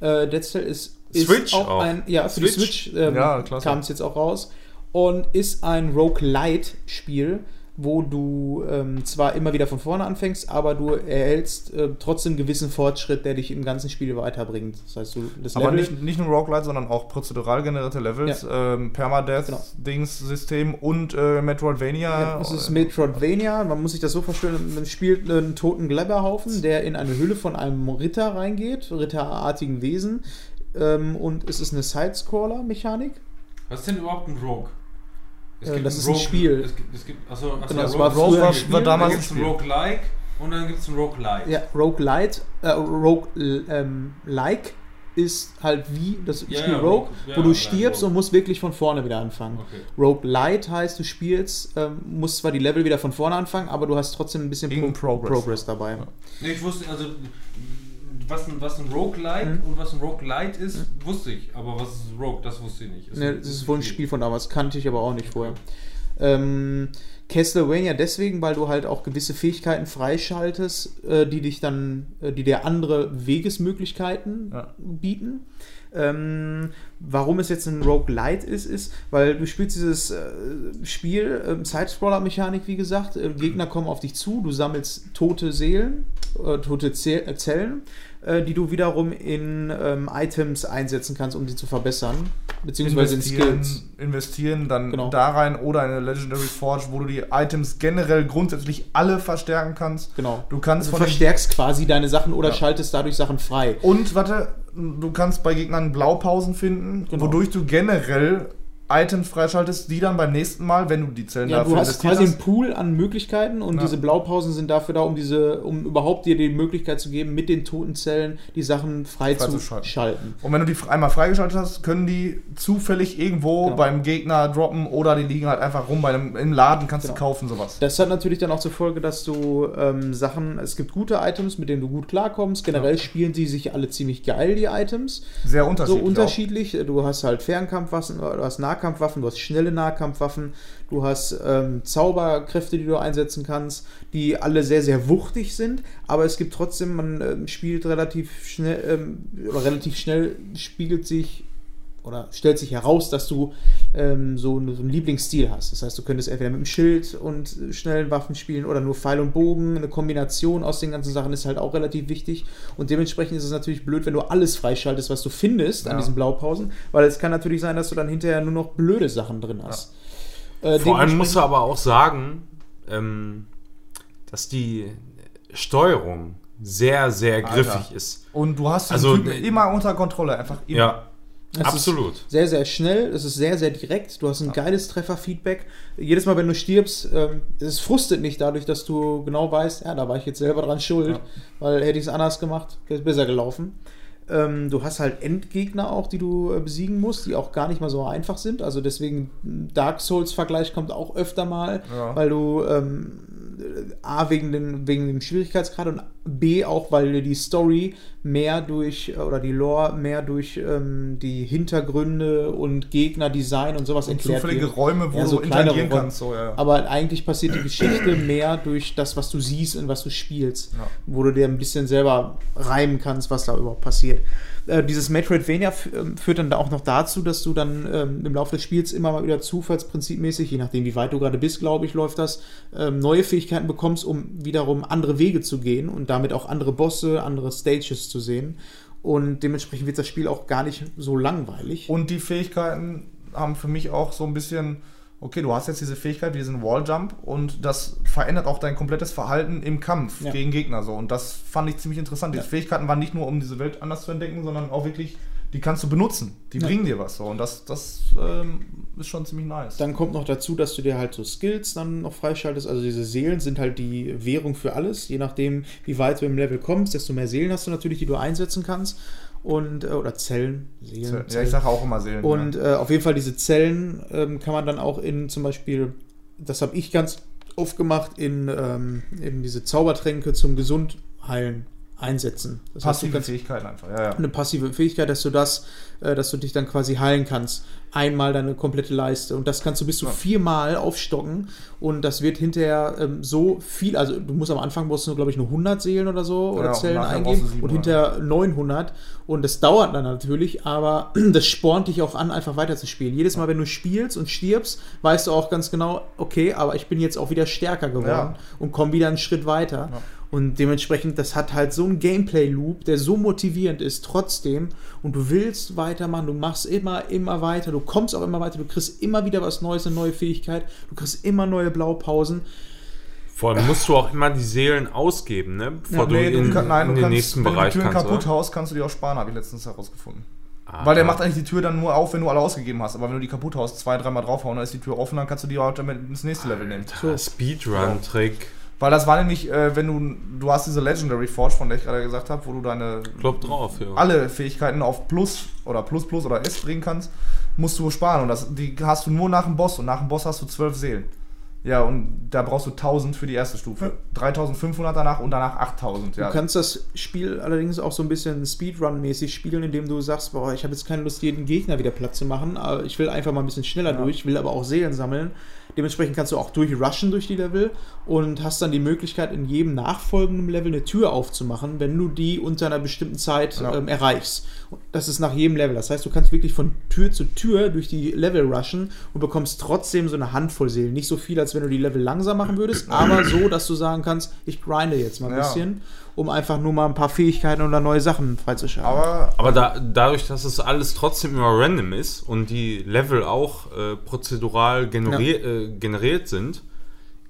Äh, Dead Cell ist, ist Switch auch, auch. ein, ja, für die Switch. Switch ähm, Ja, kam es jetzt auch raus und ist ein Roguelite-Spiel, wo du ähm, zwar immer wieder von vorne anfängst, aber du erhältst äh, trotzdem gewissen Fortschritt, der dich im ganzen Spiel weiterbringt. Das heißt, du das Aber Level, nicht, nicht nur Roguelite, sondern auch prozedural generierte Levels, ähm, Permadeath-Dings-System und äh, Metroidvania. Ja, es ist Metroidvania, man muss sich das so vorstellen, man spielt einen toten Glabberhaufen, der in eine Hülle von einem Ritter reingeht, ritterartigen Wesen. Ähm, und es ist eine Sidescroller-Mechanik. Was ist denn überhaupt ein Rogue? Es gibt das ein ist ein Rogue- Spiel. Es gibt, es gibt, achso, achso, Genau, ja, Rogue- früher war- ein Spiel. war damals dann ein gibt es ein Spiel. Roguelike und dann gibt es ein Roguelite. Ja, Roguelite, äh, Rogue ähm, Like ist halt wie das Ja, Spiel ja, Rogue, Rogue, ja, wo du stirbst Rogue. und musst wirklich von vorne wieder anfangen. Okay. Roguelite heißt, du spielst, ähm, musst zwar die Level wieder von vorne anfangen, aber du hast trotzdem ein bisschen In Progress. Progress dabei. Nee, ich wusste, also was ein, was ein Roguelike Mhm. und was ein Roguelite ist, wusste ich. Aber was ist ein Rogue, das wusste ich nicht. Ne, das ist wohl ein Spiel von damals, kannte ich aber auch nicht vorher. Ähm, Castlevania deswegen, weil du halt auch gewisse Fähigkeiten freischaltest, äh, die dich dann, äh, die dir andere Wegesmöglichkeiten Ja. bieten. Ähm, warum es jetzt ein Roguelite ist, ist, weil du spielst dieses äh, Spiel, ähm, Side-Scroller-Mechanik, wie gesagt, äh, Gegner kommen auf dich zu, du sammelst tote Seelen, äh, tote Ze äh, Zellen, äh, die du wiederum in ähm, Items einsetzen kannst, um sie zu verbessern, beziehungsweise in Skills. investieren, investieren dann Genau. da rein oder in eine Legendary Forge, wo du die Items generell grundsätzlich alle verstärken kannst. Genau. Du kannst Also verstärkst quasi deine Sachen oder Ja. schaltest dadurch Sachen frei. Und warte, du kannst bei Gegnern Blaupausen finden, Genau. wodurch du generell Items freischaltest, die dann beim nächsten Mal, wenn du die Zellen Ja, dafür du hast quasi einen Pool an Möglichkeiten und Ja. diese Blaupausen sind dafür da, um diese, um überhaupt dir die Möglichkeit zu geben, mit den toten Zellen die Sachen frei, zu Freizuschalten. schalten. Und wenn du die einmal freigeschaltet hast, können die zufällig irgendwo Genau. beim Gegner droppen oder die liegen halt einfach rum. Bei einem, Im Laden kannst Genau. du kaufen, sowas. Das hat natürlich dann auch zur Folge, dass du ähm, Sachen, es gibt gute Items, mit denen du gut klarkommst. Generell spielen die sich alle ziemlich geil, die Items. Sehr So unterschiedlich. auch. unterschiedlich. Du hast halt Fernkampfwaffen, du hast Nahkampfwaffen, du hast schnelle Nahkampfwaffen, du hast ähm, Zauberkräfte, die du einsetzen kannst, die alle sehr, sehr wuchtig sind, aber es gibt trotzdem, man ähm, spielt relativ schnell, ähm, relativ schnell spiegelt sich oder stellt sich heraus, dass du ähm, so, einen- so einen Lieblingsstil hast. Das heißt, du könntest entweder mit dem Schild und schnellen Waffen spielen oder nur Pfeil und Bogen. Eine Kombination aus den ganzen Sachen ist halt auch relativ wichtig. Und dementsprechend ist es natürlich blöd, wenn du alles freischaltest, was du findest an Ja. diesen Blaupausen, weil es kann natürlich sein, dass du dann hinterher nur noch blöde Sachen drin hast. Äh, Vor allem musst du aber auch sagen, ähm, dass die Steuerung sehr, sehr Alter. griffig ist. Und du hast den Also, Typen immer unter Kontrolle. Einfach immer. Ja, Es absolut. Sehr, sehr schnell, es ist sehr, sehr direkt. Du hast ein geiles Trefferfeedback. Jedes Mal, wenn du stirbst, ähm, es frustet nicht dadurch, dass du genau weißt, ja, da war ich jetzt selber dran schuld, Ja. weil hätte ich es anders gemacht, wäre es besser gelaufen. Ähm, du hast halt Endgegner auch, die du äh, besiegen musst, die auch gar nicht mal so einfach sind. Also deswegen ein Dark Souls-Vergleich kommt auch öfter mal, Ja. weil du ähm, A wegen, den, wegen dem Schwierigkeitsgrad und B auch, weil dir die Story mehr durch, oder die Lore mehr durch ähm, die Hintergründe und Gegnerdesign und sowas Und erklärt zufällige wird. Räume, wo Ja, so du interagieren kannst. So, ja. Aber eigentlich passiert die Geschichte mehr durch das, was du siehst und was du spielst, Ja. wo du dir ein bisschen selber reimen kannst, was da überhaupt passiert. Äh, dieses Metroidvania ähm, führt dann da auch noch dazu, dass du dann ähm, im Laufe des Spiels immer mal wieder zufallsprinzipmäßig, je nachdem wie weit du gerade bist, glaube ich, läuft das, ähm, neue Fähigkeiten bekommst, um wiederum andere Wege zu gehen und damit auch andere Bosse, andere Stages zu sehen. Und dementsprechend wird das Spiel auch gar nicht so langweilig. Und die Fähigkeiten haben für mich auch so ein bisschen, okay, du hast jetzt diese Fähigkeit, diesen Walljump und das verändert auch dein komplettes Verhalten im Kampf Ja. gegen Gegner so. Und das fand ich ziemlich interessant. Diese Fähigkeiten waren nicht nur, um diese Welt anders zu entdecken, sondern auch wirklich, die kannst du benutzen. Die Ja. bringen dir was so. Und das, das ähm, ist schon ziemlich nice. Dann kommt noch dazu, dass du dir halt so Skills dann noch freischaltest. Also diese Seelen sind halt die Währung für alles. Je nachdem, wie weit du im Level kommst, desto mehr Seelen hast du natürlich, die du einsetzen kannst. Und, äh, oder Zellen. Seelen. ja, ich sage auch immer Seelen. Und ja. äh, auf jeden Fall diese Zellen ähm, kann man dann auch in zum Beispiel, das habe ich ganz oft gemacht, in, ähm, in diese Zaubertränke zum Gesundheilen einsetzen. Das heißt, passive kannst Fähigkeiten einfach. Ja, ja. eine passive Fähigkeit, dass du das, äh, dass du dich dann quasi heilen kannst. Einmal deine komplette Leiste. Und das kannst du bis zu Ja. viermal aufstocken. Und das wird hinterher ähm, so viel, also du musst am Anfang brauchst du nur, glaube ich, nur 100 Seelen oder so oder Ja, und Zellen nachher eingeben. Und 700. hinterher 900. Und das dauert dann natürlich, aber *clears throat* das spornt dich auch an, einfach weiterzuspielen. Jedes Mal, wenn du spielst und stirbst, weißt du auch ganz genau, okay, aber ich bin jetzt auch wieder stärker geworden und komme wieder einen Schritt weiter. Ja. Und dementsprechend, das hat halt so einen Gameplay-Loop, der so motivierend ist trotzdem. Und du willst weitermachen, du machst immer, immer weiter, du kommst auch immer weiter, du kriegst immer wieder was Neues, eine neue Fähigkeit, du kriegst immer neue Blaupausen. Vor allem musst du auch immer die Seelen ausgeben, ne? Bevor nee, du in, kann- nein, in du den kannst, nächsten wenn Bereich du die Türen kannst. kaputt haust, kannst du die auch sparen, habe ich letztens herausgefunden. Ah, Weil der ja. macht eigentlich die Tür dann nur auf, wenn du alle ausgegeben hast. Aber wenn du die kaputt haust, zwei, dreimal draufhauen, dann ist die Tür offen, dann kannst du die auch damit ins nächste Level nehmen. Ah, Speedrun-Trick. Weil das war nämlich, äh, wenn du, du hast diese Legendary Forge, von der ich gerade gesagt habe, wo du deine Klopp drauf, ja. alle Fähigkeiten auf Plus oder Plus Plus oder S bringen kannst, musst du sparen. Und das, die hast du nur nach dem Boss und nach dem Boss hast du zwölf Seelen. Ja, und da brauchst du 1000 für die erste Stufe. 3500 danach und danach 8000. Ja. Du kannst das Spiel allerdings auch so ein bisschen Speedrun-mäßig spielen, indem du sagst, boah, ich habe jetzt keine Lust, jeden Gegner wieder platt zu machen, aber ich will einfach mal ein bisschen schneller durch, will aber auch Seelen sammeln. Dementsprechend kannst du auch durchrushen durch die Level und hast dann die Möglichkeit, in jedem nachfolgenden Level eine Tür aufzumachen, wenn du die unter einer bestimmten Zeit Ja. ähm, erreichst. Das ist nach jedem Level. Das heißt, du kannst wirklich von Tür zu Tür durch die Level rushen und bekommst trotzdem so eine Handvoll Seelen. Nicht so viel, als wenn du die Level langsam machen würdest, *clears throat* aber so, dass du sagen kannst, ich grinde jetzt mal ein Ja. bisschen, um einfach nur mal ein paar Fähigkeiten oder neue Sachen freizuschalten. Aber Aber da, dadurch, dass es alles trotzdem immer random ist und die Level auch äh, prozedural generi äh, generiert sind,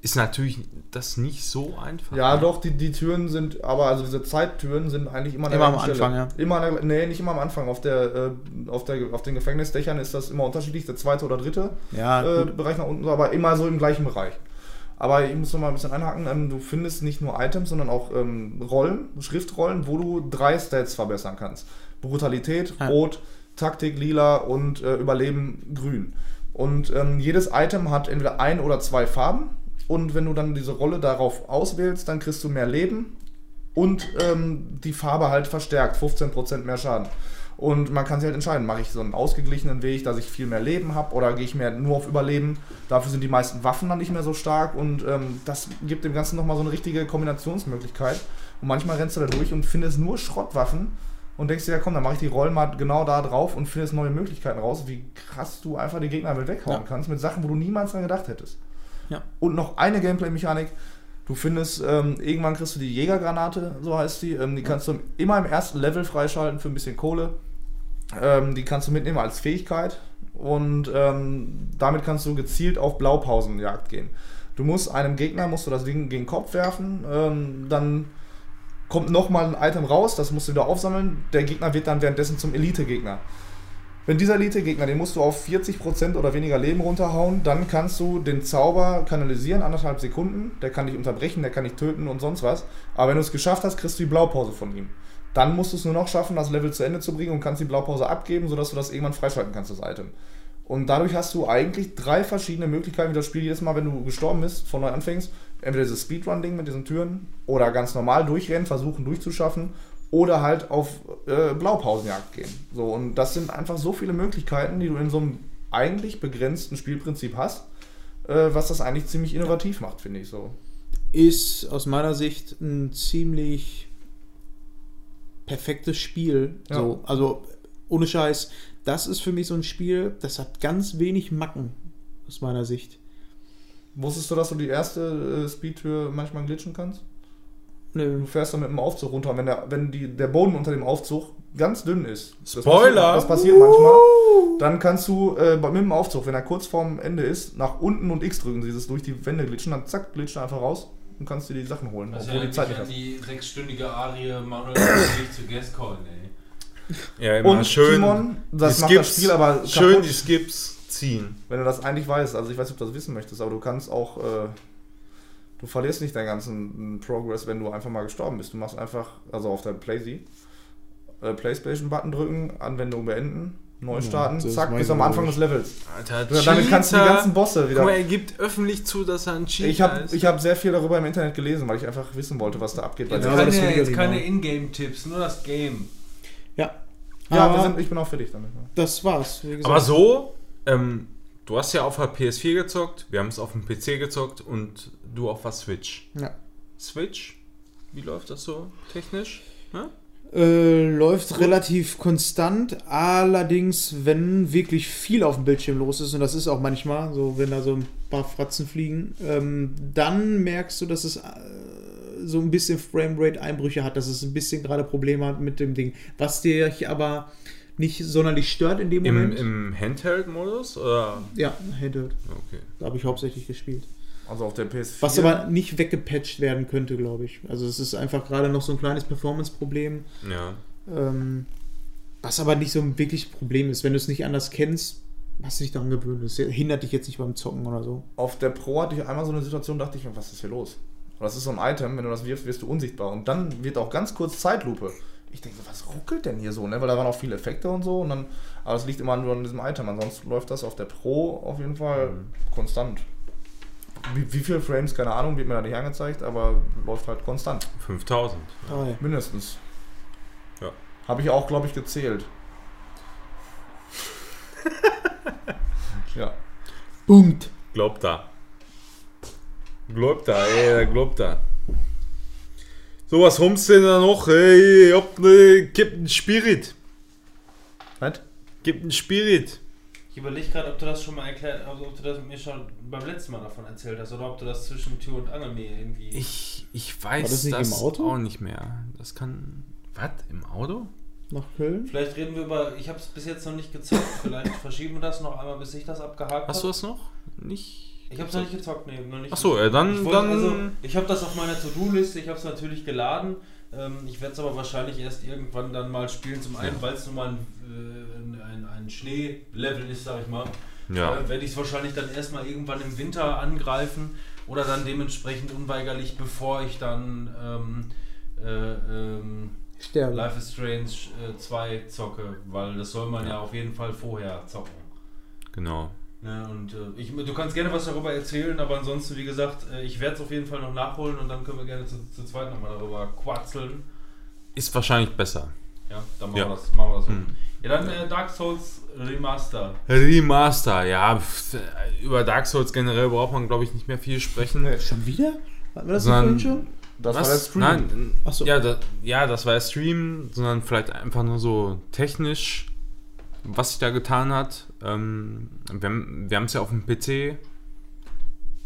ist natürlich das nicht so einfach. Ja, doch, die, die Türen sind, aber also diese Zeittüren sind eigentlich immer Immer am gleichen Anfang, Stelle. Immer an der, nee, nicht immer am Anfang. Auf, der, äh, auf, der, auf den Gefängnisdächern ist das immer unterschiedlich, der zweite oder dritte Ja, äh. Bereich nach unten, aber immer so im gleichen Bereich. Aber ich muss noch mal ein bisschen einhaken. Ähm, du findest nicht nur Items, sondern auch ähm, Rollen, Schriftrollen, wo du drei Stats verbessern kannst. Brutalität, Ja. Rot, Taktik, Lila und äh, Überleben, Grün. Und ähm, jedes Item hat entweder ein oder zwei Farben. Und wenn du dann diese Rolle darauf auswählst, dann kriegst du mehr Leben und ähm, die Farbe halt verstärkt, 15% mehr Schaden. Und man kann sich halt entscheiden, mache ich so einen ausgeglichenen Weg, dass ich viel mehr Leben habe oder gehe ich mehr nur auf Überleben. Dafür sind die meisten Waffen dann nicht mehr so stark und ähm, das gibt dem Ganzen nochmal so eine richtige Kombinationsmöglichkeit. Und manchmal rennst du da durch und findest nur Schrottwaffen und denkst dir, ja komm, dann mache ich die Rollen mal genau da drauf und findest neue Möglichkeiten raus, wie krass du einfach die Gegner mit weghauen Ja. kannst mit Sachen, wo du niemals dran gedacht hättest. Ja. Und noch eine Gameplay-Mechanik. Du findest, ähm, irgendwann kriegst du die Jägergranate, so heißt die. Ähm, die kannst du immer im ersten Level freischalten für ein bisschen Kohle. Ähm, die kannst du mitnehmen als Fähigkeit. Und ähm, damit kannst du gezielt auf Blaupausenjagd gehen. Du musst einem Gegner, musst du das Ding gegen den Kopf werfen, ähm, dann kommt nochmal ein Item raus, das musst du wieder aufsammeln. Der Gegner wird dann währenddessen zum Elite-Gegner. Wenn dieser Elite-Gegner, den musst du auf 40% oder weniger Leben runterhauen, dann kannst du den Zauber kanalisieren, anderthalb Sekunden. Der kann dich unterbrechen, der kann dich töten und sonst was. Aber wenn du es geschafft hast, kriegst du die Blaupause von ihm. Dann musst du es nur noch schaffen, das Level zu Ende zu bringen und kannst die Blaupause abgeben, sodass du das irgendwann freischalten kannst, das Item. Und dadurch hast du eigentlich drei verschiedene Möglichkeiten, wie das Spiel jedes Mal, wenn du gestorben bist, von neu anfängst. Entweder dieses Speedrun-Ding mit diesen Türen oder ganz normal durchrennen, versuchen durchzuschaffen oder halt auf äh, Blaupausenjagd gehen. So, und das sind einfach so viele Möglichkeiten, die du in so einem eigentlich begrenzten Spielprinzip hast, äh, was das eigentlich ziemlich innovativ macht, finde ich so. ist aus meiner Sicht ein ziemlich perfektes Spiel. Ja. So, also ohne Scheiß, das ist für mich so ein Spiel, das hat ganz wenig Macken aus meiner Sicht. Wusstest du, dass du die erste äh, Speedtür manchmal glitchen kannst? Nö. Du fährst dann mit dem Aufzug runter und wenn der, wenn die, der Boden unter dem Aufzug ganz dünn ist, das Spoiler! passiert, das passiert manchmal, dann kannst du äh, mit dem Aufzug, wenn er kurz vorm Ende ist, nach unten und X drücken, dieses durch die Wände glitschen, dann zack, glitscht er einfach raus und kannst dir die Sachen holen, Das ist obwohl ja die Zeit nicht hast. die sechsstündige Arie Manuel zu Guest callen, ey. Ja, immer Und schön. Timon, das die macht das Skips- Spiel aber Schön kaputt. die Skips ziehen. Wenn du das eigentlich weißt, also ich weiß nicht, ob du das wissen möchtest, aber du kannst auch, äh, du verlierst nicht deinen ganzen äh, Progress, wenn du einfach mal gestorben bist. Du machst einfach, also auf der Playsee, äh, Playstation-Button drücken, Anwendung beenden, neu starten, das zack, bis am Anfang des Levels. Alter, Ja, damit kannst du die Cheater. ganzen Bosse Guck wieder. mal, er gibt öffentlich zu, dass er ein Cheater Ich habe ist. ich hab sehr viel darüber im Internet gelesen, weil ich einfach wissen wollte, was da abgeht. Jetzt Ja, keine, jetzt ja keine nicht Ingame-Tipps, nur das Game. Ja. ja, sind, ich bin auch fertig damit. ja. das war's. Wie gesagt. Aber so, ähm, du hast ja auf der PS4 gezockt, wir haben es auf dem PC gezockt und du auf der Switch. Ja. Switch, wie läuft das so technisch? Ja? Äh, läuft relativ konstant, allerdings, wenn wirklich viel auf dem Bildschirm los ist, und das ist auch manchmal, so wenn da so ein paar Fratzen fliegen, ähm, dann merkst du, dass es äh, so ein bisschen Framerate-Einbrüche hat, dass es ein bisschen gerade Probleme hat mit dem Ding. Was dir aber nicht sonderlich stört in dem Im, Moment. im Handheld-Modus? Oder? ja, Handheld. Okay. Da habe ich hauptsächlich gespielt. Also auf der PS4. Was aber nicht weggepatcht werden könnte, glaube ich. Also es ist einfach gerade noch so ein kleines Performance-Problem. Ja. Ähm, was aber nicht so ein wirkliches Problem ist. Wenn du es nicht anders kennst, hast du dich daran gewöhnt. Das hindert dich jetzt nicht beim Zocken oder so. Auf der Pro hatte ich einmal so eine Situation, dachte ich mir, was ist hier los? Das ist so ein Item, wenn du das wirfst, wirst du unsichtbar. Und dann wird auch ganz kurz Zeitlupe. Ich denke, so, was ruckelt denn hier so, ne? Weil da waren auch viele Effekte und so. Und dann, aber es liegt immer nur an diesem Item. Ansonsten läuft das auf der Pro auf jeden Fall konstant. Wie, wie viele Frames, keine Ahnung, wird mir da nicht angezeigt, aber läuft halt konstant. 5000. Drei. Mindestens. Ja. Habe ich auch, glaube ich, gezählt. *laughs* ja. Punkt. Glaubt da. Glaubt da, ey, glaubt da. So, was rumst denn da noch? Ey, ich hab ne, gib einen Spirit. Was? Gib einen Spirit. Ich überlege gerade, ob du das schon mal erklärt, also ob du das mir schon beim letzten Mal davon erzählt hast oder ob du das zwischen Tür und Angel mir irgendwie. Ich, ich War weiß das nicht das im Auto? auch nicht mehr. Das kann. Was? Im Auto? Nach Köln? Vielleicht reden wir über. Ich habe es bis jetzt noch nicht gezockt. Vielleicht verschieben wir das noch einmal, bis ich das abgehakt Hast du habe. das noch? Nicht. Ich habe es noch nicht gezockt, nee, noch nicht. Achso, äh, dann. Ich, wollte, dann also, ich habe das auf meiner To-Do-Liste, ich habe es natürlich geladen. Ähm, ich werde es aber wahrscheinlich erst irgendwann dann mal spielen. Zum einen, weil es nun mal ein, äh, ein, ein Schneelevel ist, sag ich mal. ja. Äh, werde ich es wahrscheinlich dann erstmal irgendwann im Winter angreifen oder dann dementsprechend unweigerlich, bevor ich dann ähm, äh, ähm, Sterben. Life is Strange äh, 2 zocke, weil das soll man ja. auf jeden Fall vorher zocken. Genau. Ne, und äh, ich, du kannst gerne was darüber erzählen, aber ansonsten, wie gesagt, äh, ich werde es auf jeden Fall noch nachholen und dann können wir gerne zu, zu zweit nochmal darüber quatzeln. Ist wahrscheinlich besser. Ja, dann machen, Ja. wir, das, machen wir das so. Hm. Ja, dann äh, Dark Souls Remaster. Remaster, ja. pf, Über Dark Souls generell braucht man, glaube ich, nicht mehr viel sprechen. Nee. Schon wieder? Hatten wir das Sondern- schon? Das war der Stream. Nein, Achso. ja, da, ja, das war der Stream, sondern vielleicht einfach nur so technisch, was sich da getan hat. Ähm, wir haben es ja auf dem PC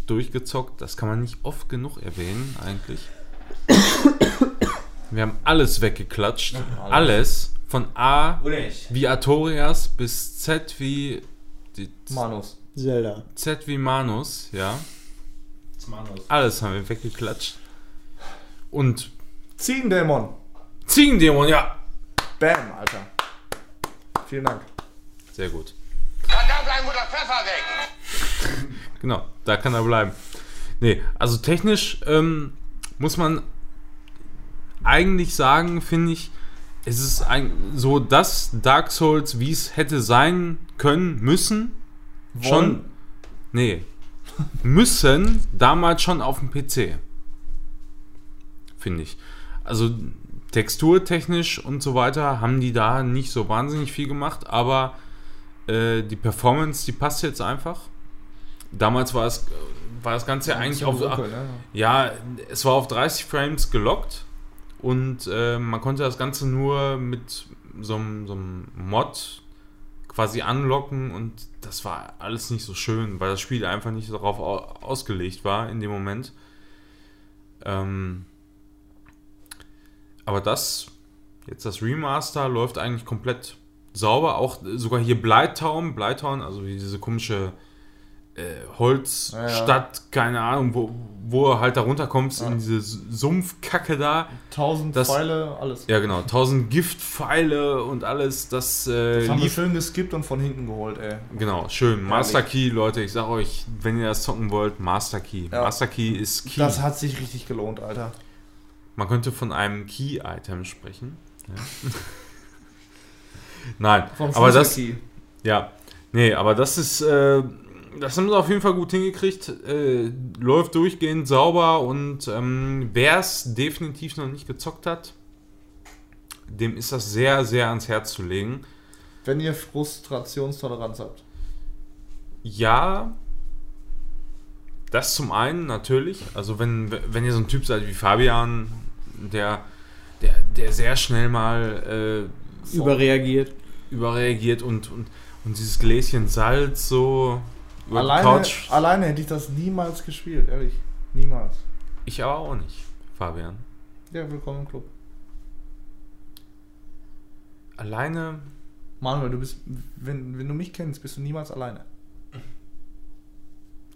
durchgezockt, das kann man nicht oft genug erwähnen, eigentlich. Wir haben alles weggeklatscht. Alles. Von A wie Artorias bis Z wie die Manus. Zelda. Z wie Manus, ja. Smanos. Alles haben wir weggeklatscht. Und Ziegendämon. Ziegendämon, ja. Bam, Alter. Vielen Dank. Sehr gut. Kann da bleiben, wo der Pfeffer weg. *laughs* Genau, da kann er bleiben. Nee, also technisch ähm, muss man eigentlich sagen, finde ich, es ist ein, so das Dark Souls, wie es hätte sein können, müssen. Schon. Wollen. Nee. *laughs* müssen damals schon auf dem PC. Finde ich. Also texturtechnisch und so weiter haben die da nicht so wahnsinnig viel gemacht, aber äh, die Performance, die passt jetzt einfach. Damals war es war das Ganze eigentlich auf Dunkel, ne? ja, es war auf 30 Frames gelockt und äh, man konnte das Ganze nur mit so einem Mod quasi anlocken und das war alles nicht so schön, weil das Spiel einfach nicht darauf au- ausgelegt war in dem Moment. Ähm, aber das, jetzt das Remaster läuft eigentlich komplett sauber. Auch sogar hier Blighttown, Blighttown, also diese komische äh, Holzstadt, keine Ahnung, wo, wo halt da runterkommst in diese Sumpfkacke da. Tausend Das- Pfeile, alles. Ja, genau, tausend Giftpfeile und alles, das, äh, Das haben wir lief. schön geskippt und von hinten geholt, ey. Genau, schön. Master Key, Leute, ich sag euch, wenn ihr das zocken wollt, Master Key. Ja. Master Key ist Key. Das hat sich richtig gelohnt, Alter. Man könnte von einem Key-Item sprechen. Ja. *laughs* Nein, Vom aber das, Schlüsselkey. ja, nee, aber das ist, äh, das haben sie auf jeden Fall gut hingekriegt. Äh, läuft durchgehend sauber und ähm, wer es definitiv noch nicht gezockt hat, dem ist das sehr, sehr ans Herz zu legen. Wenn ihr Frustrationstoleranz habt. Ja, das zum einen natürlich. Also wenn, wenn ihr so ein Typ seid wie Fabian, der, der, der sehr schnell mal äh, Überreagiert. überreagiert und, und, und dieses Gläschen Salz so über Alleine, Couch. alleine hätte ich das niemals gespielt, ehrlich. Niemals. Ich aber auch nicht, Fabian. Ja, willkommen im Club. Alleine, Manuel, du bist, wenn, wenn du mich kennst, bist du niemals alleine.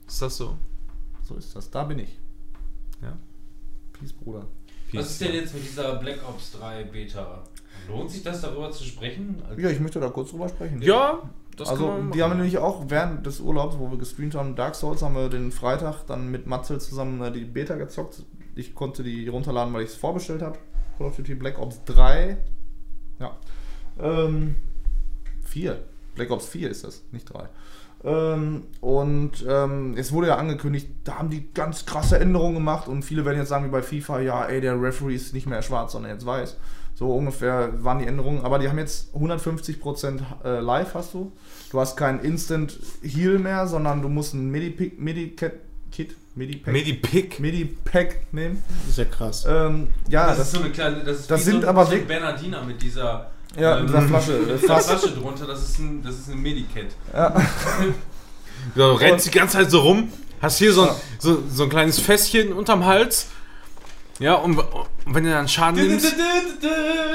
ist das so? So ist das. Da bin ich. Ja. Peace, Bruder. Was ist denn jetzt mit dieser Black Ops 3 Beta? Lohnt sich das darüber zu sprechen? Ja, ich möchte da kurz drüber sprechen. Ja, das also, kann man die haben machen. nämlich auch während des Urlaubs, wo wir gestreamt haben, Dark Souls, haben wir den Freitag dann mit Matzel zusammen äh, die Beta gezockt. Ich konnte die runterladen, weil ich es vorbestellt habe. Call of Duty Black Ops 3. Ja. Ähm, 4. Black Ops 4 ist das, nicht 3. Ähm, und ähm, es wurde ja angekündigt, da haben die ganz krasse Änderungen gemacht und viele werden jetzt sagen, wie bei FIFA, ja, ey, der Referee ist nicht mehr schwarz, sondern jetzt weiß. So ungefähr waren die Änderungen. Aber die haben jetzt 150% äh, live, hast du. Du hast kein Instant Heal mehr, sondern du musst ein Medipick, Medicat, Kit, Medipack, Medipick. Medipack nehmen. Ist ja krass. Ähm, ja, Das, das, ist so eine kleine. Das, ist das wie sind so, aber so Bernardiner mit dieser. Ja, ähm, mit dieser Flasche. Mit Fast, Flasche drunter. Das ist ein, das ist ein Medikit. ja. *laughs* Du rennst die ganze Zeit so rum, hast hier so ein, so, so ein kleines Fässchen unterm Hals. Ja, und, und wenn du dann Schaden nimmst.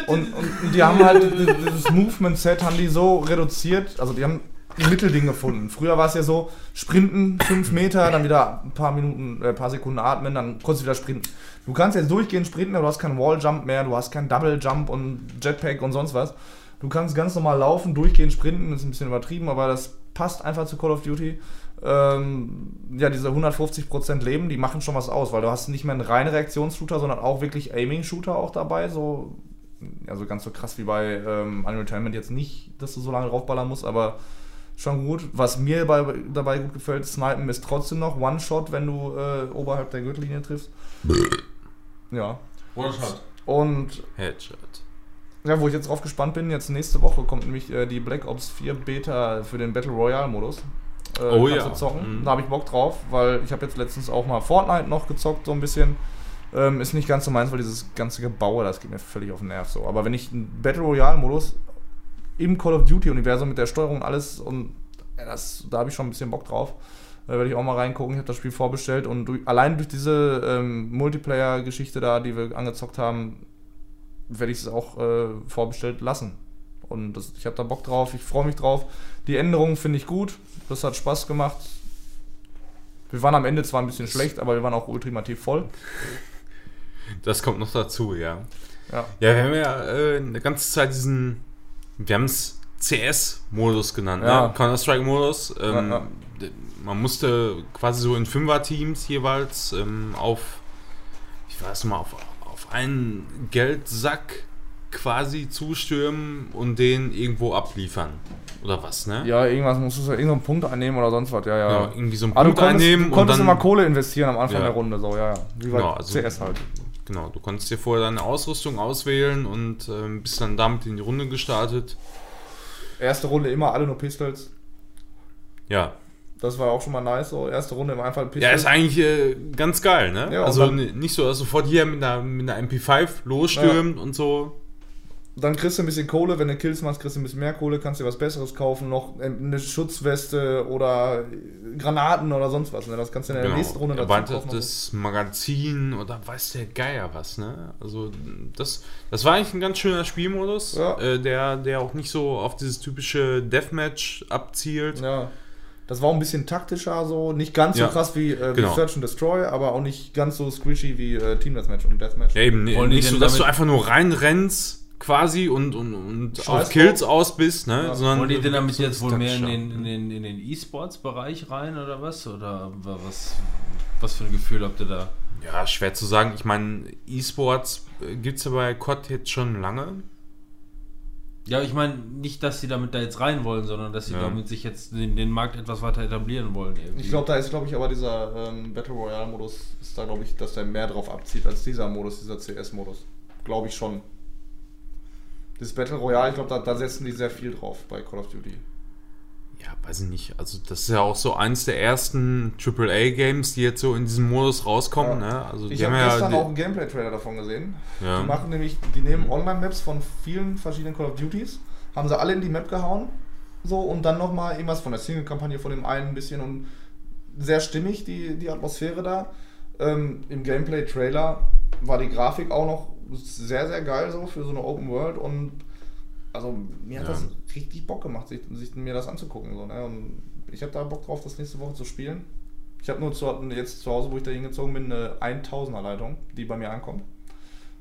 Und, und die haben halt dieses Movement-Set haben die so reduziert, also die haben ein Mittelding gefunden. Früher war es ja so, sprinten 5 Meter, dann wieder ein paar Minuten, äh, paar Sekunden atmen, dann kurz wieder sprinten. Du kannst jetzt durchgehend sprinten, aber du hast keinen Wall-Jump mehr, du hast keinen Double-Jump und Jetpack und sonst was. Du kannst ganz normal laufen, durchgehend sprinten, das ist ein bisschen übertrieben, aber das passt einfach zu Call of Duty. Ähm, ja, diese 150% Leben, die machen schon was aus, weil du hast nicht mehr einen reinen Reaktionsshooter, sondern auch wirklich Aiming-Shooter auch dabei, so also ganz so krass wie bei ähm, Unreal Tournament jetzt nicht, dass du so lange draufballern musst, aber schon gut. Was mir bei, dabei gut gefällt, Snipen ist trotzdem noch One-Shot, wenn du äh, oberhalb der Gürtellinie triffst. ja. One-Shot. Und Headshot. ja, wo ich jetzt drauf gespannt bin, jetzt nächste Woche kommt nämlich äh, die Black Ops 4 Beta für den Battle Royale Modus. Äh, Oh ja. zocken. Mhm. Da habe ich Bock drauf, weil ich habe jetzt letztens auch mal Fortnite noch gezockt, so ein bisschen. Ähm, ist nicht ganz so meins, weil dieses ganze Gebaue, das geht mir völlig auf den Nerv so. Aber wenn ich einen Battle Royale Modus im Call of Duty Universum mit der Steuerung und alles und das, da habe ich schon ein bisschen Bock drauf. Da werde ich auch mal reingucken. Ich habe das Spiel vorbestellt und durch, allein durch diese ähm, Multiplayer-Geschichte da, die wir angezockt haben, werde ich es auch äh, vorbestellt lassen. Und das, ich habe da Bock drauf, ich freue mich drauf. Die Änderungen finde ich gut, das hat Spaß gemacht. Wir waren am Ende zwar ein bisschen schlecht, aber wir waren auch ultimativ voll. Das kommt noch dazu, ja. Ja. Ja, wir haben ja äh, eine ganze Zeit diesen, wir haben es CS-Modus genannt, Ja. ne? Counter-Strike-Modus. Ähm, Ja, ja. Man musste quasi so in Fünfer-Teams jeweils ähm, auf, ich weiß mal, auf, auf einen Geldsack quasi zustürmen und den irgendwo abliefern. Oder was, ne? Ja, irgendwas musstest du irgendeinen Punkt einnehmen oder sonst was, ja, ja. Ja, irgendwie so einen du Punkt konntest, einnehmen du konntest und dann, immer Kohle investieren am Anfang der Runde, so, ja, ja. Wie bei Genau, also- CS halt. Genau, du konntest dir vorher deine Ausrüstung auswählen und ähm, bist dann damit in die Runde gestartet. Erste Runde immer alle nur Pistols. Ja, Das war auch schon mal nice, so. Erste Runde im Einfall Pistols. Ja, ist eigentlich äh, ganz geil, ne? Ja, also nicht so, dass sofort hier mit einer, mit einer MP5 losstürmt und so. Dann kriegst du ein bisschen Kohle, wenn du Kills machst, kriegst du ein bisschen mehr Kohle, kannst dir was Besseres kaufen, noch eine Schutzweste oder Granaten oder sonst was. Ne? Das kannst du in der Genau. nächsten Runde dazu kaufen. Erweitertes Magazin oder weiß der Geier was, ne? Also das, das war eigentlich ein ganz schöner Spielmodus, Ja. äh, der, der auch nicht so auf dieses typische Deathmatch abzielt. Ja. Das war auch ein bisschen taktischer, so nicht ganz Ja. so krass wie, äh, wie Genau. Search and Destroy, aber auch nicht ganz so squishy wie äh, Team Deathmatch und Deathmatch. Ja, eben Wollen nicht so, dass du einfach nur reinrennst quasi und, und, und Scheiß auf Kills aus bist, ne? Ja. Sondern Wollen die denn damit jetzt wohl mehr in den, in den, in den E-Sports-Bereich rein oder was? Oder wa- was, was für ein Gefühl habt ihr da? Ja, schwer zu sagen. Ich meine, E-Sports gibt es ja bei COD jetzt schon lange. Ja, ich meine nicht, dass sie damit da jetzt rein wollen, sondern dass sie Ja. damit sich jetzt den, den Markt etwas weiter etablieren wollen. Irgendwie. Ich glaube, da ist, glaube ich, aber dieser ähm, Battle Royale-Modus ist da, glaube ich, dass der mehr drauf abzieht als dieser Modus, dieser CS-Modus. Glaube ich schon. Das Battle Royale, ich glaube, da, da setzen die sehr viel drauf bei Call of Duty. Ja, weiß ich nicht. Also, das ist ja auch so eins der ersten AAA-Games, die jetzt so in diesem Modus rauskommen. Ja. Ne? Also, Ich habe gestern ja. auch einen Gameplay-Trailer davon gesehen. Ja. Die machen nämlich, die nehmen Online-Maps von vielen verschiedenen Call of Duties, haben sie alle in die Map gehauen, so und dann nochmal irgendwas von der Single-Kampagne von dem einen ein bisschen und sehr stimmig die, die Atmosphäre da. Ähm, Im Gameplay-Trailer war die Grafik auch noch sehr, sehr geil so für so eine Open World und also mir hat Ja. das richtig Bock gemacht, sich, sich mir das anzugucken. So, ne? Und ich habe da Bock drauf, das nächste Woche zu spielen. Ich habe nur zu, jetzt zu Hause, wo ich da hingezogen bin, eine 1000er Leitung, die bei mir ankommt.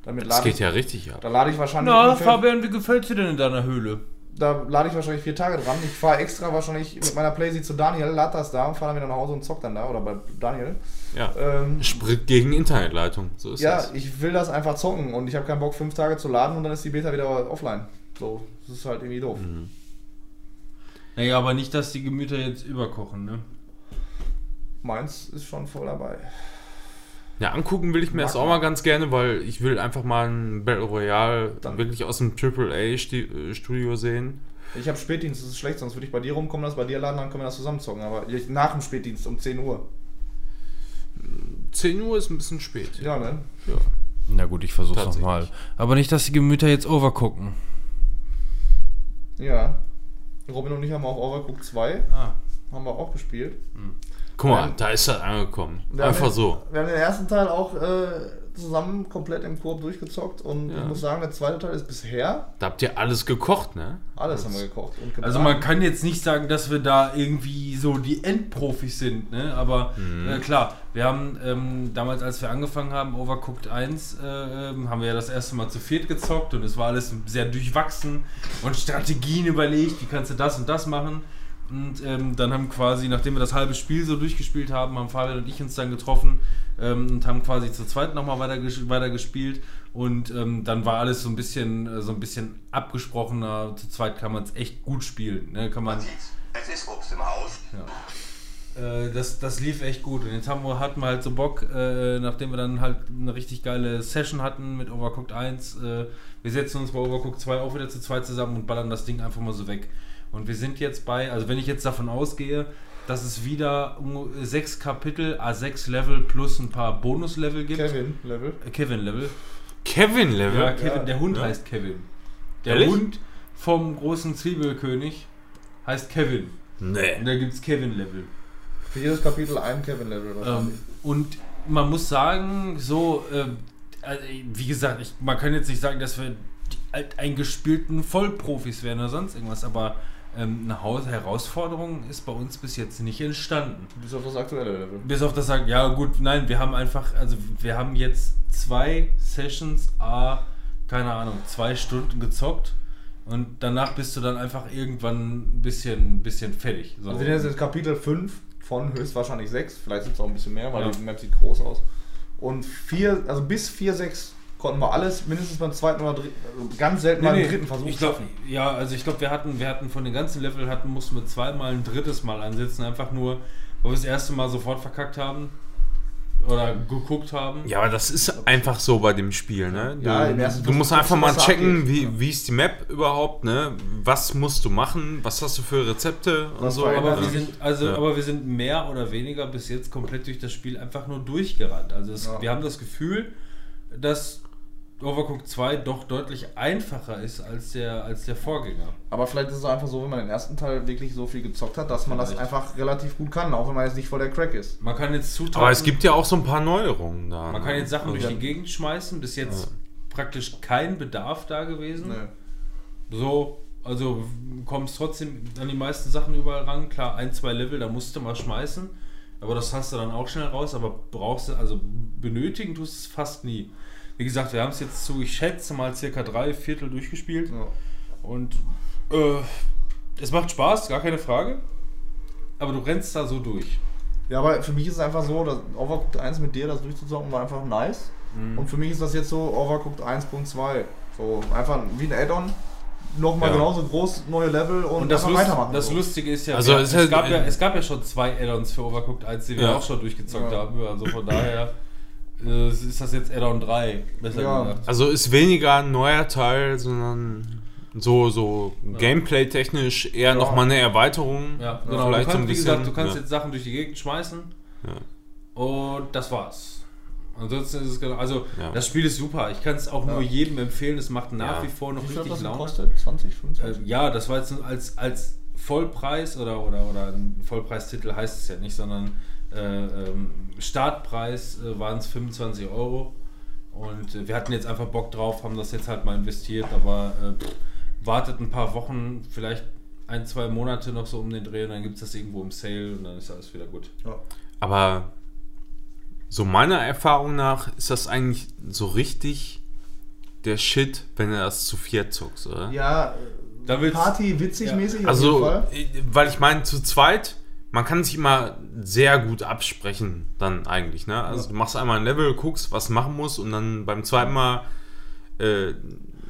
Damit Das lade geht ich, ja richtig ab. da lade ich wahrscheinlich Na, ungefähr- Fabian, wie gefällt dir denn in deiner Höhle? Da lade ich wahrscheinlich vier Tage dran. Ich fahre extra wahrscheinlich mit meiner Playsee zu Daniel, lade das da und fahre dann wieder nach Hause und zock dann da oder bei Daniel. Ja. Ähm, Sprit gegen Internetleitung. So ist ja, das. ich will das einfach zocken und ich habe keinen Bock, fünf Tage zu laden und dann ist die Beta wieder offline. So, das ist halt irgendwie doof. Mhm. Naja, aber nicht, dass die Gemüter jetzt überkochen, ne? Meins ist schon voll dabei. Ja, angucken will ich mir das auch mal ganz gerne, weil ich will einfach mal ein Battle Royale Dann- wirklich aus dem AAA-Studio sehen. Ich habe Spätdienst, das ist schlecht, sonst würde ich bei dir rumkommen, das bei dir laden, dann können wir das zusammen zocken. Aber ich, nach dem Spätdienst um 10 Uhr. 10 Uhr ist ein bisschen spät. Ja, ne? Na gut, ich versuch's Tatsächlich. nochmal. Aber nicht, dass die Gemüter jetzt overgucken. Ja. Robin und ich haben auch Overcooked 2, Ah. haben wir auch gespielt. Guck mal, Ähm, da ist das angekommen. Einfach den, so. Wir haben den ersten Teil auch äh, zusammen komplett im Koop durchgezockt und Ja. ich muss sagen, der zweite Teil ist bisher Da habt ihr alles gekocht, ne? alles haben wir gekocht. Also man kann jetzt nicht sagen, dass wir da irgendwie so die Endprofis sind, ne? Aber äh, klar, wir haben ähm, damals, als wir angefangen haben, Overcooked 1, äh, haben wir ja das erste Mal zu viert gezockt und es war alles sehr durchwachsen und Strategien überlegt, wie kannst du das und das machen. Und ähm, dann haben quasi, nachdem wir das halbe Spiel so durchgespielt haben, haben Fabian und ich uns dann getroffen ähm, und haben quasi zu zweit nochmal weiter, weiter gespielt. Und ähm, dann war alles so ein bisschen, äh, so ein bisschen abgesprochener. Zu zweit kann man es echt gut spielen. Ne? Kann man. Es ist Obst im Haus. äh, das, das lief echt gut. Und jetzt haben wir, hatten wir halt so Bock, äh, nachdem wir dann halt eine richtig geile Session hatten mit Overcooked 1. Äh, wir setzen uns bei Overcooked 2 auch wieder zu zweit zusammen und ballern das Ding einfach mal so weg. Und wir sind jetzt bei, also wenn ich jetzt davon ausgehe, dass es wieder um sechs Kapitel, A6 Level plus ein paar Bonus-Level gibt. Kevin Level. Äh, Kevin-Level. Kevin-Level? Ja, Kevin, Ja. der Hund Ja. heißt Kevin. Der Ehrlich? Hund vom großen Zwiebelkönig heißt Kevin. Und Nee. da gibt es Kevin-Level. Für jedes Kapitel ein Kevin Level Ähm, wahrscheinlich. und man muss sagen, so, ähm, also, wie gesagt, ich, man kann jetzt nicht sagen, dass wir die alt eingespielten Vollprofis wären oder sonst irgendwas, aber ähm, eine Herausforderung ist bei uns bis jetzt nicht entstanden. Bis auf das aktuelle Level. Bis auf das ja gut, nein, wir haben einfach, also wir haben jetzt zwei Sessions, a, keine Ahnung, zwei Stunden gezockt und danach bist du dann einfach irgendwann ein bisschen, bisschen fertig. So. Also wir sind jetzt in Kapitel 5 von höchstwahrscheinlich 6, vielleicht sind es auch ein bisschen mehr, weil Ja. die Map sieht groß aus. Und 4, also bis 4, 6 konnten wir alles mindestens beim zweiten oder dritten, also ganz selten mal im dritten Versuch ich glaub, schaffen. Ja, also ich glaube, wir hatten, wir hatten von den ganzen Level hatten, mussten wir zweimal ein drittes Mal ansetzen, einfach nur, weil wir das erste Mal sofort verkackt haben oder geguckt haben. Ja, aber das ist einfach so bei dem Spiel, ne? Du, Ja, im ersten du musst einfach mal checken, abgeht. wie, wie ist die Map überhaupt, ne? Was musst du machen? Was hast du für Rezepte und Was so? Aber wir sind, also, Ja. aber wir sind mehr oder weniger bis jetzt komplett durch das Spiel einfach nur durchgerannt. Also es, Ja. wir haben das Gefühl, dass Overcooked 2 doch deutlich einfacher ist als der, als der Vorgänger. Aber vielleicht ist es einfach so, wenn man den ersten Teil wirklich so viel gezockt hat, dass man das Vielleicht. einfach relativ gut kann, auch wenn man jetzt nicht voll der Crack ist. Man kann jetzt Zutaten, Aber es gibt ja auch so ein paar Neuerungen da. man ne? kann jetzt Sachen durch Also- die Gegend schmeißen. Bis jetzt praktisch kein Bedarf da gewesen. Nö. So, also kommst trotzdem an die meisten Sachen überall ran. Klar, ein, zwei Level, da musst du mal schmeißen. Aber das hast du dann auch schnell raus. Aber brauchst du, also benötigen tust du es fast nie. Wie gesagt, wir haben es jetzt zu, ich schätze mal, circa drei Viertel durchgespielt. Ja. Und äh, es macht Spaß, gar keine Frage. Aber du rennst da so durch. Ja, aber für mich ist es einfach so, dass Overcooked 1 mit dir das durchzuzocken war einfach nice. Mhm. Und für mich ist das jetzt so Overcooked 1.2. So einfach wie ein Add-on. Nochmal Ja. genauso groß, neue Level und, Und das, einfach Lust, weitermachen. das so. Lustige ist ja, Also wir, es es, halt- gab ja, es gab ja schon zwei Add-ons für Overcooked 1, die wir Ja. auch schon durchgezockt Ja. haben. Also von daher ist das jetzt Add-on 3, besser Ja. gesagt. Also ist weniger ein neuer Teil, sondern so, so Gameplay-technisch eher Ja. nochmal eine Erweiterung. Ja, genau. Du Vielleicht kannst, so wie gesagt, du bisschen, kannst ja. jetzt Sachen durch die Gegend schmeißen Ja. und das war's. Ansonsten ist es genau, also Ja. das Spiel ist super. Ich kann es auch nur jedem empfehlen. Es macht nach Ja. wie vor noch Wie viel hat richtig das Laune. gekostet? 20, 25? Äh, ja, das war jetzt als, als Vollpreis oder, oder, oder ein Vollpreistitel heißt es ja nicht, sondern äh, Startpreis äh, waren es 25 Euro. Und äh, wir hatten jetzt einfach Bock drauf, haben das jetzt halt mal investiert, aber äh, wartet ein paar Wochen, vielleicht ein, zwei Monate noch so um den Dreh und dann gibt es das irgendwo im Sale und dann ist alles wieder gut. ja. Aber so meiner Erfahrung nach ist das eigentlich so richtig der Shit, wenn er das zu viert zockst, oder? ja, Party witzig Ja. mäßig auf jeden Also, Fall. äh, weil ich meine, zu zweit, man kann sich immer sehr gut absprechen, dann eigentlich, ne? Also, Ja. du machst einmal ein Level, guckst, was machen muss, und dann beim zweiten Mal äh,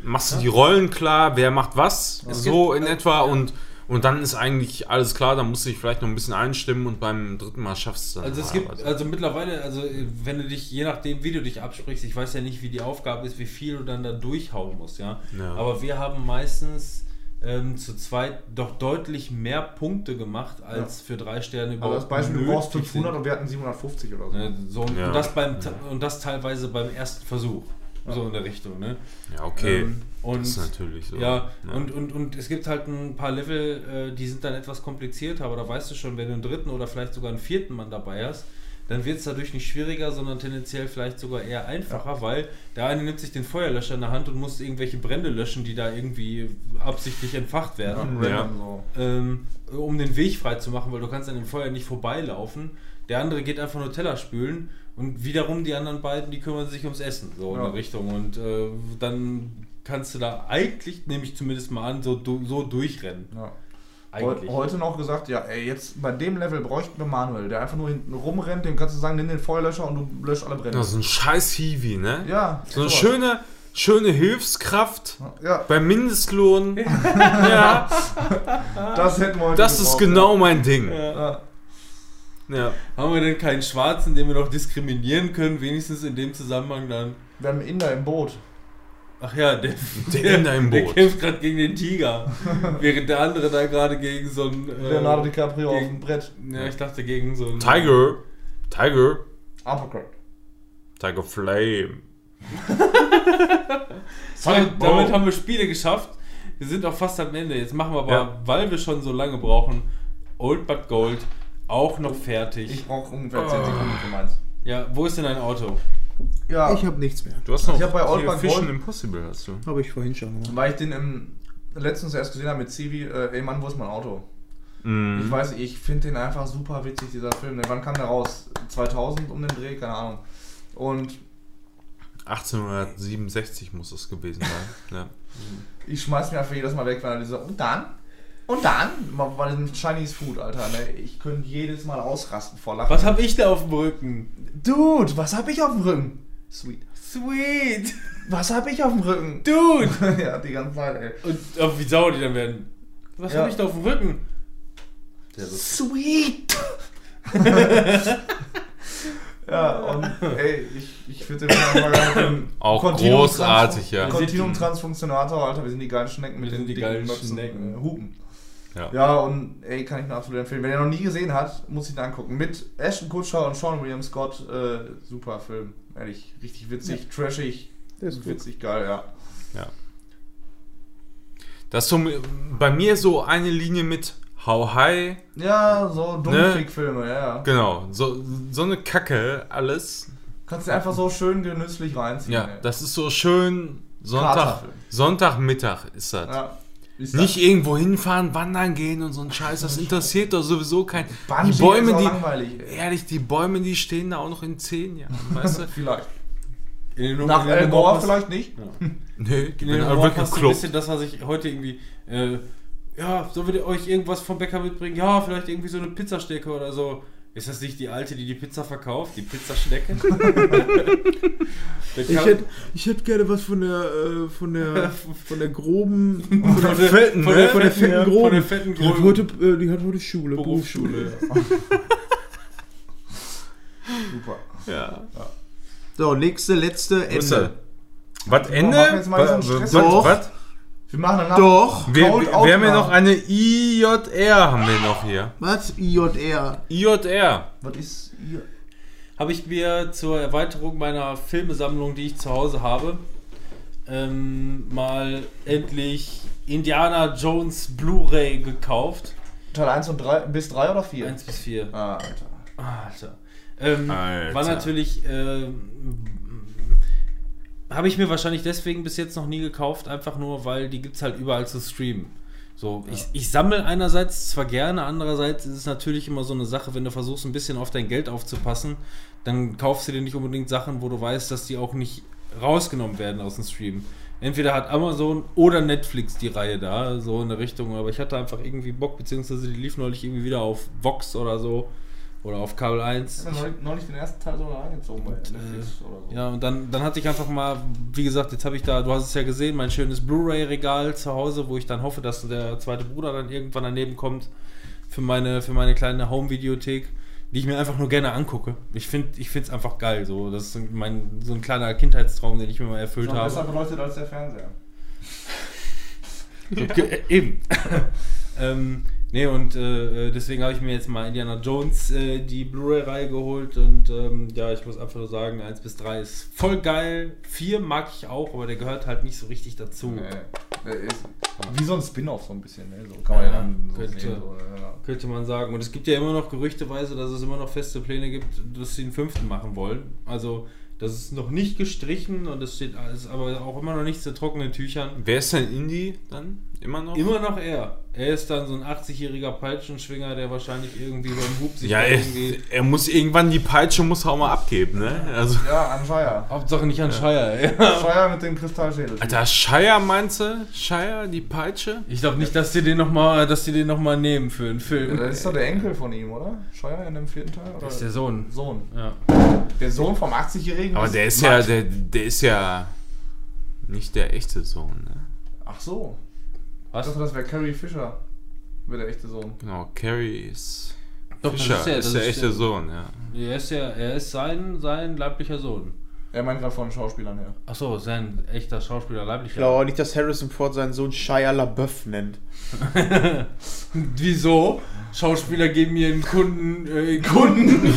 machst du die Rollen klar, wer macht was, Es so gibt- in etwa, und, Und dann ist eigentlich alles klar, dann musst du dich vielleicht noch ein bisschen einstimmen und beim dritten Mal schaffst du es dann. Also es gibt, also mittlerweile, also äh, wenn du dich, je nachdem, wie du dich absprichst, ich weiß ja nicht, wie die Aufgabe ist, wie viel du dann da durchhauen musst, ja. Ja. Aber wir haben meistens ähm, zu zweit doch deutlich mehr Punkte gemacht, als für drei Sterne Aber überhaupt das Beispiel, du brauchst nötig 500 sind. und wir hatten 750 oder so. Ne, So, und, Ja. und, das beim, und das teilweise beim ersten Versuch. So in der Richtung, ne? ja, okay. Ähm, und das ist natürlich so. Ja, Und, und, und es gibt halt ein paar Level, äh, die sind dann etwas komplizierter, aber da weißt du schon, wenn du einen dritten oder vielleicht sogar einen vierten Mann dabei hast, dann wird es dadurch nicht schwieriger, sondern tendenziell vielleicht sogar eher einfacher, weil der eine nimmt sich den Feuerlöscher in der Hand und muss irgendwelche Brände löschen, die da irgendwie absichtlich entfacht werden, Ja, Ja. ähm, um den Weg frei zu machen, weil du kannst an dem Feuer nicht vorbeilaufen. Der andere geht einfach nur Teller spülen und wiederum die anderen beiden, die kümmern sich ums Essen, so in Ja. der Richtung. Und äh, dann kannst du da eigentlich, nehme ich zumindest mal an, so, so durchrennen. Ja. Eigentlich. Heu- Heute noch gesagt, ja, ey, jetzt bei dem Level bräuchten wir Manuel, der einfach nur hinten rumrennt, dem kannst du sagen, nimm den Feuerlöscher und du löscht alle Brände. Ja, so ein scheiß Hiwi, ne? Ja, So eine sowas. schöne, schöne Hilfskraft Ja, beim Mindestlohn. ja, *laughs* das hätten wir heute das ist genau mein Ding. Ja. Ja. Haben wir denn keinen Schwarzen, den wir noch diskriminieren können, wenigstens in dem Zusammenhang dann? Wir haben einen Inder im Boot. Ach ja, der, *laughs* Der Inder im der Boot. kämpft gerade gegen den Tiger, während der andere da gerade gegen so ein... äh, Leonardo DiCaprio auf gegen- dem Brett. Ja, ich dachte gegen so ein... Tiger. Tiger. Uppercut. Tiger Flame. *laughs* Damit, Oh. damit haben wir Spiele geschafft. Wir sind auch fast am Ende. Jetzt machen wir aber, Ja. weil wir schon so lange brauchen, Old But Gold auch noch fertig. Ich brauche ungefähr 10 Sekunden für meins. ja, wo ist denn dein Auto? Ja, Ich habe nichts mehr. Du hast noch Ich hab bei hier Man Fischen Gold- Impossible hast du. Habe ich vorhin schon gemacht. weil ich den im, letztens erst gesehen habe mit Civi, äh, ey Mann, wo ist mein Auto? Mhm. Ich weiß, ich finde den einfach super witzig, dieser Film. Wann kam der raus? 2000 um den Dreh, keine Ahnung. Und 1867 muss es gewesen sein. *laughs* Ja. ich schmeiß mir einfach jedes Mal weg, weil er dieser und dann und dann bei diesem Chinese Food, Alter. Ne? Ich könnte jedes Mal ausrasten vor Lachen. Was habe ich da auf dem Rücken? Dude, was hab ich auf dem Rücken? Sweet. Sweet! *laughs* Was hab ich auf dem Rücken? Dude! *laughs* ja, die ganze Zeit, ey. Und wie sauer die dann werden. Was Ja. habe ich da auf dem Rücken? Der Sweet! *laughs* ja, und ey, ich, ich würde den mal gerne Auch Continuum großartig, ja. Continuum Transfunktionator, Alter, wir sind die geilen Schnecken mit Wir den sind die geilen Schnecken. äh, Hupen. Ja. Ja, und ey, kann ich mir absolut empfehlen. Wenn ihr noch nie gesehen hat, muss ich ihn angucken. Mit Ashton Kutcher und Sean William Scott, äh, super Film. Ehrlich, richtig witzig, trashig, Der ist gut. witzig, geil, ja. Ja. Das ist so bei mir so eine Linie mit How High. Ja, so Ne? Dummfick-Filme, ja, ja. Genau, so, so eine Kacke, alles. Kannst du einfach so schön genüsslich reinziehen. Ja, ey. das ist so schön Sonntag. Sonntagmittag ist das. ja. Nicht irgendwo hinfahren, wandern gehen und so ein Scheiß, das interessiert doch sowieso keinen. Bungee Die Bäume, ist auch die. langweilig, ey. Ehrlich, die Bäume, die stehen da auch noch in zehn Jahren, *laughs* weißt du? Vielleicht. in den, Nach in den El Humor Gore passt- vielleicht nicht. *laughs* Nö, ich In bin den Humor wirklich passt so ein bisschen das, was ich heute irgendwie. Äh, ja, sollen wir euch irgendwas vom Bäcker mitbringen? Ja, vielleicht irgendwie so eine Pizzastecke oder so. Ist das nicht die alte, die die Pizza verkauft? Die Pizzaschnecke? *laughs* Ich hätte, ich hätte gerne was von der, äh, von der, von der groben, von der fetten, von ne? der von der fetten ja, groben. Von der fetten Die hat groben heute, äh, die hat heute Schule, Berufsschule. *laughs* Super. Ja. So, nächste, letzte, Ende. Was, Ende? mal so Was- Doch. was? Wir machen danach. Doch. Wir, wir, wir haben ja noch eine IJR, haben wir noch hier. Was? IJR. IJR. Was ist habe ich mir zur Erweiterung meiner Filmesammlung, die ich zu Hause habe, ähm, mal endlich Indiana Jones Blu-ray gekauft. Teil 1 und 3 bis 3 oder 4? 1 bis 4. Ah, Alter. Alter. Ähm, Alter. War natürlich. ähm, habe ich mir wahrscheinlich deswegen bis jetzt noch nie gekauft, einfach nur, weil die gibt es halt überall zu streamen. So, ich, ich sammle einerseits zwar gerne, andererseits ist es natürlich immer so eine Sache, wenn du versuchst, ein bisschen auf dein Geld aufzupassen, dann kaufst du dir nicht unbedingt Sachen, wo du weißt, dass die auch nicht rausgenommen werden aus dem Stream. Entweder hat Amazon oder Netflix die Reihe da, so in der Richtung, aber ich hatte einfach irgendwie Bock, beziehungsweise die lief neulich irgendwie wieder auf Vox oder so. Oder auf Kabel 1. Ich habe neulich, neulich den ersten Teil sogar reingezogen bei Netflix oder so. Ja, und dann, dann hatte ich einfach mal, wie gesagt, jetzt habe ich da, du hast es ja gesehen, mein schönes Blu-ray-Regal zu Hause, wo ich dann hoffe, dass der zweite Bruder dann irgendwann daneben kommt für meine, für meine kleine Home-Videothek, die ich mir einfach nur gerne angucke. Ich finde es einfach geil. So. Das ist so mein, so ein kleiner Kindheitstraum, den ich mir mal erfüllt Schon habe. besser beleuchtet als der Fernseher. *laughs* Ge- Eben. *laughs* ähm, nee, und äh, deswegen habe ich mir jetzt mal Indiana Jones äh, die Blu-ray-Reihe geholt und ähm, ja, ich muss einfach nur sagen, 1 bis 3 ist voll geil. 4 mag ich auch, aber der gehört halt nicht so richtig dazu. Nee, ist wie so ein Spin-off so ein bisschen, ne? So kann man ja, Ja, dann so könnte. sehen. So, ja. Könnte man sagen. Und es gibt ja immer noch gerüchteweise, dass es immer noch feste Pläne gibt, dass sie einen fünften machen wollen. Also, das ist noch nicht gestrichen und es steht alles, aber auch immer noch nichts in trockenen Tüchern. Wer ist denn Indie dann? Immer noch? Immer noch er. Er ist dann so ein 80-jähriger Peitschenschwinger, der wahrscheinlich irgendwie beim Hub sich Ja, er, irgendwie. er muss irgendwann die Peitsche muss er auch mal abgeben, ne? Also, ja, an Shire. Hauptsache nicht an Shire, ey. *laughs* Ja. Shire mit dem Kristallschädel. Alter, Shire meinst du? Shire, die Peitsche? Ich glaube nicht, dass die den nochmal, dass die den noch mal nehmen für einen Film. Das ist doch der Enkel von ihm, oder? Shire in dem vierten Teil? Oder? Das ist der Sohn. Sohn. Ja. Der Sohn vom 80-Jährigen. Aber der ist ja, der, der ist ja nicht der echte Sohn, ne? Ach so. Ich Was? dachte, das wäre Carrie Fisher. Wäre der echte Sohn. Genau, Carrie ist. Doch, das Fischer ist der- ist der echte der- Sohn, ja. Er ist ja, er ist sein, sein leiblicher Sohn. Er meint gerade von Schauspielern her. Achso, sein echter Schauspieler Ich leiblicher. glaube auch nicht, dass Harrison Ford seinen Sohn Shia LaBeouf nennt. *laughs* Wieso? Schauspieler geben ihren Kunden äh, Kunden. *laughs*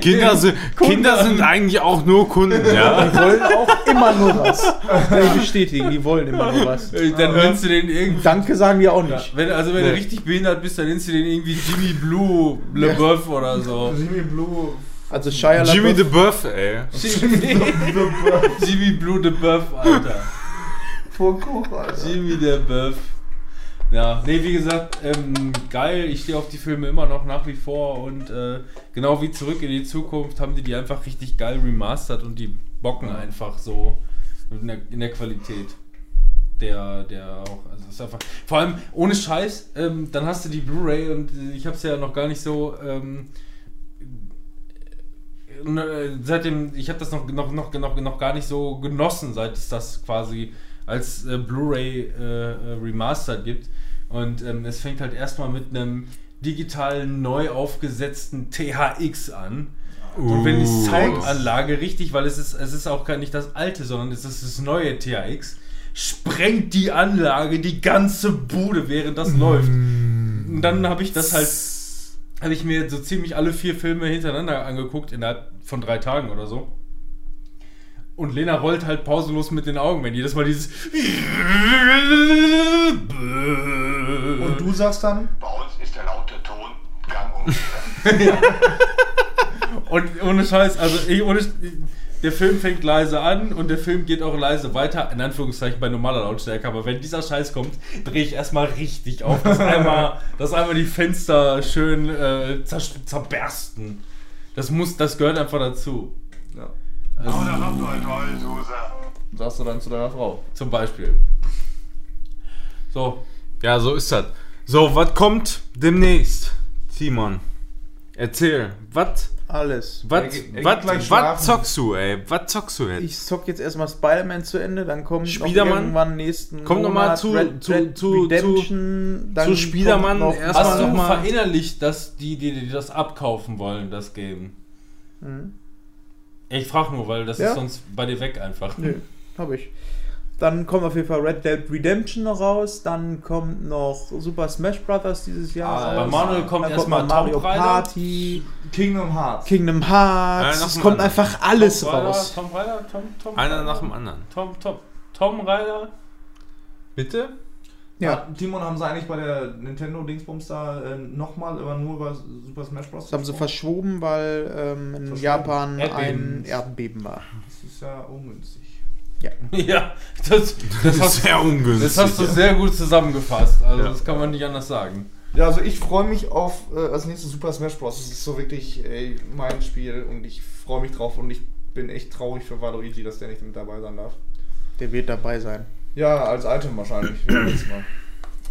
Kinder sind, Kinder sind eigentlich auch nur Kunden, ja. *laughs* Die wollen auch immer nur was. Kann ich bestätigen, die wollen immer nur was. Äh, dann nennst du den irgendwie. Danke sagen die auch nicht. Wenn, also wenn du richtig behindert bist, dann nennst du den irgendwie Jimmy Blue LeBeouf oder so. Jimmy Blue. Also Shia Jimmy LaBeouf. DeBuff, ey. Jimmy *laughs* Blue DeBeouf, Alter. Vor Koch, Alter. Jimmy DeBeouf. Ja, nee, wie gesagt, ähm, geil. Ich stehe auf die Filme immer noch nach wie vor und äh, genau wie Zurück in die Zukunft haben die die einfach richtig geil remastert und die bocken einfach so in der, in der Qualität. Der, der auch, also ist einfach, vor allem ohne Scheiß, ähm, dann hast du die Blu-ray und ich habe es ja noch gar nicht so, ähm, äh, seitdem, ich habe das noch, noch, noch, noch, noch gar nicht so genossen, seit es das quasi als äh, Blu-ray äh, äh, remastered gibt. Und ähm, es fängt halt erstmal mit einem digitalen, neu aufgesetzten THX an. Und wenn die Uh. Soundanlage richtig, weil es ist, es ist auch gar nicht das alte, sondern es ist das neue THX, sprengt die Anlage die ganze Bude, während das läuft. Und dann habe ich das halt habe ich mir so ziemlich alle vier Filme hintereinander angeguckt, innerhalb von drei Tagen oder so. Und Lena rollt halt pausenlos mit den Augen, wenn jedes Mal dieses. Und du sagst dann? Bei uns ist der laute Ton gang und *laughs* gäbe. Und ohne Scheiß, also ich, ohne, der Film fängt leise an und der Film geht auch leise weiter, in Anführungszeichen bei normaler Lautstärke. Aber wenn dieser Scheiß kommt, drehe ich erstmal richtig auf, dass *laughs* einmal, dass einmal die Fenster schön äh, zer zerbersten. Das muss, das gehört einfach dazu. Ja. Oh, das hast du ein toll, Susa. Sagst du dann zu deiner Frau. Zum Beispiel. So, Ja, so ist das. So, was kommt demnächst? Simon, erzähl. Was, Alles. was, zockst du, ey? Was zockst du jetzt? Ich zock jetzt erstmal Spider-Man zu Ende, dann kommt noch Spiderman? irgendwann nächsten Kommt noch mal Monat zu- Red, zu- Red zu- Redemption, dann zu Spiderman hast du noch mal- verinnerlicht, dass die, die, die das abkaufen wollen, das Game? Mhm. Ich frage nur, weil das Ja? ist sonst bei dir weg einfach. Nö, hab ich. Dann kommt auf jeden Fall Red Dead Redemption noch raus, dann kommt noch Super Smash Brothers dieses Jahr Ah, raus. bei Manuel kommt dann erstmal Mario Tomb Raider. Party, Kingdom Hearts. Kingdom Hearts, es kommt anderer. einfach alles Tom raus. Tom Raider, Tom, Tom Einer nach dem anderen. Tom, Tom, Tom Raider. Bitte? Ja, Timon, haben sie eigentlich bei der Nintendo-Dingsbums da äh, nochmal über, nur über Super Smash Bros. das haben sie verschoben, weil ähm, in Verschoben. Japan Erdbeben. ein Erdbeben war. Das ist ja ungünstig. *laughs* Ja, das, das, *laughs* Das ist hast, sehr ungünstig. das hast du sehr gut zusammengefasst. Also Ja. das kann man nicht anders sagen. Ja, also ich freue mich auf äh, als nächstes Super Smash Bros. Das ist so wirklich ey, mein Spiel und ich freue mich drauf und ich bin echt traurig für Waluigi, dass der nicht mit dabei sein darf. Der wird dabei sein. Ja, als Item wahrscheinlich. Ja, Mal.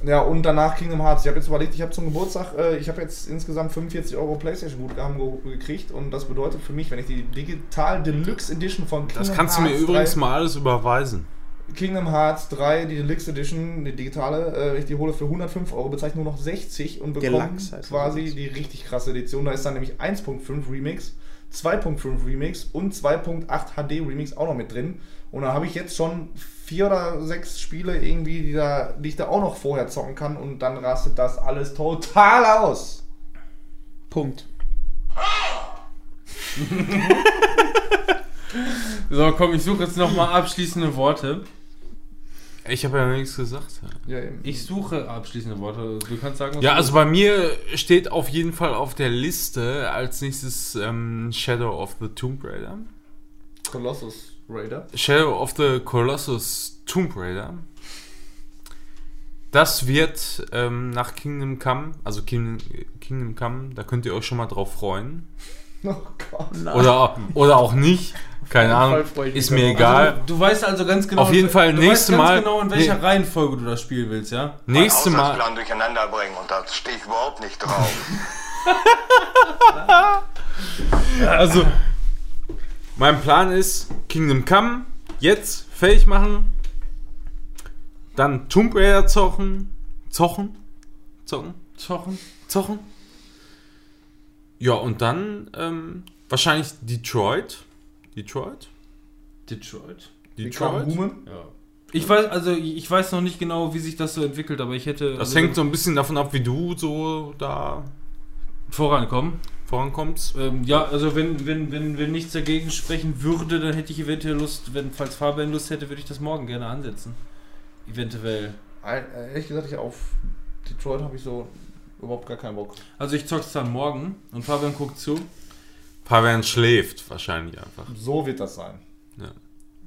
Ja, und danach Kingdom Hearts. Ich habe jetzt überlegt, ich habe zum Geburtstag, äh, ich habe jetzt insgesamt 45 Euro Playstation-Gutgaben ge gekriegt und das bedeutet für mich, wenn ich die Digital Deluxe Edition von Kingdom Das kannst du mir Hearts übrigens 3, mal alles überweisen. Kingdom Hearts 3, die Deluxe Edition, die digitale, äh, wenn ich die hole für 105 Euro, bezahle ich nur noch 60 und bekomme quasi die richtig krasse Edition. Da ist dann nämlich 1.5 Remix, 2.5 Remix und 2.8 HD Remix auch noch mit drin. Und da habe ich jetzt schon vier oder sechs Spiele irgendwie, die, da, die ich da auch noch vorher zocken kann und dann rastet das alles total aus. Punkt. *laughs* So, komm, ich suche jetzt nochmal abschließende Worte. Ich habe ja nichts gesagt. Ja, eben. Ich suche abschließende Worte. Du kannst sagen, was Ja, du also bei mir steht auf jeden Fall auf der Liste als nächstes ähm, Shadow of the Tomb Raider. Colossus Raider. Shadow of the Colossus Tomb Raider. Das wird ähm, nach Kingdom Come, also King, Kingdom Come, da könnt ihr euch schon mal drauf freuen. *laughs* Oh Gott. Oder, oder auch nicht. Keine Ahnung. Ist mir darauf. egal. Also, du, weißt also ganz genau. Auf jeden Fall du nächste weißt ganz Mal- genau, in welcher Nee. Reihenfolge du das spielen willst, ja? Nächste meinen Mal. Durcheinander bringen und da stehe ich überhaupt nicht drauf. *laughs* *laughs* Also, mein Plan ist Kingdom Come jetzt fertig machen, dann Tomb Raider zocken, zochen, zocken, Zochen. zochen. Ja, und dann ähm, wahrscheinlich Detroit. Detroit? Detroit. Detroit? Human. Ja. Ich weiß, also ich weiß noch nicht genau, wie sich das so entwickelt, aber ich hätte Das also, hängt so ein bisschen davon ab, wie du so da vorankommen. Vorankommst. Ähm, ja, also wenn, wenn, wenn, wenn nichts dagegen sprechen würde, dann hätte ich eventuell Lust, wenn, falls Fabian Lust hätte, würde ich das morgen gerne ansetzen. Eventuell. Ehrlich gesagt, ich auf Detroit habe ich so überhaupt gar keinen Bock. Also ich zock's dann morgen und Fabian guckt zu. Fabian schläft wahrscheinlich einfach. So wird das sein.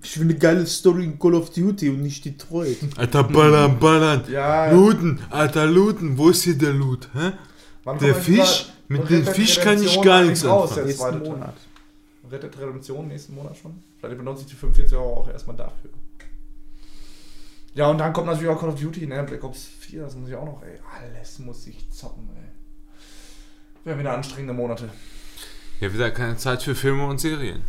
Ich will eine geile Story in Call of Duty und nicht Detroit. *laughs* Alter, ballern, ballern. Ja, Looten, alter, looten. Wo ist hier der Loot? Hä? Wann Der Fisch? Mit dem Dead Fisch kann ich Redemption gar eigentlich nichts raus, anfangen. der zweite Nächsten Teil? Monat. Red Dead Redemption nächsten Monat schon. Vielleicht benutze ich die 45 Euro auch erstmal dafür. Ja, und dann kommt natürlich auch Call of Duty, ne? Black Ops 4, das muss ich auch noch, ey. Alles muss ich zocken, ey. Wären wieder anstrengende Monate. Ja, wieder keine Zeit für Filme und Serien.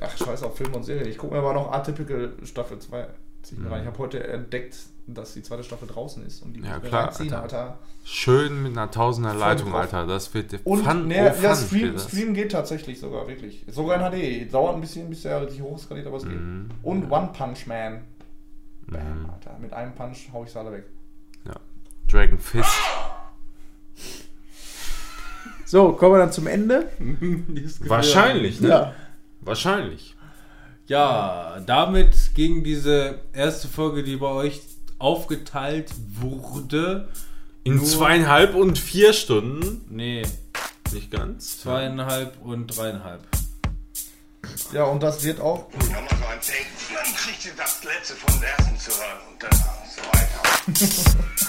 Ach, scheiß auf Film und Serie. Ich gucke mir aber noch Atypical Staffel 2 zieh ich mir rein. Ich habe heute entdeckt, dass die zweite Staffel draußen ist und die Ja, klar, reinziehen, Alter. Alter. Schön mit einer Tausender Leitung, drauf. Alter. Das wird der Und Fun, ne, oh, ja, Stream. Stream geht tatsächlich sogar, wirklich. Sogar in HD. Dauert ein bisschen, bis er richtig hoch skaliert, aber es geht. Mhm. Und One Punch Man. Bam, Mhm. Alter. Mit einem Punch hau ich alle weg. Ja. Dragon Fist. So, kommen wir dann zum Ende. *laughs* Wahrscheinlich, ne? Ja. Wahrscheinlich. Ja, damit ging diese erste Folge, die bei euch aufgeteilt wurde. In zweieinhalb und vier Stunden. Nee, Nicht ganz. zweieinhalb und dreieinhalb. Ja, und das wird auch. Nochmal so ein Take. Dann kriegt ihr das letzte von der ersten zu hören und dann so weiter. *laughs*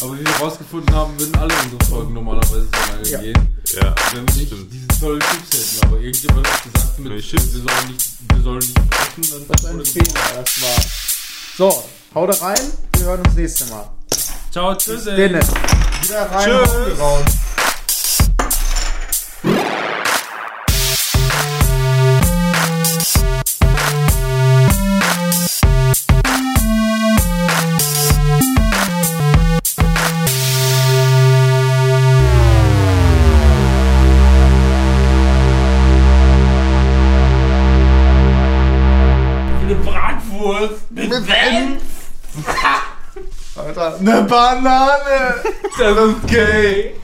Aber wie wir rausgefunden haben, würden alle unsere Folgen normalerweise so lange Ja. gehen. Ja, Wenn wir nicht stimmt. diese tollen Tipps hätten. Aber irgendjemand hat gesagt, mit, wir sollen nicht, wir sollen nicht sprechen. Das ist ein Fehler, das war. So, haut rein. Wir hören uns nächstes Mal. Ciao, tschüss. Wieder rein. Tschüss. raus. Banane! Das ist gay!